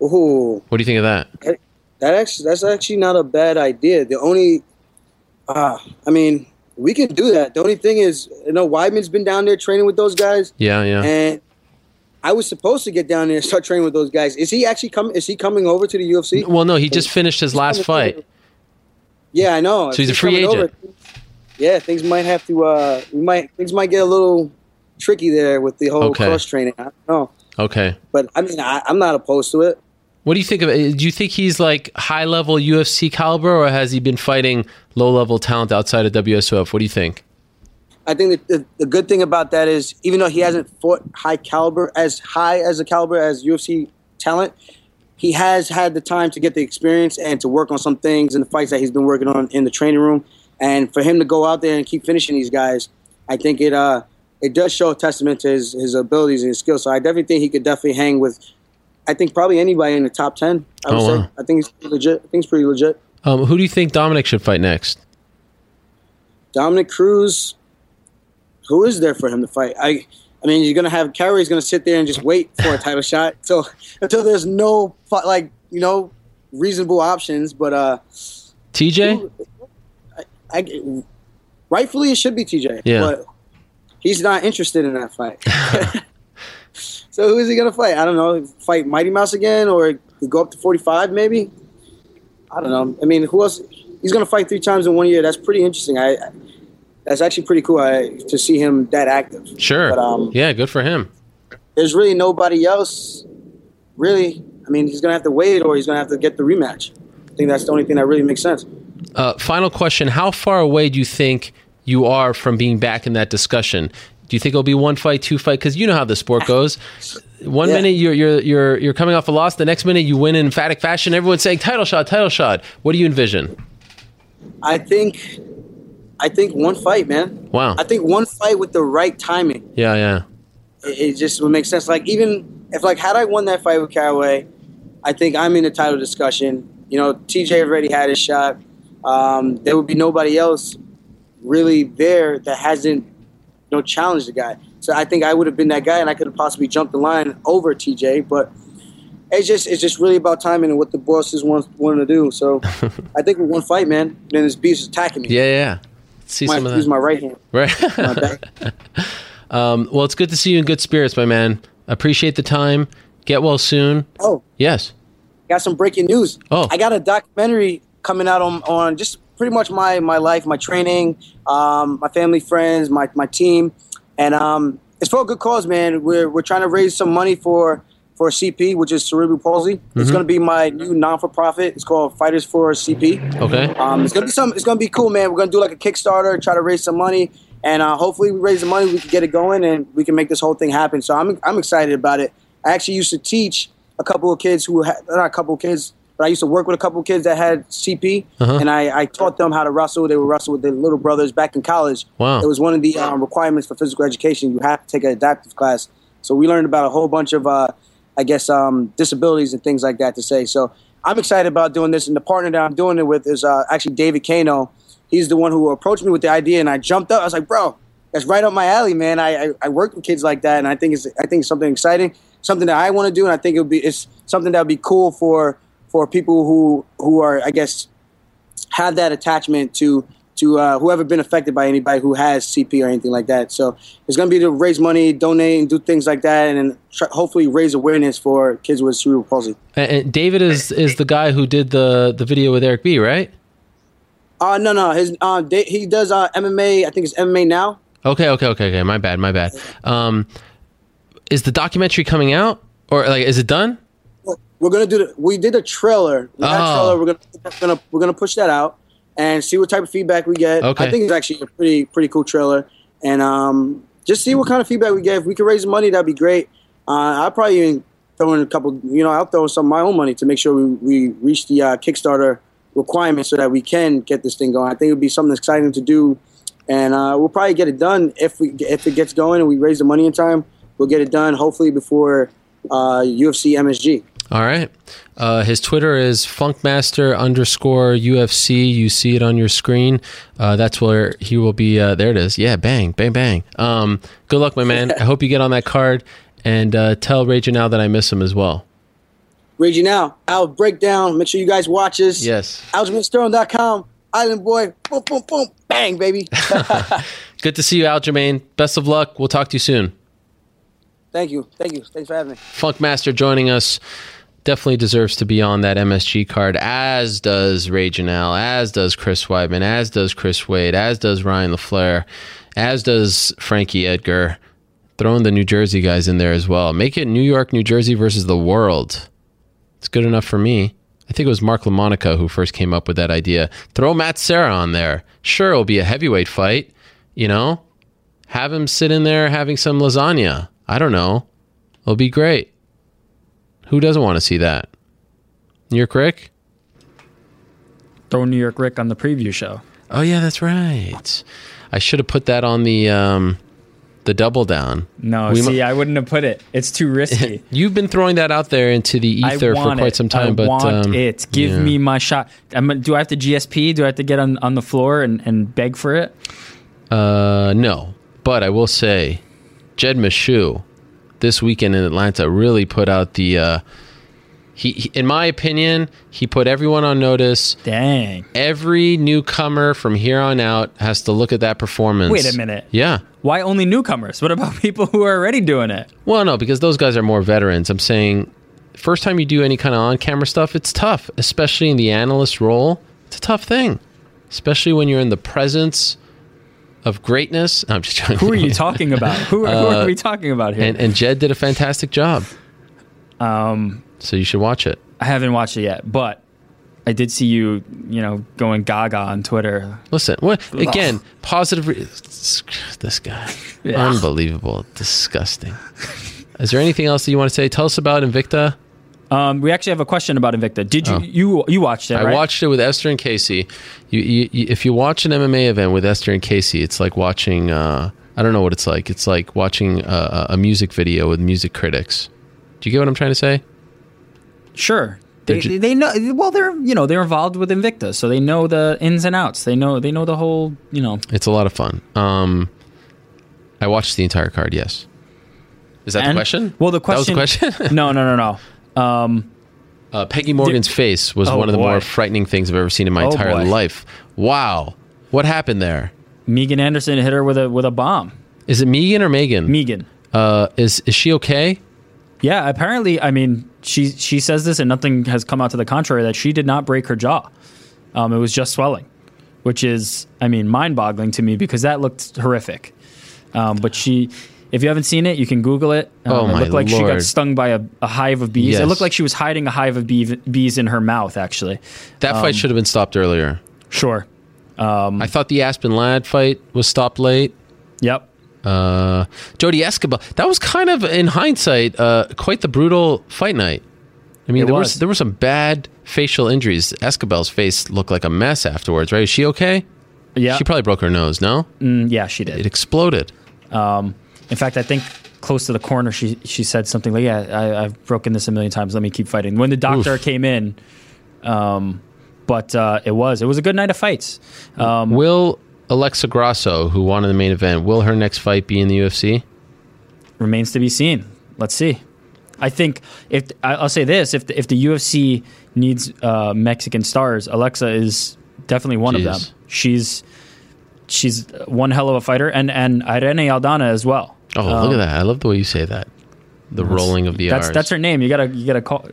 Speaker 13: Ooh.
Speaker 2: What do you think of that?
Speaker 13: That actually, that's actually not a bad idea. The only, uh, I mean, we can do that. The only thing is, you know, Weidman's been down there training with those guys.
Speaker 2: Yeah, yeah.
Speaker 13: And I was supposed to get down there and start training with those guys. Is he actually coming? Is he coming over to the UFC?
Speaker 2: Well, no, he just finished his last fight.
Speaker 13: Yeah, I know.
Speaker 2: So he's, he's a free agent. Over,
Speaker 13: yeah, things might have to. Uh, we might things might get a little tricky there with the whole okay. cross training. I don't know.
Speaker 2: Okay.
Speaker 13: But I mean, I, I'm not opposed to it.
Speaker 2: What do you think of it? Do you think he's like high level UFC caliber, or has he been fighting low level talent outside of WSOF? What do you think?
Speaker 13: I think the, the good thing about that is even though he hasn't fought high caliber as high as a caliber as UFC talent, he has had the time to get the experience and to work on some things in the fights that he's been working on in the training room. And for him to go out there and keep finishing these guys, I think it uh it does show a testament to his, his abilities and his skills. So I definitely think he could definitely hang with I think probably anybody in the top ten. I would oh, say. Wow. I think he's legit. I think he's pretty legit.
Speaker 2: Um, who do you think Dominick should fight next?
Speaker 13: Dominick Cruz who is there for him to fight? I I mean, you're gonna have Caraway's gonna sit there and just wait for a title *laughs* shot until until there's no like you know reasonable options. But uh,
Speaker 2: TJ,
Speaker 13: I, I, rightfully it should be TJ.
Speaker 2: Yeah,
Speaker 13: but he's not interested in that fight. *laughs* so who is he gonna fight? I don't know. Fight Mighty Mouse again, or go up to 45 maybe? I don't know. I mean, who else? He's gonna fight three times in one year. That's pretty interesting. I that's actually pretty cool I, to see him that active.
Speaker 2: Sure. But, um, yeah, good for him.
Speaker 13: There's really nobody else. Really, I mean, he's gonna have to wait, or he's gonna have to get the rematch. I think that's the only thing that really makes sense.
Speaker 2: Uh, final question: How far away do you think you are from being back in that discussion? Do you think it'll be one fight, two fight? Because you know how the sport *laughs* goes. One yeah. minute you're you're you're you're coming off a loss, the next minute you win in emphatic fashion. Everyone's saying title shot, title shot. What do you envision?
Speaker 13: I think I think one fight, man.
Speaker 2: Wow.
Speaker 13: I think one fight with the right timing.
Speaker 2: Yeah, yeah.
Speaker 13: It, it just would make sense. Like even if like had I won that fight with Caraway, I think I'm in the title discussion. You know, TJ already had his shot. Um, there would be nobody else really there that hasn't you know challenged the guy. So I think I would have been that guy, and I could have possibly jumped the line over TJ. But it's just it's just really about timing and what the bosses want want to do. So *laughs* I think with one fight, man, then this beast is attacking me.
Speaker 2: Yeah, yeah see
Speaker 13: my,
Speaker 2: some of that.
Speaker 13: Use my right hand.
Speaker 2: Right. *laughs* um, well, it's good to see you in good spirits, my man. Appreciate the time. Get well soon.
Speaker 13: Oh
Speaker 2: yes.
Speaker 13: Got some breaking news.
Speaker 2: Oh,
Speaker 13: I got a documentary coming out on, on just pretty much my my life, my training, um, my family, friends, my my team, and um, it's for a good cause, man. We're we're trying to raise some money for for CP, which is cerebral palsy. Mm-hmm. It's going to be my new non for profit. It's called Fighters for CP.
Speaker 2: Okay.
Speaker 13: Um, it's going to be some. It's going to be cool, man. We're going to do like a Kickstarter, try to raise some money, and uh, hopefully we raise the money, we can get it going, and we can make this whole thing happen. So I'm I'm excited about it. I actually used to teach a couple of kids who had not a couple of kids, but I used to work with a couple of kids that had CP, uh-huh. and I, I, taught them how to wrestle. They would wrestle with their little brothers back in college.
Speaker 2: Wow.
Speaker 13: It was one of the um, requirements for physical education. You have to take an adaptive class. So we learned about a whole bunch of, uh, I guess, um, disabilities and things like that to say. So I'm excited about doing this, and the partner that I'm doing it with is uh, actually David Kano. He's the one who approached me with the idea, and I jumped up. I was like, "Bro, that's right up my alley, man. I, I, I work with kids like that, and I think it's I think it's something exciting, something that I want to do, and I think it would be it's something that would be cool for for people who who are I guess have that attachment to to uh, whoever been affected by anybody who has CP or anything like that. So it's going to be to raise money, donate, and do things like that, and try, hopefully raise awareness for kids with cerebral palsy.
Speaker 2: And David is is the guy who did the the video with Eric B, right?
Speaker 13: Uh no no his uh he does uh MMA I think it's MMA now.
Speaker 2: Okay okay okay okay my bad my bad. Um, is the documentary coming out or like is it done?
Speaker 13: we're gonna do the, we did a trailer. We oh. trailer. We're gonna, we're gonna we're gonna push that out and see what type of feedback we get.
Speaker 2: Okay.
Speaker 13: I think it's actually a pretty pretty cool trailer, and um, just see what kind of feedback we get. If we could raise money, that'd be great. Uh, I'll probably even throw in a couple. You know, I'll throw some of my own money to make sure we, we reach the uh, Kickstarter requirements so that we can get this thing going. I think it would be something exciting to do, and uh, we'll probably get it done if we if it gets going and we raise the money in time. We'll get it done hopefully before UFC uh, MSG.
Speaker 2: All right. Uh, his Twitter is funkmaster underscore UFC. You see it on your screen. Uh, that's where he will be. Uh, there it is. Yeah, bang, bang, bang. Um, good luck, my man. *laughs* I hope you get on that card and uh, tell Raging Al that I miss him as well.
Speaker 13: Raging Al, I'll break down. Make sure you guys watch this.
Speaker 2: Yes.
Speaker 13: AljamainSterling.com. Island Boy. Boom, boom, boom. Bang, baby. *laughs* *laughs*
Speaker 2: good to see you, Aljamain. Best of luck. We'll talk to you soon.
Speaker 13: Thank you. Thank you. Thanks for having me.
Speaker 2: Funkmaster joining us definitely deserves to be on that MSG card, as does Ray Janelle, as does Chris Weidman, as does Chris Wade, as does Ryan LaFlare, as does Frankie Edgar. Throwing the New Jersey guys in there as well. Make it New York, New Jersey versus the world. It's good enough for me. I think it was Mark LaMonica who first came up with that idea. Throw Matt Serra on there. Sure, it'll be a heavyweight fight, you know? Have him sit in there having some lasagna. I don't know. It'll be great. Who doesn't want to see that? New York Rick?
Speaker 12: Throw New York Rick on the preview show.
Speaker 2: Oh yeah, that's right. I should have put that on the um, the double down.
Speaker 12: No, we see, I wouldn't have put it. It's too risky. *laughs*
Speaker 2: You've been throwing that out there into the ether for quite
Speaker 12: it.
Speaker 2: some time,
Speaker 12: I
Speaker 2: but
Speaker 12: want
Speaker 2: um,
Speaker 12: it. Give yeah. me my shot. I'm, do I have to GSP? Do I have to get on, on the floor and, and beg for it?
Speaker 2: Uh, no. But I will say, Jed Meshew this weekend in Atlanta really put out the. Uh, he, he, in my opinion, he put everyone on notice.
Speaker 12: Dang.
Speaker 2: Every newcomer from here on out has to look at that performance.
Speaker 12: Wait a minute.
Speaker 2: Yeah.
Speaker 12: Why only newcomers? What about *laughs* people who are already doing it?
Speaker 2: Well, no, because those guys are more veterans. I'm saying, first time you do any kind of on-camera stuff, it's tough, especially in the analyst role. It's a tough thing, especially when you're in the presence of greatness. I'm just joking.
Speaker 12: Who are you *laughs* talking about? Who, uh, who are we talking about here?
Speaker 2: And, and, Jed did a fantastic job.
Speaker 12: Um,
Speaker 2: so you should watch it.
Speaker 12: I haven't watched it yet, but I did see you, you know, going gaga on Twitter.
Speaker 2: Listen, what again? Positive. Re- this guy, yeah. unbelievable, disgusting. Is there anything else that you want to say? Tell us about Invicta.
Speaker 12: Um, we actually have a question about Invicta. Did you oh. you you watched it? I
Speaker 2: right? watched it with Esther and Casey. You, you, you, if you watch an MMA event with Esther and Casey, it's like watching. Uh, I don't know what it's like. It's like watching a, a, music video with music critics. Do you get what I'm trying to say?
Speaker 12: Sure. They, ju- they know well they're you know they're involved with Invicta so they know the ins and outs they know they know the whole you know
Speaker 2: it's a lot of fun um I watched the entire card yes is that and, the question
Speaker 12: well the question
Speaker 2: that was the question *laughs*
Speaker 12: no no no no um,
Speaker 2: uh, Peggy Morgan's face was oh one of the boy. more frightening things I've ever seen in my oh entire boy. life. Wow, what happened there?
Speaker 12: Megan Anderson hit her with a with a bomb.
Speaker 2: Is it Megan or Megan?
Speaker 12: Megan.
Speaker 2: Uh, is is she okay?
Speaker 12: Yeah, apparently. I mean, she she says this, and nothing has come out to the contrary that she did not break her jaw. Um, it was just swelling, which is, I mean, mind boggling to me because that looked horrific. Um, but she, if you haven't seen it, you can Google it. Um,
Speaker 2: oh
Speaker 12: it looked like
Speaker 2: Lord.
Speaker 12: she got stung by a, a hive of bees.
Speaker 2: Yes.
Speaker 12: It looked like she was hiding a hive of bee, bees in her mouth, actually.
Speaker 2: That
Speaker 12: Um,
Speaker 2: fight should have been stopped earlier.
Speaker 12: Sure. Um,
Speaker 2: I thought the Aspen Ladd fight was stopped late.
Speaker 12: Yep.
Speaker 2: Uh, Jodie Esquibel. That was kind of, in hindsight, uh, quite the brutal fight night. I mean,
Speaker 12: It
Speaker 2: there
Speaker 12: was.
Speaker 2: was there were some bad facial injuries. Esquibel's face looked like a mess afterwards. Right? Is she okay?
Speaker 12: Yeah.
Speaker 2: She probably broke her nose. No.
Speaker 12: Mm, yeah, she did.
Speaker 2: It exploded.
Speaker 12: Um, in fact, I think close to the corner, she she said something like, "Yeah, I, I've broken this a million times. Let me keep fighting." When the doctor
Speaker 2: Oof.
Speaker 12: came in, um, but uh, it was it was a good night of fights. Um,
Speaker 2: will Alexa Grasso, who won in the main event, will her next fight be in the UFC?
Speaker 12: Remains to be seen. Let's see. I think if I'll say this, if the, if the UFC needs uh, Mexican stars, Alexa is definitely one of them. She's she's one hell of a fighter, and and Irene Aldana as well.
Speaker 2: Oh, look
Speaker 12: Um,
Speaker 2: at that! I love the way you say that. The rolling of the
Speaker 12: that's
Speaker 2: R's.
Speaker 12: that's her name. You gotta you gotta call,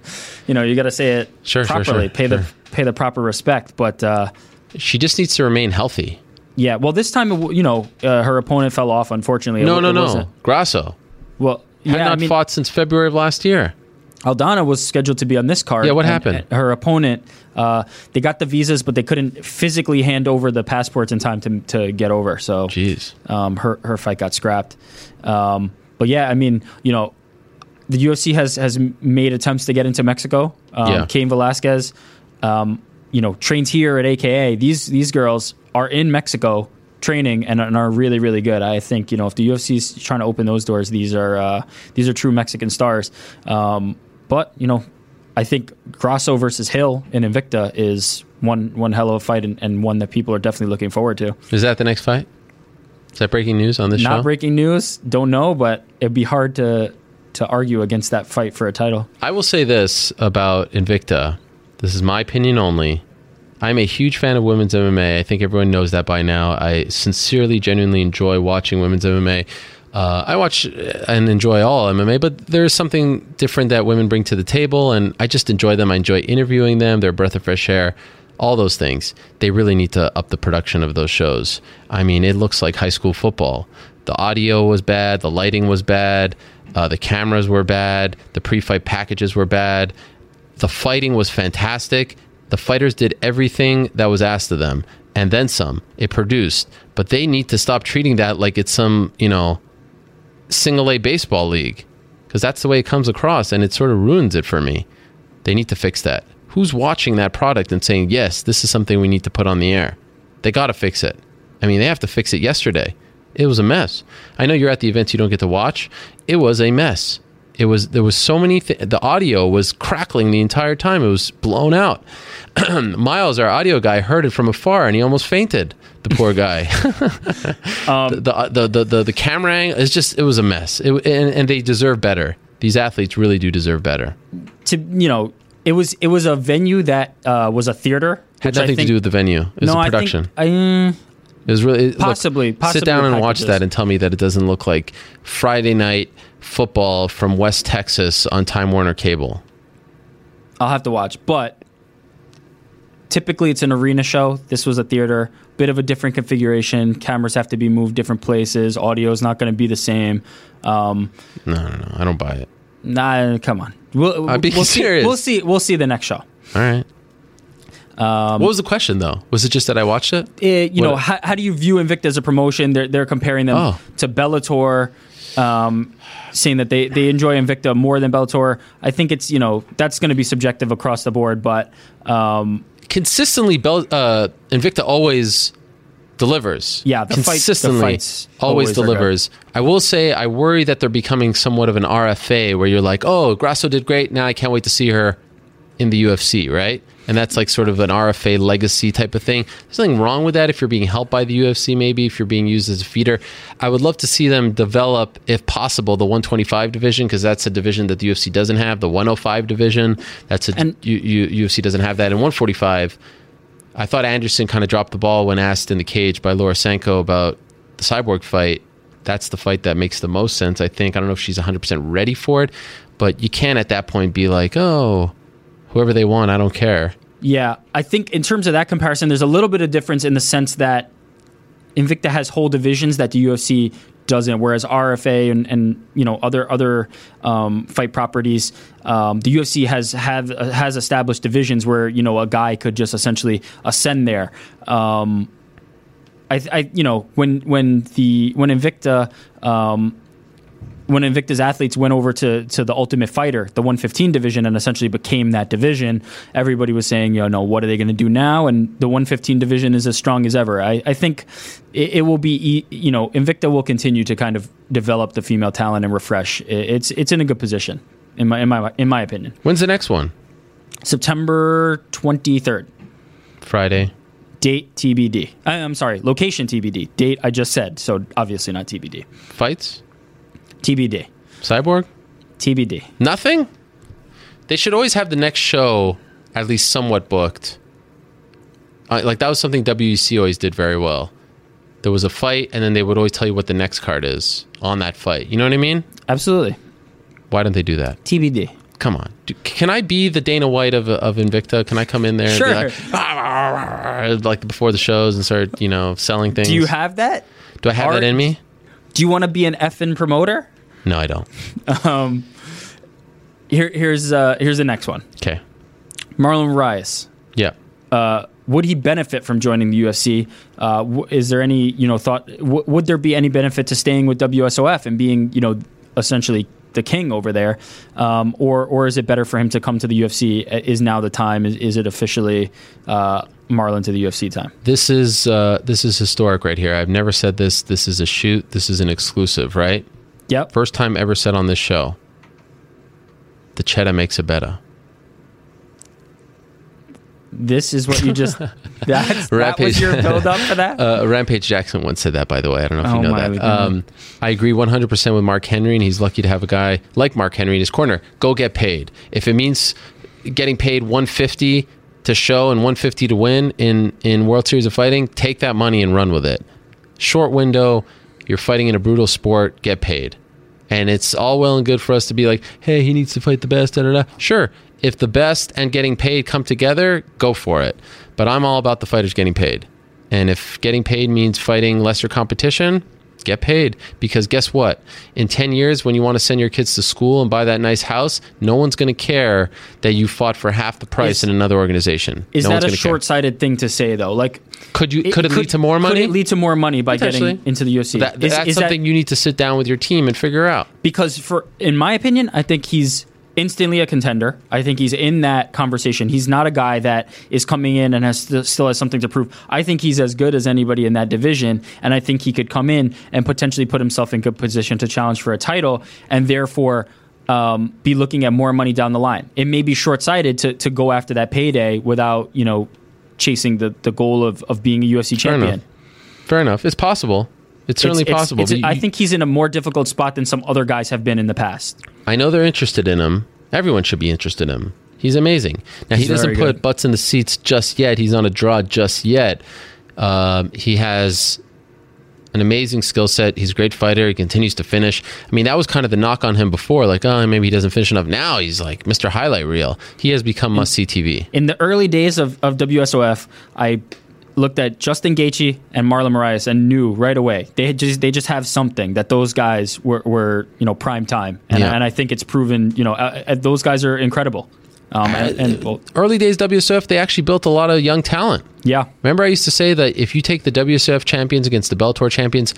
Speaker 12: you know, you gotta say it
Speaker 2: Sure, sure,
Speaker 12: properly.
Speaker 2: sure,
Speaker 12: pay the
Speaker 2: sure.
Speaker 12: pay the proper respect. But uh,
Speaker 2: she just needs to remain healthy.
Speaker 12: yeah, well, this time you know uh, her opponent fell off. Unfortunately,
Speaker 2: No,
Speaker 12: w-
Speaker 2: no,
Speaker 12: it
Speaker 2: no. Grasso
Speaker 12: Well,
Speaker 2: had
Speaker 12: yeah,
Speaker 2: not
Speaker 12: I mean,
Speaker 2: fought since February of last year.
Speaker 12: Aldana was scheduled to be on this card.
Speaker 2: Yeah, what
Speaker 12: and-
Speaker 2: happened?
Speaker 12: and her opponent, uh, they got the visas, but they couldn't physically hand over the passports in time to to get over. So,
Speaker 2: jeez,
Speaker 12: um, her her fight got scrapped. Um, but yeah, I mean, you know, the UFC has has made attempts to get into Mexico. Um,
Speaker 2: Yeah.
Speaker 12: Cain Velasquez, um, you know, trains here at AKA. These these girls are in Mexico training and, and are really really good. I think you know if the UFC is trying to open those doors, these are uh, these are true Mexican stars. Um, but you know, I think Grasso versus Hill in Invicta is one one hell of a fight and, and one that people are definitely looking forward to.
Speaker 2: Is that the next fight? Is that breaking news on this
Speaker 12: Not
Speaker 2: show?
Speaker 12: Not breaking news. Don't know, but it'd be hard to to argue against that fight for a title.
Speaker 2: I will say this about Invicta. This is my opinion only. I'm a huge fan of women's MMA. I think everyone knows that by now. I sincerely, genuinely enjoy watching women's MMA. Uh, I watch and enjoy all MMA, but there's something different that women bring to the table, and I just enjoy them. I enjoy interviewing them. They're a breath of fresh air. All those things. They really need to up the production of those shows. I mean, it looks like high school football. The audio was bad. The lighting was bad. Uh, the cameras were bad. The pre-fight packages were bad. The fighting was fantastic. The fighters did everything that was asked of them, and then some. It produced, but they need to stop treating that like it's some you know single A baseball league, because that's the way it comes across, and it sort of ruins it for me. They need to fix that. Who's watching that product and saying, yes, this is something we need to put on the air? They got to fix it. I mean, they have to fix it yesterday. It was a mess. I know you're at the events you don't get to watch. It was a mess. It was there was so many. Th- the audio was crackling the entire time. It was blown out. *clears throat* Miles, our audio guy, heard it from afar and he almost fainted. The poor guy. the, *laughs* the, the the the the camera angle is just it was a mess. It, and, and they deserve better. These athletes really do deserve better.
Speaker 12: To you know, it was it was a venue that uh, was a theater.
Speaker 2: Had nothing to do with the venue. It was
Speaker 12: no,
Speaker 2: the
Speaker 12: I think-
Speaker 2: production.
Speaker 12: I, mm,
Speaker 2: It was really look,
Speaker 12: Possibly- possibly
Speaker 2: sit down and watch that and tell me that it doesn't look like Friday night football from West Texas on Time Warner Cable.
Speaker 12: I'll have to watch, but typically it's an arena show. This was a theater, bit of a different configuration. Cameras have to be moved different places. Audio is not going to be the same. Um,
Speaker 2: No, no, no, I don't buy it.
Speaker 12: nah, come on. We'll,
Speaker 2: I'm being
Speaker 12: we'll
Speaker 2: serious.
Speaker 12: See, we'll see. We'll see the next show.
Speaker 2: All right.
Speaker 12: Um,
Speaker 2: what was the question though? Was it just that I watched it?
Speaker 12: it, you
Speaker 2: What-
Speaker 12: know, how, how do you view Invicta as a promotion? They're they're comparing them
Speaker 2: Oh.
Speaker 12: to Bellator, um, saying that they they enjoy Invicta more than Bellator. I think it's you know that's going to be subjective across the board, but um,
Speaker 2: consistently, Bel- uh, Invicta always delivers.
Speaker 12: Yeah, the fight- the
Speaker 2: consistently
Speaker 12: fights
Speaker 2: always,
Speaker 12: always
Speaker 2: delivers. I will say, I worry that they're becoming somewhat of an RFA, where you're like, oh, Grasso did great. Now I can't wait to see her in the UFC, right? And that's like sort of an RFA legacy type of thing. There's nothing wrong with that if you're being helped by the UFC, maybe if you're being used as a feeder. I would love to see them develop, if possible, the 125 division because that's a division that the UFC doesn't have. The 105 division, that's a U- U- UFC doesn't have that. And 145, I thought Anderson kind of dropped the ball when asked in the cage by Laura Sanko about the cyborg fight. That's the fight that makes the most sense, I think. I don't know if she's 100% ready for it, but you can't at that point be like, oh, whoever they want, I don't care.
Speaker 12: Yeah, I think in terms of that comparison, there's a little bit of difference in the sense that Invicta has whole divisions that the UFC doesn't. Whereas RFA and, and you know other other um, fight properties, um, the UFC has have has established divisions where you know a guy could just essentially ascend there. Um, I, I, you know when when the when Invicta um, when Invicta's athletes went over to, to the Ultimate Fighter, the 115 division, and essentially became that division, everybody was saying, you know, what are they going to do now? And the 115 division is as strong as ever. I, I think it, it, will be, you know, Invicta will continue to kind of develop the female talent and refresh. It's it's in a good position, in my in my in my opinion.
Speaker 2: When's the next one?
Speaker 12: September 23rd.
Speaker 2: Friday.
Speaker 12: Date TBD. I, I'm sorry, location TBD. Date I just said, so obviously not TBD.
Speaker 2: Fights.
Speaker 12: TBD.
Speaker 2: Cyborg?
Speaker 12: TBD.
Speaker 2: Nothing? They should always have the next show at least somewhat booked. Uh, like that was something WEC always did very well. There was a fight, and then they would always tell you what the next card is on that fight. You know what I mean?
Speaker 12: Absolutely.
Speaker 2: Why don't they do that?
Speaker 12: TBD.
Speaker 2: Come on. Do, can I be the Dana White of, of Invicta? Can I come in there
Speaker 12: sure.
Speaker 2: and be like, ah, ah, ah, like before the shows and start, you know, selling things?
Speaker 12: Do you have that?
Speaker 2: Do I have Art? that in me?
Speaker 12: Do you want to be an effing promoter?
Speaker 2: No, I don't.
Speaker 12: Um, here, here's uh, here's the next one.
Speaker 2: Okay.
Speaker 12: Marlon Moraes.
Speaker 2: Yeah.
Speaker 12: Uh, would he benefit from joining the UFC? Uh, w- is there any you know thought? W- would there be any benefit to staying with WSOF and being you know essentially the king over there, um, or or is it better for him to come to the UFC? Is now the time? Is, is it officially uh, Marlon to the UFC time?
Speaker 2: This is uh, this is historic right here. I've never said this. This is a shoot. This is an exclusive, right?
Speaker 12: Yep.
Speaker 2: First time ever said on this show. The cheddar makes it better.
Speaker 12: This is what you just. *laughs* That's, that was your build up for that. *laughs*
Speaker 2: Uh, Rampage Jackson once said that. By the way, I don't know if oh you know that. Um, I agree 100 percent with Mark Henry, and he's lucky to have a guy like Mark Henry in his corner. Go get paid. If it means getting paid 150 to show and 150 to win in in World Series of Fighting, take that money and run with it. Short window you're fighting in a brutal sport, get paid. And it's all well and good for us to be like, hey, he needs to fight the best. Da, da, da. Sure, if the best and getting paid come together, go for it. But I'm all about the fighters getting paid. And if getting paid means fighting lesser competition, get paid. Because guess what? In 10 years when you want to send your kids to school and buy that nice house no one's going to care that you fought for half the price is, in another organization.
Speaker 12: is
Speaker 2: no
Speaker 12: that a short-sighted care. thing to say though? Like
Speaker 2: could you could it, lead to more money
Speaker 12: could it lead to more money by getting into the UFC
Speaker 2: that, is, that's is something that, you need to sit down with your team and figure out.
Speaker 12: Because for in my opinion i think he's instantly a contender. I think he's in that conversation. He's not a guy that is coming in and has still has something to prove. I think he's as good as anybody in that division, and I think he could come in and potentially put himself in good position to challenge for a title, and therefore. Um, be looking at more money down the line. It may be short sighted to, to go after that payday without, you know, chasing the, the goal of, of being a UFC
Speaker 2: Fair
Speaker 12: champion.
Speaker 2: Enough. Fair enough. It's possible. It's certainly
Speaker 12: it's,
Speaker 2: possible.
Speaker 12: It's, it's, I think he's in a more difficult spot than some other guys have been in the past.
Speaker 2: I know they're interested in him. Everyone should be interested in him. He's amazing. Now He's he doesn't put good. butts in the seats just yet. He's on a draw just yet. Um, he has an amazing skill set. He's a great fighter. He continues to finish. I mean, that was kind of the knock on him before, like, oh, maybe he doesn't finish enough. Now he's like Mr. Highlight Reel. He has become must see TV.
Speaker 12: In the early days of, of WSOF, I looked at Justin Gaethje and Marlon Moraes and knew right away they just they just have something that those guys were, were you know prime time and, yeah. and I think it's proven you know uh, uh those guys are incredible. Um, and, and
Speaker 2: well, early days WSF they actually built a lot of young talent.
Speaker 12: Yeah,
Speaker 2: remember I used to say that if you take the WSF champions against the Bellator champions,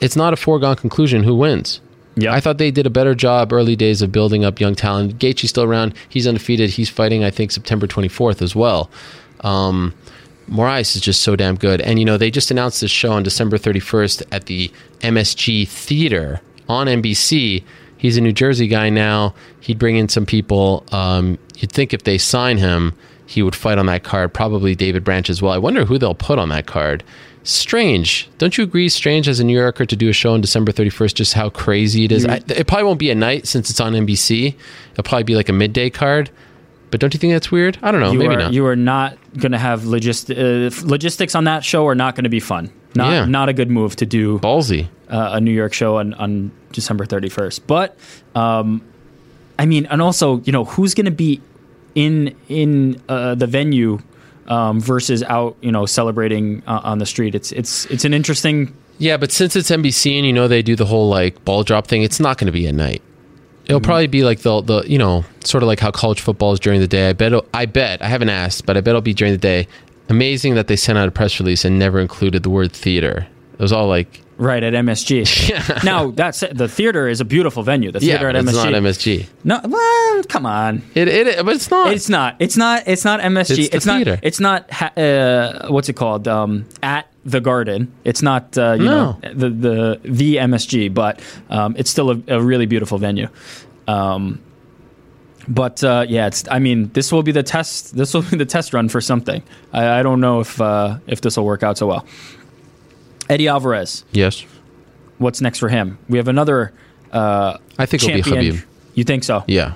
Speaker 2: it's not a foregone conclusion who wins.
Speaker 12: Yeah,
Speaker 2: I thought they did a better job early days of building up young talent. Gaethje's still around; he's undefeated. He's fighting, I think, September 24th as well. Um, Moraes is just so damn good. And, you know, they just announced this show on December 31st at the MSG Theater on NBC. He's a New Jersey guy now. He'd bring in some people. Um, you'd think if they sign him, he would fight on that card. Probably David Branch as well. I wonder who they'll put on that card. Strange. Don't you agree? Strange as a New Yorker to do a show on December 31st, just how crazy it is. I, it probably won't be a night since it's on NBC. It'll probably be like a midday card. But don't you think that's weird? I don't know.
Speaker 12: You
Speaker 2: maybe
Speaker 12: are,
Speaker 2: not.
Speaker 12: You are not going to have logist- uh, logistics on that show. Are not going to be fun. Not yeah. not a good move to do.
Speaker 2: Ballsy.
Speaker 12: Uh, a New York show on, on December thirty first. But um, I mean, and also, you know, who's going to be in in uh, the venue um, versus out, you know, celebrating uh, on the street. It's it's it's an interesting.
Speaker 2: Yeah, but since it's NBC and you know they do the whole like ball drop thing, it's not going to be at night. It'll probably be like the the you know sort of like how college football is during the day. I bet I bet I haven't asked, but I bet it'll be during the day. Amazing that they sent out a press release and never included the word theater. It was all like *laughs*
Speaker 12: right at MSG. now that's the theater is a beautiful venue. The theater
Speaker 2: yeah,
Speaker 12: at
Speaker 2: MSG.
Speaker 12: It's
Speaker 2: not MSG.
Speaker 12: No, well, come on.
Speaker 2: It, it but it's not.
Speaker 12: It's not. It's not. It's not MSG.
Speaker 2: It's,
Speaker 12: it's
Speaker 2: not.
Speaker 12: It's not. Uh, what's it called? Um, at the Garden. It's not. Uh, you
Speaker 2: no.
Speaker 12: know the the the MSG, but um, it's still a, a, really beautiful venue. Um, but uh, yeah, it's. I mean, this will be the test. This will be the test run for something. I, I don't know if uh, if this will work out so well. Eddie Alvarez.
Speaker 2: Yes.
Speaker 12: What's next for him? We have another. Uh,
Speaker 2: I think
Speaker 12: champion.
Speaker 2: it'll be Khabib.
Speaker 12: You think so?
Speaker 2: Yeah.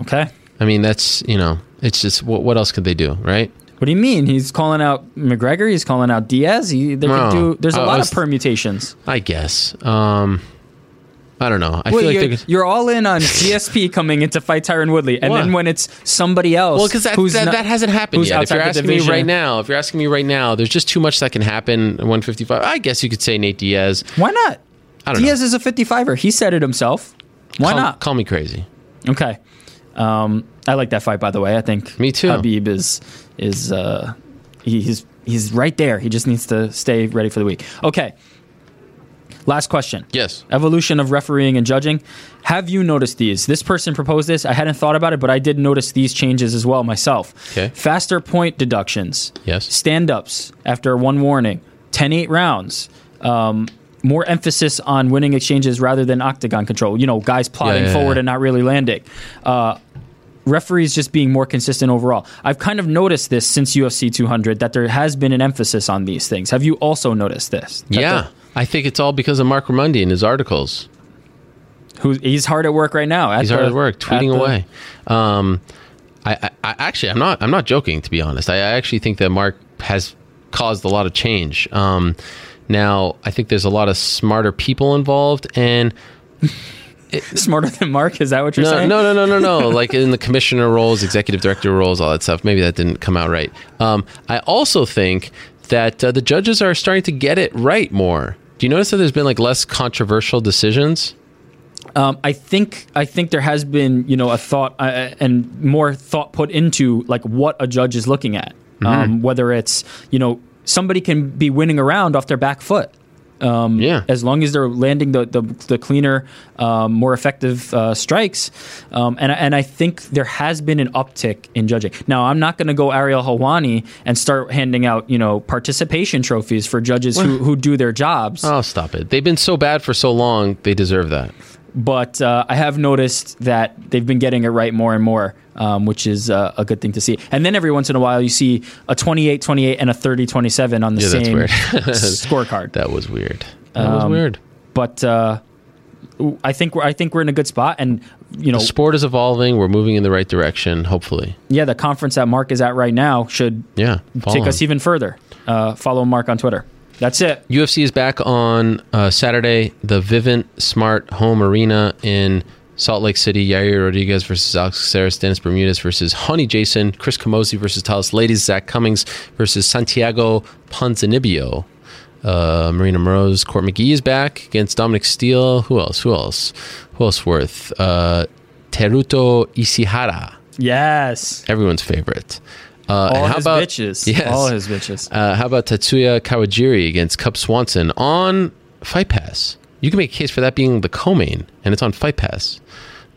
Speaker 12: Okay.
Speaker 2: I mean, that's you know, it's just what what else could they do, right?
Speaker 12: What do you mean? He's calling out McGregor. He's calling out Diaz. He, they could do. There's a lot was, of permutations.
Speaker 2: I guess. Um, I don't know. I
Speaker 12: well,
Speaker 2: feel like
Speaker 12: you're, you're, all in on *laughs* GSP coming in to fight Tyron Woodley, and
Speaker 2: what?
Speaker 12: then when it's somebody else,
Speaker 2: well, because that, that, that, hasn't happened yet. If you're asking me right now, if you're asking me right now, there's just too much that can happen. 155. I guess you could say Nate Diaz.
Speaker 12: Why not?
Speaker 2: I don't
Speaker 12: Diaz
Speaker 2: know.
Speaker 12: is a 55er. He said it himself. Why
Speaker 2: call,
Speaker 12: not?
Speaker 2: Call me crazy.
Speaker 12: Okay. Um, I like that fight, by the way. I think
Speaker 2: me too.
Speaker 12: Khabib is is uh, he, he's he's right there. He just needs to stay ready for the week. Okay. Last question.
Speaker 2: Yes.
Speaker 12: Evolution of refereeing and judging. Have you noticed these? This person proposed this. I hadn't thought about it, but I did notice these changes as well myself.
Speaker 2: Okay.
Speaker 12: Faster point deductions.
Speaker 2: Yes.
Speaker 12: Stand ups after one warning. 10 8 rounds. Um, more emphasis on winning exchanges rather than octagon control. You know, guys plodding
Speaker 2: Yeah, yeah,
Speaker 12: forward
Speaker 2: yeah.
Speaker 12: and not really landing. Uh, referees just being more consistent overall. I've kind of noticed this since UFC 200 that there has been an emphasis on these things. Have you also noticed this?
Speaker 2: Yeah. I think it's all because of Marc Raimondi and his articles.
Speaker 12: who he's hard at work right now.
Speaker 2: He's
Speaker 12: the-
Speaker 2: hard at work, tweeting
Speaker 12: at the-
Speaker 2: away. Um, I, I, I actually, I'm not, I'm not joking. To be honest, I, I actually think that Mark has caused a lot of change. Um, now, I think there's a lot of smarter people involved, and
Speaker 12: Smarter than Marc? Is that what you're
Speaker 2: no,
Speaker 12: saying?
Speaker 2: no, no, no, no, no. like in the commissioner roles, executive director roles, all that stuff. Maybe that didn't come out right. Um, I also think that uh, the judges are starting to get it right more. Do you notice that there's been like less controversial decisions?
Speaker 12: Um, I think I think there has been you know a thought uh, and more thought put into like what a judge is looking at.
Speaker 2: Mm-hmm.
Speaker 12: Um, whether it's you know somebody can be winning around off their back foot. Um,
Speaker 2: yeah.
Speaker 12: As long as they're landing the the, the cleaner, um, more effective uh, strikes, um, and and I think there has been an uptick in judging. Now I'm not going to go Ariel Helwani and start handing out you know participation trophies for judges who, who do their jobs.
Speaker 2: Oh, stop it! They've been so bad for so long; they deserve that.
Speaker 12: But uh, I have noticed that they've been getting it right more and more, um, which is uh, a good thing to see. And then every once in a while, you see a 28-28 and a 30-27 on the
Speaker 2: Yeah,
Speaker 12: same *laughs* *laughs* scorecard.
Speaker 2: That was weird. That was
Speaker 12: Um,
Speaker 2: weird.
Speaker 12: But uh, I think we're I think we're in a good spot, and you know,
Speaker 2: the sport is evolving. We're moving in the right direction. Hopefully,
Speaker 12: yeah, the conference that Marc is at right now should
Speaker 2: yeah,
Speaker 12: take
Speaker 2: him.
Speaker 12: us even further. Uh, follow Marc on Twitter. That's it.
Speaker 2: UFC is back on uh, Saturday. The Vivint Smart Home Arena in Salt Lake City. Yair Rodriguez versus Alex Caceres. Dennis Bermudez versus Honey Jason. Chris Camozzi versus Thales Leites. Zak Cummings versus Santiago Ponzinibbio. Uh, Marina Moroz. Court McGee is back against Dominic Steele. Who else? Who else? Who else worth? Uh, Teruto Ishihara.
Speaker 12: Yes.
Speaker 2: Everyone's favorite. Uh,
Speaker 12: All
Speaker 2: how
Speaker 12: his
Speaker 2: about
Speaker 12: bitches. *laughs*
Speaker 2: Yes.
Speaker 12: All his bitches.
Speaker 2: Uh, how about Tatsuya Kawajiri against Cub Swanson on Fight Pass? You can make a case for that being the co-main, and it's on Fight Pass.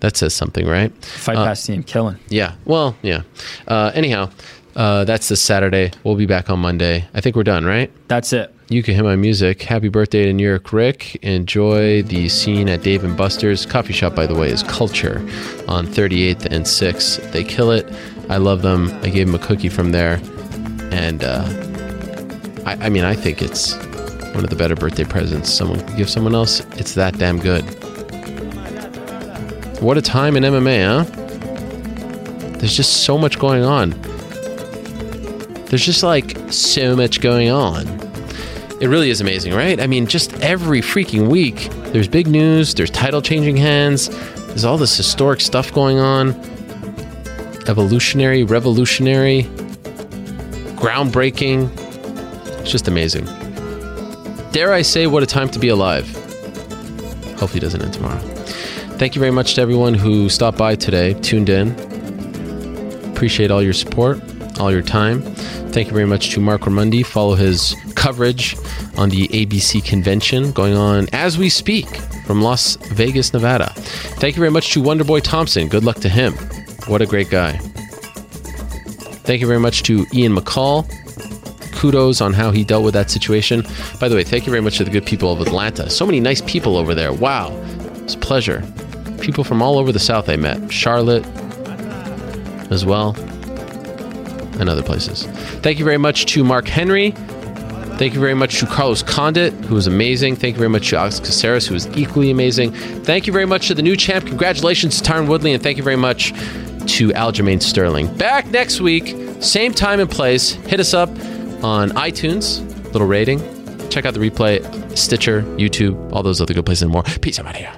Speaker 2: That says something, right?
Speaker 12: Fight
Speaker 2: Uh,
Speaker 12: Pass team killing.
Speaker 2: Yeah. Well, yeah. Uh, anyhow, uh, that's this Saturday. We'll be back on Monday. I think we're done, right?
Speaker 12: That's it.
Speaker 2: You can hear my music. Happy birthday to New York Rick. Enjoy the scene at Dave and Buster's. Coffee shop, by the way, is Culture on 38th and 6th. They kill it. I love them. I gave them a cookie from there. And uh, I, I mean, I think it's one of the better birthday presents someone could give someone else. It's that damn good. What a time in MMA, huh? There's just so much going on. There's just like so much going on. It really is amazing, right? I mean, just every freaking week, there's big news, there's title changing hands, there's all this historic stuff going on. Evolutionary, revolutionary, groundbreaking. It's just amazing. Dare I say, what a time to be alive. Hopefully, it doesn't end tomorrow. Thank you very much to everyone who stopped by today, tuned in. Appreciate all your support, all your time. Thank you very much to Marc Raimondi. Follow his coverage on the ABC convention going on as we speak from Las Vegas, Nevada. Thank you very much to Wonderboy Thompson. Good luck to him. What a great guy. Thank you very much to Ian McCall. Kudos on how he dealt with that situation. By the way, thank you very much to the good people of Atlanta. So many nice people over there. Wow. It's a pleasure. People from all over the South I met. Charlotte as well, and other places. Thank you very much to Mark Henry. Thank you very much to Carlos Condit, who was amazing. Thank you very much to Alex Caceres, who was equally amazing. Thank you very much to the new champ. Congratulations to Tyron Woodley, and thank you very much to Aljamain Sterling. Back next week, same time and place. Hit us up on iTunes, little rating. Check out the replay, Stitcher, YouTube, all those other good places and more. Peace out, here.